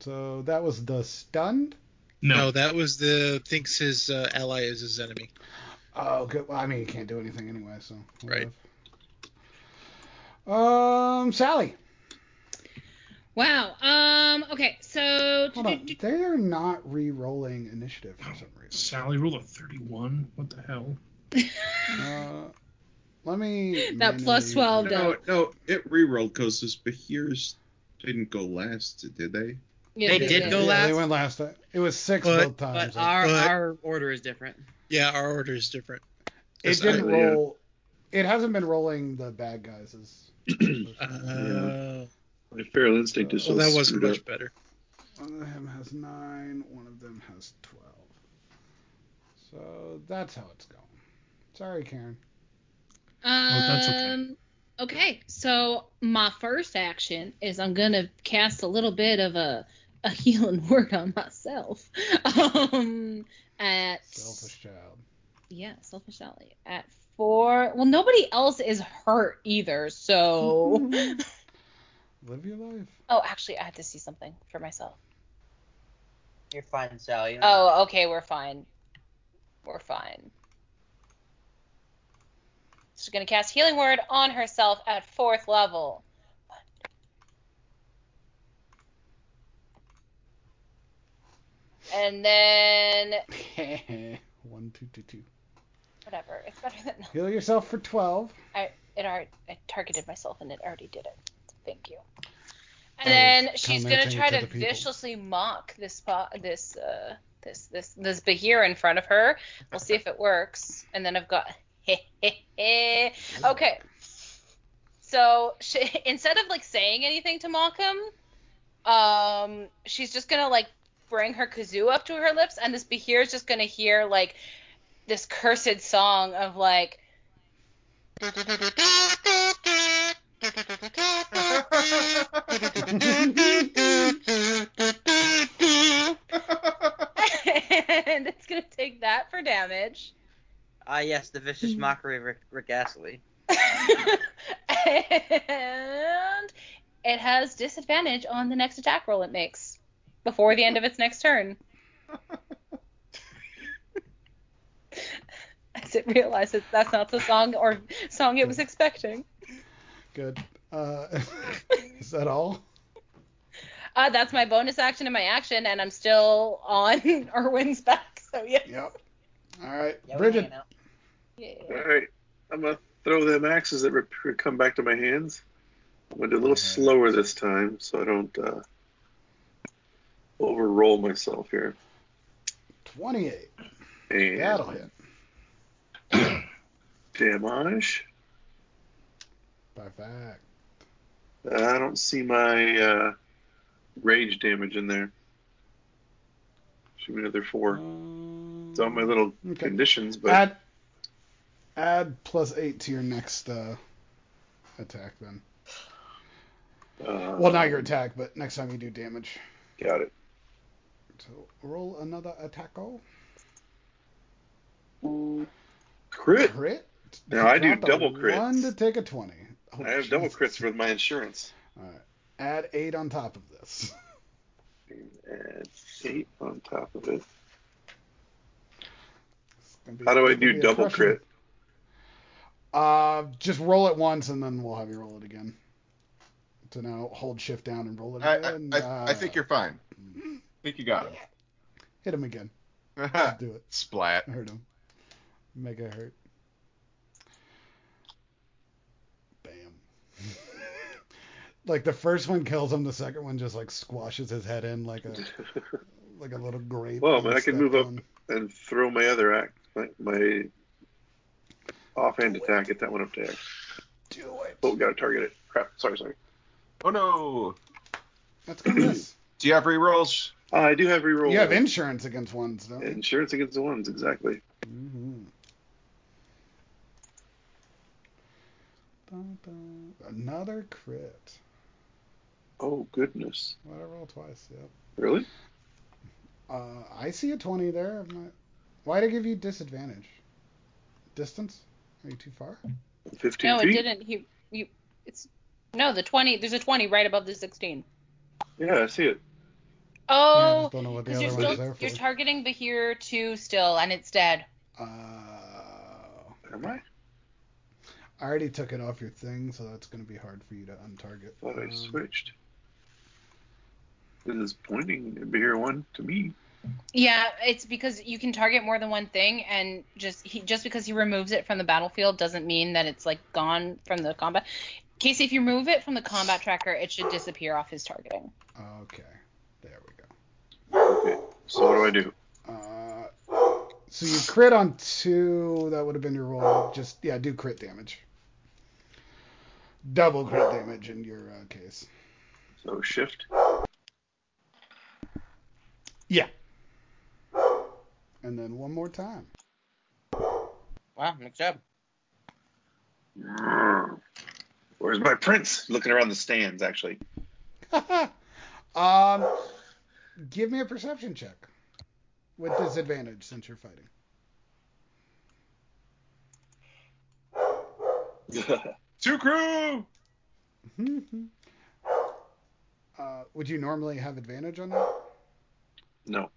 Speaker 1: So that was the stunned.
Speaker 7: no.
Speaker 3: No, that was the thinks his uh, ally is his enemy.
Speaker 1: Oh, good. Well, I mean, he can't do anything anyway, so.
Speaker 3: Right.
Speaker 1: live. Um, Sally.
Speaker 6: Wow. Um. Okay. So.
Speaker 1: Hold on. They are not re-rolling initiative for some reason.
Speaker 7: Sally rolled a 31. What the hell?
Speaker 1: Uh, let me.
Speaker 6: That plus 12
Speaker 12: No, no, it re-rolled because his Behirs didn't go last, did they?
Speaker 6: Yeah,
Speaker 8: They did go
Speaker 1: Yeah,
Speaker 8: last?
Speaker 1: they went last. It was six
Speaker 3: But-
Speaker 1: both times.
Speaker 8: But our
Speaker 3: But-
Speaker 8: our order is different.
Speaker 3: Yeah, our order is different.
Speaker 1: it didn't
Speaker 4: Yeah.
Speaker 1: roll. It hasn't been rolling the bad guys. As,
Speaker 3: Uh,
Speaker 4: my feral instinct is
Speaker 3: well,
Speaker 4: so
Speaker 3: that wasn't much
Speaker 4: up.
Speaker 3: better.
Speaker 1: One of them has nine. One of them has twelve. So that's how it's going. Sorry, Karen.
Speaker 6: Um,
Speaker 7: that's okay.
Speaker 6: okay, so my first action is I'm gonna cast a little bit of a a healing word on myself. Um, at
Speaker 1: Selfish child.
Speaker 6: yeah, selfish Sally at four. Well, nobody else is hurt either, so.
Speaker 1: Live your life.
Speaker 6: oh, actually, I have to see something for myself.
Speaker 8: You're fine, Sally.
Speaker 6: Oh, okay, we're fine. We're fine. She's gonna cast Healing Word on herself at fourth level. And then
Speaker 1: One, two, two, two.
Speaker 6: whatever. It's better than
Speaker 1: Heal yourself for twelve.
Speaker 6: I it already I targeted myself and it already did it. Thank you. And then she's gonna try
Speaker 1: to
Speaker 6: to, viciously mock this this uh this this this Behir in front of her. We'll see if it works. And then I've got he okay. So she, instead of like saying anything to mock him, um, she's just gonna like bring her kazoo up to her lips, and this Behir is just gonna hear like this cursed song of like. And it's gonna take that for damage.
Speaker 8: Ah, yes, the vicious mockery of Rick, Rick Astley.
Speaker 6: and it has disadvantage on the next attack roll it makes before the end of its next turn. As it realizes that's not the song or song it was expecting.
Speaker 1: Good. Uh, is that all?
Speaker 6: Uh, that's my bonus action and my action, and I'm still on Erwin's back. So yeah.
Speaker 1: Yep. All right,
Speaker 8: Yeah,
Speaker 1: Bridget.
Speaker 6: yeah.
Speaker 4: All right, I'm gonna throw them axes that rep- come back to my hands. I'm gonna do a little slower this time, so I don't uh, overroll myself here.
Speaker 1: Twenty-eight.
Speaker 4: And
Speaker 1: That'll hit.
Speaker 4: damage.
Speaker 1: By fact.
Speaker 4: I don't see my uh, rage damage in there. Should be another four.
Speaker 1: Um,
Speaker 4: It's on my little
Speaker 1: okay.
Speaker 4: conditions, but
Speaker 1: Add add plus eight to your next uh, attack then.
Speaker 4: uh,
Speaker 1: Well, not your attack, but next time you do damage.
Speaker 4: Got it.
Speaker 1: So roll another attack. Oh,
Speaker 4: Crit.
Speaker 1: crit.
Speaker 4: Now, I do double crits.
Speaker 1: One to take a twenty. Oh,
Speaker 4: I have double crits with my insurance.
Speaker 1: All right. Add eight on top of this.
Speaker 4: Add eight on top of it.
Speaker 1: Be-
Speaker 4: How do I do double
Speaker 1: crushing-
Speaker 4: crit?
Speaker 1: Uh, just roll it once and then we'll have you roll it again. So now hold shift down and roll it
Speaker 12: I,
Speaker 1: again.
Speaker 12: I, I, I think
Speaker 1: Uh,
Speaker 12: you're fine. I think you got him.
Speaker 1: hit him again. Do it.
Speaker 12: Splat.
Speaker 1: Hurt him. Make it hurt. Bam. Like the first one kills him, the second one just like squashes his head in like a like a little grape.
Speaker 4: Well, man, I can
Speaker 1: stepped
Speaker 4: move up and throw my other act, my, my offhand attack. Get that one up there.
Speaker 1: Do it.
Speaker 4: Oh, got to target it. Crap. Sorry, sorry.
Speaker 2: Oh no.
Speaker 1: That's gonna miss.
Speaker 2: Do you have rerolls?
Speaker 4: Uh, I do have rerolls.
Speaker 1: You have insurance against ones, don't
Speaker 4: insurance against the ones, exactly.
Speaker 1: Mhm. Dun, dun. Another crit.
Speaker 4: Oh goodness.
Speaker 1: Well, I roll twice. Yeah.
Speaker 4: Really?
Speaker 1: Uh, I see a 20 there. I'm not... Why'd I give you disadvantage? Distance? Are you too far?
Speaker 4: 15
Speaker 6: No, it didn't. He, you, it's no the 20. There's a 20 right above the 16.
Speaker 4: Yeah, I see it.
Speaker 1: Yeah, I
Speaker 6: Oh,
Speaker 1: just don't know what the
Speaker 6: because
Speaker 1: other
Speaker 6: you're still
Speaker 1: there for.
Speaker 6: you're targeting Behir 2 still, and it's dead.
Speaker 1: Uh,
Speaker 4: Am I?
Speaker 1: I already took it off your thing, so that's going to be hard for you to untarget.
Speaker 4: Thought I
Speaker 1: Um,
Speaker 4: switched. It is pointing here one to me.
Speaker 6: Yeah, it's because you can target more than one thing, and just he just because he removes it from the battlefield doesn't mean that it's like gone from the combat. Casey, if you remove it from the combat tracker, it should disappear off his targeting.
Speaker 1: Okay, there we go.
Speaker 4: Okay. So what do I do?
Speaker 1: Uh, so you crit on two. That would have been your roll. Just yeah, do crit damage. Double crit damage in your uh, case.
Speaker 4: So shift.
Speaker 1: Yeah. And then one more time.
Speaker 8: Wow, nice job.
Speaker 4: Where's my prince? Looking around the stands, actually.
Speaker 1: um, give me a perception check with disadvantage since you're fighting.
Speaker 2: Two crew.
Speaker 1: uh, would you normally have advantage on that?
Speaker 4: No.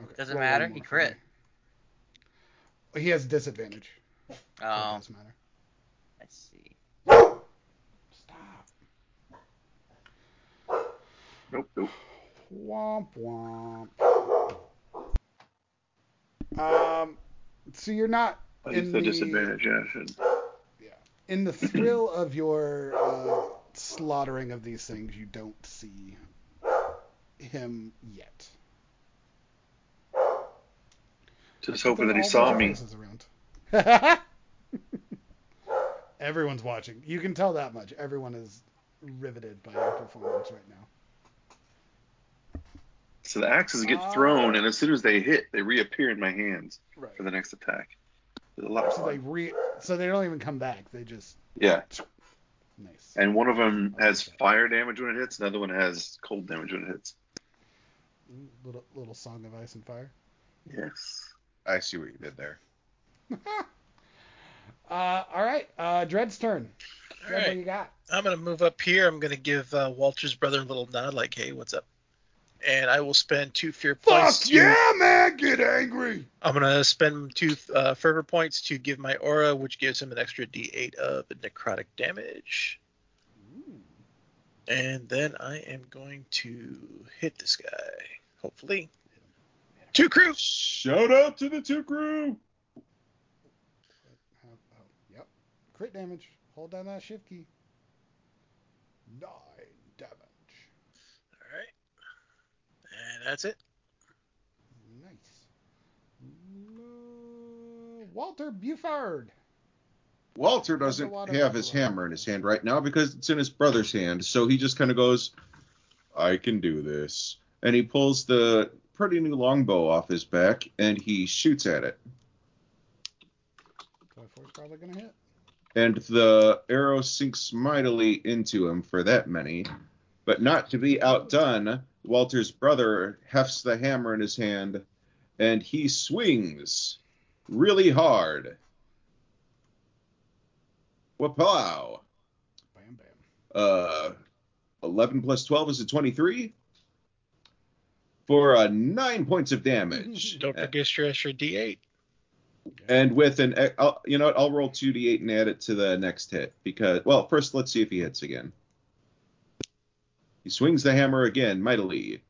Speaker 1: Okay.
Speaker 8: Doesn't
Speaker 1: roll
Speaker 8: matter,
Speaker 1: one
Speaker 8: he
Speaker 1: for
Speaker 8: crit.
Speaker 1: me. He has disadvantage. So it
Speaker 8: Oh,
Speaker 1: does matter.
Speaker 8: I see.
Speaker 1: Stop.
Speaker 4: Nope. Nope.
Speaker 1: Womp womp. Um, so you're not
Speaker 4: I
Speaker 1: in
Speaker 4: the
Speaker 1: the
Speaker 4: disadvantage. Yeah, I should.
Speaker 1: in the thrill of your uh, slaughtering of these things. You don't see him yet.
Speaker 4: Just hoping that he saw me.
Speaker 1: Everyone's watching. You can tell that much. Everyone is riveted by your performance right now.
Speaker 4: So the axes get
Speaker 1: Ah.
Speaker 4: thrown, and as soon as they hit, they reappear in my hands
Speaker 1: Right.
Speaker 4: for the next attack. A lot
Speaker 1: So they re so they don't even come back. They just
Speaker 4: Yeah.
Speaker 1: nice.
Speaker 4: And one of them has fire damage when it hits, another one has cold damage when it hits.
Speaker 1: little little song of ice and fire.
Speaker 4: Yes.
Speaker 2: I see what you did there.
Speaker 1: Uh, all right. Uh, Dread's turn.
Speaker 3: All
Speaker 1: Dread, what you got?
Speaker 3: I'm gonna move up here. I'm gonna give uh, Walter's brother a little nod, like, "Hey, what's up?" And I will spend two fear points.
Speaker 1: Fuck
Speaker 3: to,
Speaker 1: yeah, man! Get angry.
Speaker 3: I'm gonna spend two uh, fervor points to give my aura, which gives him an extra D8 of necrotic damage. And then I am going to hit this guy. Hopefully. Two crew.
Speaker 2: Shout out to the two crew.
Speaker 1: Yep. Crit damage. Hold down that shift key. Nine damage.
Speaker 3: All right. And that's it.
Speaker 1: Nice. Uh, Walter Buford.
Speaker 2: Walter doesn't have his hammer in his hand right now because it's in his brother's hand. So he just kind of goes, I can do this. And he pulls the pretty new longbow off his back and he shoots at it.
Speaker 1: Probably gonna hit.
Speaker 2: And the arrow sinks mightily into him for that many. But not to be outdone, Walter's brother hefts the hammer in his hand and he swings really hard. Wapow!
Speaker 1: Bam bam.
Speaker 2: Uh, 11 plus 12 is a 23 for uh, nine points of damage.
Speaker 3: Don't forget your extra D8.
Speaker 2: And with an, e, I'll, you know what? I'll roll 2d8 and add it to the next hit because, well, first let's see if he hits again. He swings the hammer again, mightily.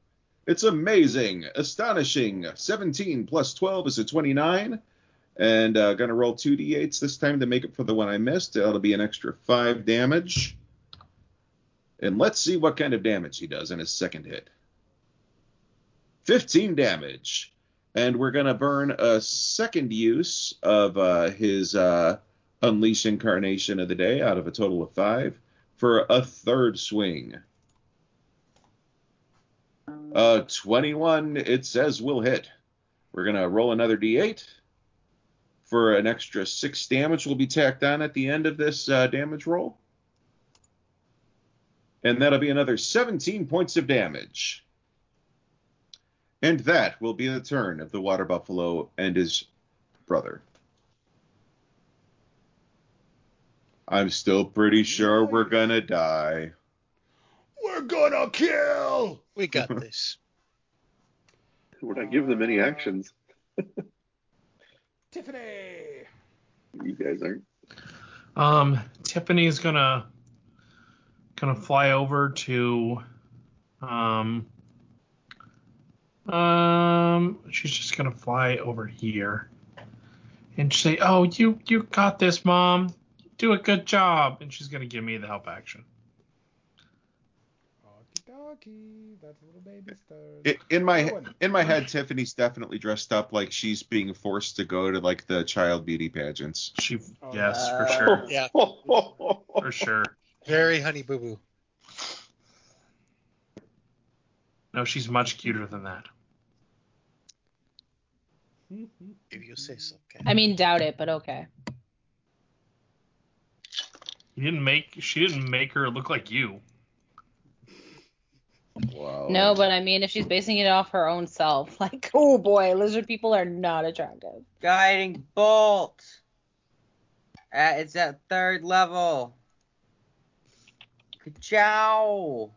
Speaker 2: It's amazing, astonishing. 17 plus 12 is a 29. And uh, gonna roll 2d8s this time to make up for the one I missed. That'll be an extra 5 damage. And let's see what kind of damage he does in his second hit. 15 damage. And we're going to burn a second use of uh, his uh, Unleash Incarnation of the day out of a total of five for a third swing. Uh, 21, it says will hit. We're going to roll another d8 for an extra 6 damage will be tacked on at the end of this uh, damage roll. And that'll be another 17 points of damage. And that will be the turn of the water buffalo and his brother. I'm still pretty sure we're gonna die.
Speaker 1: We're gonna kill.
Speaker 3: We got this.
Speaker 4: We're not giving them any actions.
Speaker 1: Tiffany.
Speaker 4: You guys aren't.
Speaker 7: Um, Tiffany's gonna gonna fly over to um um she's just gonna fly over here and say, "Oh, you you got this, mom. Do a good job." And she's gonna give me the help action.
Speaker 1: Okie. That's a little baby star.
Speaker 2: In my in my head, Tiffany's definitely dressed up like she's being forced to go to like the child beauty pageants.
Speaker 7: She
Speaker 1: Oh,
Speaker 7: yes, for
Speaker 8: Uh,
Speaker 7: sure.
Speaker 3: Yeah,
Speaker 7: For sure.
Speaker 3: very honey boo boo.
Speaker 7: No, she's much cuter than that.
Speaker 3: If you say so. Okay.
Speaker 6: I mean, doubt it, but okay.
Speaker 7: You didn't make she didn't make her look like you.
Speaker 2: Wow.
Speaker 6: No, but I mean, if she's basing it off her own self, like, oh boy, lizard people are not attractive.
Speaker 8: Guiding bolt. Uh, it's at third level. Ka-chow.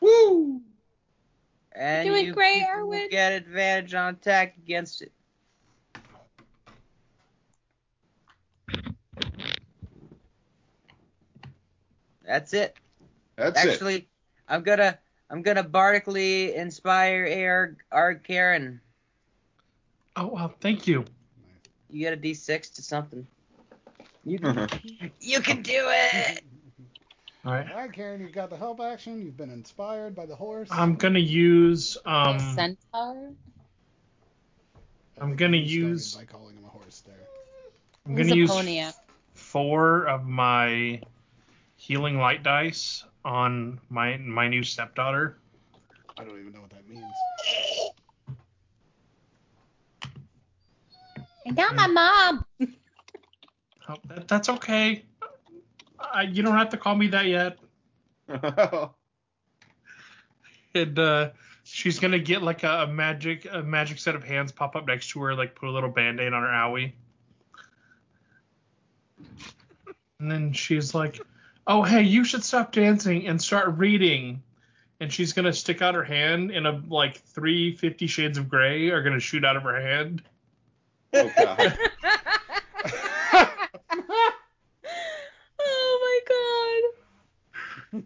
Speaker 2: Woo!
Speaker 8: And
Speaker 6: Doing
Speaker 8: you
Speaker 6: great,
Speaker 8: people will
Speaker 6: Erwin.
Speaker 8: get advantage on attack against it. That's it.
Speaker 2: That's it.
Speaker 8: Actually, I'm gonna I'm gonna bardically inspire AR our Karen.
Speaker 7: Oh well, thank you.
Speaker 8: You get a D6 to something. You can, you can do it.
Speaker 7: All right.
Speaker 1: All right, Karen, you've got the help action. You've been inspired by the horse.
Speaker 7: I'm gonna use um
Speaker 6: a centaur?
Speaker 7: I'm gonna
Speaker 1: You started
Speaker 7: use
Speaker 1: by calling him a horse there.
Speaker 7: I'm
Speaker 6: He's
Speaker 7: gonna
Speaker 6: a
Speaker 7: use
Speaker 6: pony.
Speaker 7: four of my healing light dice on my my new stepdaughter.
Speaker 1: I don't even know what that means.
Speaker 6: I got my mom.
Speaker 7: Oh, that, that's okay. I, you don't have to call me that yet. And uh, she's gonna get like a, a magic a magic set of hands pop up next to her, like put a little band-aid on her owie. And then she's like, "Oh, hey, you should stop dancing and start reading." And she's gonna stick out her hand, and a like three Fifty Shades of Grey are gonna shoot out of her hand.
Speaker 2: oh god.
Speaker 6: oh my god.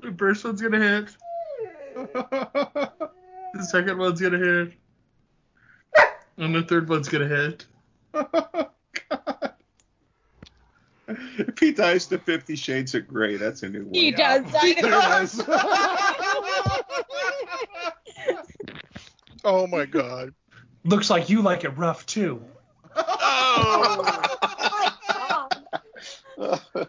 Speaker 7: The first one's gonna hit. The second one's gonna hit. And the third one's gonna hit.
Speaker 2: God. If he dies to Fifty Shades of Grey, that's a new one.
Speaker 6: He does.
Speaker 1: There it is.
Speaker 3: Oh my god.
Speaker 7: Looks like you like it rough too.
Speaker 1: so,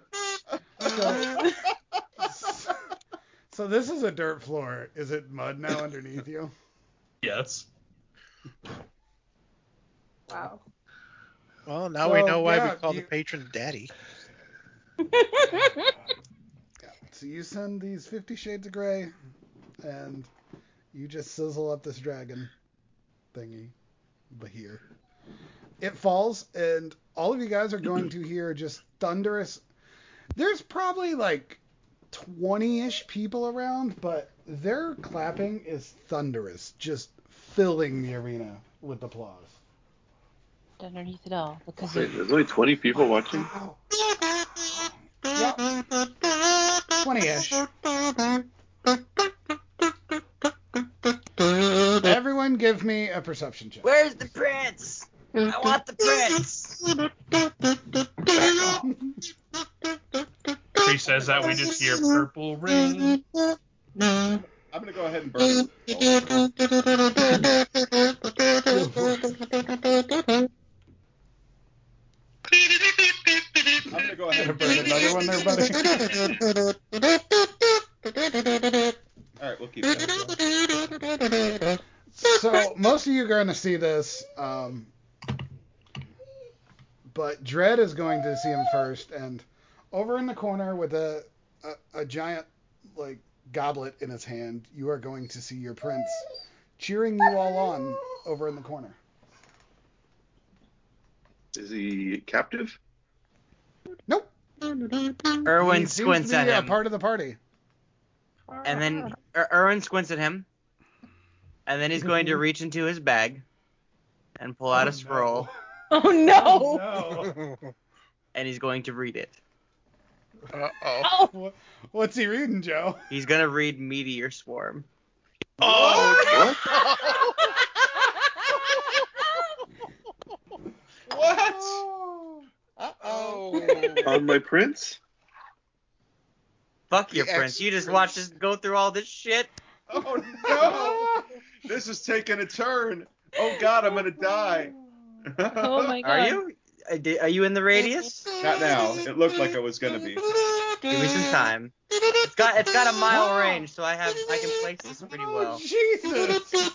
Speaker 1: so this is a dirt floor. Is it mud now underneath you?
Speaker 7: Yes.
Speaker 6: wow.
Speaker 3: Well, now we
Speaker 1: So,
Speaker 3: know why
Speaker 1: yeah,
Speaker 3: we call
Speaker 1: you-
Speaker 3: the patron daddy.
Speaker 1: So you send these Fifty Shades of Grey, and you just sizzle up this dragon thingy, but here. It falls, and all of you guys are going to hear just thunderous. There's probably like 20-ish people around, but their clapping is thunderous, just filling the arena with applause.
Speaker 6: Underneath it all, because
Speaker 4: Wait, there's only 20 people watching?
Speaker 1: Yep. 20-ish. Everyone give me a perception check.
Speaker 8: Where's the prince? I want the prince.
Speaker 7: She says that we just hear purple ring.
Speaker 2: I'm gonna go ahead and burn I'm gonna go ahead and
Speaker 1: burn another one there, buddy. All right, we'll keep. So most of you are gonna see this, um, but Dread is going to see him first, and over in the corner with a, a, a giant like goblet in his hand, you are going to see your prince cheering you all on over in the corner.
Speaker 4: Is he captive?
Speaker 1: Nope.
Speaker 8: Erwin
Speaker 1: he seems
Speaker 8: squints
Speaker 1: to be
Speaker 8: at
Speaker 1: a
Speaker 8: him,
Speaker 1: part of the party.
Speaker 8: and then Er- Erwin squints at him, and then he's going to reach into his bag and pull out a scroll,
Speaker 6: Oh no.
Speaker 1: No.
Speaker 8: and he's going to read it.
Speaker 3: Uh oh.
Speaker 6: Oh,
Speaker 1: What's he reading, Joe?
Speaker 8: He's gonna read Meteor Swarm.
Speaker 4: What?
Speaker 12: What?
Speaker 3: Oh.
Speaker 4: On my prince?
Speaker 8: Fuck your
Speaker 3: The
Speaker 8: prince. You just watched us go through all this shit.
Speaker 12: Oh no! This is taking a turn. Oh god, I'm gonna die.
Speaker 6: oh my god.
Speaker 8: Are you? Uh, are you in the radius?
Speaker 12: Not now. It looked like I was gonna be.
Speaker 8: Give me some time. It's got it's got a mile range, so I have I can place this pretty well.
Speaker 1: Oh, Jesus.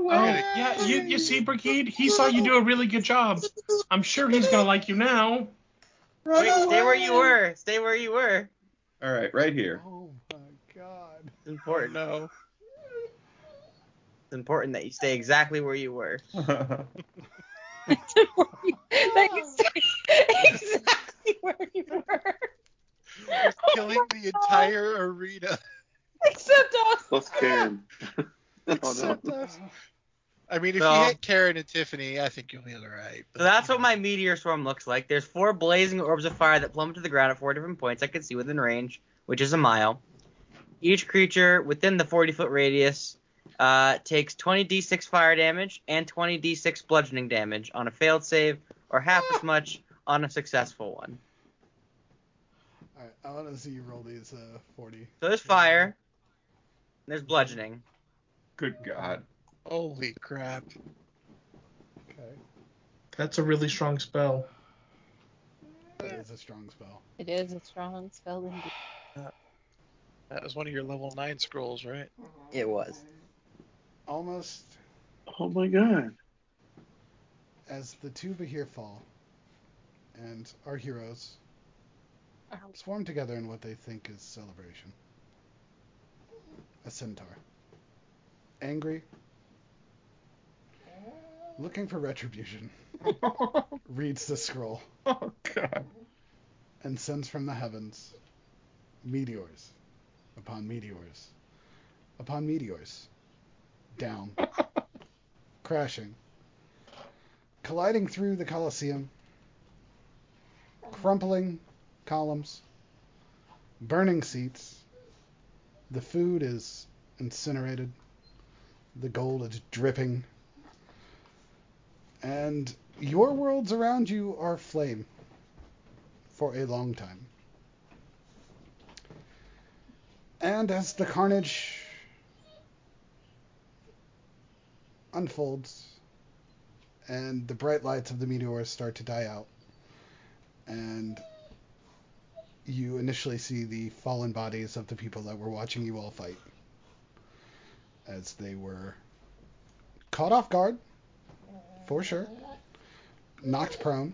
Speaker 12: Run
Speaker 7: Oh, yeah, you, you see, Bridget, he saw you do a really good job. I'm sure he's gonna like you now.
Speaker 12: Run
Speaker 8: Wait, stay where you were. Stay where you were.
Speaker 12: All right, right here.
Speaker 1: Oh my god.
Speaker 8: It's important.
Speaker 3: no.
Speaker 8: It's important that you stay exactly where you were.
Speaker 6: that you stay exactly where you were.
Speaker 3: Killing oh the entire arena.
Speaker 6: Except us.
Speaker 4: Plus Karen. oh no.
Speaker 3: Except. I mean, if
Speaker 8: So-
Speaker 3: you hit Karen and Tiffany, I think you'll be alright.
Speaker 8: So that's what my meteor swarm looks like. There's four blazing orbs of fire that plummet to the ground at four different points I can see within range, which is a mile. Each creature within the 40 foot radius uh, takes 20d6 fire damage and 20d6 bludgeoning damage on a failed save, or half as much on a successful one.
Speaker 1: Alright, I want to see you roll these uh, 40.
Speaker 8: So there's fire, there's bludgeoning.
Speaker 12: Good God.
Speaker 3: Holy crap.
Speaker 1: Okay.
Speaker 7: That's a really strong spell.
Speaker 1: That is a strong spell.
Speaker 6: It is a strong spell indeed.
Speaker 3: That was one of your level 9 scrolls, right?
Speaker 8: It was.
Speaker 1: Almost
Speaker 4: Oh my god.
Speaker 1: as the two Behir fall, and our heroes swarm together in what they think is celebration. A centaur. Angry. Looking for retribution. Reads the scroll
Speaker 12: Oh God.
Speaker 1: and sends from the heavens meteors upon meteors upon meteors down, crashing, colliding through the Colosseum, crumpling columns, burning seats. The food is incinerated, the gold is dripping, and your worlds around you are flame for a long time. And as the carnage unfolds and the bright lights of the meteors start to die out, and you initially see the fallen bodies of the people that were watching you all fight as they were caught off guard, for sure, knocked prone,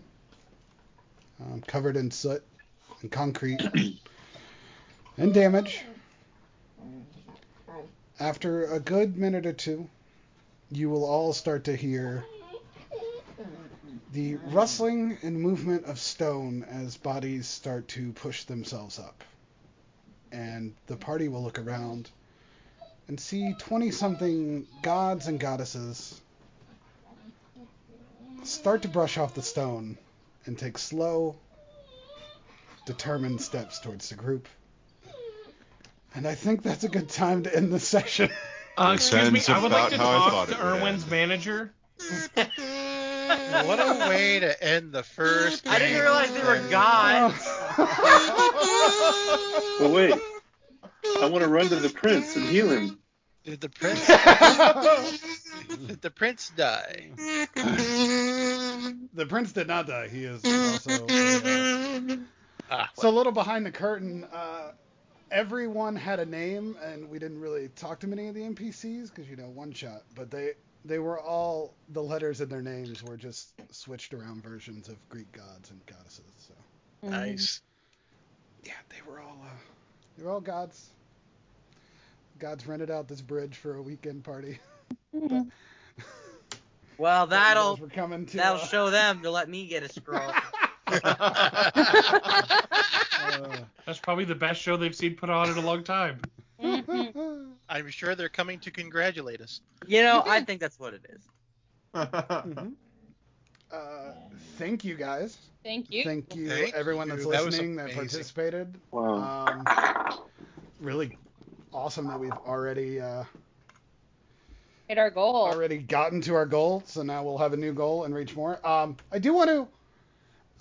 Speaker 1: um, covered in soot and concrete. And damage. After a good minute or two, you will all start to hear the rustling and movement of stone as bodies start to push themselves up. And the party will look around and see 20 something gods and goddesses start to brush off the stone and take slow, determined steps towards the group. And I think that's a good time to end the session.
Speaker 7: Uh, excuse me, I would like to
Speaker 2: about how I
Speaker 7: talk to
Speaker 2: it would
Speaker 7: Erwin's
Speaker 2: end.
Speaker 7: manager.
Speaker 3: What a way to end the first
Speaker 8: I didn't realize they were gods.
Speaker 4: But wait. I want to run to the prince and heal him.
Speaker 3: Did the prince Did the prince die?
Speaker 1: the prince did not die. He is also. a, uh,
Speaker 3: Ah,
Speaker 1: So a little behind the curtain, uh, everyone had a name, and we didn't really talk to many of the NPCs because you know one shot, but they they were all the letters in their names were just switched around versions of Greek gods and goddesses. So
Speaker 6: Mm-hmm.
Speaker 3: Nice.
Speaker 1: yeah, they were all uh, they were all gods. Gods rented out this bridge for a weekend party.
Speaker 6: Mhm.
Speaker 8: Well, that'll
Speaker 1: guys were coming to.
Speaker 8: that'll
Speaker 1: uh,
Speaker 8: show them to let me get a scroll.
Speaker 1: uh,
Speaker 7: That's probably the best show they've seen put on in a long time.
Speaker 6: Mhm.
Speaker 3: I'm sure they're coming to congratulate us.
Speaker 8: you know, I think that's what it is.
Speaker 1: mhm. Uh, thank you guys.
Speaker 9: Thank you.
Speaker 1: Thank you,
Speaker 3: Thank
Speaker 1: everyone that's
Speaker 3: you. That was
Speaker 1: listening that,
Speaker 3: amazing.
Speaker 1: participated.
Speaker 4: Wow.
Speaker 1: Um, really awesome that we've already uh,
Speaker 9: Hit our goal.
Speaker 1: already gotten to our goal. So now we'll have a new goal and reach more. Um, I do want to.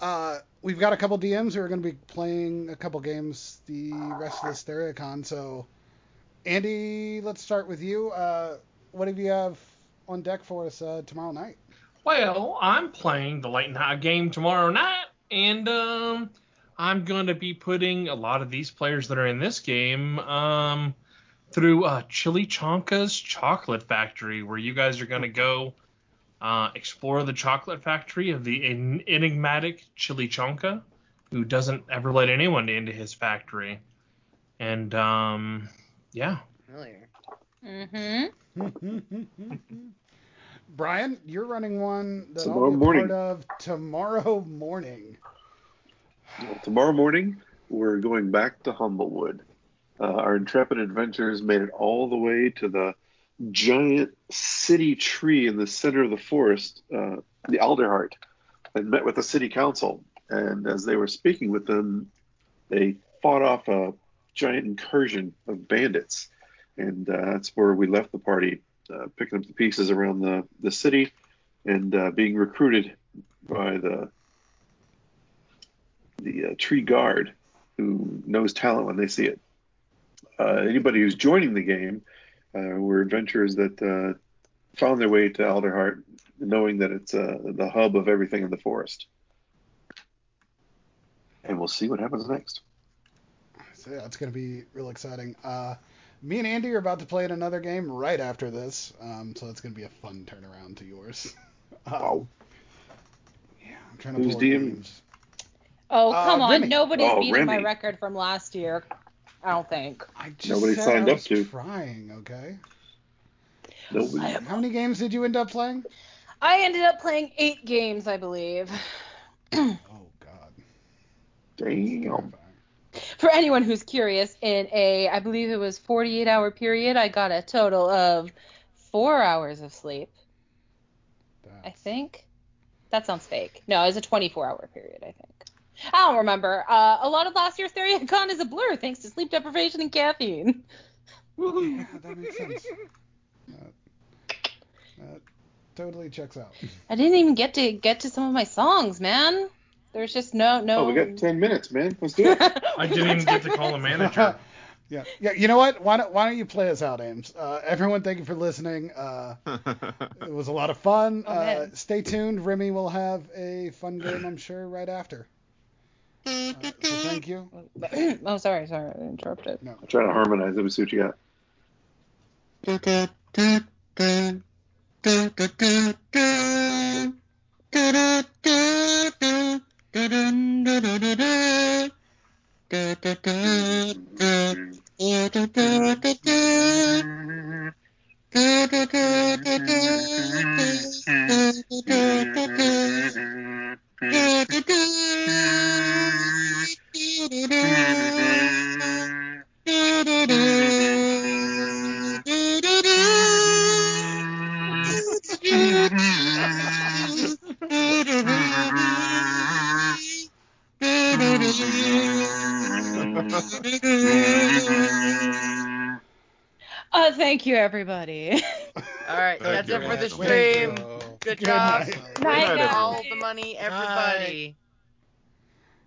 Speaker 1: Uh, we've got a couple DMs who are going to be playing a couple games the rest of the StereoCon. So, Andy, let's start with you. Uh, what do you have on deck for us uh, tomorrow night?
Speaker 7: Well, I'm playing the late night game tomorrow night, and um, I'm going to be putting a lot of these players that are in this game um, through uh, Chili Chonka's Chocolate Factory, where you guys are going to go uh, explore the chocolate factory of the en- enigmatic Chili Chonka, who doesn't ever let anyone into his factory. And um, yeah,
Speaker 8: Familiar.
Speaker 9: Mm-hmm.
Speaker 1: Brian, you're running one that
Speaker 4: Tomorrow
Speaker 1: I'll be a
Speaker 4: morning.
Speaker 1: part of tomorrow morning.
Speaker 4: Well, tomorrow morning, we're going back to Humblewood. Uh, our intrepid adventurers made it all the way to the giant city tree in the center of the forest, uh, the Alderheart, and met with the city council. And as they were speaking with them, they fought off a giant incursion of bandits. And uh, that's where we left the party, uh, picking up the pieces around the, the city and uh, being recruited by the the uh, tree guard who knows talent when they see it. Uh, anybody who's joining the game uh, were adventurers that uh, found their way to Alderheart, knowing that it's uh, the hub of everything in the forest. And we'll see what happens next.
Speaker 1: So yeah, it's going to be real exciting. Uh, me and Andy are about to play in another game right after this, um, so it's going to be a fun turnaround to yours. Um,
Speaker 4: Wow.
Speaker 1: Yeah, I'm trying to
Speaker 4: Who's
Speaker 1: pull
Speaker 4: DM?
Speaker 1: names.
Speaker 9: Oh,
Speaker 1: Uh,
Speaker 9: come on.
Speaker 1: Remy.
Speaker 9: Nobody's
Speaker 4: Oh,
Speaker 9: beating my record from last year. I don't think.
Speaker 1: I just
Speaker 4: Nobody
Speaker 1: said
Speaker 4: signed
Speaker 1: I
Speaker 4: up
Speaker 1: was
Speaker 4: to.
Speaker 1: trying. Okay.
Speaker 4: Nobody.
Speaker 1: How many games did you end up playing?
Speaker 9: I ended up playing eight games, I believe.
Speaker 1: Oh God.
Speaker 4: Damn.
Speaker 1: Terrifying.
Speaker 9: For anyone who's curious, in a, I believe it was 48 hour period, I got a total of four hours of sleep. I think. That sounds fake. No, it was a 24 hour period, I think. I don't remember. Uh, a lot of last year's TheriaCon is a blur thanks to sleep deprivation and caffeine.
Speaker 1: Yeah, that makes sense. That, that totally checks out.
Speaker 9: I didn't even get to get to some of my songs, man. There's just no no.
Speaker 4: Oh, we got 10 minutes, man. Let's do it.
Speaker 7: I didn't even get to call a manager.
Speaker 1: Yeah, yeah. You know what? Why don't Why don't you play us out, Ames? Uh, everyone, thank you for listening. Uh, it was a lot of fun.
Speaker 9: Oh,
Speaker 1: uh, stay tuned. Remy will have a fun game, I'm sure, right after. Uh, so thank you.
Speaker 9: oh, sorry, sorry, I interrupted.
Speaker 1: No.
Speaker 4: I'm trying to harmonize it. We'll see what you got.
Speaker 9: Uh, thank you, everybody.
Speaker 8: All right,
Speaker 12: Thank
Speaker 8: that's
Speaker 12: you.
Speaker 8: it for the
Speaker 12: Thank
Speaker 8: stream.
Speaker 1: You.
Speaker 8: Good
Speaker 1: Good
Speaker 8: job.
Speaker 1: night.
Speaker 9: Night,
Speaker 12: Good night.
Speaker 8: All the money, everybody.